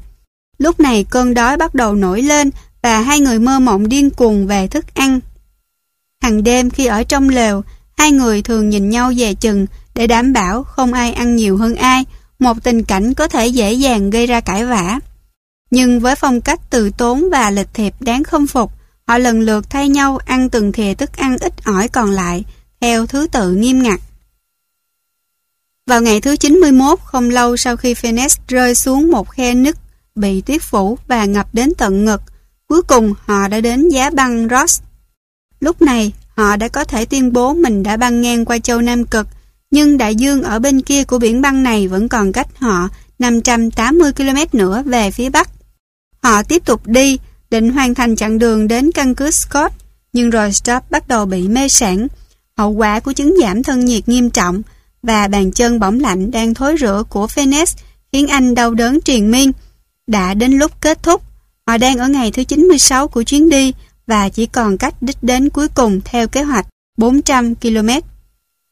Lúc này cơn đói bắt đầu nổi lên và hai người mơ mộng điên cuồng về thức ăn. Hằng đêm khi ở trong lều, hai người thường nhìn nhau về chừng để đảm bảo không ai ăn nhiều hơn ai, một tình cảnh có thể dễ dàng gây ra cãi vã. Nhưng với phong cách từ tốn và lịch thiệp đáng khâm phục, họ lần lượt thay nhau ăn từng thìa thức ăn ít ỏi còn lại, theo thứ tự nghiêm ngặt. Vào ngày thứ 91, không lâu sau khi Phoenix rơi xuống một khe nứt bị tuyết phủ và ngập đến tận ngực, cuối cùng họ đã đến giá băng Ross. Lúc này, họ đã có thể tuyên bố mình đã băng ngang qua châu Nam Cực, nhưng đại dương ở bên kia của biển băng này vẫn còn cách họ 580 km nữa về phía bắc. Họ tiếp tục đi, định hoàn thành chặng đường đến căn cứ Scott, nhưng rồi Stop bắt đầu bị mê sản. Hậu quả của chứng giảm thân nhiệt nghiêm trọng và bàn chân bỏng lạnh đang thối rữa của Phoenix khiến anh đau đớn triền miên. Đã đến lúc kết thúc, họ đang ở ngày thứ 96 của chuyến đi và chỉ còn cách đích đến cuối cùng theo kế hoạch 400 km.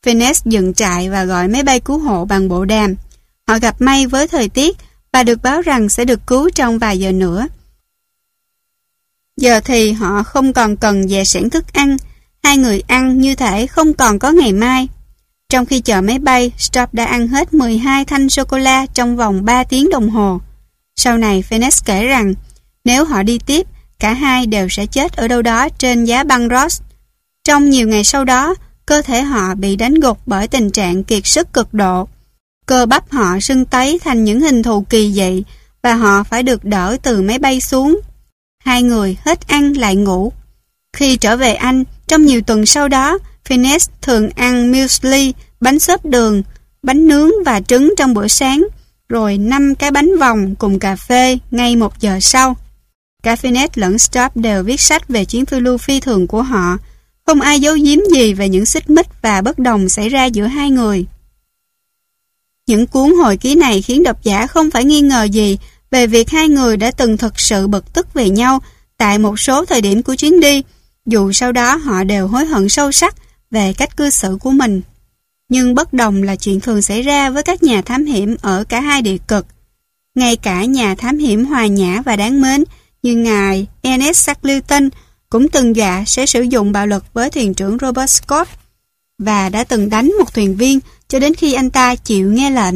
Phoenix dừng trại và gọi máy bay cứu hộ bằng bộ đàm. Họ gặp may với thời tiết và được báo rằng sẽ được cứu trong vài giờ nữa. Giờ thì họ không còn cần về sản thức ăn, hai người ăn như thể không còn có ngày mai. Trong khi chờ máy bay, Stop đã ăn hết 12 thanh sô-cô-la trong vòng 3 tiếng đồng hồ. Sau này, Phoenix kể rằng, nếu họ đi tiếp, cả hai đều sẽ chết ở đâu đó trên giá băng Ross. Trong nhiều ngày sau đó, cơ thể họ bị đánh gục bởi tình trạng kiệt sức cực độ. Cơ bắp họ sưng tấy thành những hình thù kỳ dị và họ phải được đỡ từ máy bay xuống. Hai người hết ăn lại ngủ. Khi trở về Anh, trong nhiều tuần sau đó, Phineas thường ăn muesli, bánh xốp đường, bánh nướng và trứng trong bữa sáng, rồi 5 cái bánh vòng cùng cà phê ngay một giờ sau. Cả Phineas lẫn Stop đều viết sách về chuyến phiêu lưu phi thường của họ, không ai giấu giếm gì về những xích mích và bất đồng xảy ra giữa hai người. Những cuốn hồi ký này khiến độc giả không phải nghi ngờ gì về việc hai người đã từng thực sự bực tức về nhau tại một số thời điểm của chuyến đi, dù sau đó họ đều hối hận sâu sắc về cách cư xử của mình. Nhưng bất đồng là chuyện thường xảy ra với các nhà thám hiểm ở cả hai địa cực. Ngay cả nhà thám hiểm hòa nhã và đáng mến như ngài Ernest Shackleton cũng từng dạ sẽ sử dụng bạo lực với thuyền trưởng Robert Scott và đã từng đánh một thuyền viên cho đến khi anh ta chịu nghe lệnh.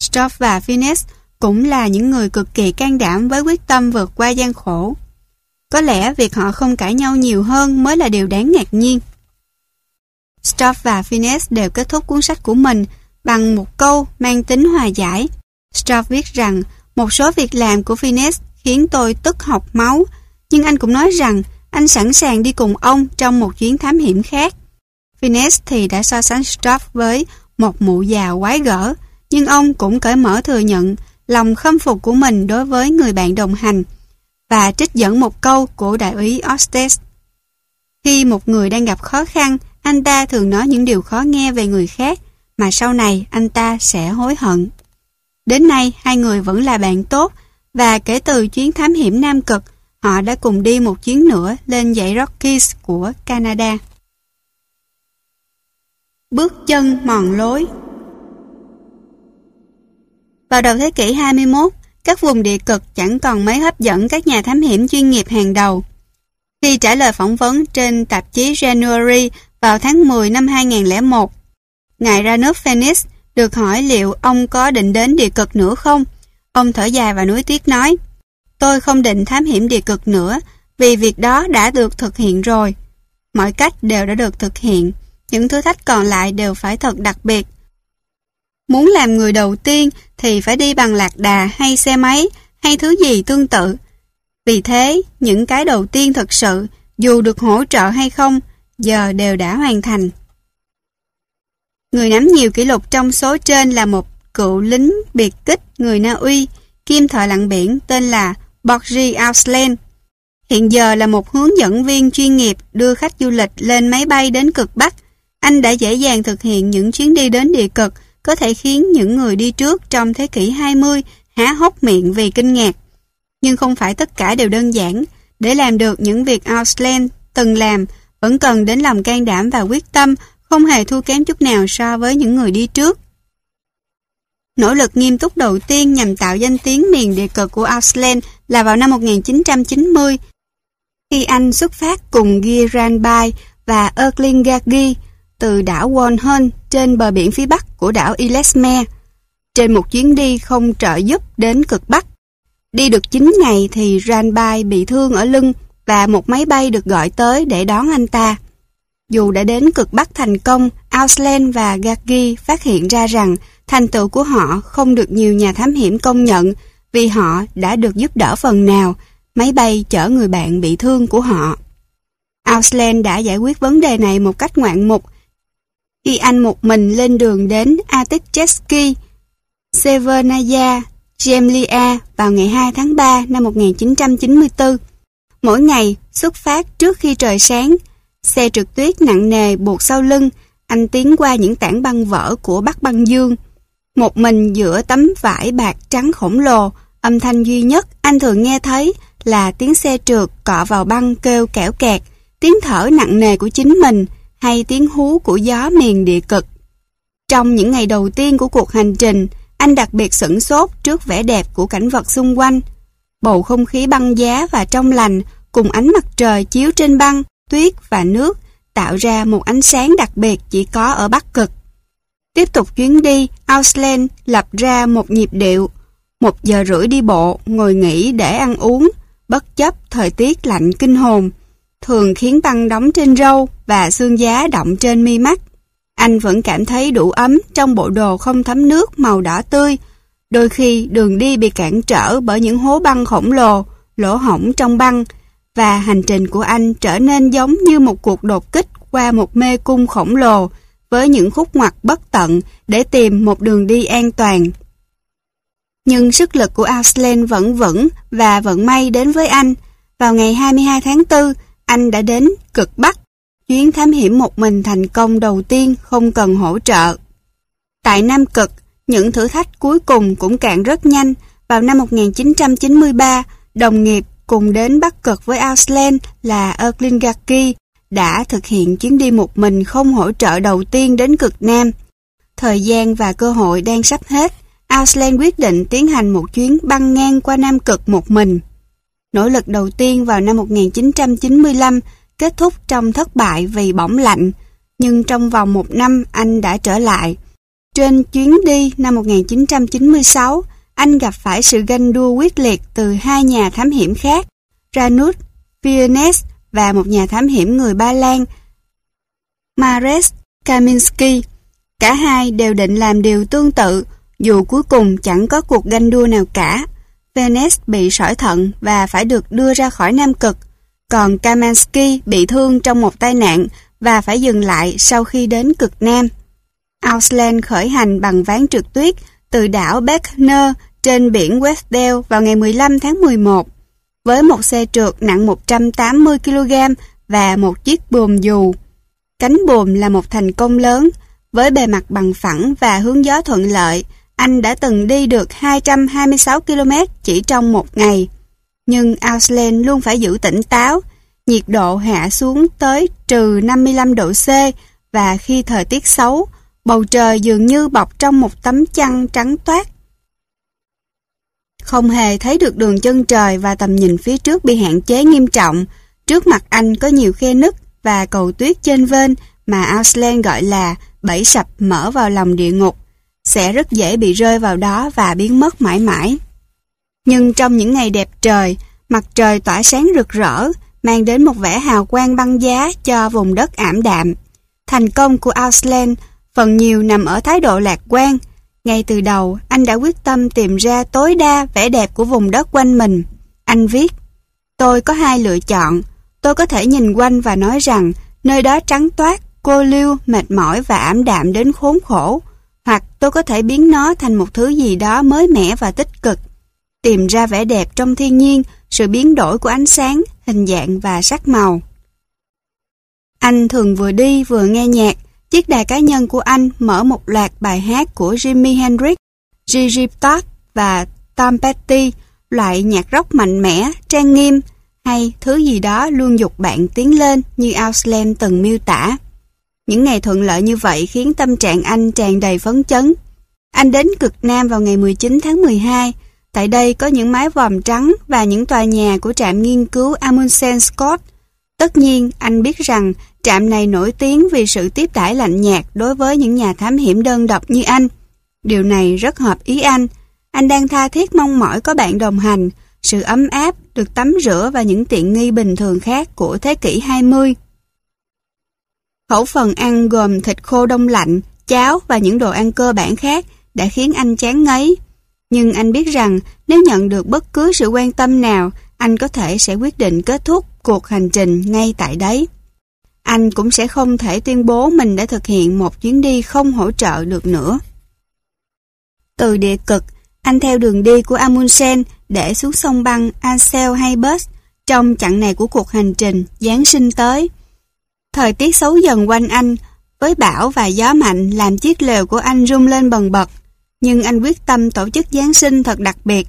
Stoff và Phineas cũng là những người cực kỳ can đảm với quyết tâm vượt qua gian khổ. Có lẽ việc họ không cãi nhau nhiều hơn mới là điều đáng ngạc nhiên. Stoff và Phineas đều kết thúc cuốn sách của mình bằng một câu mang tính hòa giải. Stoff viết rằng Một số việc làm của Phineas khiến tôi tức học máu, nhưng anh cũng nói rằng anh sẵn sàng đi cùng ông trong một chuyến thám hiểm khác. Phineas thì đã so sánh stoff với một mụ già quái gở, nhưng ông cũng cởi mở thừa nhận lòng khâm phục của mình đối với người bạn đồng hành và trích dẫn một câu của đại úy Ostes. Khi một người đang gặp khó khăn, anh ta thường nói những điều khó nghe về người khác mà sau này anh ta sẽ hối hận. Đến nay, hai người vẫn là bạn tốt và kể từ chuyến thám hiểm Nam Cực, họ đã cùng đi một chuyến nữa lên dãy Rockies của Canada. Bước chân mòn lối vào đầu thế kỷ 21, các vùng địa cực chẳng còn mấy hấp dẫn các nhà thám hiểm chuyên nghiệp hàng đầu. Khi trả lời phỏng vấn trên tạp chí January vào tháng 10 năm 2001, Ngài Ranulph Phoenix được hỏi liệu ông có định đến địa cực nữa không? Ông thở dài và nuối tiếc nói, Tôi không định thám hiểm địa cực nữa, vì việc đó đã được thực hiện rồi. Mọi cách đều đã được thực hiện, những thử thách còn lại đều phải thật đặc biệt. Muốn làm người đầu tiên thì phải đi bằng lạc đà hay xe máy hay thứ gì tương tự. Vì thế, những cái đầu tiên thật sự, dù được hỗ trợ hay không, giờ đều đã hoàn thành. Người nắm nhiều kỷ lục trong số trên là một cựu lính biệt kích người Na Uy, kim thợ lặn biển tên là Borgi Ausland. Hiện giờ là một hướng dẫn viên chuyên nghiệp đưa khách du lịch lên máy bay đến cực Bắc. Anh đã dễ dàng thực hiện những chuyến đi đến địa cực có thể khiến những người đi trước trong thế kỷ 20 há hốc miệng vì kinh ngạc. Nhưng không phải tất cả đều đơn giản. Để làm được những việc auslan từng làm, vẫn cần đến lòng can đảm và quyết tâm, không hề thua kém chút nào so với những người đi trước. Nỗ lực nghiêm túc đầu tiên nhằm tạo danh tiếng miền địa cực của auslan là vào năm 1990, khi anh xuất phát cùng Giranbai và Erklingagi từ đảo Wonhon trên bờ biển phía bắc của đảo Ilesme, trên một chuyến đi không trợ giúp đến cực bắc. Đi được 9 ngày thì Ranbai bị thương ở lưng và một máy bay được gọi tới để đón anh ta. Dù đã đến cực Bắc thành công, Auslan và Gagi phát hiện ra rằng thành tựu của họ không được nhiều nhà thám hiểm công nhận vì họ đã được giúp đỡ phần nào máy bay chở người bạn bị thương của họ. Auslan đã giải quyết vấn đề này một cách ngoạn mục khi anh một mình lên đường đến Atichevsky, Severnaya, Gemlia vào ngày 2 tháng 3 năm 1994. Mỗi ngày, xuất phát trước khi trời sáng, xe trượt tuyết nặng nề buộc sau lưng, anh tiến qua những tảng băng vỡ của Bắc băng dương. Một mình giữa tấm vải bạc trắng khổng lồ, âm thanh duy nhất anh thường nghe thấy là tiếng xe trượt cọ vào băng kêu kẻo kẹt, tiếng thở nặng nề của chính mình hay tiếng hú của gió miền địa cực. Trong những ngày đầu tiên của cuộc hành trình, anh đặc biệt sửng sốt trước vẻ đẹp của cảnh vật xung quanh. Bầu không khí băng giá và trong lành cùng ánh mặt trời chiếu trên băng, tuyết và nước tạo ra một ánh sáng đặc biệt chỉ có ở Bắc Cực. Tiếp tục chuyến đi, Ausland lập ra một nhịp điệu. Một giờ rưỡi đi bộ, ngồi nghỉ để ăn uống, bất chấp thời tiết lạnh kinh hồn, thường khiến băng đóng trên râu và xương giá động trên mi mắt. Anh vẫn cảm thấy đủ ấm trong bộ đồ không thấm nước màu đỏ tươi. Đôi khi đường đi bị cản trở bởi những hố băng khổng lồ, lỗ hổng trong băng, và hành trình của anh trở nên giống như một cuộc đột kích qua một mê cung khổng lồ với những khúc ngoặt bất tận để tìm một đường đi an toàn. Nhưng sức lực của Auslan vẫn vững và vận may đến với anh. Vào ngày 22 tháng 4, anh đã đến cực Bắc, chuyến thám hiểm một mình thành công đầu tiên không cần hỗ trợ. Tại Nam Cực, những thử thách cuối cùng cũng cạn rất nhanh. Vào năm 1993, đồng nghiệp cùng đến Bắc Cực với Auslan là Erklingaki đã thực hiện chuyến đi một mình không hỗ trợ đầu tiên đến cực Nam. Thời gian và cơ hội đang sắp hết, Auslan quyết định tiến hành một chuyến băng ngang qua Nam Cực một mình. Nỗ lực đầu tiên vào năm 1995 kết thúc trong thất bại vì bỏng lạnh, nhưng trong vòng một năm anh đã trở lại. Trên chuyến đi năm 1996, anh gặp phải sự ganh đua quyết liệt từ hai nhà thám hiểm khác, Ranut Fiernes và một nhà thám hiểm người Ba Lan, Mares Kaminski. Cả hai đều định làm điều tương tự, dù cuối cùng chẳng có cuộc ganh đua nào cả. Venice bị sỏi thận và phải được đưa ra khỏi Nam Cực, còn Kamansky bị thương trong một tai nạn và phải dừng lại sau khi đến cực Nam. Ausland khởi hành bằng ván trượt tuyết từ đảo Beckner trên biển Westdale vào ngày 15 tháng 11 với một xe trượt nặng 180 kg và một chiếc buồm dù. Cánh buồm là một thành công lớn, với bề mặt bằng phẳng và hướng gió thuận lợi, anh đã từng đi được 226 km chỉ trong một ngày. Nhưng Auslan luôn phải giữ tỉnh táo, nhiệt độ hạ xuống tới trừ 55 độ C và khi thời tiết xấu, bầu trời dường như bọc trong một tấm chăn trắng toát. Không hề thấy được đường chân trời và tầm nhìn phía trước bị hạn chế nghiêm trọng. Trước mặt anh có nhiều khe nứt và cầu tuyết trên vên mà Auslan gọi là bẫy sập mở vào lòng địa ngục. Sẽ rất dễ bị rơi vào đó và biến mất mãi mãi. Nhưng trong những ngày đẹp trời, mặt trời tỏa sáng rực rỡ, mang đến một vẻ hào quang băng giá cho vùng đất ảm đạm. Thành công của Auslan phần nhiều nằm ở thái độ lạc quan. Ngay từ đầu, anh đã quyết tâm tìm ra tối đa vẻ đẹp của vùng đất quanh mình. Anh viết, Tôi có hai lựa chọn. Tôi có thể nhìn quanh và nói rằng nơi đó trắng toát, cô liêu, mệt mỏi và ảm đạm đến khốn khổ. Hoặc tôi có thể biến nó thành một thứ gì đó mới mẻ và tích cực. Tìm ra vẻ đẹp trong thiên nhiên, sự biến đổi của ánh sáng, hình dạng và sắc màu. Anh thường vừa đi vừa nghe nhạc, chiếc đài cá nhân của anh mở một loạt bài hát của Jimi Hendrix, Gigi Park và Tom Petty, loại nhạc rock mạnh mẽ, trang nghiêm, hay thứ gì đó luôn dục bạn tiến lên như auslan từng miêu tả. Những ngày thuận lợi như vậy khiến tâm trạng anh tràn đầy phấn chấn. Anh đến cực Nam vào ngày 19 tháng 12. Tại đây có những mái vòm trắng và những tòa nhà của trạm nghiên cứu Amundsen Scott. Tất nhiên, anh biết rằng trạm này nổi tiếng vì sự tiếp đãi lạnh nhạt đối với những nhà thám hiểm đơn độc như anh. Điều này rất hợp ý anh. Anh đang tha thiết mong mỏi có bạn đồng hành, sự ấm áp, được tắm rửa và những tiện nghi bình thường khác của thế kỷ 20. Khẩu phần ăn gồm thịt khô đông lạnh, cháo và những đồ ăn cơ bản khác đã khiến anh chán ngấy. Nhưng anh biết rằng nếu nhận được bất cứ sự quan tâm nào, anh có thể sẽ quyết định kết thúc cuộc hành trình ngay tại đấy. Anh cũng sẽ không thể tuyên bố mình đã thực hiện một chuyến đi không hỗ trợ được nữa. Từ địa cực, anh theo đường đi của Amundsen để xuống sông băng Ansel hay Bus trong chặng này của cuộc hành trình Giáng sinh tới. Thời tiết xấu dần quanh anh, với bão và gió mạnh làm chiếc lều của anh rung lên bần bật. Nhưng anh quyết tâm tổ chức Giáng sinh thật đặc biệt.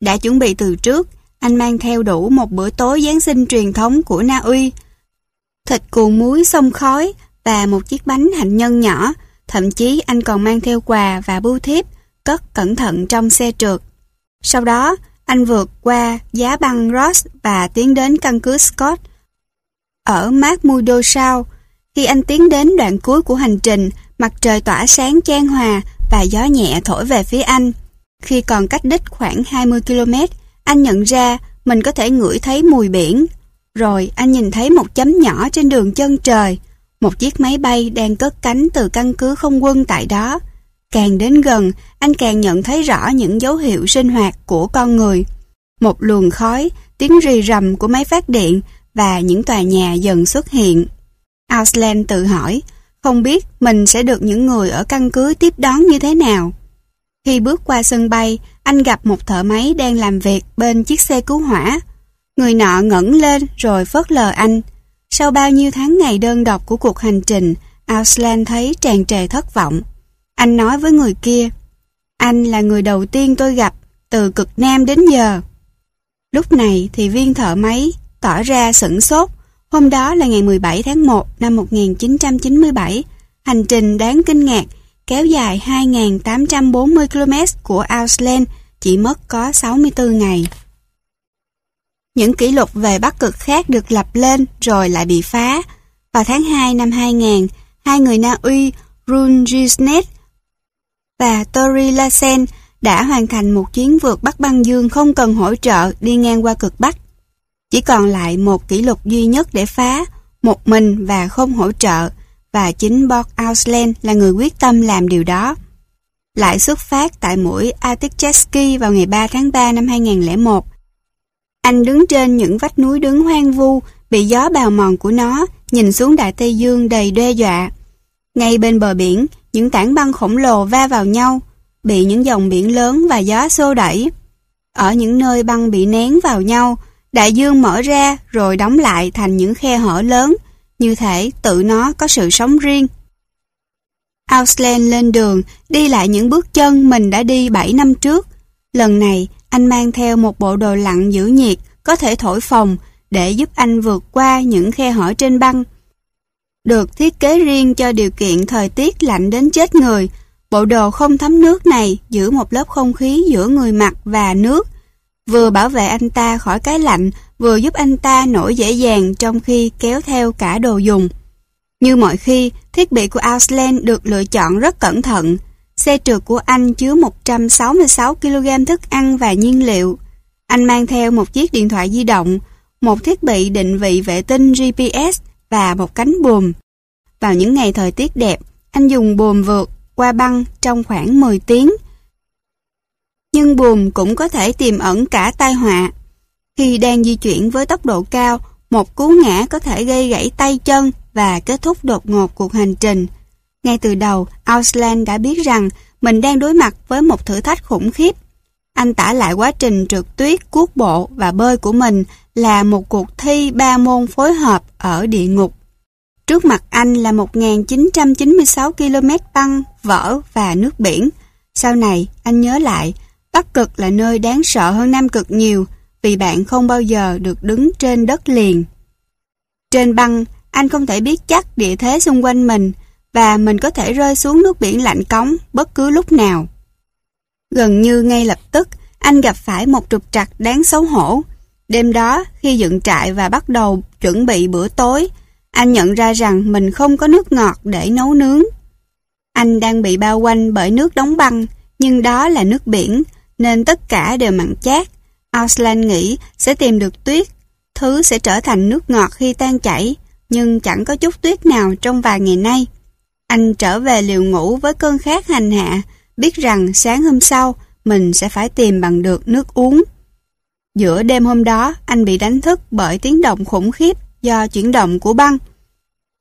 Đã chuẩn bị từ trước, anh mang theo đủ một bữa tối Giáng sinh truyền thống của Na Uy. Thịt cuồng muối xông khói và một chiếc bánh hạnh nhân nhỏ. Thậm chí anh còn mang theo quà và bưu thiếp, cất cẩn thận trong xe trượt. Sau đó, anh vượt qua giá băng Ross và tiến đến căn cứ Scott ở McMurdo Sound. Khi anh tiến đến đoạn cuối của hành trình, mặt trời tỏa sáng chan hòa và gió nhẹ thổi về phía anh. Khi còn cách đích khoảng 20 km, anh nhận ra mình có thể ngửi thấy mùi biển. Rồi anh nhìn thấy một chấm nhỏ trên đường chân trời, một chiếc máy bay đang cất cánh từ căn cứ không quân tại đó. Càng đến gần, anh càng nhận thấy rõ những dấu hiệu sinh hoạt của con người. Một luồng khói, tiếng rì rầm của máy phát điện và những tòa nhà dần xuất hiện. Ausland tự hỏi, không biết mình sẽ được những người ở căn cứ tiếp đón như thế nào. Khi bước qua sân bay, anh gặp một thợ máy đang làm việc bên chiếc xe cứu hỏa. Người nọ ngẩng lên rồi phớt lờ anh. Sau bao nhiêu tháng ngày đơn độc của cuộc hành trình, Auslan thấy tràn trề thất vọng. Anh nói với người kia, anh là người đầu tiên tôi gặp từ cực Nam đến giờ. Lúc này thì viên thợ máy tỏ ra sửng sốt. Hôm đó là ngày 17 tháng 1 năm 1997, hành trình đáng kinh ngạc kéo dài 2.840 km của Ausland chỉ mất có 64 ngày. Những kỷ lục về Bắc Cực khác được lập lên rồi lại bị phá. Vào tháng 2 năm 2000, hai người Na Uy, Rune Gisnet và Tori Lassen đã hoàn thành một chuyến vượt Bắc băng dương không cần hỗ trợ đi ngang qua cực Bắc. Chỉ còn lại một kỷ lục duy nhất để phá, một mình và không hỗ trợ, và chính Bob Ausland là người quyết tâm làm điều đó. lại xuất phát tại mũi Artichesky vào ngày 3 tháng 3 năm 2001. Anh đứng trên những vách núi đứng hoang vu, bị gió bào mòn của nó, nhìn xuống Đại Tây Dương đầy đe dọa. Ngay bên bờ biển, những tảng băng khổng lồ va vào nhau, bị những dòng biển lớn và gió xô đẩy. Ở những nơi băng bị nén vào nhau, đại dương mở ra rồi đóng lại thành những khe hở lớn, như thể tự nó có sự sống riêng. Auslan lên đường, đi lại những bước chân mình đã đi 7 năm trước. Lần này, anh mang theo một bộ đồ lặn giữ nhiệt, có thể thổi phồng, để giúp anh vượt qua những khe hở trên băng. Được thiết kế riêng cho điều kiện thời tiết lạnh đến chết người, bộ đồ không thấm nước này giữ một lớp không khí giữa người mặt và nước, vừa bảo vệ anh ta khỏi cái lạnh, vừa giúp anh ta nổi dễ dàng trong khi kéo theo cả đồ dùng. Như mọi khi, thiết bị của Ausland được lựa chọn rất cẩn thận. Xe trượt của anh chứa 166 kg thức ăn và nhiên liệu. Anh mang theo một chiếc điện thoại di động, một thiết bị định vị vệ tinh GPS và một cánh buồm. Vào những ngày thời tiết đẹp, anh dùng buồm vượt qua băng trong khoảng 10 tiếng. Nhưng buồm cũng có thể tiềm ẩn cả tai họa. Khi đang di chuyển với tốc độ cao, một cú ngã có thể gây gãy tay chân và kết thúc đột ngột cuộc hành trình. Ngay từ đầu, Ausland đã biết rằng mình đang đối mặt với một thử thách khủng khiếp. Anh tả lại quá trình trượt tuyết, cuốc bộ và bơi của mình là một cuộc thi ba môn phối hợp ở địa ngục. Trước mặt anh là 1.996 km băng, vỡ và nước biển. Sau này, anh nhớ lại, Bắc Cực là nơi đáng sợ hơn Nam Cực nhiều vì bạn không bao giờ được đứng trên đất liền. Trên băng, anh không thể biết chắc địa thế xung quanh mình và mình có thể rơi xuống nước biển lạnh cống bất cứ lúc nào. Gần như ngay lập tức, anh gặp phải một trục trặc đáng xấu hổ. Đêm đó, khi dựng trại và bắt đầu chuẩn bị bữa tối, anh nhận ra rằng mình không có nước ngọt để nấu nướng. Anh đang bị bao quanh bởi nước đóng băng, nhưng đó là nước biển, nên tất cả đều mặn chát. Auslan nghĩ sẽ tìm được tuyết, thứ sẽ trở thành nước ngọt khi tan chảy, nhưng chẳng có chút tuyết nào trong vài ngày nay. Anh trở về liều ngủ với cơn khát hành hạ, biết rằng sáng hôm sau mình sẽ phải tìm bằng được nước uống. Giữa đêm hôm đó, anh bị đánh thức bởi tiếng động khủng khiếp do chuyển động của băng.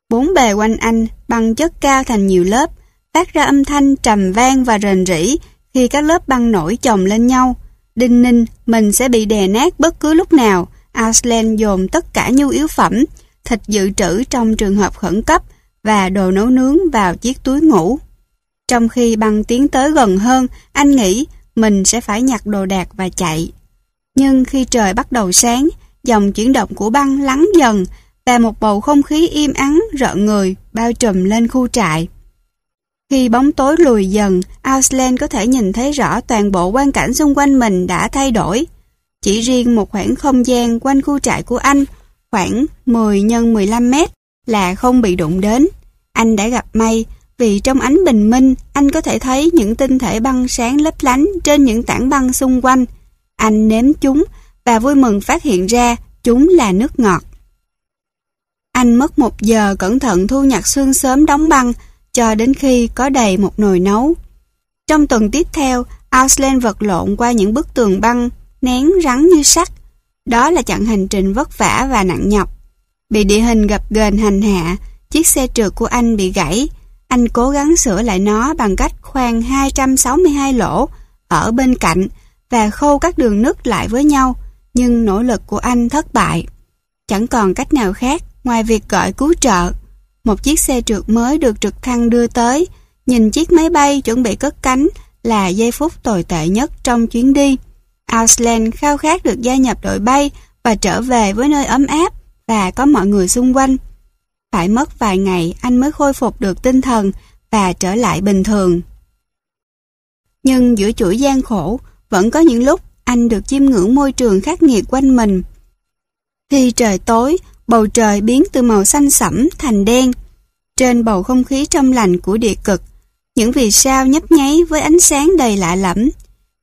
Bốn bề quanh anh băng chất cao thành nhiều lớp, phát ra âm thanh trầm vang và rền rỉ khi các lớp băng nổi chồng lên nhau. Đinh ninh, mình sẽ bị đè nát bất cứ lúc nào. Aslan dồn tất cả nhu yếu phẩm, thịt dự trữ trong trường hợp khẩn cấp và đồ nấu nướng vào chiếc túi ngủ. Trong khi băng tiến tới gần hơn, anh nghĩ mình sẽ phải nhặt đồ đạc và chạy. Nhưng khi trời bắt đầu sáng, dòng chuyển động của băng lắng dần và một bầu không khí im ắng rợn người bao trùm lên khu trại. Khi bóng tối lùi dần, Auslan có thể nhìn thấy rõ toàn bộ quan cảnh xung quanh mình đã thay đổi. Chỉ riêng một khoảng không gian quanh khu trại của anh, khoảng 10 x 15 mét, là không bị đụng đến. Anh đã gặp may, vì trong ánh bình minh, anh có thể thấy những tinh thể băng sáng lấp lánh trên những tảng băng xung quanh. Anh nếm chúng và vui mừng phát hiện ra chúng là nước ngọt. Anh mất một giờ cẩn thận thu nhặt xương sớm đóng băng cho đến khi có đầy một nồi nấu. Trong tuần tiếp theo, Auslan vật lộn qua những bức tường băng, nén rắn như sắt. Đó là chặng hành trình vất vả và nặng nhọc. Bị địa hình gập ghềnh hành hạ, chiếc xe trượt của anh bị gãy. Anh cố gắng sửa lại nó bằng cách khoan 262 lỗ ở bên cạnh và khâu các đường nứt lại với nhau, nhưng nỗ lực của anh thất bại. Chẳng còn cách nào khác ngoài việc gọi cứu trợ. Một chiếc xe trượt mới được trực thăng đưa tới, nhìn chiếc máy bay chuẩn bị cất cánh là giây phút tồi tệ nhất trong chuyến đi. Ausland khao khát được gia nhập đội bay và trở về với nơi ấm áp và có mọi người xung quanh. Phải mất vài ngày anh mới khôi phục được tinh thần và trở lại bình thường. Nhưng giữa chuỗi gian khổ, vẫn có những lúc anh được chiêm ngưỡng môi trường khắc nghiệt quanh mình. Khi trời tối, bầu trời biến từ màu xanh sẫm thành đen. Trên bầu không khí trong lành của địa cực, những vì sao nhấp nháy với ánh sáng đầy lạ lẫm.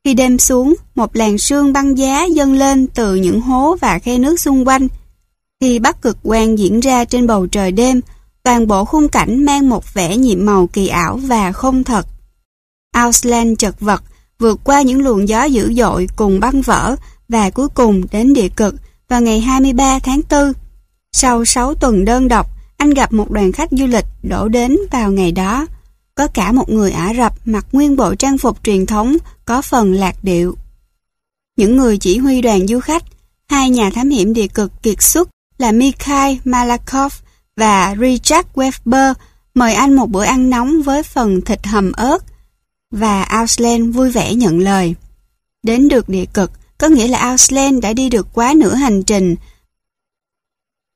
Khi đêm xuống, một làn sương băng giá dâng lên từ những hố và khe nước xung quanh. Khi bắc cực quang diễn ra trên bầu trời đêm, toàn bộ khung cảnh mang một vẻ nhiệm màu kỳ ảo và không thật. Ausland chật vật, vượt qua những luồng gió dữ dội cùng băng vỡ và cuối cùng đến địa cực vào ngày 23 tháng 4. Sau 6 tuần đơn độc, anh gặp một đoàn khách du lịch đổ đến vào ngày đó. Có cả một người Ả Rập mặc nguyên bộ trang phục truyền thống có phần lạc điệu. Những người chỉ huy đoàn du khách, hai nhà thám hiểm địa cực kiệt xuất là Mikhail Malakov và Richard Weber mời anh một bữa ăn nóng với phần thịt hầm ớt và Auslan vui vẻ nhận lời. Đến được địa cực có nghĩa là Auslan đã đi được quá nửa hành trình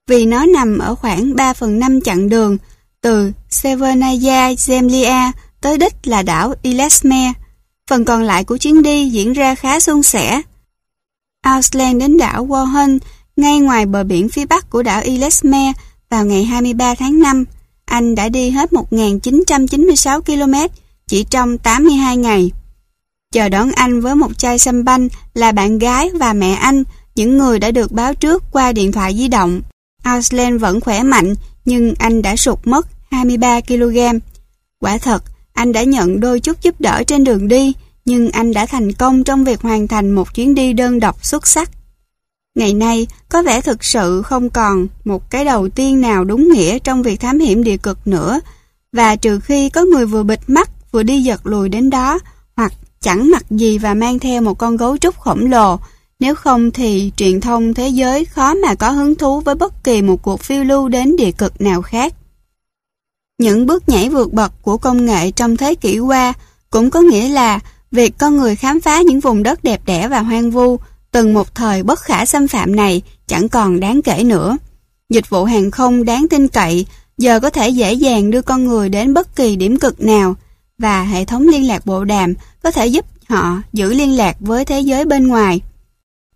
vì nó nằm ở khoảng 3 phần 5 chặng đường từ Severnaya Zemlya tới đích là đảo Ilesme. Phần còn lại của chuyến đi diễn ra khá suôn sẻ. Ausland đến đảo Wohen ngay ngoài bờ biển phía bắc của đảo Ilesme vào ngày 23 tháng 5. Anh đã đi hết 1.996 km chỉ trong 82 ngày. Chờ đón anh với một chai sâm banh là bạn gái và mẹ anh, những người đã được báo trước qua điện thoại di động. Auslan vẫn khỏe mạnh, nhưng anh đã sụt mất 23 kg. Quả thật, anh đã nhận đôi chút giúp đỡ trên đường đi, nhưng anh đã thành công trong việc hoàn thành một chuyến đi đơn độc xuất sắc. Ngày nay, có vẻ thực sự không còn một cái đầu tiên nào đúng nghĩa trong việc thám hiểm địa cực nữa, và trừ khi có người vừa bịt mắt vừa đi giật lùi đến đó, hoặc chẳng mặc gì và mang theo một con gấu trúc khổng lồ, nếu không thì truyền thông thế giới khó mà có hứng thú với bất kỳ một cuộc phiêu lưu đến địa cực nào khác. Những bước nhảy vượt bậc của công nghệ trong thế kỷ qua cũng có nghĩa là việc con người khám phá những vùng đất đẹp đẽ và hoang vu từng một thời bất khả xâm phạm này chẳng còn đáng kể nữa. Dịch vụ hàng không đáng tin cậy giờ có thể dễ dàng đưa con người đến bất kỳ điểm cực nào và hệ thống liên lạc bộ đàm có thể giúp họ giữ liên lạc với thế giới bên ngoài.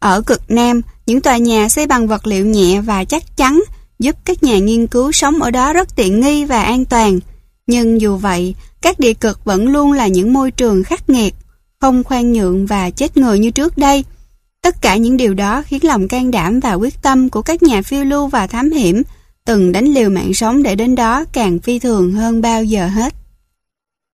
Ở cực Nam, những tòa nhà xây bằng vật liệu nhẹ và chắc chắn giúp các nhà nghiên cứu sống ở đó rất tiện nghi và an toàn. Nhưng dù vậy, các địa cực vẫn luôn là những môi trường khắc nghiệt, không khoan nhượng và chết người như trước đây. Tất cả những điều đó khiến lòng can đảm và quyết tâm của các nhà phiêu lưu và thám hiểm từng đánh liều mạng sống để đến đó càng phi thường hơn bao giờ hết.